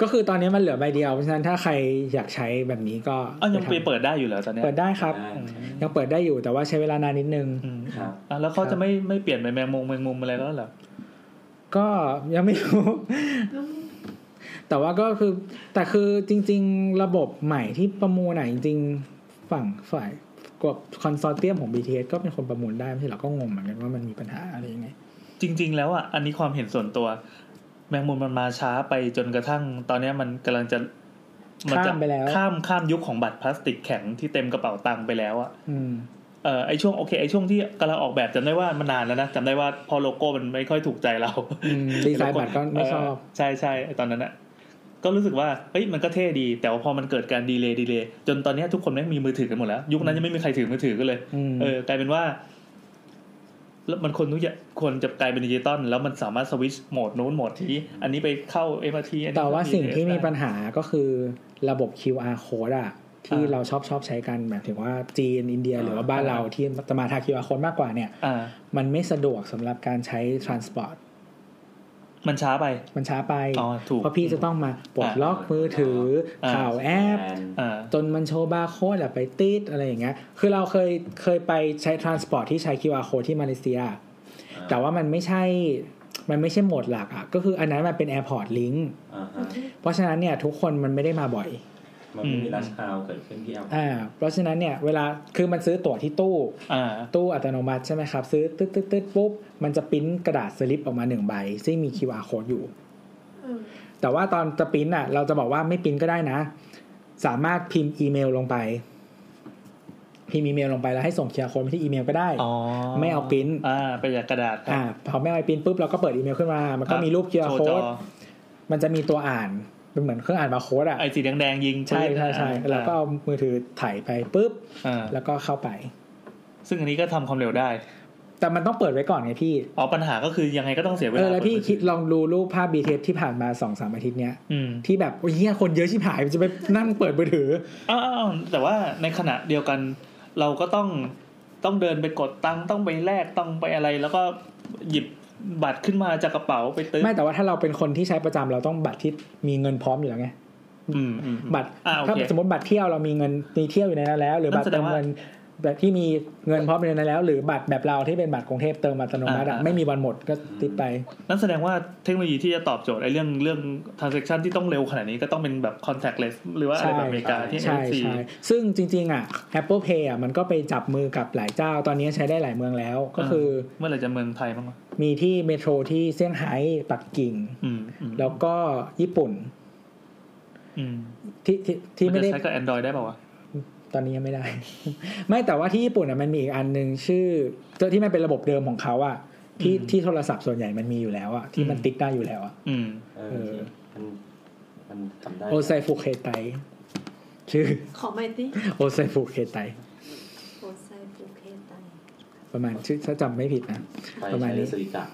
ก็คือตอนนี้มันเหลือใบเดียวเพราะฉะนั้นถ้าใครอยากใช้แบบนี้ก็อ้าวยังไปทำเปิดได้อยู่เหรอตอนเนี้ยเปิดได้ครับได้อืมยังเปิดได้อยู่แต่ว่าใช้เวลานานนิดนึงอืมครับอะแล้วเขาจะไม่ไม่เปลี่ยนไปแมงมุมแมงมุมอะไรแล้วเหรอก็ยังไม่รู้ แต่ว่าก็คือ แต่คือจริง ๆ ระบบใหม่ที่ประมูลอะจริงๆฝั่งฝ่ายกับ consortium ของ BTS ก็เป็นคนประมูลได้ไม่ใช่เหรอก็งงเหมือนกันว่ามันมีปัญหาอะไรยังไงจริง ๆ แล้วอะอันนี้ความเห็นส่วนตัว แมงมุมมันมาช้าไปจนกระทั่ง ตอนเนี้ยมันกำลังจะมันจะข้ามไปแล้วข้ามข้ามยุคของบัตรพลาสติกแข็งที่เต็มกระเป๋าตังค์ไปแล้วอะอืมเออไอช่วงโอเคไอช่วงที่กำลังออกแบบจำได้ว่ามันนานแล้วนะจำได้ว่าพอโลโก้มันไม่ค่อยถูกใจเราอืมดีไซน์บัตรก็ไม่ชอบเใช่ใช่ไอ้ตอนนั้นอะก็รู้สึกว่าเฮ้ยมันก็เท่ดี แต่ว่าพอมันเกิดการ delay delay จนตอนเนี้ยทุกคนแม่งมีมือถือกันหมดแล้ว ยุคนั้นยังไม่มีใครถือมือถือกันเลยอืมเออกลายเป็นว่า แล้วมันคนทุกอย่างคนจะกลายเป็นดิจิตอลแล้วมันสามารถ switch mode นู้นโหมดที่อันนี้ไปเข้า MRT อันนี้แต่ว่าเข้สิ่งที่มีปัญได้หาก็คือระบบ QR code อะที่อ่าเราชอบชอบใช้กันหมายถึงว่าจีนอินเดียหรือว่าบ้านอ่าเราที่จะมาทาง QR code มากกว่าเนี่ยอ่ามันไม่สะดวกสำหรับการใช้ transport มันช้าไป มันช้าไปอ๋อถูกเพราะพี่จะต้องมาปลดล็อกมือถืออ่าเข้าแอปอ่าจนมันโชว์บาร์โค้ดอะไปติดอะไรอย่างเงี้ยคือเราเคยเคยไปใช้ transport ที่ใช้ QR code ที่มาเลเซีย แต่ว่ามันไม่ใช่มันไม่ใช่โหมดหลักอะก็คืออันนั้นมันเป็น airport link อ่าฮะเพราะฉะนั้นเนี่ยทุกคนมันไม่ได้มาบ่อย มันไม่มี rush hour เกิดขึ้นที่แอลอ่าเพราะฉะนั้นเนี่ยเวลาคือมันซื้อตั๋วที่ตู้อ่าตู้อัตโนมัติใช่ไหมครับ ซื้อตึ๊ดตึ๊ดตึ๊ดปุ๊บ มันจะปริ้นกระดาษสลิปออกมาหนึ่งใบ ซึ่งมี QR code อยู่อืมแต่ว่าตอนจะปริ้นอะ เราจะบอกว่าไม่ปริ้นก็ได้นะ สามารถพิมพ์อีเมลลงไป พิมพ์อีเมลลงไปแล้วให้ส่ง QR code ไปที่อีเมลก็ได้อ๋อไม่เอาปริ้นอ่าไปจากกระดาษอ่าพอไม่เอาไปปริ้นปุ๊บเราก็เปิดอีเมลขึ้นมา มันก็มีรูป QR โชว์จอ code มันจะมีตัวอ่าน เป็นเหมือนเครื่องอ่านบาร์โค้ดอะไอสีแดงๆยิงใช่ใช่ใช่อ่าแล้วก็เอามือถือถ่ายไปปุ๊บอ่าแล้วก็เข้าไป ซึ่งอันนี้ก็ทำความเร็วได้ แต่มันต้องเปิดไว้ก่อนไงพี่อ๋อปัญหาก็คือยังไงก็ต้องเสียเวเอลาอแล้วพี่เปิมือคิดลองดูรูปภาพ BTS ที่ผ่านมาสองสามอาทิตย์เนี้ยอืมที่แบบโอ้ยเหี้ยคนเยอะชิบหายมันจะไปนั่งเปิดมือถืออ้าวๆแต่ว่าในขณะเดียวกันเราก็ต้องต้องเดินไปกดตังค์ต้องไปแลกต้องไปอะไร แล้วก็หยิบ บัตรขึ้นมาจากกระเป๋าไปตื้อไม่แต่ว่าถ้าเราเป็นคนที่ใช้ประจำเราต้องบัตรที่มีเงินพร้อมอยู่แล้วไงอืมอืมบัตรอ่าโอถ้าเคสมมติบัตรเที่ยวเรามีเงินมีเที่ยวอยู่ในนั้นแล้ว หรือนั่บัตนรแสดเติงมว่าเงิน แบบที่มีเงินพร้อมอยู่ในนั้นแล้ว หรือบัตรแบบเราที่เป็นบัตรกรุงเทพเติมอัตโนมัติอะอ่าไม่มีวันหมดก็ติดไป นั่นแสดงว่าเทคโนโลยีที่จะตอบโจทย์ไอ้เรื่องเรื่อง transaction ที่ต้องเร็วขนาดนี้ก็ต้องเป็นแบบ contactless หรือว่าอะไรแบบอเมริกาที่ใช่ NFC ใช่ซึ่งจริง ๆ อะ Apple Pay อะมันก็ไปจับมือกับหลายเจ้า ตอนนี้ใช้ได้หลายเมืองแล้วก็คือ เมื่อไหร่จะเมืองไทยบ้างวะมีที่เมโทรที่เซี่ยงไฮ้ปักกิ่งอืมอืมแล้วก็ญี่ปุ่นอืมที่ที่ที่ไม่ได้นจะใช้กับ Android ได้ป่าวะ ตอนนี้ยังไม่ได้ ไม่แต่ว่าที่ญี่ปุ่นอะมันมีอีกอันหนึ่งชื่อที่มันเป็นระบบเดิมของเขาอะที่อืมที่โทรศัพท์ส่วนใหญ่มันมีอยู่แล้วอะที่มันอืมติ๊กได้อยู่แล้วอะอืมเอเอออมันมันทำได้โอไซฟุเคไตชื่อขอไมตี้โอไซฟุเคไตOsaifu Keitaiประมาณชื่อถ้าจำไม่ผิดนะไปประมาณใช้นี้ใน Suica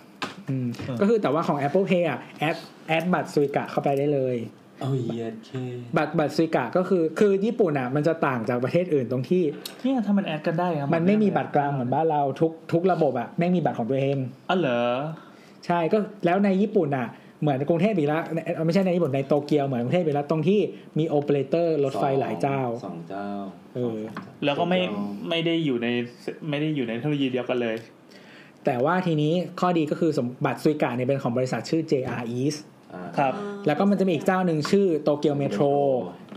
อืมเออก็คือแต่ว่าของ Apple Pay อะ add add บัตร Suica เข้าไปได้เลย เอาเยียดเคบัตรบัตร Suica ก็คือ คือญี่ปุ่นอะมันจะต่างจากประเทศอื่นตรงที่เนี่ยถ้ามัน add กันได้ครับมันไม่มีบัตรกลางเหมือนบ้านเราทุกทุกระบบอะไม่มีบัตรของตัวเองอ๋อเหรอใช่ก็แล้วในญี่ปุ่นอะเหมือนกรุงเทพอีกแล้วเอ่อไม่ใช่ในญี่ปุ่นในโตเกียวเหมือนกรุงเทพอีกแล้วตรงที่มีโอเปอเรเตอร์รถไฟหลายเจ้าสองเจ้าเออสงเจ้าแล้วก็ไม่เจ้าไม่ได้อยู่ในไม่ได้อยู่ในเทคโนโลยีเดียวกันเลย แต่ว่าทีนี้ข้อดีก็คือสมบัตรซุยกะเนี่ยเป็นของบริษัทชื่อ JR East อ่า ครับแล้วก็มันจะมีอีกเจ้าหนึ่งชื่อโตเกียวเมโทร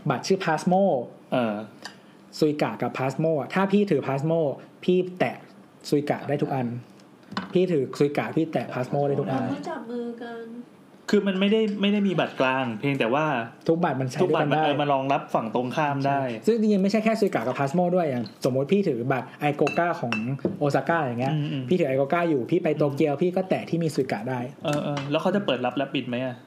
บัตรชื่อ Pasmo เออซุยกะกับ Pasmo อะถ้าพี่ถือ Pasmo พี่แตะซุยกะได้ทุกอัน พี่ถือซุยกะพี่แตะ Pasmo ได้ทุกอันเขาจับมือกัน คือมันไม่ได้ไม่ได้มีบัตรกลาง เพียงแต่ว่าทุกบัตรมันใช้ทุกด้วยบัตกัรนมันได้เออมารองรับฝั่งตรงข้ามได้ ซึ่งจริงๆไม่ใช่แค่ซุยกะกับพาสโมด้วยอย่างสมมติพี่ถือบัตรไอโกกาของโอซาก้าอย่างเงี้ยอืมอืมพี่ถือไอโกกาอยู่พี่ไปโตเกียวพี่ก็แตะที่มีซุยกะได้เออเออแล้วเขาจะเปิดรับและปิดไหมอะ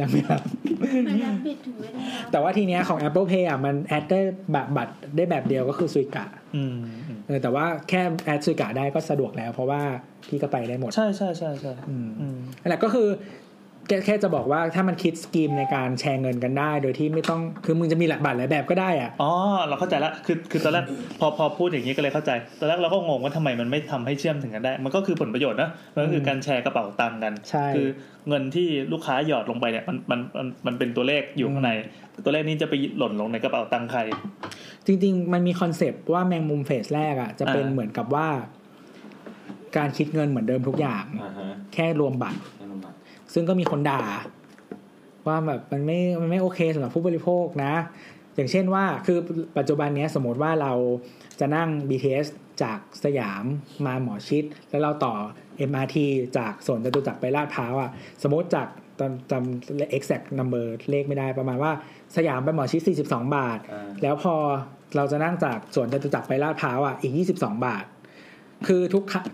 ยังไม่รับไม่รับบิดถึงไม่ได้รับแต่ว่าทีเนี้ยของ Apple Pay อะมันแอดได้แบบบัตรได้แบบเดียวก็คือซุยกะอืมอืมเออแต่ว่าแค่แอดซุยกะได้ก็สะดวกแล้ว เพราะว่าพี่ก็ไปได้หมด ใช่ใช่ใช่ใช่อืมอืมนั่นแหละก็คือ แค่แค่จะบอกว่าถ้ามันคิด scheme ในการแชร์เงินกันได้ โดยที่ไม่ต้องคือมึงจะมีหลักบัตรหลายแบบก็ได้อะอ๋อเราเข้าใจละคือคือตอนแรกพอพอพูดอย่างนี้ก็เลยเข้าใจตอนแรกเราก็งงว่าทำไมมันไม่ทำให้เชื่อมถึงกันได้ มันก็คือผลประโยชน์นะมันก็คือการแชร์กระเป๋าตังค์กันใช่คือเงินที่ลูกค้าหยอดลงไปเนี่ยมันมันมันมันเป็นตัวเลขอยู่ข้างใน ตัวเลขนี้จะไปหล่นลงในกระเป๋าตังค์ใคร จริง ๆ มันมี concept ว่าแมงมุม phase แรกอะจะเป็นอ่าเหมือนกับว่า การคิดเงินเหมือนเดิมทุกอย่างอ่าฮะแค่รวมบัตรให้ลงมา ซึ่งก็มีคนด่า ว่าแบบมันไม่มันไม่โอเคสำหรับผู้บริโภคนะ อย่างเช่นว่าคือปัจจุบันเนี้ยสมมติว่าเราจะนั่ง BTS จากสยามมาหมอชิด แล้วเราต่อ MRT จากสวนจตุจักรไปลาดพร้าวอะสมมติจากจำจำ exact number เลขไม่ได้ประมาณว่าสยามไปหมอชิด42 บาทอ่าแล้วพอเราจะนั่งจากสวนจตุจักรไปลาดพร้าวอะอีก 22 บาท คือทุกครั้ง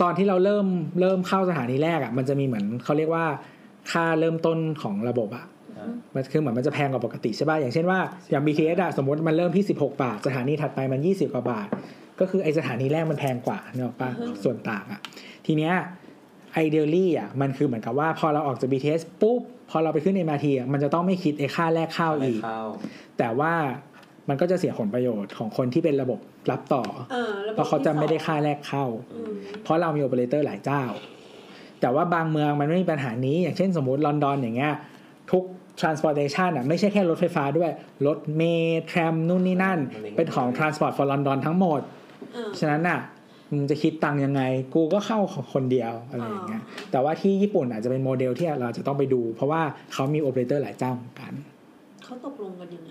ตอนที่เราเริ่มเริ่มเข้าสถานีแรกอะ มันจะมีเหมือนเขาเรียกว่าค่าเริ่มต้นของระบบอะอ่ามันคือเหมือนมันจะแพงกว่าปกติใช่ป่ะอย่างเช่นว่าอย่าง BTS อะสมมติมันเริ่มที่ 16 บาท สถานีถัดไปมัน 20 กว่าบาท ก็คือไอสถานีแรกมันแพงกว่าเนกอะป่ะส่วนต่างอะทีเนี้ยไอเดลลี่อะมันคือเหมือนกับว่าพอเราออกจาก BTS ปุ๊บพอเราไปขึ้น MRT อะมันจะต้องไม่คิดไอค่าแรกเข้าไม่อีกเข้าแต่ว่า มันก็จะเสียผลประโยชน์ของคนที่เป็นระบบรับต่อเออบบเพราะเขาจะไม่ได้ค่าแรกเข้าอืมเพราะเรามีโอเปอเรเตอร์หลายเจ้า แต่ว่าบางเมืองมันไม่มีปัญหานี้ อย่างเช่นสมมติลอนดอนอย่างเงี้ยทุก transportation อะไม่ใช่แค่รถไฟฟ้าด้วย รถเมล์แทรมนู่นนี่นั่น เป็นของ transport for London ทั้งหมดเออฉะนั้นน่ะมึงจะคิดตังค์ยังไง กูก็เข้าของคนเดียวอะไรอย่างเงี้ยแต่ว่าที่ญี่ปุ่นอาจจะเป็นโมเดลที่เราจะต้องไปดู เพราะว่าเขามีโอเปอเรเตอร์หลายเจ้าเหมือนกัน เขาตกลงกันยังไง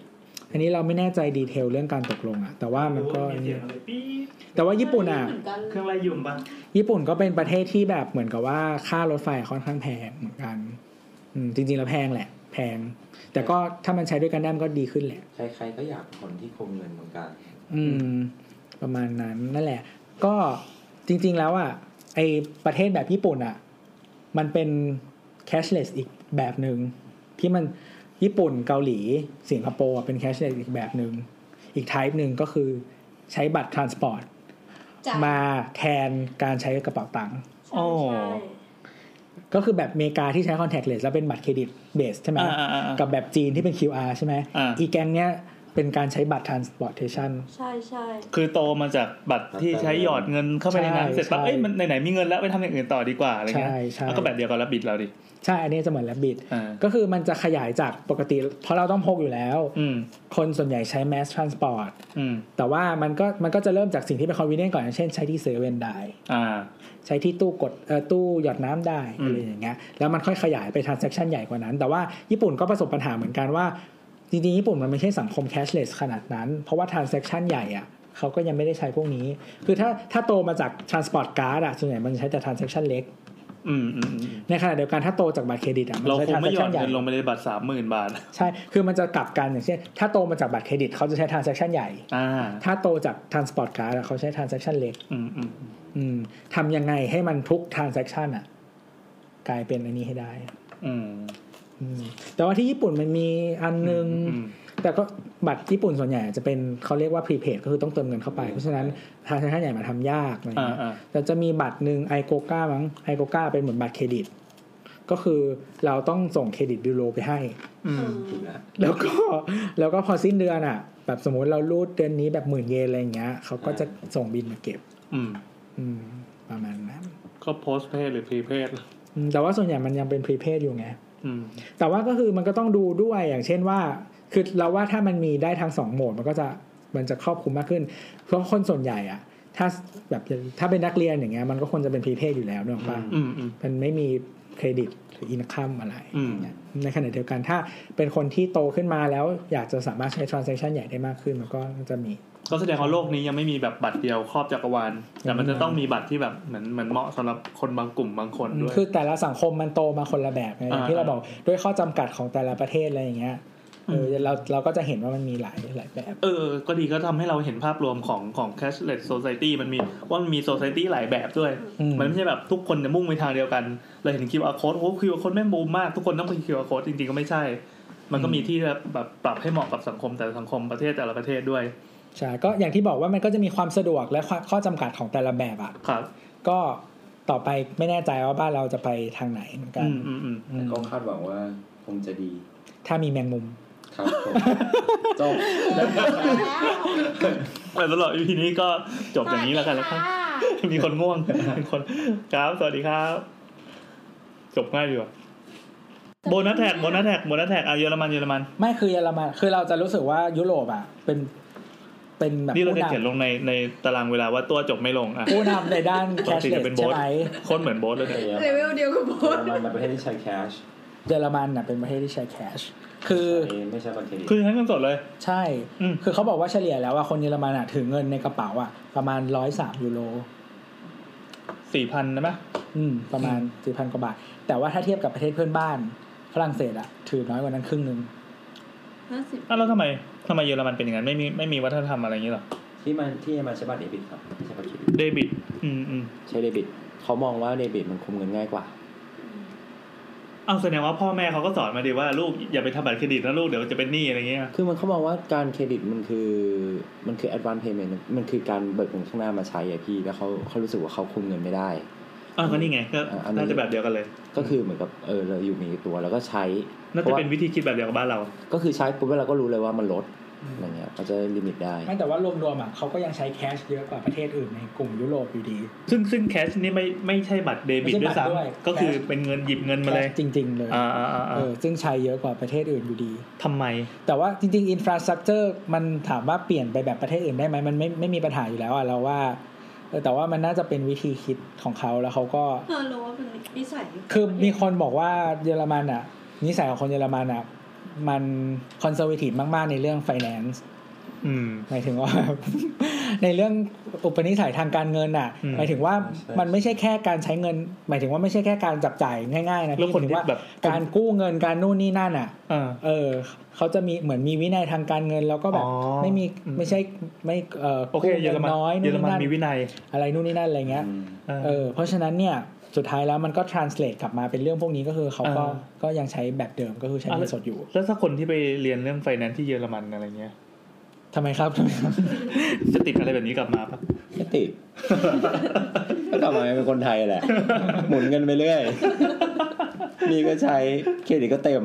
อันนี้เราไม่แน่ใจดีเทลเรื่องการตกลงอะแต่ว่ามันก็มีเสียงอะไรปี๊ดแต่ว่าญี่ปุ่นอะเหมือนกันเครื่องไรยุ่มปะญี่ปุ่นก็เป็นประเทศที่แบบเหมือนกับว่าค่ารถไฟค่อนข้างแพงเหมือนกัน อืมจริงๆแล้วแพงแหละ แพง แต่ก็ถ้ามันใช้ด้วยกันได้มันก็ดีขึ้นแหละ ใครๆก็อยากคนที่คงเงินเหมือนกัน อืม ประมาณนั้นนั่นแหละ ก็จริง ๆแล้วอะไอประเทศแบบญี่ปุ่นอะมันเป็น cashless อีกแบบหนึ่งที่มัน ญี่ปุ่นเกาหลีสิงคโปร์อะเป็น cashless อีกแบบหนึ่งอีก type หนึ่งก็คือใช้บัตร transport จ่ายมาแทนการใช้กระเป๋าตังค์ใช่ใช่ก็คือแบบอเมริกาที่ใช้ contact-less แล้วเป็นบัตรเครดิตเบสใช่ไหมอ่าอ่าอ่ากับแบบจีนที่เป็น QR ใช่ไหมอ่าอีแกงเนี้ยเป็นการใช้บัตร transportation ใช่ใช่คือโตมาจากบัตรที่ใช้หยอดเงินเข้าไปในนั้นใช่เสร็จปั๊บใช่เอ้ยมันไหนๆมีเงินแล้วไปทำอย่างอื่นต่อดีกว่าอะไรเงี้ยใช่ใช่แล้วก็แบบเดียวกับรับบิดเราดิ ใช่อันนี้จะเหมือน Rabbit อ่าก็คือมันจะขยายจากปกติ เพราะเราต้องพกอยู่แล้วอืมคนส่วนใหญ่ใช้ mass transport อืมแต่ว่ามันก็มันก็จะเริ่มจากสิ่งที่เป็น convenient ก่อนอย่างเช่นใช้ที่เซเว่นได้อ่าใช้ที่ตู้กดเอ่อตู้หยอดน้ำได้อืมอะไรอย่างเงี้ยแล้วมันค่อยขยายไป transaction ใหญ่กว่านั้น แต่ว่าญี่ปุ่นก็ประสบปัญหาเหมือนกันว่า จริงๆ ญี่ปุ่นมันไม่ใช่สังคม cashless ขนาดนั้น เพราะว่า transaction ใหญ่อะเขาก็ยังไม่ได้ใช้พวกนี้ คือถ้าถ้าโตมาจาก transport card อะส่วนใหญ่มันใช้แต่ transaction เล็กอืมอืมอืม ในขณะเดียวกันถ้าโตจากบัตรเครดิตอะมันเราใช้คงไม่หยอด transaction ใหญ่เงินลงไปในบัตรสามหมื่นบาท ใช่ คือมันจะกลับกันอย่างเช่น ถ้าโตมาจากบัตรเครดิตเขาจะใช้ transaction ใหญ่อ่าถ้าโตจาก transport card อะเขาใช้ transaction เล็กอืมอืมอืมทำยังไงให้มันทุก transaction อะกลายเป็นอันนี้ให้ได้อืมอืมแต่ว่าที่ญี่ปุ่นมันมีอันนึงอืม แต่ก็บัตรญี่ปุ่นส่วนใหญ่จะเป็นเขาเรียกว่า prepaid ก็คือต้องเติมเงินเข้าไปเพราะฉะนั้น transaction ใหญ่มาทำยากอะไรอ่าเงี้ยอ่าแต่จะมีบัตรหนึ่งไอโกก้ามั้งไอโกก้าเป็นเหมือนบัตรเครดิต ก็คือเราต้องส่งเครดิตยูโรไปให้อืเอมอถูกแล้วแล้วก็แล้วก็พอสิ้นเดือนอะ แบบสมมติเรารูดเดือนนี้แบบหมื่นเยนอะไรอย่างเงี้ยเขาก็จะส่งบินมาเก็บ อืม อืม ประมาณนั้นก็โพสเพย์หรือพรีเพย์อืมแต่ว่าส่วนใหญ่มันยังเป็นพรีเพ d อยู่ไงอืมแต่ว่าก็คือมันก็ต้องดูด้วยอย่างเช่นว่า คือเราว่าถ้ามันมีได้ทั้งสองโหมดมันก็จะมันจะครอบคลุมมากขึ้น เพราะคนส่วนใหญ่อะ ถ้าแบบถ้าเป็นนักเรียนอย่างเงี้ยมันก็ควรจะเป็นพรีเพ d อยู่แล้วเนกอะปะอืมอืมมันไม่มีเครดิตหรืออินคัมอะไรอืมอย่างเงี้ยในขณะเดียวกันถ้าเป็นคนที่โตขึ้นมาแล้วอยากจะสามารถใช้ transaction ใหญ่ได้มากขึ้นมันก็จะมีก็แสดงว่าโลกนี้ยังไม่มีแบบบัตรเดียวครอบจักรวาลแต่มันจะต้องมีบัตรที่แบบเหมือนเหมือนเหมาะสำหรับคนบางกลุ่มบางคนด้วยคือแต่ละสังคมมันโตมาคนละแบบไงอย่างที่อ่าเราบอกด้วยข้อจำกัดของแต่ละประเทศอะไรอย่างเงี้ย เออเราเราก็จะเห็นว่ามันมีหลายหลายแบบ เออ ก็ดีก็ทำให้เราเห็นภาพรวมของของ cashless society มันมีว่ามันมี society หลายแบบด้วยอืมมันไม่ใช่แบบทุกคนจะมุ่งไปทางเดียวกัน เราเห็น QR code โอ้ QR code แม่งบูมมาก ทุกคนต้องเป็น QR code จริงๆ ก็ไม่ใช่ มันก็มีที่แบบปรับให้เหมาะกับสังคมแต่ละสังคมประเทศแต่ละประเทศด้วยใช่ก็อย่างที่บอกว่ามันก็จะมีความสะดวกและข้อจำกัดของแต่ละแบบอะครับ ก็ต่อไปไม่แน่ใจว่าบ้านเราจะไปทางไหนเหมือนกันอืมอืมอืมอืมก็คาดหวังว่าคงจะดี ถ้ามีแมงมุม ครับผมจบแต่สำหรับ EP นี้ก็จบอย่างนี้แล้วกันแล้วครับ มีคนง่วงมีคนครับ สวัสดีครับ จบง่ายดีว่ะโบนัสแท็กโบนัสแท็กโบนัสแท็กอะเยอรมันเยอรมัน ไม่คือเยอรมัน คือเราจะรู้สึกว่ายุโรปอะ เป็นเป็นแบบนี่เราผู้จะเขียนลนำงในในตารางเวลาว่าตัวจบไม่ลงอะผู้นำในด้านปกติจะ cashless เป็นโบ๊ใช่ทไหมโคตรเหมือนโบสเลยเนี่ยเลเวลเดียวกับโบเยอสรมันเป็นประเทศที่ใช้แคชเยอรมันอะเป็นประเทศที่ใช้ cash คื อไม่ใช่บัตรเครดิตคือใช้เงินสดเลย ใช่อืมคือเขาบอกว่าเฉลี่ยแล้วว่าคนเยอรมันอะถือเงินในกระเป๋าอะประมาณร้อยสามยูโรสี่พันนะไหมอืม ประมาณสี่พันกว่าบาท แต่ว่าถ้าเทียบกับประเทศเพื่อนบ้าน ฝรั่งเศสอะถือน้อยกว่านั้นครึ่งหนึ่งห้าสิบอ้าวแล้วทำไมทำไมเยอรมันเป็นอย่างนั้นไม่มีไม่มีวัฒนธรรมอะไรอย่างนี้หรอที่มันที่มันใช้บัตรเดบิตครับไม่ใช่บัตรเครดิตเดบิต อืมอืมใช้เดบิตเขามองว่าเดบิตมันคุมเงินง่ายกว่า เอาแสดงว่าพ่อแม่เขาก็สอนมาดีว่าลูกอย่าไปทำบัตรเครดิตนะลูกเดี๋ยวจะเป็นหนี้อะไรเงี้ย คือมันเขามองว่าการเครดิตมันคือมันคือ advance payment มันคือการเบิกเงินข้างหน้ามาใช้อะพี่แล้วเขาเขารู้สึกว่าเขาคุมเงินไม่ได้อ่าก็นี่ไงก็อะอันนี้น่าจะแบบเดียวกันเลย ก็คือเหมือนกับเออเราอยู่มีตัวแล้วก็ใช้น่าจะเป็นวิธีคิดแบบเดียวกับบ้านเรา ก็คือใช้ปุ๊บแล้วเราก็รู้เลยว่ามันลด อะไรเงี้ยเขาจะลิมิตได้ไม่แต่ว่ารวมๆอะเขาก็ยังใช้แคชเยอะกว่าประเทศอื่นในกลุ่มยุโรปอยู่ดี ซึ่งซึ่งแคชนี่ไม่ไม่ใช่บัตรเดบิตไม่ด้วยใช่บัตรด้วยซ้ำก็คือเป็นเงินหยิบเงินมาเลย cash จริง ๆ เลยอ่าอ่าอ่าเออซึ่งใช้เยอะกว่าประเทศอื่นอยู่ดีทำไม แต่ว่าจริงๆ infrastructure มันถามว่าเปลี่ยนไปแบบประเทศอื่นได้ไหมมันไม่ไม่มีปัญหาอยู่แล้วอะเราว่าเออแต่ว่ามันน่าจะเป็นวิธีคิดของเขาแล้วเขาก็เออรู้ว่าเป็นนิสัยคือมีคนบอกว่าเยอรมันอะนิสัยของคนเยอรมันอะ มัน conservative มาก ๆ ในเรื่อง finance อืมหมายถึงว่า ในเรื่องอุปนิสัยทางการเงินอะอืมหมายถึงว่าใช่มันไม่ใช่แค่การใช้เงิน หมายถึงว่าไม่ใช่แค่การจับจ่ายง่ายๆนะแล้วพี่คนหมายถึที่งว่าแบบการกู้เงินการนู่นนี่นั่นอะอ่าเออเขาจะมีเหมือนมีวินัยทางการเงินแล้วก็แบบอ๋อไม่มีอืมไม่ใช่ไม่เอ่อโอเคกู้เยอรเงินมันน้อยเยนู่อนรนี่มันนั่นมีวินัยอะไรนู่นนี่นั่นอะไรเงี้ยอืมเออเพราะฉะนั้นเนี่ย สุดท้ายแล้วมันก็ translate กลับมาเป็นเรื่องพวกนี้ก็คือเขาก็อ่าก็ยังใช้แบบเดิมก็คือใช้เงินสดอยู่ แล้วถ้าคนที่ไปเรียนเรื่องไฟแนนซ์ที่เยอรมันอะไรเงี้ยทำไมครับทำไมครับ จะติดอะไรแบบนี้กลับมาปะไม่ติดก็กลับมาเป็นคนไทยแหละ หมุนเงินไปเรื่อยนี่ก็ใช้เครดิตก็เต็ม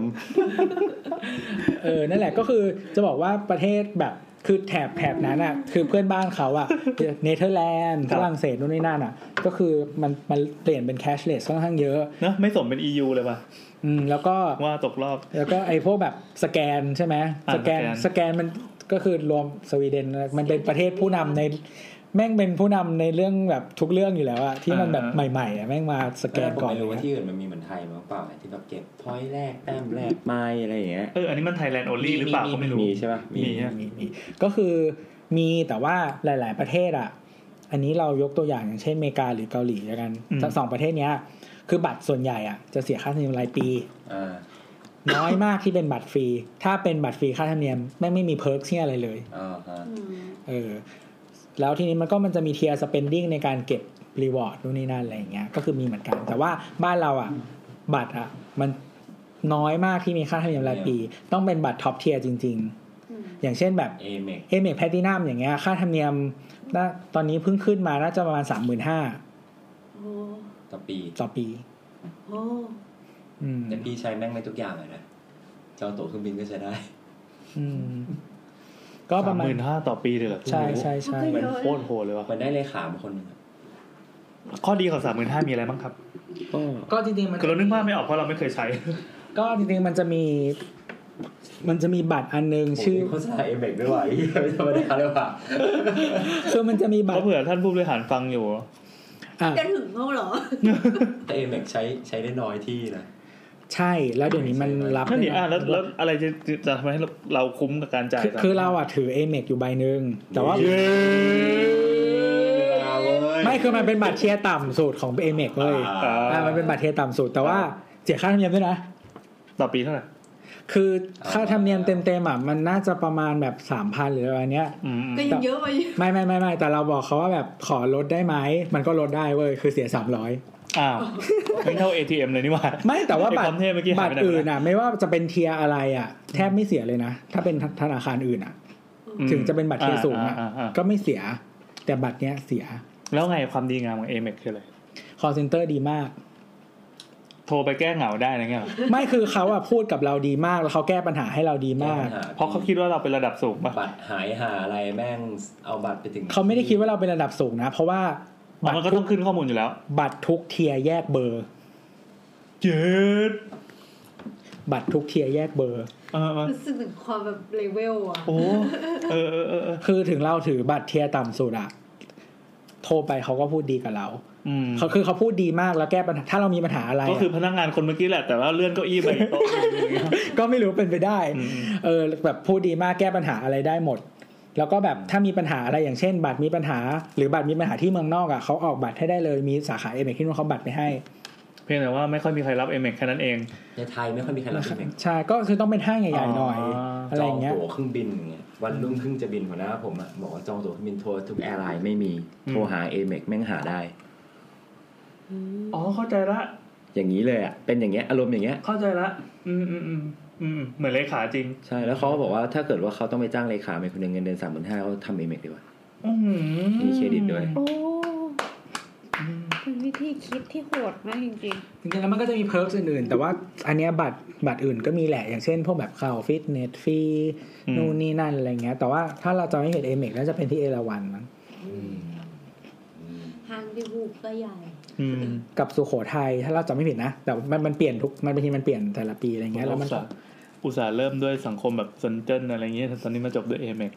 เออ นั่นแหละก็คือจะบอกว่าประเทศแบบ คือแถบแถบนั้นอะ คือเพื่อนบ้านเขาอะเนเธอร์แลนด์ฝรั่งเศสนู่นนี่นั่นอะ ก็คือมันมันเปลี่ยนเป็นแคชเลสค่อนข้างเยอะเนอะไม่สมเป็น EU เลยปะอืมแล้วก็ว่าตกรอบ แล้วก็ไอ้พวกแบบสแกนใช่ไหมอ่าสแกนสแกนสแกนมันก็คือรวมสวีเดนมันเป็นประเทศผู้นำใน แม่งเป็นผู้นำในเรื่องแบบทุกเรื่องอยู่แล้วอะที่มันแบบใหม่ๆอะแม่งมาสแกนก่อนผมไม่รู้เลว่ายที่อื่นมันมีเหมือนไทยมั้งเปล่าที่แบบเก็บพอยต์แรกแต้มแรกไม้อะไรอย่างเงี้ยเอออันนี้มันไทยแลนด์โอลี่หรือเปล่าก็ไม่รู้มีใช่ปะมีฮะมีมีก็คือมีแต่ว่าหลาย ๆ ประเทศอะอันนี้เรายกตัวอย่างอย่างเช่นอเมริกาหรือเกาหลีแล้วกันอืมทั้งสองประเทศเนี้ย คือบัตรส่วนใหญ่อะจะเสียค่าธรรมเนียมรายปีอ่าน้อยมากที่เป็นบัตรฟรี ถ้าเป็นบัตรฟรีค่าธรรมเนียมแม่งไม่มี perk ที่อะไรเลยอ่าฮะอืมเออ แล้วทีนี้มันก็มันจะมี tier spending ในการเก็บ reward นู่นนี่นั่นอะไรอย่างเงี้ยก็คือมีเหมือนกัน แต่ว่าบ้านเราอะบัตรอะมันน้อยมากที่มีค่าธรรมเนียมรายปี ต้องเป็นบัตร top tier จริง ๆอืมอย่างเช่นแบบ Amex Amex Platinum อย่างเงี้ยค่าธรรมเนียมน่าตอนนี้เพิ่งขึ้นมาน่าจะประมาณสามหมื่นห้าโอ้ต่อปีต่อปีโอ้อืมแต่พี่ใช้แม่งไม่ทุกอย่างเลยนะจองตั๋วเครื่องบินก็ใช้ได้อืม ก็ประมาณหมื่นห้าต่อปีเลยเหรอใช่ใช่ใช่มันโคตรโหดเลยวะมันได้เลขามาคนหนึงอะข้อดีของสามหมื่นห้ามีอะไรบ้างครับก็ก็จริงๆมันคือเรานึกภาพไม่ออกเพราะเราไม่เคยใช้ ก็จริงๆมันจะมี มันจะมีบัตรอันนึงชื่อโฆษณาเอเมกด้วยว่ะไม่ธรรมดาเลยว่ะคือมันจะมีบัเพตราะรเผื่อท่านผู้บริหารฟังอยู่อะจะถึงเขาเหรอแต่ Amex ใช้ใช้ได้น้อยที่นะ ใช่แล้วเดี๋ยวนี้มันรับนั่นนี่ด้วยอะนะแล้วแล้วอะไรจะจะทำให้เราเราคุ้มกับการจ่ายคือคือเราอะถือ a m e x อยู่ใบหนึ่งแต่ว่าเย้ไม่คือมันเป็นบัตร tier ต่ำสุดของ a m e x เลยอ่าอ่ามันเป็นบัตร tier ต่ำสุดแต่ว่าเสียค่าธรรมเนียมด้วยนะต่อปีเท่าไหร่คือค่าธรรมเนียมเต็มๆอะมันน่าจะประมาณแบบสามพันหรืออะไรเนี้ยอืมอืมก็ยังเยอะไปอยู่ไม่ไม่ไม่ไม่แต่เราบอกเขาว่าแบบขอลดได้ไหมมันก็ลดได้เว้ยคือเสียสามร้อย อ้าวไม่เท่า ATM เลยนี่หว่า ไม่แต่ว่าไอ้บัคตวารมเท่เมื่อกี้หาบัยตไปรไหนอื่นอะ ไม่ว่าจะเป็นเทียร์อะไรอะ แทบไม่เสียเลยนะ ถ้าเป็นธนาคารอื่นอะ ถึงจะเป็นบัตรเทียร์สูงอะาาาก็ไม่เสีย แต่บัตรเนี้ยเสีย แล้วไงความดีงามของ Amex คืออะไร call center ดีมาก โทรไปแก้เหงาได้อะไรเงี้ยเหรอไม่คือเขาอะพูดกับเราดีมากแล้วเขาแก้ปัญหาให้เราดีมาก เพราะเขาคิดว่าเราเป็นระดับสูงป่ะบัตรหายหาอะไรแม่งเอาบัตรไปถึงเขาไม่ได้คิดว่าเราเป็นระดับสูงนะ เพราะว่าอ๋อบัต มันรก็ทุต้อกงขึ้นข้อมูลอยู่แล้ว บัตรทุกเทียร์แยกเบอร์เจ็ดบัตรทุกเทียร์แยกเบอร์เออเออรู้สึกถึงความแบบเลเวลอะโอ้เออเออเออเออคือถึงเราถือบัตรเทียร์ต่ำสุดอะโทรไปเขาก็พูดดีกับเราอืมเขาคือเขาพูดดีมากแล้วแก้ปัญหาถ้าเรามีปัญหาอะไระก็คือพนักงานคนเมื่อกี้แหละ แต่ว่าเลื่อนเก้าอี้ไปอีกโต๊ะหนึ่งอย่างเงี้ยก็ไม่รู้เป็นไปได้อืมเออแบบพูดดีมากแก้ปัญหาอะไรได้หมด แล้วก็แบบถ้ามีปัญหาอะไรอย่างเช่น บัตรมีปัญหา หรือบัตรมีปัญหาที่เมืองนอกอะเขาออกบัตรให้ได้เลยมีสาขา Amex ที่นู่นเขาบัตรไปให้ เพียงแต่ว่าไม่ค่อยมีใครรับ Amex แค่นั้นเอง ในไทยไม่ค่อยมีใครรับเองใช่ก็คือต้องเป็นห้างใหญ่ๆหน่อยอ๋อออะไรอย่างเงี้ยจตั๋วเครื่องบินอย่างเงี้ยวันรุ่งขึ้นจะบินหัวหน้าผมอะบอกว่าจองตั๋วเครื่องบินโทรทุก airline ไม่มีโทรหา Amex แม่งหาได้อ๋อเข้าใจละ อย่างนี้เลยอะเป็นอย่างเงี้ยอารมณ์อย่างเงี้ยเข้าใจละ อืมอืมอืม อืมเหมือนเลขาจริง ใช่แล้วเขาก็บอกว่าถ้าเกิดว่าเขาต้องไปจ้างเลขาเป็นคนหนึ่งเงินเดือนสามหมื่นห้าเขาทำ Amex ดีกว่าอื้อหือมีเครดิตด้วยโอ้เป็นวิธีคิดที่โหดมากจริงจริงๆแล้วมันก็จะมี perk อื่นๆ แต่ว่าอันเนี้ยบัตรบัตรอื่นก็มีแหละอย่างเช่น พวกแบบเข้าฟิตเนสฟรีนู่นนี่นั่นอะไรเงี้ย แต่ว่าถ้าเราจะไม่เห็น Amex น่าจะเป็นที่เอราวันมั้งๆห้างที่ฮูกก็ใหญ่อืม กับสุโขทัยถ้าเราจะไม่ผิดนะ แต่มันมันเปลี่ยนทุกมันบางทีมันเปลี่ยนแต่ละปีอะไรเงี้ยแล้วมันอุตส่าห์อุตส่าห์เริ่มด้วยสังคมแบบสนเจิ้นอะไรเงี้ยตอนนี้มาจบด้วย Amex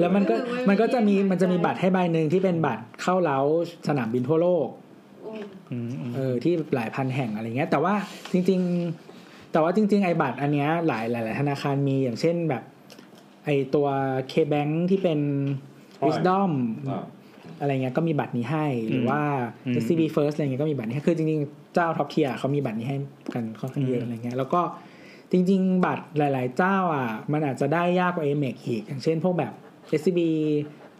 แล้วมันก็ไม่ไม่มันก็จะมีไม่มันจะมีบัตรให้ใบหนึ่งที่เป็นบัตรเข้าเล้าสนามบินทั่วโลกโอ้อืมอืมเออที่หลายพันแห่งอะไรเงี้ย แต่ว่าจริง ๆ แต่ว่าจริง ๆ ไอ้บัตรอันเนี้ยหลายหลายหลายธนาคารมีอย่างเช่นแบบ ไอ้ตัว K-Bank ที่เป็น Wisdom อะไรเงี้ยก็มีบัตรนี้ให้ หรือว่า SCB First อะไรเงี้ยก็มีบัตรนี้ให้คือจริงๆ เจ้า top tier เขามีบัตรนี้ให้กันค่อนข้างเยอะอะไรเงี้ยแล้วก็จริง ๆ บัตรหลาย ๆ เจ้าอะมันอาจจะได้ยากกว่า Amex อีก อย่างเช่นพวกแบบ SCB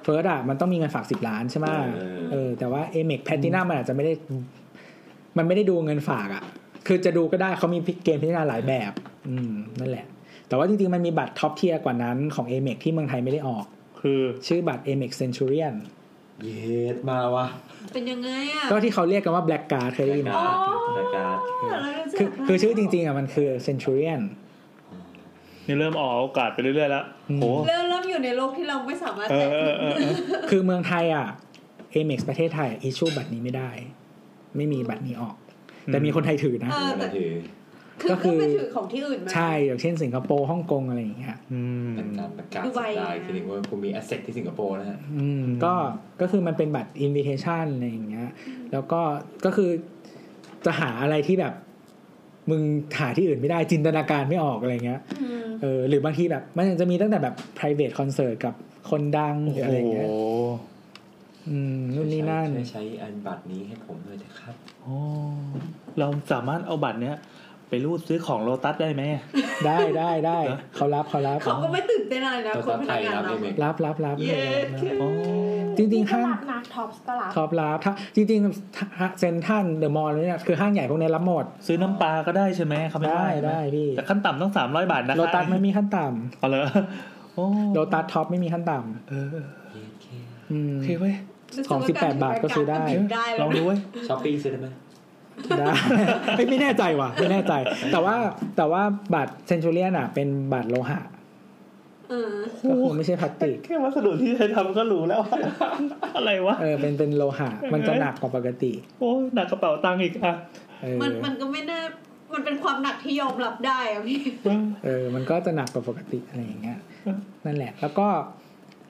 First อะมันต้องมีเงินฝากสิบล้านใช่ไหมเออเออแต่ว่า Amex Platinum มันอาจจะไม่ได้ มันไม่ได้ดูเงินฝากอะ คือจะดูก็ได้เขามีเกณฑ์พิจารณาหลายแบบ อืมนั่นแหละ แต่ว่าจริง ๆ มันมีบัตร top tier กว่านั้นของ Amex ที่เมืองไทยไม่ได้ออก คือชื่อบัตร Amex Centurion เย็ดมาวะเป็นยังไงอะก็ที่เขาเรียกกันว่า Black Card เคยได้ยินไหม Black Card รายการเรารู้สึคือกคือชื่อจริงๆอะมันคือ Centurion นี่เริ่มออกโอกาสไปเรื่อยๆแล้วอืมโหเริ่มเริ่มอยู่ในโลกที่เราไม่สามารถเอแตะอเออเออเออคือเมืองไทยอะ Amex ประเทศไทย issue บัตรนี้ไม่ได้ ไม่มีบัตรนี้ออก แต่มีคนไทยถือนะเออแต่ถือ คือก็ก็คือไปถือของที่อื่นมาใช่อย่างเช่นสิงคโปร์ฮ่องกงอะไรอย่างเงี้ยอืมเป็นการประกาศดูไบสัปดาห์นะคือถึงว่าคุณมี asset ที่สิงคโปร์นะฮะอืมก็ก็คือมันเป็นบัตร invitation อะไรอย่างเงี้ย แล้วก็ก็คือจะหาอะไรที่แบบ มึงหาที่อื่นไม่ได้จินตนาการไม่ออกอะไรเงี้ยอืมเออหรือบางทีแบบ มันจะมีตั้งแต่แบบ private concert กับคนดังหโอ้รือโหอะไรเงี้ยอืมนู่นนี่นั่นช่วยใช้อันบัตรนี้ให้ผมด้วยนะครับโอ้เราสามารถเอาบัตรเนี้ย ไปรูดซื้อของโลตัสได้ไหม ได้ได้ได้เหรอเขารับเขารับเขาก็ไม่ตื่นเต้นอะไรนะตัวคนพไทนักยงานรับเราเอเมกรับรับรับเย้โอ้จริงๆห้างนักท็อปก็รับท็อปรับถ้าจริงๆเซนทันเดอะมอลล์เนี่ยคือห้างใหญ่พวกนี้รับหมด ซื้อน้ำปลาก็ได้ใช่ไหมเขาไม่ได้ว่าใช่หมได้พี่แต่ขั้นต่ำต้องสามร้อยบาทนะโลตัสไม่มีขั้นต่เอาเลยโอ้ำโลตัสท็อปไม่มีขั้นต่เออำอืมโอเคเว้ยของ18บาทก็ซื้อได้ได้ลองดูเว้ยช้อปปี้ซื้อได้ไหม ได้ไม่ไม่แน่ใจว่ะไม่แน่ใจ แต่ว่าแต่ว่าบัตร Centurion อะ เป็นบัตรโลหะเออก็คือไม่ใช่พลาสติกแค่วัสดุที่ใช้ทำก็รู้แล้วอะไรวะเออเป็นเป็นโลหะ มันจะหนักกว่าปกติ โอ้หนักกระเป๋าตังค์อีกอะเออมันมันก็ไม่น่ามันเป็นความหนักที่ยอมรับได้อะพี่เออ มันก็จะหนักกว่าปกติอะไรอย่างเงี้ยนั่นแหละ แล้วก็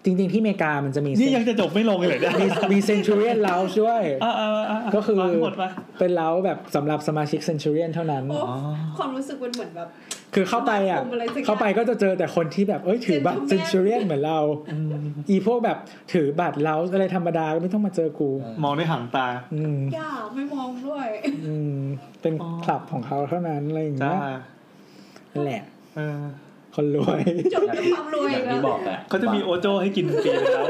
จริง ๆ ที่อเมริกามันจะมีนี่ยังจะจบไม่ลงเลยเนี่ยมีมีเซน t ูเรียนเลาด้วยอ่าอ่าอ่าก็คือวางหมดปะเป็นเล้าแบบสำหรับสมาชิกเซน t ูเรียนเท่านั้นโอ้ความรู้สึกมันเหมือนแบบคือเข้าไปอะสมาคมอะไรสักอย่างเข้าไปก็จะเจอแต่คนที่แบบเอ้ยถือบัตรเซน Gentleman ตูเรียนเหมือนเราอีพวกแบบถือบัตรเราอะไรธรรมดาก็ไม่ต้องมาเจอกู มองในหางตาอืมอย่าไม่มองด้วยอืมเป็นอ๋อคลับของเขาเท่านั้นอะไรอย่างจ้าเงี้ยนั่นแหละเออ คนรวยจบด้วยความรวยอย่างแล้ที่วบอกอะเขาจะมีโอโจให้กินฟรีไปแล้ว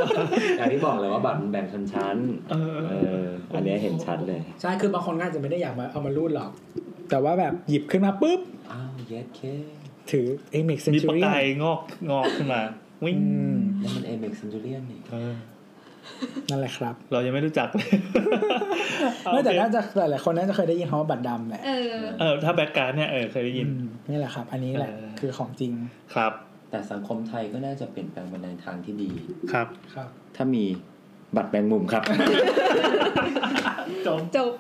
อย่างที่บอกเลยว่าบัตรมันแบ่งชนชั้นเออเอออันเนี้ยเห็นชัดเลย ใช่คือบางคนก็อาจจะไม่ได้อยากมาเอามารูดหรอก แต่ว่าแบบหยิบขึ้นมาปุ๊บ อ้าวเย็ดเคถือเอเม็กเซนมีตูประเรียกายนงอกงอกขึ้นมาวิ่งแล้วมันเอเม็กซ์เซนจูเลียนนี่เออนั่นแหละครับ เรายังไม่รู้จักเลยไม่แต่โอเคน่าจะหลายๆคนน่าจะเคยได้ยินคำว่าบัตรดำแหละเออเออถ้าแบ็กการ์ดเนี่ยเออเคยได้ยินอืมนี่แหละครับ อันนี้แหละเออ คือของจริงครับ แต่สังคมไทยก็น่าจะเปลี่ยนแปลงไปในทางที่ดีครับครับ ถ้ามีบัตรแบงมุมครับ จบจบ